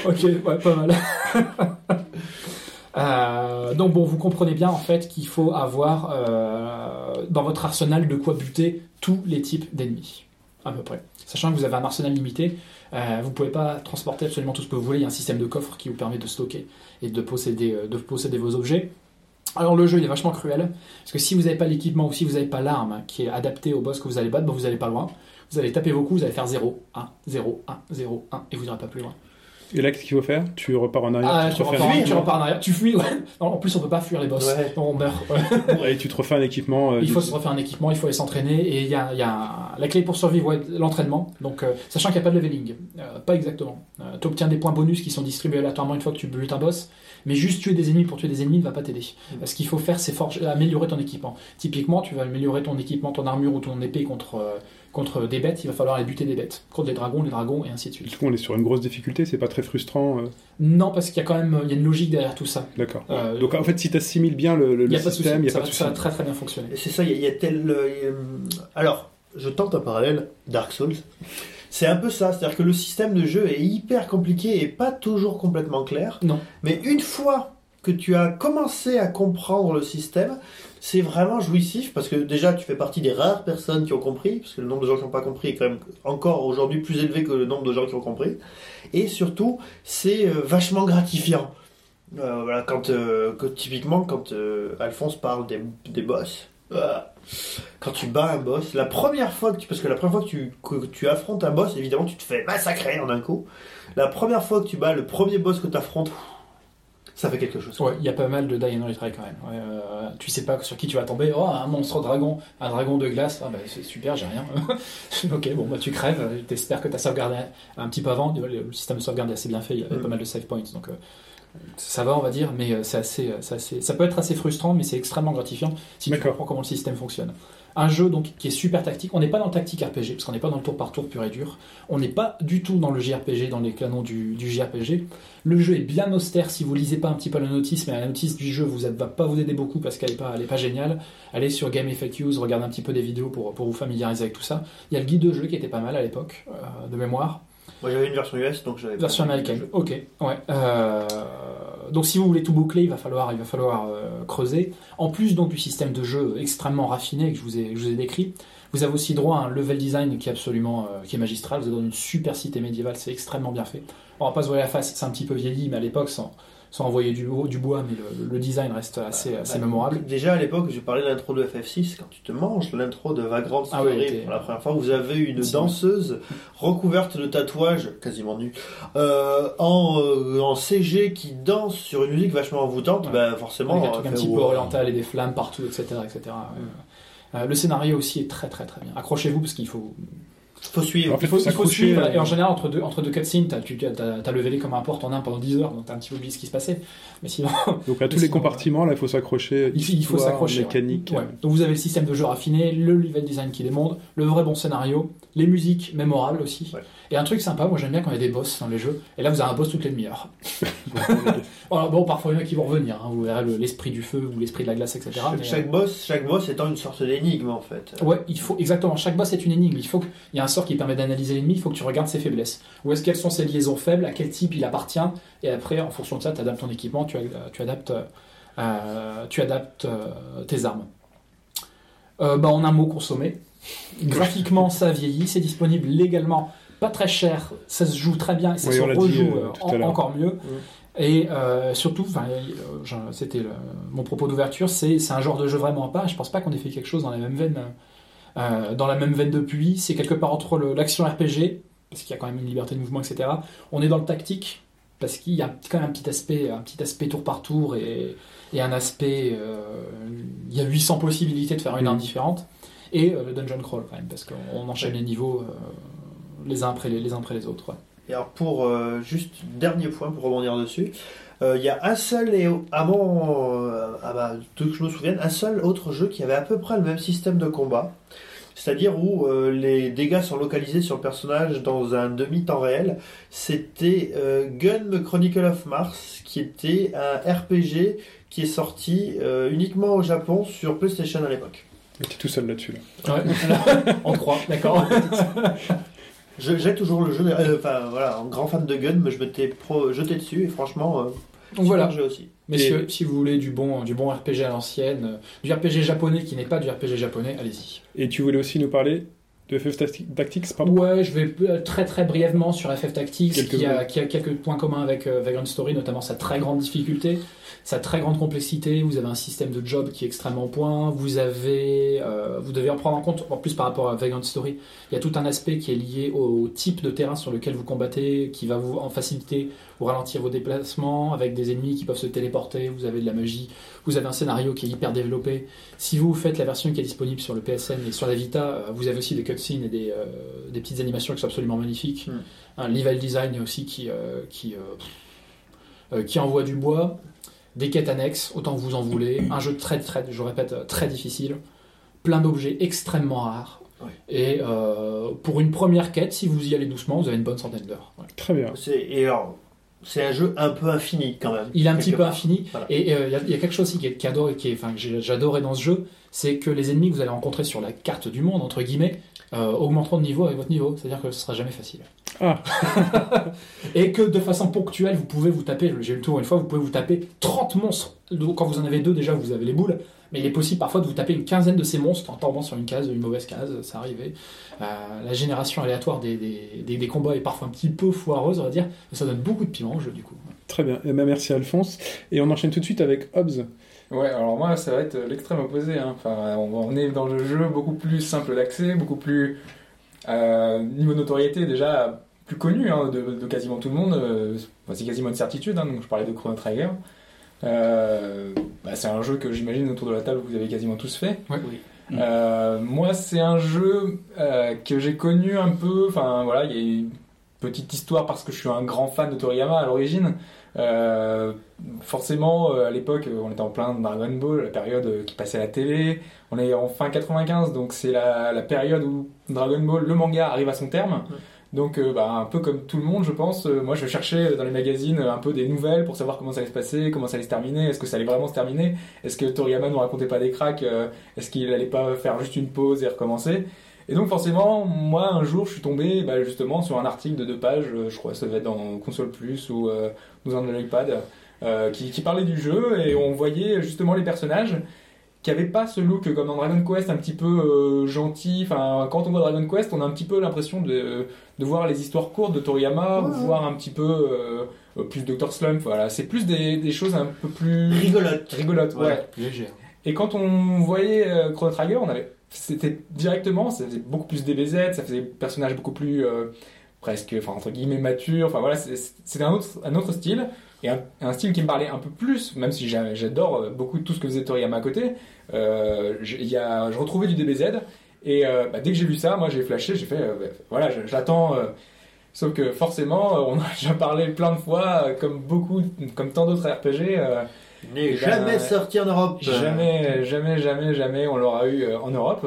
Ok, ouais, pas mal. Euh, donc bon, vous comprenez bien en fait qu'il faut avoir euh, dans votre arsenal de quoi buter tous les types d'ennemis, à peu près. Sachant que vous avez un arsenal limité, euh, vous pouvez pas transporter absolument tout ce que vous voulez. Il y a un système de coffre qui vous permet de stocker et de posséder, de posséder vos objets. Alors le jeu il est vachement cruel, parce que si vous n'avez pas l'équipement ou si vous n'avez pas l'arme qui est adaptée au boss que vous allez battre, ben, vous n'allez pas loin. Vous allez taper vos coups, vous allez faire 0, 1, 0, 1, 0, 1, et vous n'irez pas plus loin. Et là, qu'est-ce qu'il faut faire? Tu repars en arrière, Ah, tu, tu refais repars, un... tu repars en arrière, tu fuis, ouais. Non, en plus, on peut pas fuir les boss. Ouais. On meurt. ouais. Et tu te refais un équipement. euh, Il faut du- se refaire un équipement, il faut aller s'entraîner, et il y a, y la clé pour survivre, ouais, l'entraînement. Donc, euh, sachant qu'il n'y a pas de leveling, Euh, pas exactement. tu obtiens des points bonus qui sont distribués aléatoirement une fois que tu butes un boss, mais juste tuer des ennemis pour tuer des ennemis ne va pas t'aider. Mm. Ce qu'il faut faire, c'est forger- améliorer ton équipement. Typiquement, tu vas améliorer ton équipement, ton armure ou ton épée contre, euh, contre des bêtes, il va falloir aller buter des bêtes. Contre des dragons, les dragons, et ainsi de suite. Du coup, on est sur une grosse difficulté, c'est pas très frustrant. euh, Non, parce qu'il y a quand même il y a une logique derrière tout ça. D'accord. Euh, Donc en fait, si tu assimiles bien le, le- Il n'y a le pas de souci, système, il n'y a ça, pas de va- ça va souci. très très bien fonctionner. Et C'est ça, il y, a- il y a tel. euh, a- Alors, je tente un parallèle, Dark Souls. C'est un peu ça, c'est-à-dire que le système de jeu est hyper compliqué et pas toujours complètement clair. Non. Mais une fois que tu as commencé à comprendre le système, c'est vraiment jouissif parce que déjà tu fais partie des rares personnes qui ont compris, parce que le nombre de gens qui n'ont pas compris est quand même encore aujourd'hui plus élevé que le nombre de gens qui ont compris. Et surtout, c'est euh, vachement gratifiant. Euh, quand, euh, que- typiquement, quand Alphonse parle des, boss, quand tu bats un boss, la première fois parce que la première fois que tu, que tu affrontes un boss, évidemment, tu te fais massacrer en un coup. La première fois que tu bats le premier boss que tu affrontes, ça fait quelque chose. Ouais, il y a pas mal de die and retry quand même. Ouais, euh, tu sais pas sur qui tu vas tomber. Oh, un monstre dragon, un dragon de glace. Ah bah c'est super, j'ai rien. ok, bon bah tu crèves. T'espères que t'as sauvegardé un petit peu avant. Le système de sauvegarde est assez bien fait. Il y avait Mm. pas mal de save points, donc euh, ça va, on va dire. Mais euh, c'est assez, ça peut être assez frustrant, mais c'est extrêmement gratifiant si tu comprends comment le système fonctionne. Un jeu donc qui est super tactique. On n'est pas dans le tactique RPG parce qu'on n'est pas dans le tour par tour pur et dur. On n'est pas du tout dans le JRPG, dans les canons du, JRPG. Le jeu est bien austère si vous lisez pas un petit peu la notice, mais la notice du jeu vous aide- va pas vous aider beaucoup parce qu'elle est pas, géniale. Allez sur Game FAQs, regardez un petit peu des vidéos pour, pour vous familiariser avec tout ça. Il y a le guide de jeu qui était pas mal à l'époque, euh, de mémoire. Moi j'avais une version US, donc j'avais. Version américaine. Ok, ouais. Euh, donc si vous voulez tout boucler, il va falloir, il va falloir euh, creuser. En plus donc du système de jeu extrêmement raffiné que je vous ai, je vous ai décrit, vous avez aussi droit à un level design qui est absolument euh, qui est magistral. Vous êtes dans une super cité médiévale, c'est extrêmement bien fait. On va pas se voir la face, c'est un petit peu vieilli, mais à l'époque, sans, sans envoyer du, du bois, mais le, le design reste assez, assez Bah, mémorable. Déjà à l'époque, j'ai parlé de l'intro de FF6, quand tu te manges l'intro de Vagrant Ah Story t'es- pour la première fois, vous avez une danseuse recouverte de tatouages, quasiment nue, euh, en, euh, en CG qui danse sur une musique vachement envoûtante, Ouais. ben forcément. Avec un truc un petit peu oriental et des flammes partout, etc. etc. Euh, le scénario aussi est très très très bien. Accrochez-vous parce qu'il faut, Faut suivre. En fait, il faut, faut il faut s'accrocher, suivre. euh, Et en général, entre deux, entre deux cutscenes, t'as, tu as, levé comme un porte en un pendant 10 heures, donc t'as un petit peu oublié ce qui se passait. Mais sinon, Donc à tous les compartiments, là, il faut s'accrocher. il, il faut s'accrocher. ouais. Mécanique. Ouais. Donc vous avez le système de jeu raffiné, le level design qui démonte, le vrai bon scénario, les musiques mémorables aussi. Ouais. Et un truc sympa, moi j'aime bien quand il y a des boss dans les jeux. Et là vous avez un boss toutes les demi-heures. Alors, bon, parfois il y en a qui vont revenir. hein. Vous verrez le- l'esprit du feu ou l'esprit de la glace, etc. Chaque, Mais, chaque boss, chaque boss étant une sorte d'énigme en fait. euh, Ouais, il faut exactement. Chaque boss est une énigme. Il faut qu'il y a un sort qui permet d'analyser l'ennemi. Il faut que tu regardes ses faiblesses. Où est-ce qu'elles sont ses liaisons faibles À quel type il appartient Et après, en fonction de ça, tu adaptes ton équipement. Tu, a- tu adaptes, euh, tu adaptes euh, tes armes. Euh, bah, en un mot, consommer. Graphiquement, ça vieillit. C'est disponible légalement. Pas très cher. Ça se joue très bien et ça Oui, se dit, rejoue euh, en- encore mieux. Et euh, surtout, c'était mon propos d'ouverture, c'est c'est un genre de jeu vraiment à part. Je pense pas qu'on ait fait quelque chose dans la même veine, euh, dans la même veine depuis. C'est quelque part entre l'action RPG, parce qu'il y a quand même une liberté de mouvement, etc. On est dans le tactique, parce qu'il y a quand même un petit aspect, un petit aspect tour par tour et, et un aspect, euh, il y a 800 possibilités de faire une Mhm. arme différente. Et euh, le dungeon crawl quand même, parce qu'on enchaîne les niveaux les uns après les, les uns après les autres. ouais. Et alors pour juste dernier point pour rebondir dessus, euh, il y a un seul et à mon euh, ma- de que je me souvienne, un seul autre jeu qui avait à peu près le même système de combat. C'est-à-dire où euh, les dégâts sont localisés sur le personnage dans un demi-temps réel. C'était euh, Gun Chronicle of Mars, qui était un RPG qui est sorti euh, uniquement au Japon sur PlayStation à l'époque. T'es tout seul là-dessus. Là. Ouais, on croit, d'accord. Je- J'ai toujours le jeu, euh, enfin voilà, un grand fan de Gun, mais je m'étais pro- jeté dessus et franchement, euh, Donc voilà, jeu aussi. Messieurs, si vous voulez du bon, du bon RPG à l'ancienne, euh, du RPG japonais qui n'est pas du RPG japonais, allez-y. Et tu voulais aussi nous parler de FF Tacti- Tactics, pardon Ouais, je vais euh, très très brièvement sur FF Tactics, a, qui a quelques points communs avec euh, Vagrant Story, notamment sa très grande difficulté, sa très grande complexité. Vous avez un système de job qui est extrêmement point. Vous avez, euh, vous devez en prendre en compte, en plus par rapport à Vagrant Story, il y a tout un aspect qui est lié au type de terrain sur lequel vous combattez, qui va vous en faciliter ou ralentir vos déplacements, avec des ennemis qui peuvent se téléporter. Vous avez de la magie. Vous avez un scénario qui est hyper développé. Si vous faites la version qui est disponible sur le PSN et sur la Vita, euh, vous avez aussi des cutscenes et des, euh, des petites animations qui sont absolument magnifiques. Mm. Un level design aussi qui, euh, qui, qui envoie du bois. Des quêtes annexes, autant que vous en voulez. Un jeu très, très, je répète, euh, très difficile. Plein d'objets extrêmement rares. Ouais. Et euh, pour une première quête, si vous y allez doucement, vous avez une bonne centaine d'heures. Très bien. C'est et alors, c'est un jeu un peu infini quand même. Il est un petit peu part. infini. Voilà. Et euh, il y, a- il y a quelque chose aussi qui est, qui adore- qui est- enfin, que j'ai- j'adorais dans ce jeu, c'est que les ennemis que vous allez rencontrer sur la carte du monde, entre guillemets, euh, augmenteront de niveau avec votre niveau. C'est-à-dire que ce sera jamais facile. Ah. et que de façon ponctuelle, vous pouvez vous taper, j'ai eu le tour une fois, vous pouvez vous taper 30 monstres. Quand vous en avez deux, déjà, vous avez les boules. Mais il est possible parfois de vous taper une quinzaine de ces monstres en tombant sur une case, une mauvaise case, ça arrivait. Euh, la génération aléatoire des, des- des- des combats est parfois un petit peu foireuse, on va dire, mais ça donne beaucoup de piment au jeu du coup. Très bien. Eh ben, merci Alphonse. Et on enchaîne tout de suite avec Hobbs. Ouais, alors moi, ça va être l'extrême opposé. hein. Enfin, on, on est dans le jeu beaucoup plus simple d'accès, beaucoup plus. euh, niveau notoriété, déjà plus connu hein, de, de quasiment tout le monde. euh, c'est quasiment une certitude. hein, donc, je parlais de Chrono Trigger. Euh, bah, c'est un jeu que j'imagine autour de la table vous avez quasiment tous fait. Ouais. Euh, moi, c'est un jeu euh, que j'ai connu un peu. Enfin, voilà, il y a une petite histoire parce que je suis un grand fan de Toriyama à l'origine. Euh, forcément, euh, à l'époque, euh, on était en plein Dragon Ball, la période euh, qui passait à la télé. On est en fin 95, donc c'est la, la période où Dragon Ball, le manga, arrive à son terme. Donc, bah, un peu comme tout le monde, je pense, moi je cherchais dans les magazines un peu des nouvelles pour savoir comment ça allait se passer, comment ça allait se terminer, est-ce que ça allait vraiment se terminer, est-ce que Toriyama ne racontait pas des cracks, est-ce qu'il allait pas faire juste une pause et recommencer? Et donc forcément, moi un jour je suis tombé bah, justement sur un article de deux pages, euh, je crois que ça devait être dans Console Plus ou euh, dans un de l'iPad, euh, qui, qui parlait du jeu et on voyait justement les personnages qui avaient pas ce look comme dans Dragon Quest un petit peu euh, gentil. Enfin, quand on voit Dragon Quest, on a un petit peu l'impression de, de voir les histoires courtes de Toriyama, ou voir un petit peu euh, plus Dr. Slump. Voilà, c'est plus des, des choses un peu plus Rigolote. rigolotes. ouais. Ouais. Plus légère. Et quand on voyait euh, Chrono Trigger, on avait, c'était directement, ça faisait beaucoup plus DBZ, ça faisait des personnages beaucoup plus euh, presque, enfin entre guillemets matures. Enfin voilà, c'était un autre, un autre style et un, un style qui me parlait un peu plus, même si j'a- j'adore euh, beaucoup tout ce que faisait Toriyama à côté. Euh, il y a, je retrouvais du DBZ et euh, bah, dès que j'ai vu ça, moi j'ai flashé, j'ai fait, bah, voilà, je- j'attends. Sauf que forcément, on a déjà parlé plein de fois, comme beaucoup, comme tant d'autres RPG. Euh, n'est ben, jamais sorti en Europe. Jamais, jamais, jamais, jamais on l'aura eu euh, en Europe.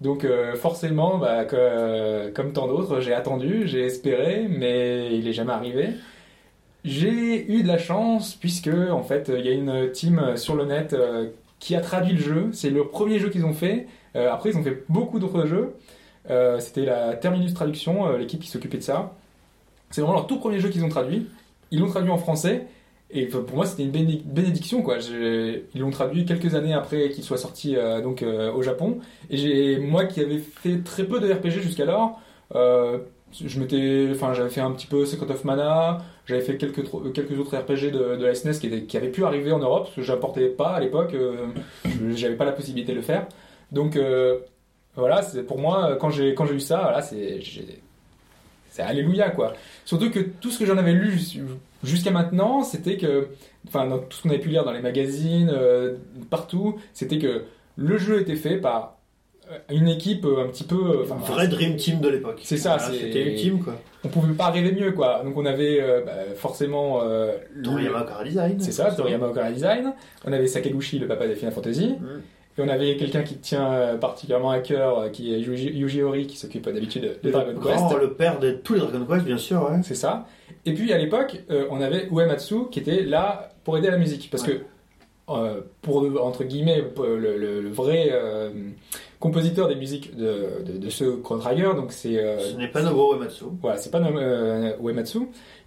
Donc euh, forcément, bah, que- euh, comme tant d'autres, j'ai attendu, j'ai espéré, mais il est jamais arrivé. J'ai eu de la chance puisque en fait il y a une team sur le net euh, qui a traduit le jeu. C'est le premier jeu qu'ils ont fait. Euh, après ils ont fait beaucoup d'autres jeux. Euh, C'était la Terminus Traduction, euh, l'équipe qui s'occupait de ça. C'est vraiment leur tout premier jeu qu'ils ont traduit. Ils l'ont traduit en français. Et pour moi, c'était une béné- bénédiction, quoi. Ils l'ont traduit quelques années après qu'il soit sorti euh, donc euh, au Japon. Et moi qui avais fait très peu de RPG jusqu'alors, euh, je enfin, j'avais fait un petit peu Secret of Mana, j'avais fait quelques quelques autres RPG de, de la SNES qui, étaient- avaient pu arriver en Europe parce que j'apportais pas à l'époque, j'avais pas la possibilité de le faire. Donc voilà, pour moi quand j'ai quand j'ai eu ça, voilà, c'est j'ai- c'est alléluia quoi. Surtout que tout ce que j'en avais lu jus- jusqu'à maintenant, c'était que, enfin, dans tout ce qu'on avait pu lire dans les magazines, euh, partout, c'était que le jeu était fait par euh, une équipe euh, un petit peu. enfin, Un vrai Dream Team de l'époque. C'est ça, Voilà, c'est- C'était ultime quoi. on pouvait pas rêver mieux quoi. Donc on avait euh, bah, forcément euh, Toriyama Design. c'est ça, Toriyama Okara Design. On avait Sakaguchi, le papa des Final Fantasy. Mm. Et on avait quelqu'un qui tient euh, particulièrement à cœur, euh, qui est Yuji, Yuji Horii, qui s'occupe euh, d'habitude de Dragon Quest. le père de tous les Dragon Quest, bien sûr, ouais. C'est ça. Et puis à l'époque, euh, on avait Uematsu qui était là pour aider à la musique. Parce que, euh, pour entre guillemets, le, le- le vrai euh, compositeur des musiques de, de, de ce Chrono Trigger, donc c'est. euh, Ce n'est pas Nobuo Uematsu. voilà, c'est pas euh, Uematsu,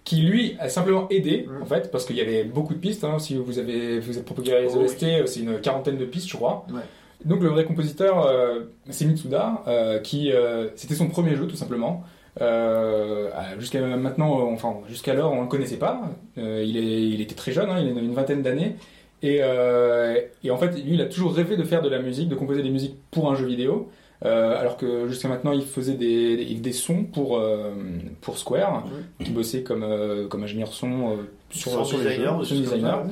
qui lui a simplement aidé, Mm. en fait, parce qu'il y avait beaucoup de pistes. hein. si vous avez, vous êtes les Oh, oui. OST, euh, c'est une quarantaine de pistes, je crois. Ouais. Donc le vrai compositeur, euh, c'est Mitsuda, qui c'était son premier jeu tout simplement. Euh, jusqu'à maintenant, enfin jusqu'alors, on le connaissait pas. Euh, il, est, il était très jeune, hein, il a une vingtaine d'années. Et, euh, et en fait, lui, il a toujours rêvé de faire de la musique, de composer des musiques pour un jeu vidéo. Euh, alors que jusqu'à maintenant, il faisait des, des, des sons pour, euh, pour Square, qui bossait comme, comme ingénieur son sur, sur les designer, jeux, ça, ouais.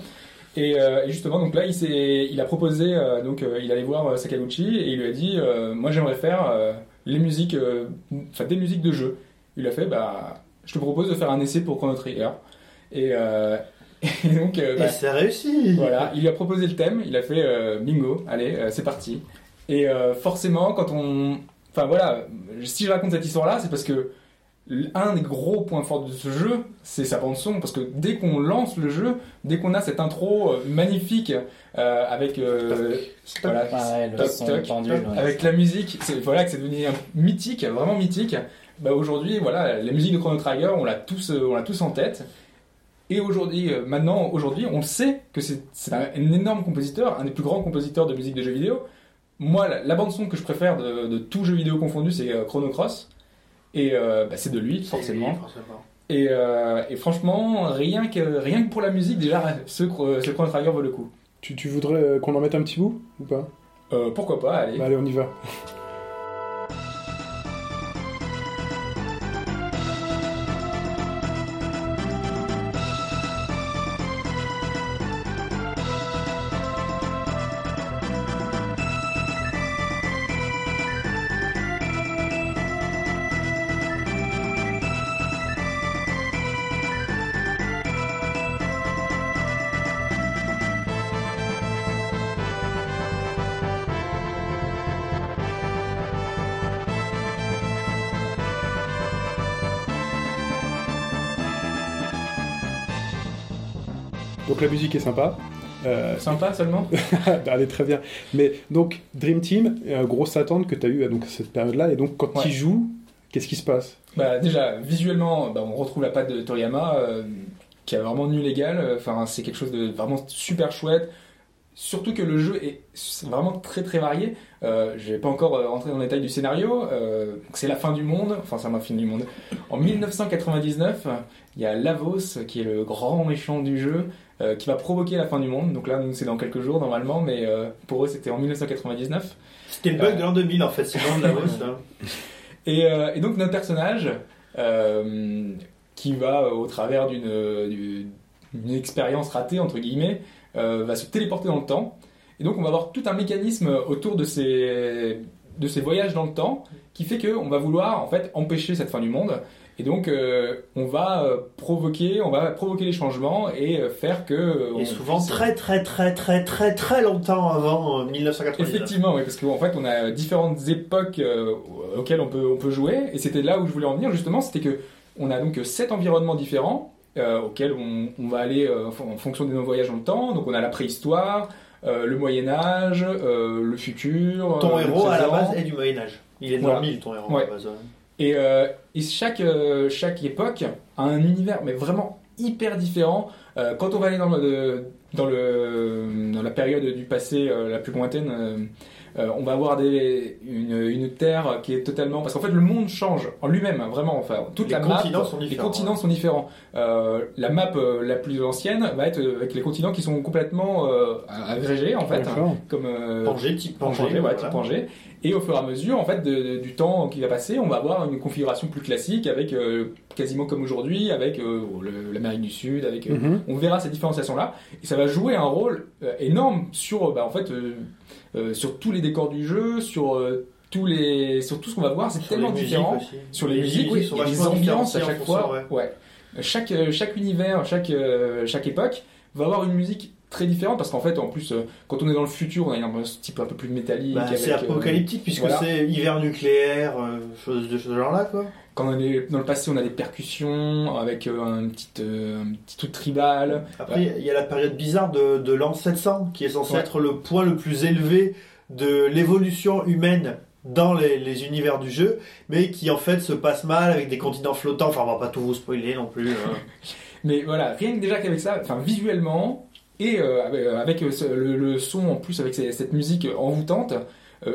Et, et justement, donc là, il, il a proposé, donc il allait voir Sakaguchi et il lui a dit, moi j'aimerais faire les musiques, enfin des musiques de jeu. Il a fait, bah, je te propose de faire un essai pour Chrono Trigger. Et, euh, et donc, euh, bah, Et réussi. voilà, il lui a proposé le thème, il a fait euh, bingo, allez, euh, c'est parti. Et euh, forcément, quand on. Enfin voilà, si je raconte cette histoire-là, c'est parce que un des gros points forts de ce jeu, c'est sa bande-son. Parce que dès qu'on lance le jeu, dès qu'on a cette intro magnifique euh, avec. euh, voilà, Ah ouais, le toc, son toc, pendule, toc, ouais. avec la musique, c'est voilà que c'est devenu mythique, vraiment mythique. Bah aujourd'hui, voilà, la musique de Chrono Trigger, on l'a tous, on l'a tous en tête. Et aujourd'hui, euh, maintenant, aujourd'hui, on le sait que c'est un, un énorme compositeur, un des plus grands compositeurs de musique de jeux vidéo. Moi, la, la bande son que je préfère de, de tout jeu vidéo confondu, c'est euh, Chrono Cross. Et euh, bah, c'est de lui, forcément. Et, euh, et franchement, rien que, rien que pour la musique, déjà, ce, Chro- ce Chrono Trigger vaut le coup. Tu, tu voudrais qu'on en mette un petit bout ou pas? Euh, pourquoi pas, allez. Bah, Allez, on y va. Musique est sympa. Euh, Sympa seulement elle est très bien. Mais donc, Dream Team, euh, grosse attente que tu as eue à donc, cette période-là. Et donc, quand Ouais. ils jouent, qu'est-ce qui se passe? Bah déjà, visuellement, bah, on retrouve la patte de Toriyama, euh, qui a vraiment nu légal. Enfin, c'est quelque chose de vraiment super chouette. Surtout que le jeu est vraiment très très varié. Euh, je vais pas encore rentrer dans les détails du scénario. C'est la fin du monde. Enfin, c'est la fin du monde. En 1999, il y a Lavos qui est le grand méchant du jeu euh, qui va provoquer la fin du monde. Donc là, nous, c'est dans quelques jours normalement, mais euh, pour eux, c'était en 1999. C'était le bug de l'an 2000 en fait, c'est de la bosse. hein. Et, euh, et donc notre personnage, euh, qui va euh, au travers d'une euh, expérience ratée entre guillemets, euh, va se téléporter dans le temps. Et donc on va avoir tout un mécanisme autour de ces de ces voyages dans le temps qui fait que on va vouloir en fait empêcher cette fin du monde. Et donc euh, on va euh, provoquer, on va provoquer les changements et euh, faire que euh, on Et souvent puisse- très très très très très très longtemps avant euh, 1999. Effectivement, oui, parce qu'en fait, on a différentes époques euh, auxquelles on peut, on peut jouer, et c'était là où je voulais en venir, justement, c'était que on a donc sept environnements différents auxquels on, on va aller en fonction de nos voyages dans le temps. Donc on a la préhistoire, le Moyen-Âge, euh, le futur. Ton le héros à la base est du Moyen-Âge. Il est Voilà. l'an 1000 ton héros à Ouais. la base. Et, euh, et chaque, euh, chaque époque a un univers, mais vraiment hyper différent. Euh, quand on va aller dans, le, dans, le, dans la période du passé euh, la plus lointaine, euh, euh, on va avoir des, une, une terre qui est totalement... Parce qu'en fait, le monde change en lui-même, hein, vraiment. Enfin, toute Les la map, continents sont les différents, continents sont différents. Euh, la map euh, la plus ancienne va être avec les continents qui sont complètement euh, agrégés, en fait. D'accord. Comme, euh, Pangée, type ouais, voilà. type Pangée. Et au fur et à mesure, en fait, de- de- du temps qui va passer, on va avoir une configuration plus classique avec euh, quasiment comme aujourd'hui, avec euh, l'Amérique du Sud, avec. euh, Mhm. On verra ces différenciations-là, et ça va jouer un rôle euh, énorme sur, bah, en fait, euh, euh, sur tous les décors du jeu, sur euh, tous les, sur tout ce qu'on va voir. C'est tellement les différent. aussi. Sur les, musiques, oui, vachement ambiances à chaque fois. ouais. Ouais. Chaque, chaque univers, chaque, chaque époque va avoir une musique très différente parce qu'en fait, en plus, euh, quand on est dans le futur, on a une ambiance type un peu plus métallique. Bah, c'est euh, apocalyptique puisque voilà. c'est hiver nucléaire, euh, choses de ce genre-là quoi. Quand on est dans le passé, on a des percussions avec euh, un, petit, un petit truc tribal. Après, il y a la période bizarre de, de l'an 700 qui est censé Ouais. être le point le plus élevé de l'évolution humaine dans les, les univers du jeu, mais qui en fait se passe mal avec des continents flottants. Enfin, on va pas tout vous spoiler non plus. hein. Mais voilà, rien que déjà qu'avec ça, enfin visuellement et euh, avec, euh, euh, le, son en plus avec cette musique envoûtante,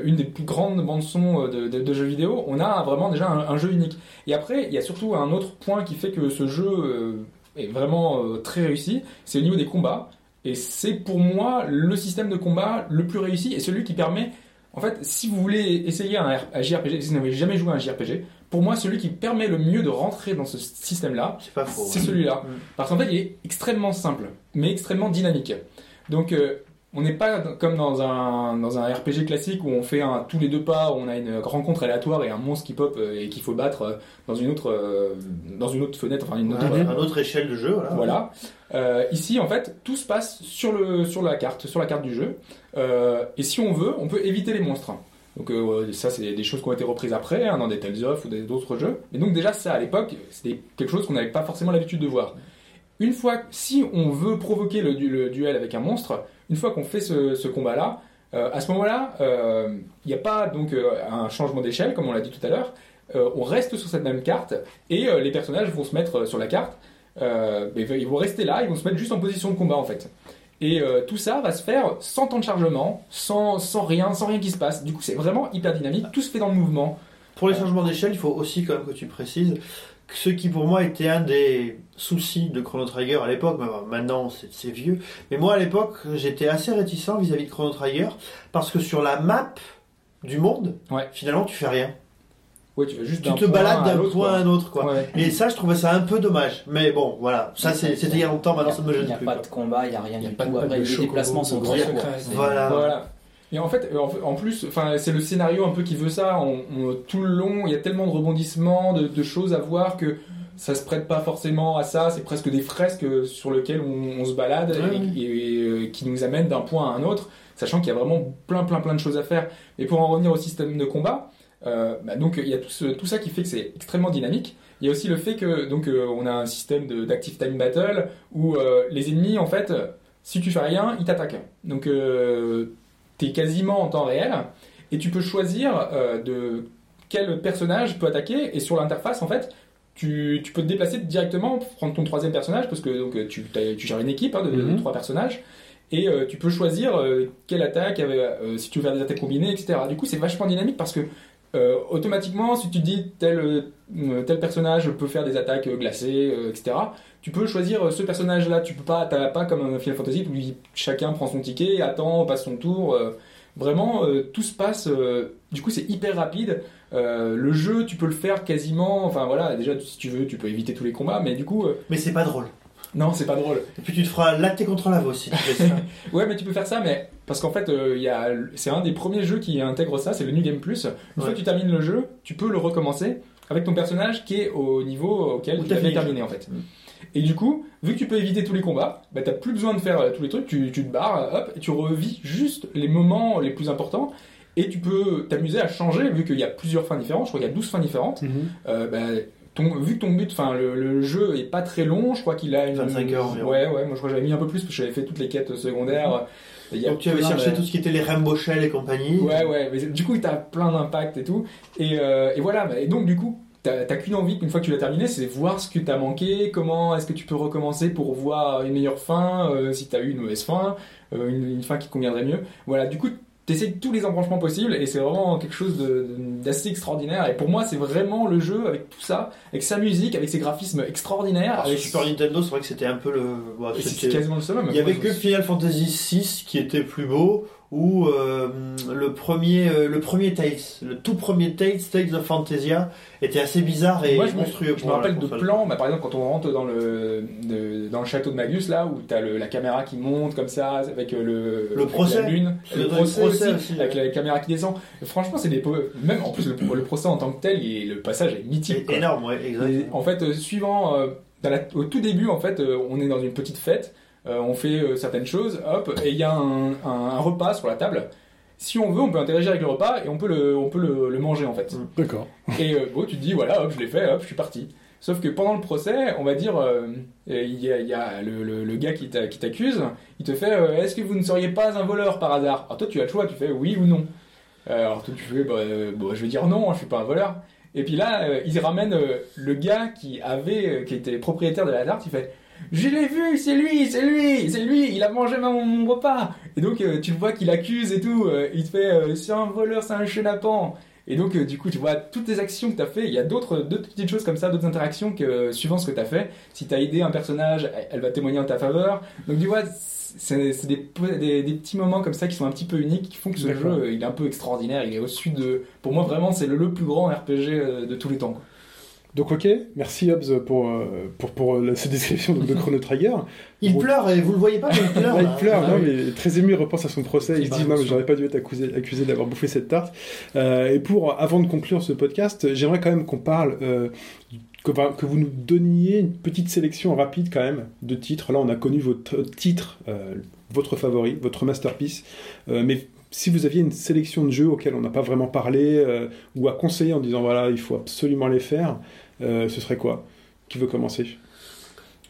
une des plus grandes bandes son de, de- de jeux vidéo, on a vraiment déjà un, jeu unique. Et après, il y a surtout un autre point qui fait que ce jeu est vraiment très réussi, c'est au niveau des combats. Et c'est pour moi le système de combat le plus réussi et celui qui permet, en fait, si vous voulez essayer un JRPG, si vous n'avez jamais joué à un JRPG, pour moi, celui qui permet le mieux de rentrer dans ce système-là, C'est ouais. celui-là. Mm. Parce qu'en fait, il est extrêmement simple, mais extrêmement dynamique. Donc, euh, on n'est pas comme dans un, dans un RPG classique où on fait un, tous les deux pas, où on a une rencontre aléatoire et un monstre qui pop euh, et qu'il faut battre euh, dans une autre, euh, dans une autre fenêtre, enfin une autre. Ouais, une autre échelle de jeu. Voilà. Voilà. Euh, ici, en fait, tout se passe sur, le, sur la carte, sur la carte du jeu. Euh, et si on veut, on peut éviter les monstres. Donc euh, ça, c'est des choses qui ont été reprises après, hein, dans des Tales of ou d'autres jeux. Et donc déjà, ça, à l'époque, c'était quelque chose qu'on n'avait pas forcément l'habitude de voir. Une fois, si on veut provoquer le, du- le duel avec un monstre, une fois qu'on fait ce, combat-là, euh, à ce moment-là, euh, il n'y a pas donc un changement d'échelle, comme on l'a dit tout à l'heure. On reste sur cette même carte et les personnages vont se mettre sur la carte. Ils vont rester là, ils vont se mettre juste en position de combat en fait. Et euh, tout ça va se faire sans temps de chargement, sans, sans rien, sans rien qui se passe. Du coup, c'est vraiment hyper dynamique, tout se fait dans le mouvement. Pour les changements d'échelle, il faut aussi quand même que tu précises que ce qui pour moi était un des soucis de Chrono Trigger à l'époque, maintenant c'est vieux, mais moi à l'époque j'étais assez réticent vis-à-vis de Chrono Trigger parce que sur la map du monde, Ouais. finalement tu fais rien. Ouais, tu vas juste Tu d'un te balades d'un point à un autre quoi. Ouais. Et ça je trouvais ça un peu dommage, mais bon voilà, ça c'est- c'était il y a longtemps, maintenant ça me Il gêne n'y a plus. pas quoi. de combat, il n'y a rien Il y a du pas de- tout. pas de Après, les déplacements sont très Voilà. Voilà. Et en fait, en, plus, enfin, c'est le scénario un peu qui veut ça. On- on- tout le long, il y a tellement de rebondissements, de, de choses à voir que ça se prête pas forcément à ça. C'est presque des fresques sur lesquelles on, on se balade Ouais. et, et, euh, qui nous amènent d'un point à un autre, sachant qu'il y a vraiment plein, plein, plein de choses à faire. Et pour en revenir au système de combat, bah, donc il y a tout, ce- tout ça qui fait que c'est extrêmement dynamique. Il y a aussi le fait que donc euh, on a un système d'active time battle où euh, les ennemis en fait, si tu fais rien, ils t'attaquent. Donc euh, t'es quasiment en temps réel et tu peux choisir euh, de quel personnage peut attaquer et sur l'interface en fait tu, tu peux te déplacer directement, prendre ton troisième personnage, parce que donc, tu, tu gères une équipe hein, de, Mhm. trois personnages, et euh, tu peux choisir euh, quelle attaque, euh, si tu veux faire des attaques combinées, etc. Du coup, c'est vachement dynamique parce que euh, automatiquement, si tu dis tel, euh, tel personnage peut faire des attaques euh, glacées, euh, etc., tu peux choisir ce personnage-là. Tu peux pas, t'as pas comme un Final Fantasy où chacun prend son ticket, attend, passe son tour. euh, vraiment, tout se passe. du coup, c'est hyper rapide. Le jeu, tu peux le faire quasiment. Enfin voilà, déjà si tu veux, tu peux éviter tous les combats, mais du coup, Mais c'est pas drôle. non, c'est pas drôle. Et puis tu te feras latter contre la voix si tu fais ça. Ouais, mais tu peux faire ça, mais parce qu'en fait, euh, c'est un des premiers jeux qui intègre ça, c'est le New Game Plus. Une fois que tu termines le jeu, tu peux le recommencer avec ton personnage qui est au niveau auquel Où tu fini. terminé en fait. Et du coup, vu que tu peux éviter tous les combats, bah, t'as plus besoin de faire euh, tous les trucs, tu, tu te barres, hop, et tu revis juste les moments les plus importants. Et tu peux t'amuser à changer, vu qu'il y a plusieurs fins différentes, je crois qu'il y a 12 fins différentes. Mhm. Euh, bah, ton, vu que ton but, enfin le, le jeu est pas très long, je crois qu'il a une 25 heures environ. Ouais, ouais, moi je crois que j'avais mis un peu plus parce que j'avais fait toutes les quêtes secondaires. Il y a Donc tu avais cherché de- tout ce qui était les Rainbow Shell et compagnie. Ouais, ouais, mais du coup t'as plein d'impact et tout. Et, euh, et voilà, bah, et donc du coup t'as qu'une envie, une fois que tu l'as terminé, c'est voir ce que t'as manqué, comment est-ce que tu peux recommencer pour voir une meilleure fin, euh, si t'as eu une mauvaise fin, euh, une, une fin qui conviendrait mieux. Voilà, du coup t'essayes tous les embranchements possibles et c'est vraiment quelque chose d'assez extraordinaire. Et pour moi, c'est vraiment le jeu avec tout ça, avec sa musique, avec ses graphismes extraordinaires. Alors, avec Super Nintendo, c'est vrai que c'était un peu le. c'était- quasiment le seul. Il y avait que Final Fantasy VI qui était plus beau, ou euh, le premier, euh, le premier Tales, le tout premier Tales, Tales of Fantasia, était assez bizarre et Moi, je monstrueux. je me rappelle de plans, bah, par exemple quand on rentre dans le, de- dans le château de Magus, là, où tu as la caméra qui monte comme ça, avec euh, le, Le avec procès. la lune, Le le procès procès, aussi, aussi, avec la caméra qui descend. Et franchement, c'est des. Même en plus, le, procès en tant que tel, est- le passage est mythique. Quoi. énorme, ouais, Et exactement. en fait, suivant, euh, dans la- au tout début, en fait, euh, on est dans une petite fête, on fait euh, certaines choses, hop, et il y a un, un- un repas sur la table. Si on veut, on peut interagir avec le repas et on peut le, on peut le, le manger en fait. D'accord. Et euh, bon, tu te dis, voilà, hop, je l'ai fait, hop, je suis parti. Sauf que pendant le procès, on va dire, euh, il y a, il y a le, le- le gars qui t'a- qui t'accuse, il te fait, euh, est-ce que vous ne seriez pas un voleur par hasard? Alors toi, tu as le choix, tu fais oui ou non. Euh, alors toi, tu fais, bah, euh, bon, je vais dire non, je suis pas un voleur. Et puis là, euh, il ramène euh, le gars qui avait, euh, qui était propriétaire de la darte, il fait, je l'ai vu, c'est lui, c'est lui, c'est lui, il a mangé mon, mon repas. Et donc, euh, tu vois qu'il accuse et tout, euh, il te fait, euh, c'est un voleur, c'est un chenapan. Et donc, du coup, tu vois toutes les actions que tu as fait. Il y a d'autres petites choses comme ça, d'autres interactions que, suivant ce que tu as fait. Si tu as aidé un personnage, elle- va témoigner en ta faveur. Donc, tu vois, c'est des, des, des petits moments comme ça qui sont un petit peu uniques, qui font que ce jeu, il est un peu extraordinaire. Il est au-dessus de. Pour moi, vraiment, c'est le, le plus grand RPG de tous les temps. quoi. Donc ok, merci Hobbs pour, euh, pour, pour euh, cette description de Chrono Trigger. Il Bon. pleure et vous le voyez pas, mais il pleure. Là. il pleure, Ah non, mais très ému, il repense à son procès, il se dit non, mais émotion. j'aurais pas dû être accusé, accusé d'avoir bouffé cette tarte. Euh, et pour, avant de conclure ce podcast, j'aimerais quand même qu'on parle, euh, que, vous nous donniez une petite sélection rapide quand même de titres. Là, on a connu votre titre, euh, votre favori, votre masterpiece, Euh, mais si vous aviez une sélection de jeux auxquels on n'a pas vraiment parlé, euh, ou à conseiller en disant voilà, il faut absolument les faire, ce serait quoi? Qui veut commencer?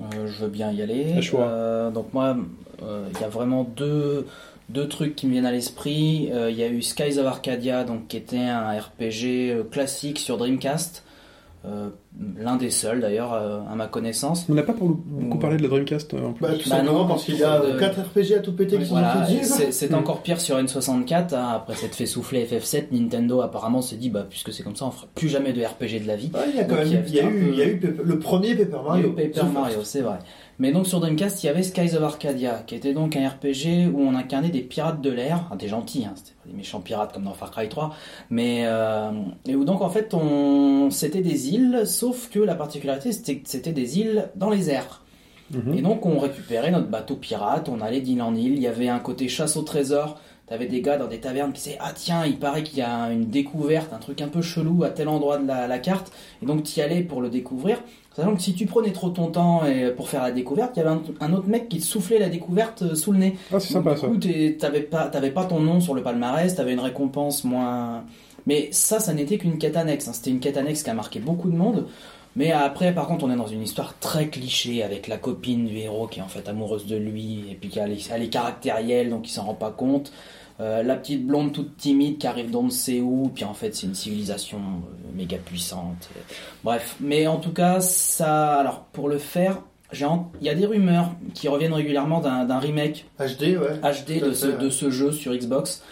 Euh, je veux bien y aller. Choix. Euh, donc moi, euh, il y a vraiment deux, deux trucs qui me viennent à l'esprit. Euh, Il y a eu Skies of Arcadia, donc qui était un RPG euh, classique sur Dreamcast. Euh, L'un des seuls d'ailleurs, euh, à ma connaissance. On n'a pas pour- beaucoup parlé de la Dreamcast euh, en plus. Bah, tout Bah simplement non, parce qu'il y a euh, 4 RPG à tout péter qui sont Voilà, c'est Mm. encore pire sur N64. hein. Après s'être fait souffler FF7, Nintendo apparemment s'est dit bah puisque c'est comme ça, on fera plus jamais de RPG de la vie. Ouais, il y a quand Donc, même, il y a un eu, peu- y a eu le premier Paper Il y a Mario. eu Paper Mario, c'est vrai. Mais donc sur Dreamcast, il y avait Skies of Arcadia, qui était donc un RPG où on incarnait des pirates de l'air, Ah, des gentils, hein, c'était pas des méchants pirates comme dans Far Cry 3, mais euh, et où donc en fait on c'était des îles, sauf que la particularité c'était que c'était des îles dans les airs. Mhm. Et donc on récupérait notre bateau pirate, on allait d'île en île, il y avait un côté chasse au trésor, t'avais des gars dans des tavernes qui disaient ah tiens il paraît qu'il y a une découverte, un truc un peu chelou à tel endroit de la, la carte, et donc t'y allais pour le découvrir. Sachant que si tu prenais trop ton temps et- pour faire la découverte, il y avait un, un autre mec qui te soufflait la découverte euh, sous le nez. Ah, c'est sympa du ça. coup, t'es- t'avais pas, t'avais pas ton nom sur le palmarès, t'avais une récompense moins. Mais ça, ça n'était qu'une quête annexe. hein. C'était une quête annexe qui a marqué beaucoup de monde. Mais après, par contre, on est dans une histoire très cliché avec la copine du héros qui est en fait amoureuse de lui et puis qui elle est caractérielle donc il s'en rend pas compte. Euh, la petite blonde toute timide qui arrive d'on ne sait où, puis en fait c'est une civilisation euh, méga puissante. Bref, mais en tout cas, ça. Alors pour le faire, en- il y a des rumeurs qui reviennent régulièrement d'un remake HD, ouais. HD ce, de ce jeu sur Xbox.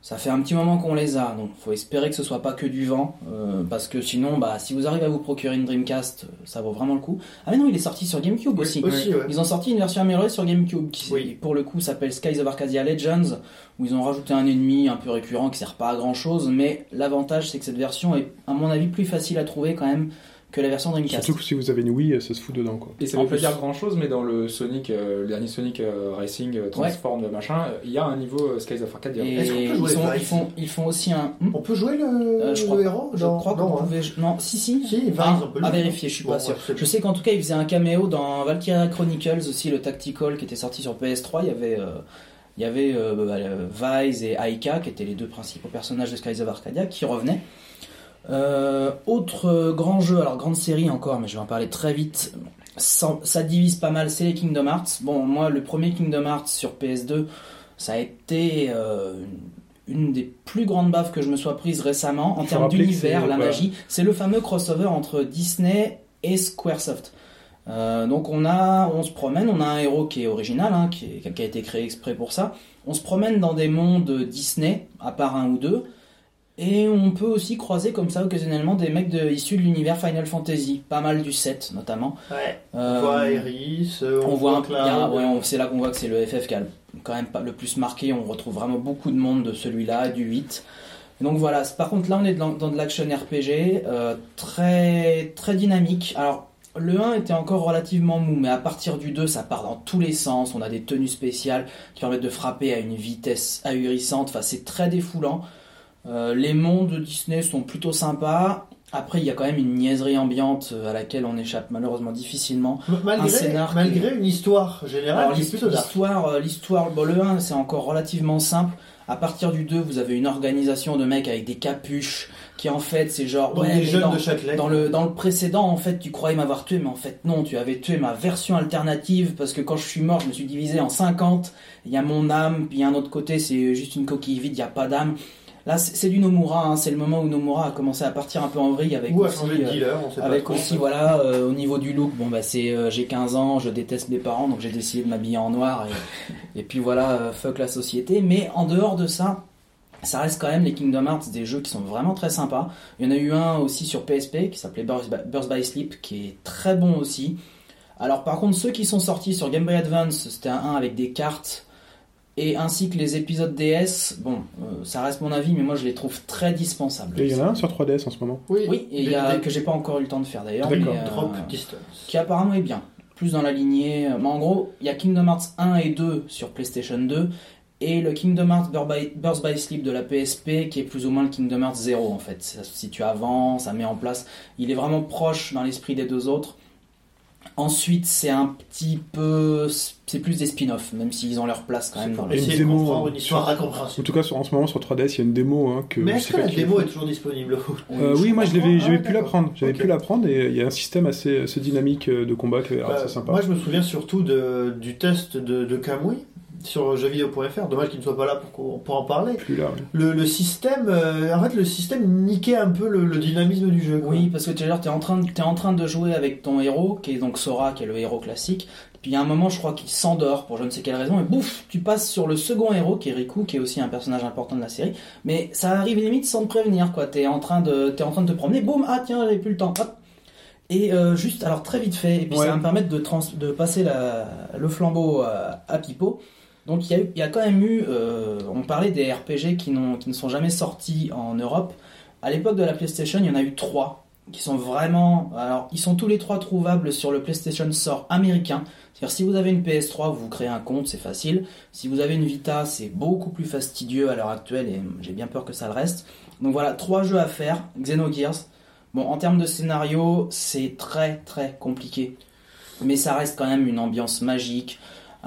Ça fait un petit moment qu'on les a, donc faut espérer que ce soit pas que du vent, euh, parce que sinon, bah, si vous arrivez à vous procurer une Dreamcast, euh, ça vaut vraiment le coup. Ah mais non, il est sorti sur GameCube aussi. Aussi, ouais. Ils ont sorti une version améliorée sur GameCube qui, Oui. pour le coup, s'appelle Skies of Arcadia Legends, où ils ont rajouté un ennemi un peu récurrent qui sert pas à grand chose, mais l'avantage c'est que cette version est, à mon avis, plus facile à trouver quand même que la version Dreamcast. Surtout que si vous avez une Wii, ça se fout dedans, quoi. Et ça En veut pas dire grand chose, mais dans le Sonic, euh, le dernier Sonic euh, Racing euh, Transform machin, euh, il y a un niveau euh, Skies of Arcadia. Et Est-ce qu'on peut ils, sont- ils font, ils font aussi un. Hmm On peut jouer le, Euh, je crois- le héros Je crois qu'on hein. pouvait. Non, si, si. Si, Vice, Ah, on peut le à jouer. vérifier, je suis Bon, pas sûr. ouais, Je sais qu'en tout cas, il faisait un caméo dans Valkyria Chronicles aussi, le Tactical qui était sorti sur PS3. Il y avait, euh, il y avait euh, bah, euh, Vise et Aika qui étaient les deux principaux personnages de Skies of Arcadia qui revenaient. Euh, autre euh, grand jeu, alors grande série encore, mais je vais en parler très vite. Ça divise pas mal, c'est les Kingdom Hearts. Bon, moi, le premier Kingdom Hearts sur PS2, ça a été euh, une des plus grandes baffes que je me sois prise récemment en termes d'univers, la magie. C'est le fameux crossover entre Disney et Squaresoft. Euh, donc on a, on se promène, on a un héros qui est original, hein, qui, est- qui a été créé exprès pour ça. On se promène dans des mondes Disney, à part un ou deux, et on peut aussi croiser comme ça occasionnellement des mecs de, issus de l'univers Final Fantasy, pas mal du 7 notamment. Ouais. Euh, On voit Iris, euh, on voit a- ouais, c'est là qu'on voit que c'est le FF qui a quand même pas le plus marqué. On retrouve vraiment beaucoup de monde de celui-là, du 8. Donc voilà, par contre là on est dans, dans de l'action RPG, euh, très, très dynamique. Alors le 1 était encore relativement mou, mais à partir du 2 ça part dans tous les sens. On a des tenues spéciales qui permettent de frapper à une vitesse ahurissante. Enfin c'est très défoulant. Euh, les mondes de Disney sont plutôt sympas. Après, il y a quand même une niaiserie ambiante euh, à laquelle on échappe malheureusement difficilement. Malgré, un scénar qui- malgré une histoire générale Alors l'histoire, euh, l'histoire, bon, le 1 c'est encore relativement simple. À partir du 2, vous avez une organisation de mecs avec des capuches qui en fait c'est genre ouais, mais jeunes dans, de Châtelet. dans le dans le précédent en fait tu croyais m'avoir tué mais en fait non tu avais tué ma version alternative parce que quand je suis mort je me suis divisé en 50 il y a mon âme puis un autre côté c'est juste une coquille vide il y a pas d'âme là c'est du Nomura hein. c'est le moment où Nomura a commencé à partir un peu en vrille avec Ou à aussi, euh, dealer, on sait pas avec aussi voilà euh, au niveau du look bon bah c'est euh, j'ai 15 ans je déteste mes parents donc j'ai décidé de m'habiller en noir et, et puis voilà fuck la société. Mais en dehors de ça ça reste quand même les Kingdom Hearts des jeux qui sont vraiment très sympas. Il y en a eu un aussi sur PSP qui s'appelait Burst by, Burst by Sleep qui est très bon aussi. Alors par contre ceux qui sont sortis sur Game Boy Advance c'était un 1 avec des cartes et ainsi que les épisodes DS bon euh, ça reste mon avis mais moi je les trouve très dispensables Et il y en a un sur 3DS en ce moment. Oui, oui, et il y a Des- que j'ai pas encore eu le temps de faire d'ailleurs. D'accord. mais, euh, Drop Distance. qui apparemment est bien. Plus dans la lignée. euh, Mais en gros, il y a Kingdom Hearts 1 et 2 sur PlayStation 2 et le Kingdom Hearts Burst by, Burst by Sleep de la PSP qui est plus ou moins le Kingdom Hearts 0 en fait. Ça se situe avant, ça met en place. Il est vraiment proche dans l'esprit des deux autres. Ensuite, c'est un petit peu. C'est plus des spin-offs, même s'ils ont leur place quand même dans Et le. une démo, euh, une histoire En tout cas, sur- en ce moment sur 3DS, il y a une démo hein, que. Mais est-ce que la démo est toujours disponible Euh, oui, moi je l'avais, Ah, j'avais pu la prendre. J'avais Ok. pu la prendre et il y a un système assez, assez dynamique euh, de combat qui est Bah, assez sympa. Moi, je me souviens surtout de, du test de, de Kamui sur jeuxvideo.fr. Dommage qu'il ne soit pas là pour, qu'on- pour en parler. Plus là. ouais. Le, le système, euh, en fait, le système niquait un peu le, le dynamisme du jeu. quoi. Oui, parce que tu es en, train de- t'es en train de jouer avec ton héros, qui est donc Sora, qui est le héros classique. Puis il y a un moment, je crois qu'il s'endort pour je ne sais quelle raison, et bouf, tu passes sur le second héros, qui est Riku, qui est aussi un personnage important de la série. Mais ça arrive limite sans te prévenir, quoi. T'es en train de, t'es en train de te promener, boum, ah tiens, j'avais plus le temps, hop. Et euh, juste, alors très vite fait, et puis Ouais. ça va me permettre de, trans- de passer la- le flambeau à, à Pipo. Donc il y, a quand même eu, euh, on parlait des RPG qui, ne sont jamais sortis en Europe. À l'époque de la PlayStation, il y en a eu trois qui sont vraiment. Alors, ils sont tous les trois trouvables sur le PlayStation Store américain. C'est-à-dire, si vous avez une PS3, vous vous créez un compte, c'est facile. Si vous avez une Vita, c'est beaucoup plus fastidieux à l'heure actuelle et j'ai bien peur que ça le reste. Donc voilà, trois jeux à faire. Xenogears. Bon, en termes de scénario, c'est très très compliqué. Mais ça reste quand même une ambiance magique.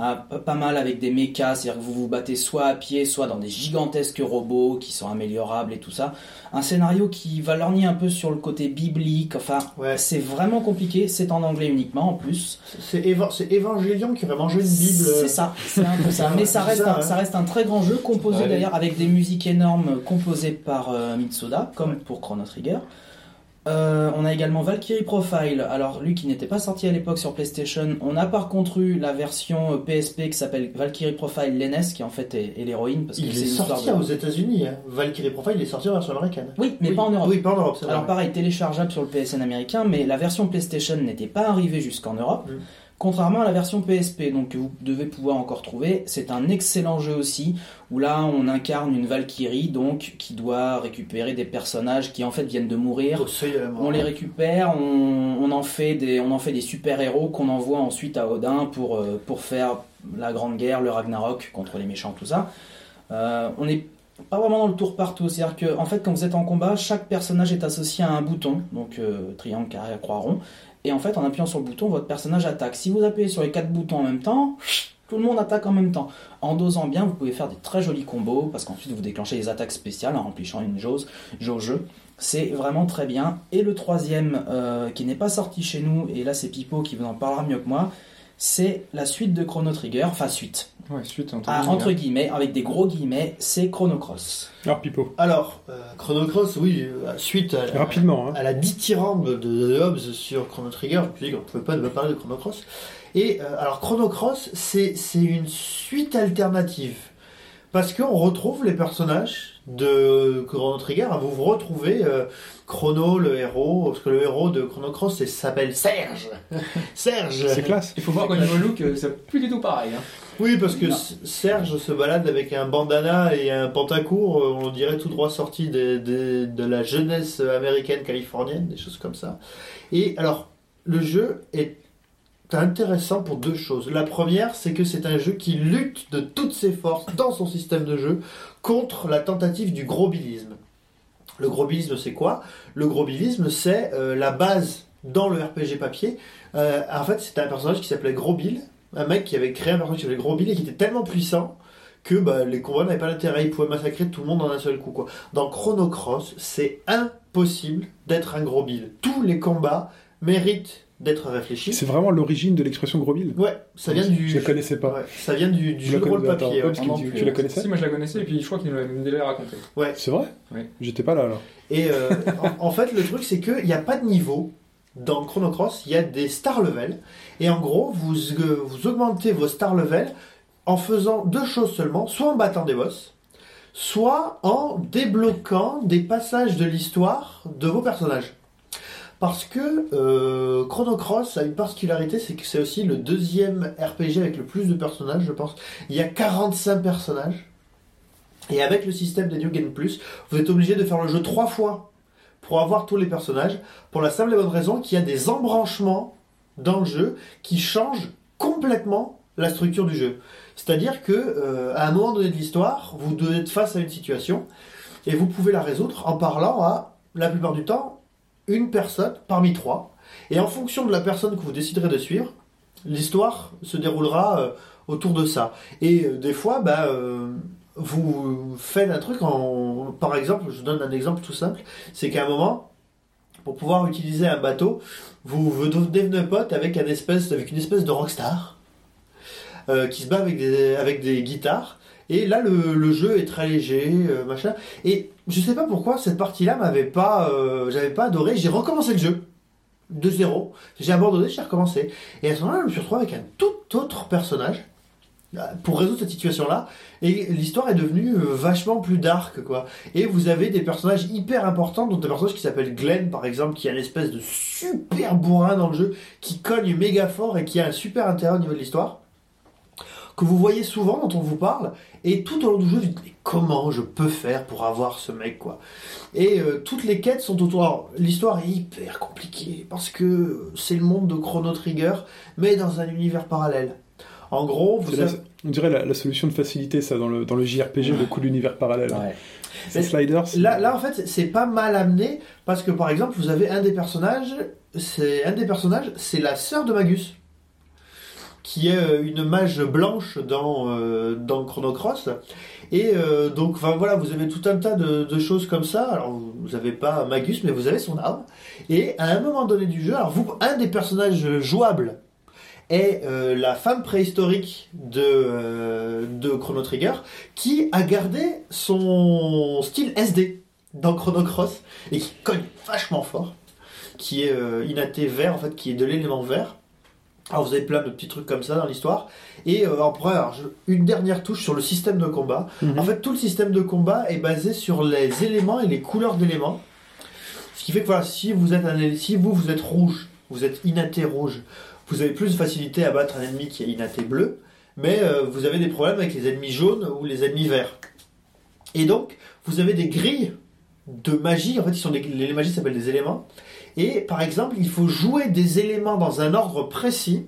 Ah, pas- mal avec des mechas, c'est-à-dire que vous vous battez soit à pied, soit dans des gigantesques robots qui sont améliorables et tout ça. Un scénario qui va lorgner un peu sur le côté biblique, enfin, Ouais. c'est vraiment compliqué, c'est en anglais uniquement en plus. C'est Éva- Évangélion qui aurait mangé une Bible. C'est ça, c'est un peu ça. Mais ça reste, ça, un, hein. ça reste un très grand jeu, composé Ouais. d'ailleurs avec des musiques énormes composées par euh, Mitsuda, comme pour Chrono Trigger. Euh, on a également Valkyrie Profile. Alors lui qui n'était pas sorti à l'époque sur PlayStation, on a par contre eu la version euh, PSP qui s'appelle Valkyrie Profile Lennes, qui en fait est, est l'héroïne parce que Il est sorti de- aux États-Unis. Hein. Valkyrie Profile, il est sorti en version américaine. Oui, mais Oui. pas en Europe. Oui, pas en Europe, c'est vrai. Alors pareil, téléchargeable sur le PSN américain, mais la version PlayStation n'était pas arrivée jusqu'en Europe, Mm. Contrairement à la version PSP, donc que vous devez pouvoir encore trouver. C'est un excellent jeu aussi, où là on incarne une Valkyrie, donc qui doit récupérer des personnages qui en fait viennent de mourir. Mort. On les récupère, on, on en fait des, on en fait des super héros qu'on envoie ensuite à Odin pour, euh, pour faire la grande guerre, le Ragnarok contre les méchants, tout ça. Euh, on n'est pas vraiment dans le tour partout, c'est-à-dire que en fait quand vous êtes en combat, chaque personnage est associé à un bouton, donc euh, triangle, carré, croix, rond, et en fait en appuyant sur le bouton, votre personnage attaque. Si vous appuyez sur les quatre boutons en même temps, tout le monde attaque en même temps. En dosant bien, vous pouvez faire des très jolis combos, parce qu'ensuite vous déclenchez les attaques spéciales en remplissant une jauge, jauge. C'est vraiment très bien. Et le troisième, euh, qui n'est pas sorti chez nous, et là c'est Pipo qui vous en parlera mieux que moi, c'est la suite de Chrono Trigger, enfin suite, Ouais, suite entre Ah, guillemets. entre guillemets, avec des gros guillemets, c'est Chrono Cross. Alors, Pipo, Alors, euh, Chrono Cross, oui, euh, suite à, rapidement. Hein. à la dithyrambe de, de Hobbes sur Chrono Trigger, je me suis dit qu'on ne pouvait pas ne pas parler de Chrono Cross. Et euh, alors, Chrono Cross, c'est c'est une suite alternative. Parce qu'on retrouve les personnages de Chrono Trigger. hein, Vous vous retrouvez euh, Chrono, le héros, parce que le héros de Chrono Cross c'est- s'appelle Serge. Serge C'est classe. Il faut voir qu'au niveau look, c'est plus du tout pareil. hein. Oui, parce que Non. Serge se balade avec un bandana et un pantacourt, euh, on dirait tout droit sorti des- des- de la jeunesse américaine californienne, des choses comme ça. Et alors, le jeu est intéressant pour deux choses. La première, c'est que c'est un jeu qui lutte de toutes ses forces dans son système de jeu contre la tentative du grobilisme. Le grobilisme, c'est quoi? Le grobilisme, c'est euh, la base dans le RPG papier. Euh, en fait, c'était un personnage qui s'appelait Grobil, un mec qui avait créé un personnage qui s'appelait Grobil et qui était tellement puissant que bah, les combats n'avaient pas d'intérêt, il pouvait massacrer tout le monde en un seul coup. Dans Chrono Cross, c'est impossible d'être un Grobil. Tous les combats méritent d'être réfléchis. C'est vraiment l'origine de l'expression gros bill. Ouais, ça vient du. Je la connaissais pas. Ouais, ça vient du, du jeu de rôle connais- attends, papier. ouais. Non dit- plus, tu la hein. connaissais Si, moi je la connaissais, et puis je crois qu'il nous l'avait déjà raconté. C'est vrai Oui. J'étais pas là alors. Et euh, en, en fait, le truc, c'est qu'il n'y a pas de niveau. Dans Chrono Cross, il y a des star level. Et en gros, vous, euh, vous augmentez vos star level en faisant deux choses seulement. Soit en battant des boss, soit en débloquant des passages de l'histoire de vos personnages. Parce que euh, Chrono Cross a une particularité, c'est que c'est aussi le deuxième RPG avec le plus de personnages, je pense. Il y a 45 personnages. Et avec le système des New Game Plus, vous êtes obligé de faire le jeu trois fois pour avoir tous les personnages, pour la simple et bonne raison qu'il y a des embranchements dans le jeu qui changent complètement la structure du jeu. C'est-à-dire que euh, à un moment donné de l'histoire, vous devez être face à une situation et vous pouvez la résoudre en parlant à la plupart du temps une personne parmi trois. Et en fonction de la personne que vous déciderez de suivre, l'histoire se déroulera euh, autour de ça. Et euh, des fois, bah, euh, vous faites un truc en. Par exemple, je vous donne un exemple tout simple c'est qu'à un moment, pour pouvoir utiliser un bateau, vous, vous devenez pote avec, un espèce, avec une espèce de rockstar qui se bat avec des guitares. Et là, le, jeu est très léger, euh, machin. Et je sais pas pourquoi cette partie-là m'avait pas, euh, j'avais pas adoré. J'ai recommencé le jeu de zéro. J'ai abandonné, j'ai recommencé. Et à ce moment-là, je me suis retrouvé avec un tout autre personnage euh, pour résoudre cette situation-là. Et l'histoire est devenue vachement plus dark, quoi. Et vous avez des personnages hyper importants, dont un personnage qui s'appelle Glenn, par exemple, qui est une espèce de super bourrin dans le jeu, qui cogne méga fort et qui a un super intérêt au niveau de l'histoire. Que vous voyez souvent, dont on vous parle, et tout au long du jeu, vous dites, mais comment je peux faire pour avoir ce mec, quoi? Et euh, toutes les quêtes sont autour. L'histoire est hyper compliquée, parce que c'est le monde de Chrono Trigger, mais dans un univers parallèle. En gros, vous la- avez- on dirait la, la solution de facilité, ça, dans le, dans le JRPG, le coup de l'univers parallèle. Ouais. C'est Sliders. Là, là, en fait, c'est- c'est pas mal amené parce que, par exemple, vous avez un des personnages, c'est un des personnages, c'est la sœur de Magus. Qui est euh, une mage blanche dans, euh, Chrono Cross. Et euh, donc, enfin, voilà, vous avez tout un tas de, choses comme ça. Alors, vous n'avez pas Magus, mais vous avez son arme. Et à un moment donné du jeu, un des personnages jouables est la femme préhistorique de, de Chrono Trigger qui a gardé son style SD dans Chrono Cross et qui cogne vachement fort, qui est Inaté vert en fait, qui est de l'élément vert. Alors vous avez plein de petits trucs comme ça dans l'histoire. Et euh, alors, je- une dernière touche sur le système de combat. Mhm. En fait, tout le système de combat est basé sur les éléments et les couleurs d'éléments. Ce qui fait que voilà, si vous êtes un, si vous vous êtes rouge, vous êtes inaté rouge, vous avez plus de facilité à battre un ennemi qui est inaté bleu, mais euh, vous avez des problèmes avec les ennemis jaunes ou les ennemis verts. Et donc, vous avez des grilles de magie. En fait, ils sont des- les magies s'appellent des éléments. Et par exemple, il faut jouer des éléments dans un ordre précis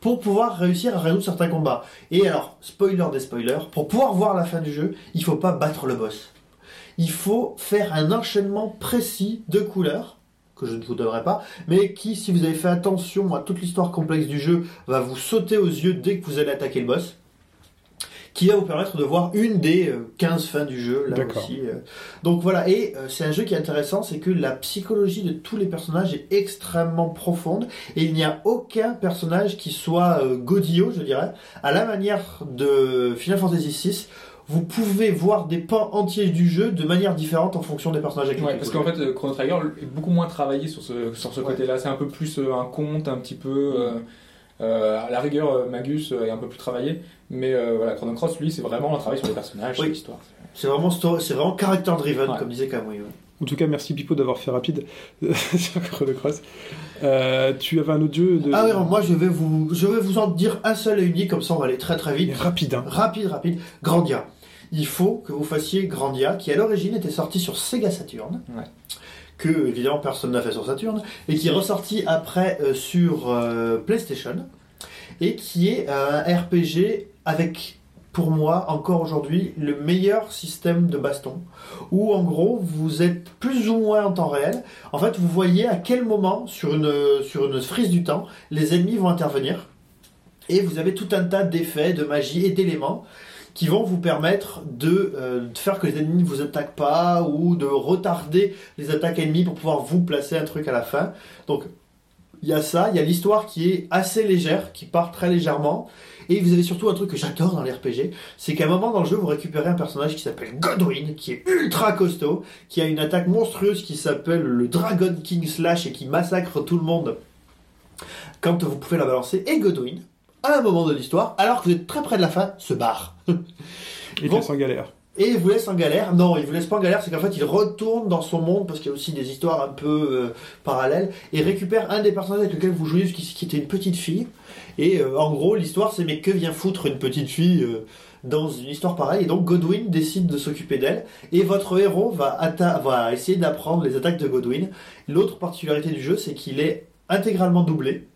pour pouvoir réussir à résoudre certains combats. Et alors, spoiler des spoilers, pour pouvoir voir la fin du jeu, il faut pas battre le boss. Il faut faire un enchaînement précis de couleurs que je ne vous donnerai pas, mais qui, si vous avez fait attention à toute l'histoire complexe du jeu, va vous sauter aux yeux dès que vous allez attaquer le boss, qui va vous permettre de voir une des euh, 15 fins du jeu, là aussi. euh. Donc voilà, et euh, c'est un jeu qui est intéressant, c'est que la psychologie de tous les personnages est extrêmement profonde, et il n'y a aucun personnage qui soit euh, godillot, je dirais, à la manière de Final Fantasy VI, vous pouvez voir des pans entiers du jeu de manière différente en fonction des personnages avec Ouais, parce qu'en fait, euh, Chrono Trigger est beaucoup moins travaillé sur ce, sur ce Ouais. côté-là. C'est un peu plus euh, un conte, un petit peu. euh, euh, à la rigueur, euh, Magus euh, est un peu plus travaillé. Mais euh, voilà, Chrono Cross, lui, c'est vraiment un travail sur les personnages, Oui. l'histoire. C'est vraiment, c'est vraiment character driven, Ouais. comme disait ouais. En tout cas, merci Pipo d'avoir fait rapide sur Chrono Cross. Euh, tu avais un autre jeu de... Ah oui, moi je vais, vous, je vais vous en dire un seul et unique, comme ça on va aller très très vite. Rapide, hein. Rapide, rapide. Grandia. Il faut que vous fassiez Grandia, qui à l'origine était sorti sur Sega Saturn. Ouais. Que évidemment personne n'a fait sur Saturn. Et qui est ressorti après euh, sur euh, PlayStation. Et qui est euh, un RPG avec, pour moi, encore aujourd'hui, le meilleur système de baston. Où en gros, vous êtes plus ou moins en temps réel. En fait, vous voyez à quel moment, sur une, sur une frise du temps, les ennemis vont intervenir. Et vous avez tout un tas d'effets, de magie et d'éléments qui vont vous permettre de, euh, de faire que les ennemis ne vous attaquent pas ou de retarder les attaques ennemies pour pouvoir vous placer un truc à la fin. Donc il y a ça, il y a l'histoire qui est assez légère, qui part très légèrement. Et vous avez surtout un truc que j'adore dans les RPG, c'est qu'à un moment dans le jeu, vous récupérez un personnage qui s'appelle Godwin, qui est ultra costaud, qui a une attaque monstrueuse qui s'appelle le Dragon King Slash et qui massacre tout le monde quand vous pouvez la balancer. Et Godwin, à un moment de l'histoire, alors que vous êtes très près de la fin, se barre. Il Bon. te laisse en galère. Et il vous laisse en galère. Non, il vous laisse pas en galère, c'est qu'en fait il retourne dans son monde parce qu'il y a aussi des histoires un peu euh, parallèles et récupère un des personnages avec lequel vous jouiez qui, qui était une petite fille. Et euh, en gros, l'histoire c'est mais que vient foutre une petite fille euh, dans une histoire pareille? Et donc Godwin décide de s'occuper d'elle et votre héros va essayer d'apprendre les attaques de Godwin. L'autre particularité du jeu, c'est qu'il est intégralement doublé.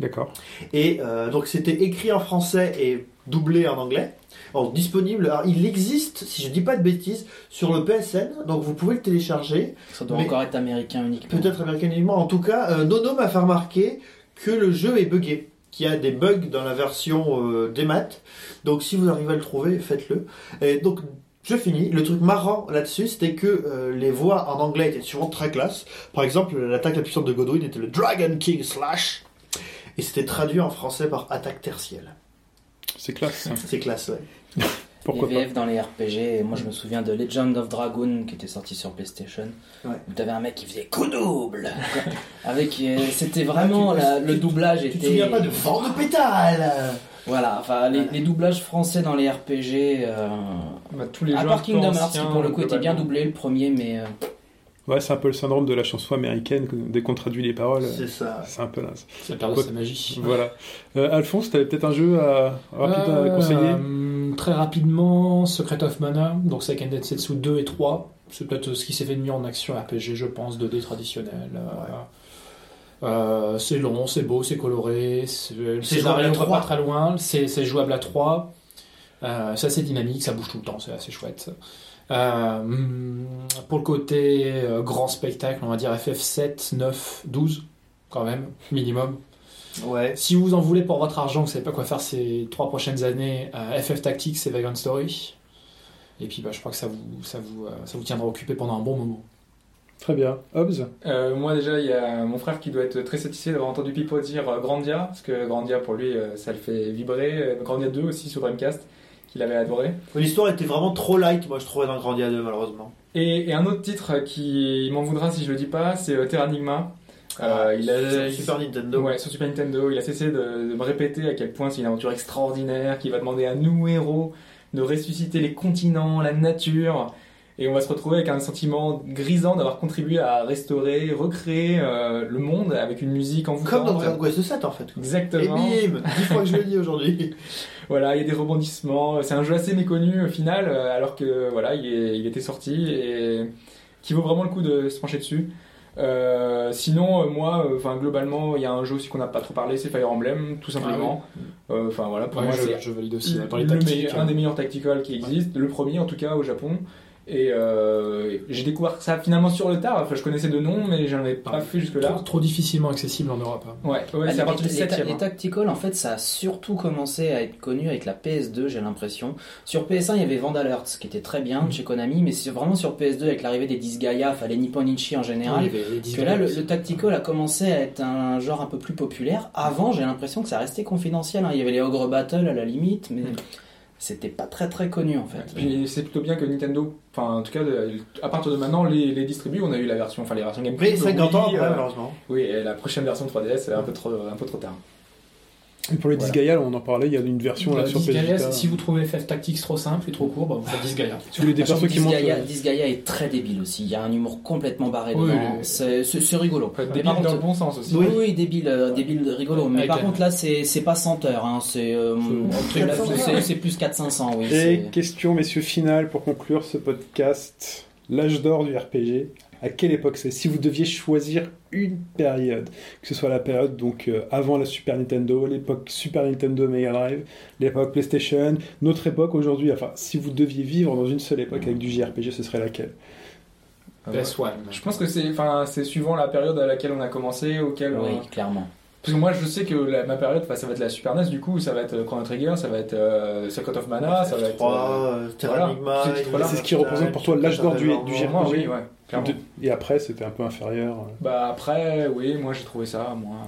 D'accord. Et euh, donc c'était écrit en français et doublé en anglais. Alors disponible, alors, il existe, si je dis pas de bêtises, sur le PSN, donc vous pouvez le télécharger, Ça doit Mais- encore être américain uniquement. peut-être américanement. En tout cas, euh, Nono m'a fait remarquer que le jeu est buggé, qu'il y a des bugs dans la version euh, des maths. Donc si vous arrivez à le trouver, faites-le. Et donc je finis. Le truc marrant là-dessus, c'était que euh, les voix en anglais étaient souvent très classe. Par exemple, l'attaque la plus puissante de Godwin était le Dragon King Slash. Et c'était traduit en français par attaque tertielle. C'est classe. hein. C'est classe, ouais. Pourquoi les VF dans les RPG, et moi je me souviens de Legend of Dragoon qui était sorti sur PlayStation, Ouais. où t'avais un mec qui faisait coup double. Avec, euh, c'était vraiment Ah, tu- la- le doublage Tu était. te souviens pas de vent de pétale Voilà, enfin les, les doublages français dans les RPG. euh, Bah, tous les à part Kingdom Hearts qui pour le coup était bien doublé le premier, mais euh, Ouais, c'est un peu le syndrome de la chanson américaine, dès qu'on traduit les paroles, C'est ça. c'est un peu là. Ça perd de sa magie. Voilà. Euh, Alphonse, t'avais peut-être un jeu à, rapide à Euh, conseiller euh, Très rapidement, Secret of Mana, donc Seiken Densetsu 2 et 3. C'est peut-être ce qui s'est fait de mieux en action RPG, je pense, 2D traditionnel. Euh, euh, c'est long, c'est beau, c'est coloré. c'est- jouable à pas très loin, c'est jouable à 3. Euh, c'est assez dynamique, ça bouge tout le temps, c'est assez chouette. Euh, pour le côté euh, grand spectacle, on va dire FF7, 9, 12, quand même, minimum. Ouais. Si vous en voulez pour votre argent, vous savez pas quoi faire ces trois prochaines années, euh, FF Tactics et Vagrant Story. Et puis bah, je crois que ça vous, ça, vous, euh, ça vous tiendra occupé pendant un bon moment. Très bien. Hobbs Euh, moi déjà, il y a mon frère qui doit être très satisfait d'avoir entendu Pipo dire euh, Grandia, parce que Grandia pour lui, euh, ça le fait vibrer. Euh, Grandia 2 aussi sur Dreamcast, qu'il avait adoré. L'histoire était vraiment trop light, moi je trouvais dans Grandia 2 malheureusement. Et, et un autre titre qui m'en voudra si je le dis pas, c'est euh, Terranigma. Euh, il a, Sur Super Nintendo. Ouais, sur Super Nintendo, il a cessé de, de me répéter à quel point c'est une aventure extraordinaire, qui va demander à nous héros de ressusciter les continents, la nature, et on va se retrouver avec un sentiment grisant d'avoir contribué à restaurer, recréer euh, le monde avec une musique en Comme dans Dragon Quest 7 en fait. Et Exactement. bim 10 fois que je le dis aujourd'hui. Voilà, il y a des rebondissements. C'est un jeu assez méconnu au final, euh, alors que voilà, il, est- il était sorti et qui vaut vraiment le coup de se pencher dessus. Euh, sinon, euh, moi, euh, enfin globalement, il y a un jeu aussi qu'on n'a pas trop parlé, c'est Fire Emblem, tout simplement. Euh, Enfin voilà, pour Ouais, moi, je, je valide aussi. le- le meilleur- hein. un des meilleurs tactical qui existe, le premier en tout cas au Japon. Et euh, j'ai découvert ça finalement sur le tard. Enfin, je connaissais de nom, mais j'en ai pas Ah, fait jusque trop, trop difficilement accessible en Europe. hein. Ouais, ouais, Ah, c'est à partir les, du les ta- 7 les tactical, en fait, ça a surtout commencé à être connu avec la PS2, j'ai l'impression. Sur PS1, il y avait Vandal Hearts, qui était très bien Mm. chez Konami, mais c'est vraiment sur PS2, avec l'arrivée des Disgaea, enfin les Nipponichi en général, les que là, le, le tactical a commencé à être un genre un peu plus populaire. Avant, j'ai l'impression que ça restait confidentiel. hein. Il y avait les Ogre Battle à la limite, mais Mm. C'était pas très très connu en fait. Puis c'est plutôt bien que Nintendo, enfin en tout cas, de- à partir de maintenant, les, les distribue. On a eu la version, enfin les versions GameCube. Mais 50 ans euh, malheureusement. Oui, et la prochaine version 3DS, c'est un peu trop, un peu trop tard. Et pour les Voilà. Disgaea, on en parlait, il y a une version là Euh, sur Disgaea, PS si vous trouvez FF Tactics trop simple et trop court, bah, vous faites Disgaea. Si vous des qui. Disgaea, euh, Disgaea est très débile aussi. Il y a un humour complètement barré Oui, dedans. oui. C'est rigolo. Mais débile par dans contre- le bon sens aussi. Oui, oui, débile, euh, débile rigolo. Mais par la- contre, là, c'est pas 100 heures. Hein. C'est euh, C'est- là, 400, c'est- c'est plus 400-500, oui. Et question, messieurs, finale pour conclure ce podcast. L'âge d'or du RPG, à quelle époque c'est? Si vous deviez choisir une période, que ce soit la période donc euh, avant la Super Nintendo, l'époque Super Nintendo Mega Drive, l'époque PlayStation, notre époque aujourd'hui, enfin, si vous deviez vivre dans une seule époque avec du JRPG, ce serait laquelle? Euh, PS1. Je pense que c'est, enfin, c'est suivant la période à laquelle on a commencé, auquel. Oui, on- clairement. Parce que moi, je sais que la- ma période, ça va être la Super NES. Du coup, ça va être euh, Chrono Trigger, ça va être euh, Secret of Mana, ça va être. 3, euh, euh, Terranigma. C'est ce qui représente pour toi l'âge d'or du- du oui, ouais, clairement. De- Et après, c'était un peu inférieur. euh. Bah après, oui, moi j'ai trouvé ça, moi.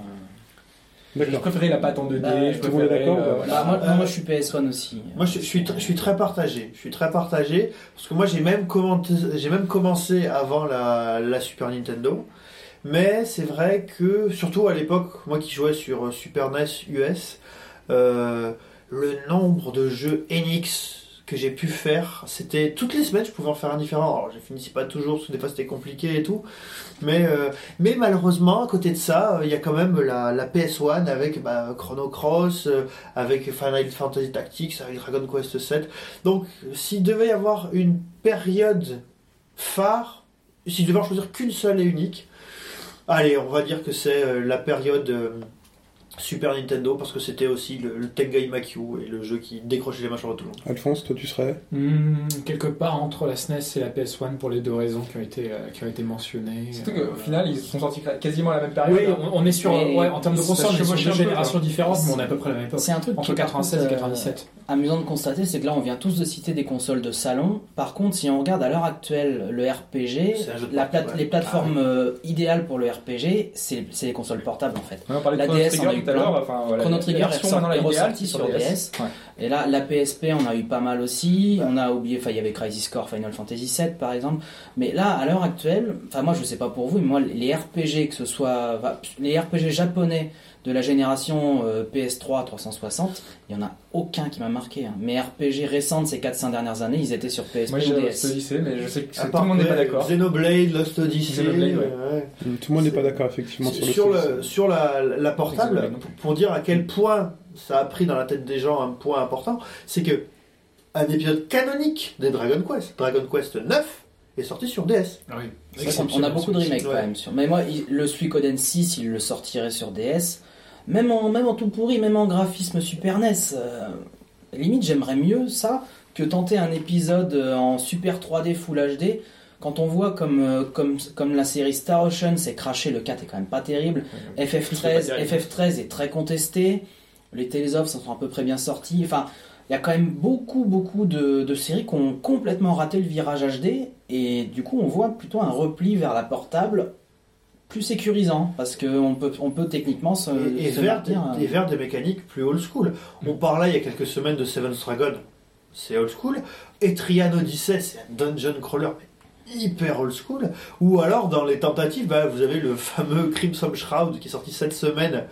euh, Je préférais la patte en 2D, Bah, je tout préférais, d'accord, euh, bah, voilà. Bah, moi, Euh, moi, je suis PS1 aussi. Moi, je, je suis, tr- je suis très partagé. Je suis très partagé parce que moi, j'ai même, commenté- j'ai même commencé avant la, la Super Nintendo. Mais c'est vrai que, surtout à l'époque, moi qui jouais sur euh, Super NES US, euh, le nombre de jeux Enix que j'ai pu faire, c'était toutes les semaines, je pouvais en faire un différent. Alors, je finissais pas toujours, parce que des fois c'était compliqué et tout. Mais, euh, mais malheureusement, à côté de ça, il y a quand même la, la PS1 avec bah, Chrono Cross, avec Final Fantasy Tactics, avec Dragon Quest VII. Donc, s'il devait y avoir une période phare, s'il devait en choisir qu'une seule et unique, allez, on va dire que c'est euh, la période euh, Super Nintendo, parce que c'était aussi le, le Tengai Makyu et le jeu qui décrochait les mâchoires de tout le monde. Alphonse, toi, tu serais Hmm, quelque part entre la SNES et la PS1 pour les deux raisons qui ont été, euh, qui ont été mentionnées. Surtout Euh, qu'au final, ils sont sortis quasiment à la même période. Oui, on, on est sur. Ouais, en termes de console, on est sur deux générations différentes, mais on est à peu près à la même époque. C'est un truc Entre qui, par 96 et contre, euh, 97. amusant de constater, c'est que là, on vient tous de citer des consoles de salon. Par contre, si on regarde à l'heure actuelle le RPG, la plate- ouais. les plateformes euh, idéales pour le RPG, c'est c'est les consoles portables en fait. Ouais, on parlait de La DS, on a eu tout à l'heure. plein. Enfin, voilà, Chrono la Trigger est ressorti sur DS. Ouais. Et là, la PSP, on a eu pas mal aussi. On a oublié, enfin, il y avait Crisis Core, Final Fantasy VII par exemple. Mais là, à l'heure actuelle, enfin, moi je sais pas pour vous, mais moi, les RPG, que ce soit les RPG japonais de la génération euh, PS3 360, il y en a aucun qui m'a marqué. hein. Mes RPG récents de ces 4-5 dernières années, ils étaient sur PSP Moi ou j'ai DS. Lost Odyssey, mais je sais que tout part le monde n'est pas d'accord. Xenoblade, Lost Odyssey. Xenoblade, ouais. ouais. Tout le monde n'est pas d'accord, effectivement, sur le sur, sujet. le, sur la, la portable, Xenoblade pour dire à quel point ça a pris dans la tête des gens un point important, c'est que un épisode canonique des Dragon Quest, Dragon Quest 9, est sorti sur DS. Ah oui. On a beaucoup de remakes Ouais. quand même sur. Mais moi, il- le Suikoden 6, il le sortirait sur DS. Même en, même en tout pourri, même en graphisme Super NES. euh, limite, j'aimerais mieux ça que tenter un épisode euh, en Super 3D Full HD. quand on voit comme, euh, comme, comme la série Star Ocean s'est craché, le 4 est quand même pas terrible. FF13, terrible. FF13 est très contesté. Les Tales sont à peu près bien sortis. Enfin, il y a quand même beaucoup, beaucoup de, de séries qui ont complètement raté le virage HD. Et du coup, on voit plutôt un repli vers la portable plus sécurisant. Parce qu'on peut, on peut techniquement se, Et, et se vers, des, euh, et vers des mécaniques plus old school. On parlait il y a quelques semaines de Seven's Dragon, c'est old school. Etrian Odyssey, c'est un dungeon crawler mais hyper old school. Ou alors dans les tentatives, bah, vous avez le fameux Crimson Shroud qui est sorti cette semaine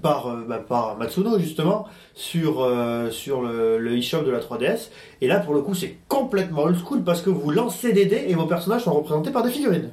par, euh, bah, par Matsuno justement sur, euh, sur le, le eShop de la 3DS. Et là pour le coup c'est complètement old school parce que vous lancez des dés et vos personnages sont représentés par des figurines.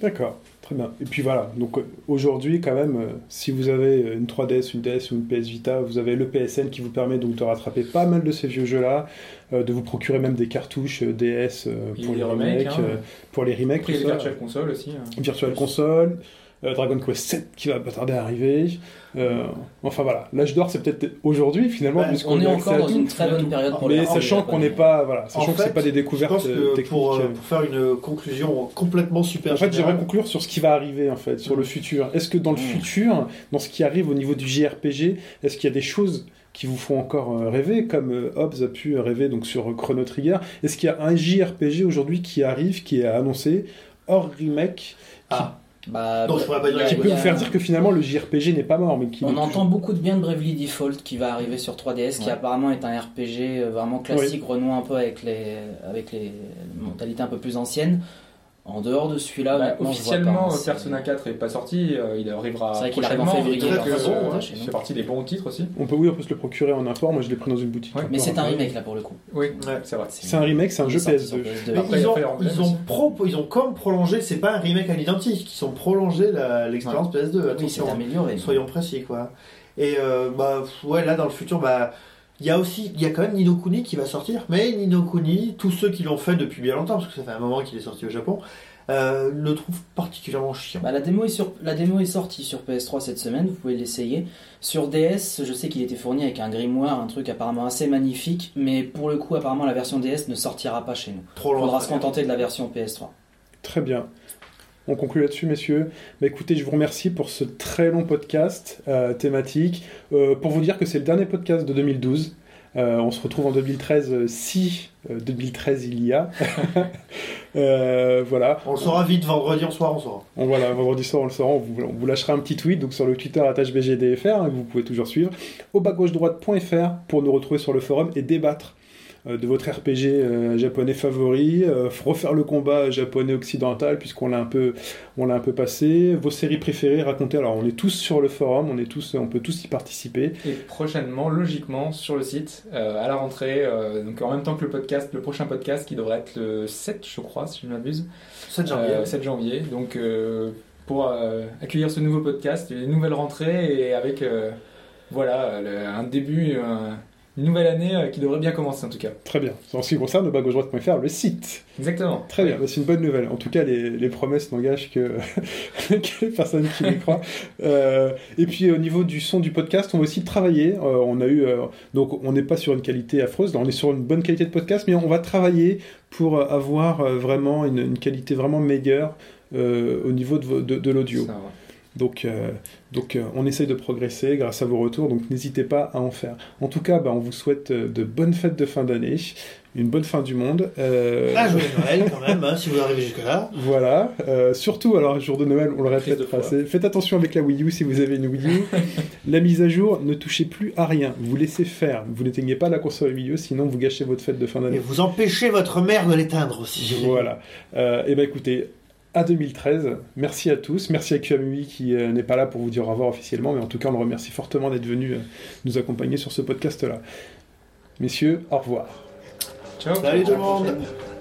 D'accord, très bien. Et puis voilà, donc euh, aujourd'hui quand même, euh, si vous avez une 3DS, une DS ou une PS Vita, vous avez le PSN qui vous permet donc de rattraper pas mal de ces vieux jeux-là, euh, de vous procurer même des cartouches euh, DS euh, Et pour les les remakes, remakes, hein. euh, pour les remakes, a les. Virtual Console aussi. hein. Virtual Console, euh, Dragon Quest 7 qui va pas tarder à arriver. Euh, enfin voilà, l'âge d'or c'est peut-être aujourd'hui finalement, puisqu'on on est encore dans tout. une très bonne période pour Mais les sachant qu'on n'est pas, voilà, sachant En que c'est pas des Je découvertes pense euh, que techniques. pour, pour faire une conclusion complètement super En fait, j'aimerais conclure sur ce qui va arriver en fait, sur le futur. Est-ce que dans le Mm. futur, dans ce qui arrive au niveau du JRPG, est-ce qu'il y a des choses qui vous font encore rêver, comme Hobbs a pu rêver donc sur Chrono Trigger? Est-ce qu'il y a un JRPG aujourd'hui qui arrive, qui est annoncé, hors remake, Ah. Bah, Donc, je pourrais pas dire qui peut vous faire dire que finalement le JRPG n'est pas mort, mais qui On entend beaucoup de bien de Bravely Default qui va arriver sur 3DS, qui apparemment est un RPG euh, vraiment classique, renouant un peu avec les, avec les mentalités un peu plus anciennes. En dehors de celui-là, Bah, officiellement, pas, hein, Persona 4 est pas sorti, euh, il arrivera C'est vrai qu'il arrive en février, donc, très, très bon, ouais, chez nous. C'est parti des bons titres aussi. On peut, oui, on peut se le procurer en import. Moi, je l'ai pris dans une boutique. Ouais, Mais c'est un remake là pour le coup. Oui, Ouais. c'est vrai. C'est un remake, c'est un jeu est sorti sur PS2. PS2. Mais Après, il y ils, a ont, Fire Emblem ils, ont aussi. pro- ils ont comme prolongé, c'est pas un remake à l'identique, ils ont prolongé l'expérience PS2, Oui, c'est amélioré. soyons précis quoi. Et euh, bah ouais, là dans le futur, bah il y a aussi, il y a quand même Nino Kuni qui va sortir, mais Nino Kuni, tous ceux qui l'ont fait depuis bien longtemps, parce que ça fait un moment qu'il est sorti au Japon, euh, le trouvent particulièrement chiant. Bah, la, démo est sur, la démo est sortie sur PS3 cette semaine, vous pouvez l'essayer. Sur DS, je sais qu'il était fourni avec un grimoire, un truc apparemment assez magnifique, mais pour le coup, apparemment, la version DS ne sortira pas chez nous. Trop faudra se contenter de la version PS3. Très bien. On conclut là-dessus, messieurs. Bah, écoutez, je vous remercie pour ce très long podcast euh, thématique. Euh, pour vous dire que c'est le dernier podcast de 2012. Euh, on se retrouve en 2013 euh, si euh, 2013 il y a. Euh, voilà. On le saura vite, vendredi en soir, on saura. On, voilà, vendredi soir, on le saura. On vous, on vous lâchera un petit tweet donc sur le Twitter BGDFR hein, que vous pouvez toujours suivre. Au bas gauche droite.fr pour nous retrouver sur le forum et débattre de votre RPG euh, japonais favori, euh, refaire le combat japonais occidental puisqu'on l'a un peu, on l'a un peu passé, vos séries préférées, raconter. Alors on est tous sur le forum, on est tous, on peut tous y participer. Et prochainement, logiquement, sur le site, euh, à la rentrée, euh, donc en même temps que le podcast, le prochain podcast qui devrait être le 7, je crois, si je ne m'abuse. 7 janvier. Euh, 7 janvier. Donc euh, pour euh, accueillir ce nouveau podcast, une nouvelle rentrée et avec euh, voilà le- un début, un- une nouvelle année euh, qui devrait bien commencer en tout cas. Très bien. En ce qui concerne au bas gauche droite.fr, le site. Exactement. Très bien, c'est une bonne nouvelle. En tout cas, les, les promesses n'engagent que, que les personnes qui y croient. Euh, et puis au niveau du son du podcast, on va aussi travailler. Euh, on a eu, euh, donc on n'est pas sur une qualité affreuse, là, on est sur une bonne qualité de podcast, mais on va travailler pour avoir euh, vraiment une, une qualité vraiment meilleure euh, au niveau de, de, de l'audio. Donc, euh, donc euh, on essaye de progresser grâce à vos retours, donc n'hésitez pas à en faire. En tout cas, bah, on vous souhaite euh, de bonnes fêtes de fin d'année, une bonne fin du monde. Euh, Ah, joyeux Noël quand même, hein, si vous arrivez jusque-là. voilà, surtout alors jour de Noël, on le répète assez. Faites attention avec la Wii U si vous avez une Wii U. la mise à jour, ne touchez plus à rien. Vous laissez faire. Vous n'éteignez pas la console Wii U, sinon vous gâchez votre fête de fin Et d'année. vous empêchez votre mère de l'éteindre aussi. Voilà. Et ben écoutez, à 2013, merci à tous. Merci à QAMUI qui euh, n'est pas là pour vous dire au revoir officiellement, mais en tout cas on le remercie fortement d'être venu euh, nous accompagner sur ce podcast-là. Messieurs, au revoir. Ciao. Salut tout le monde prochaine.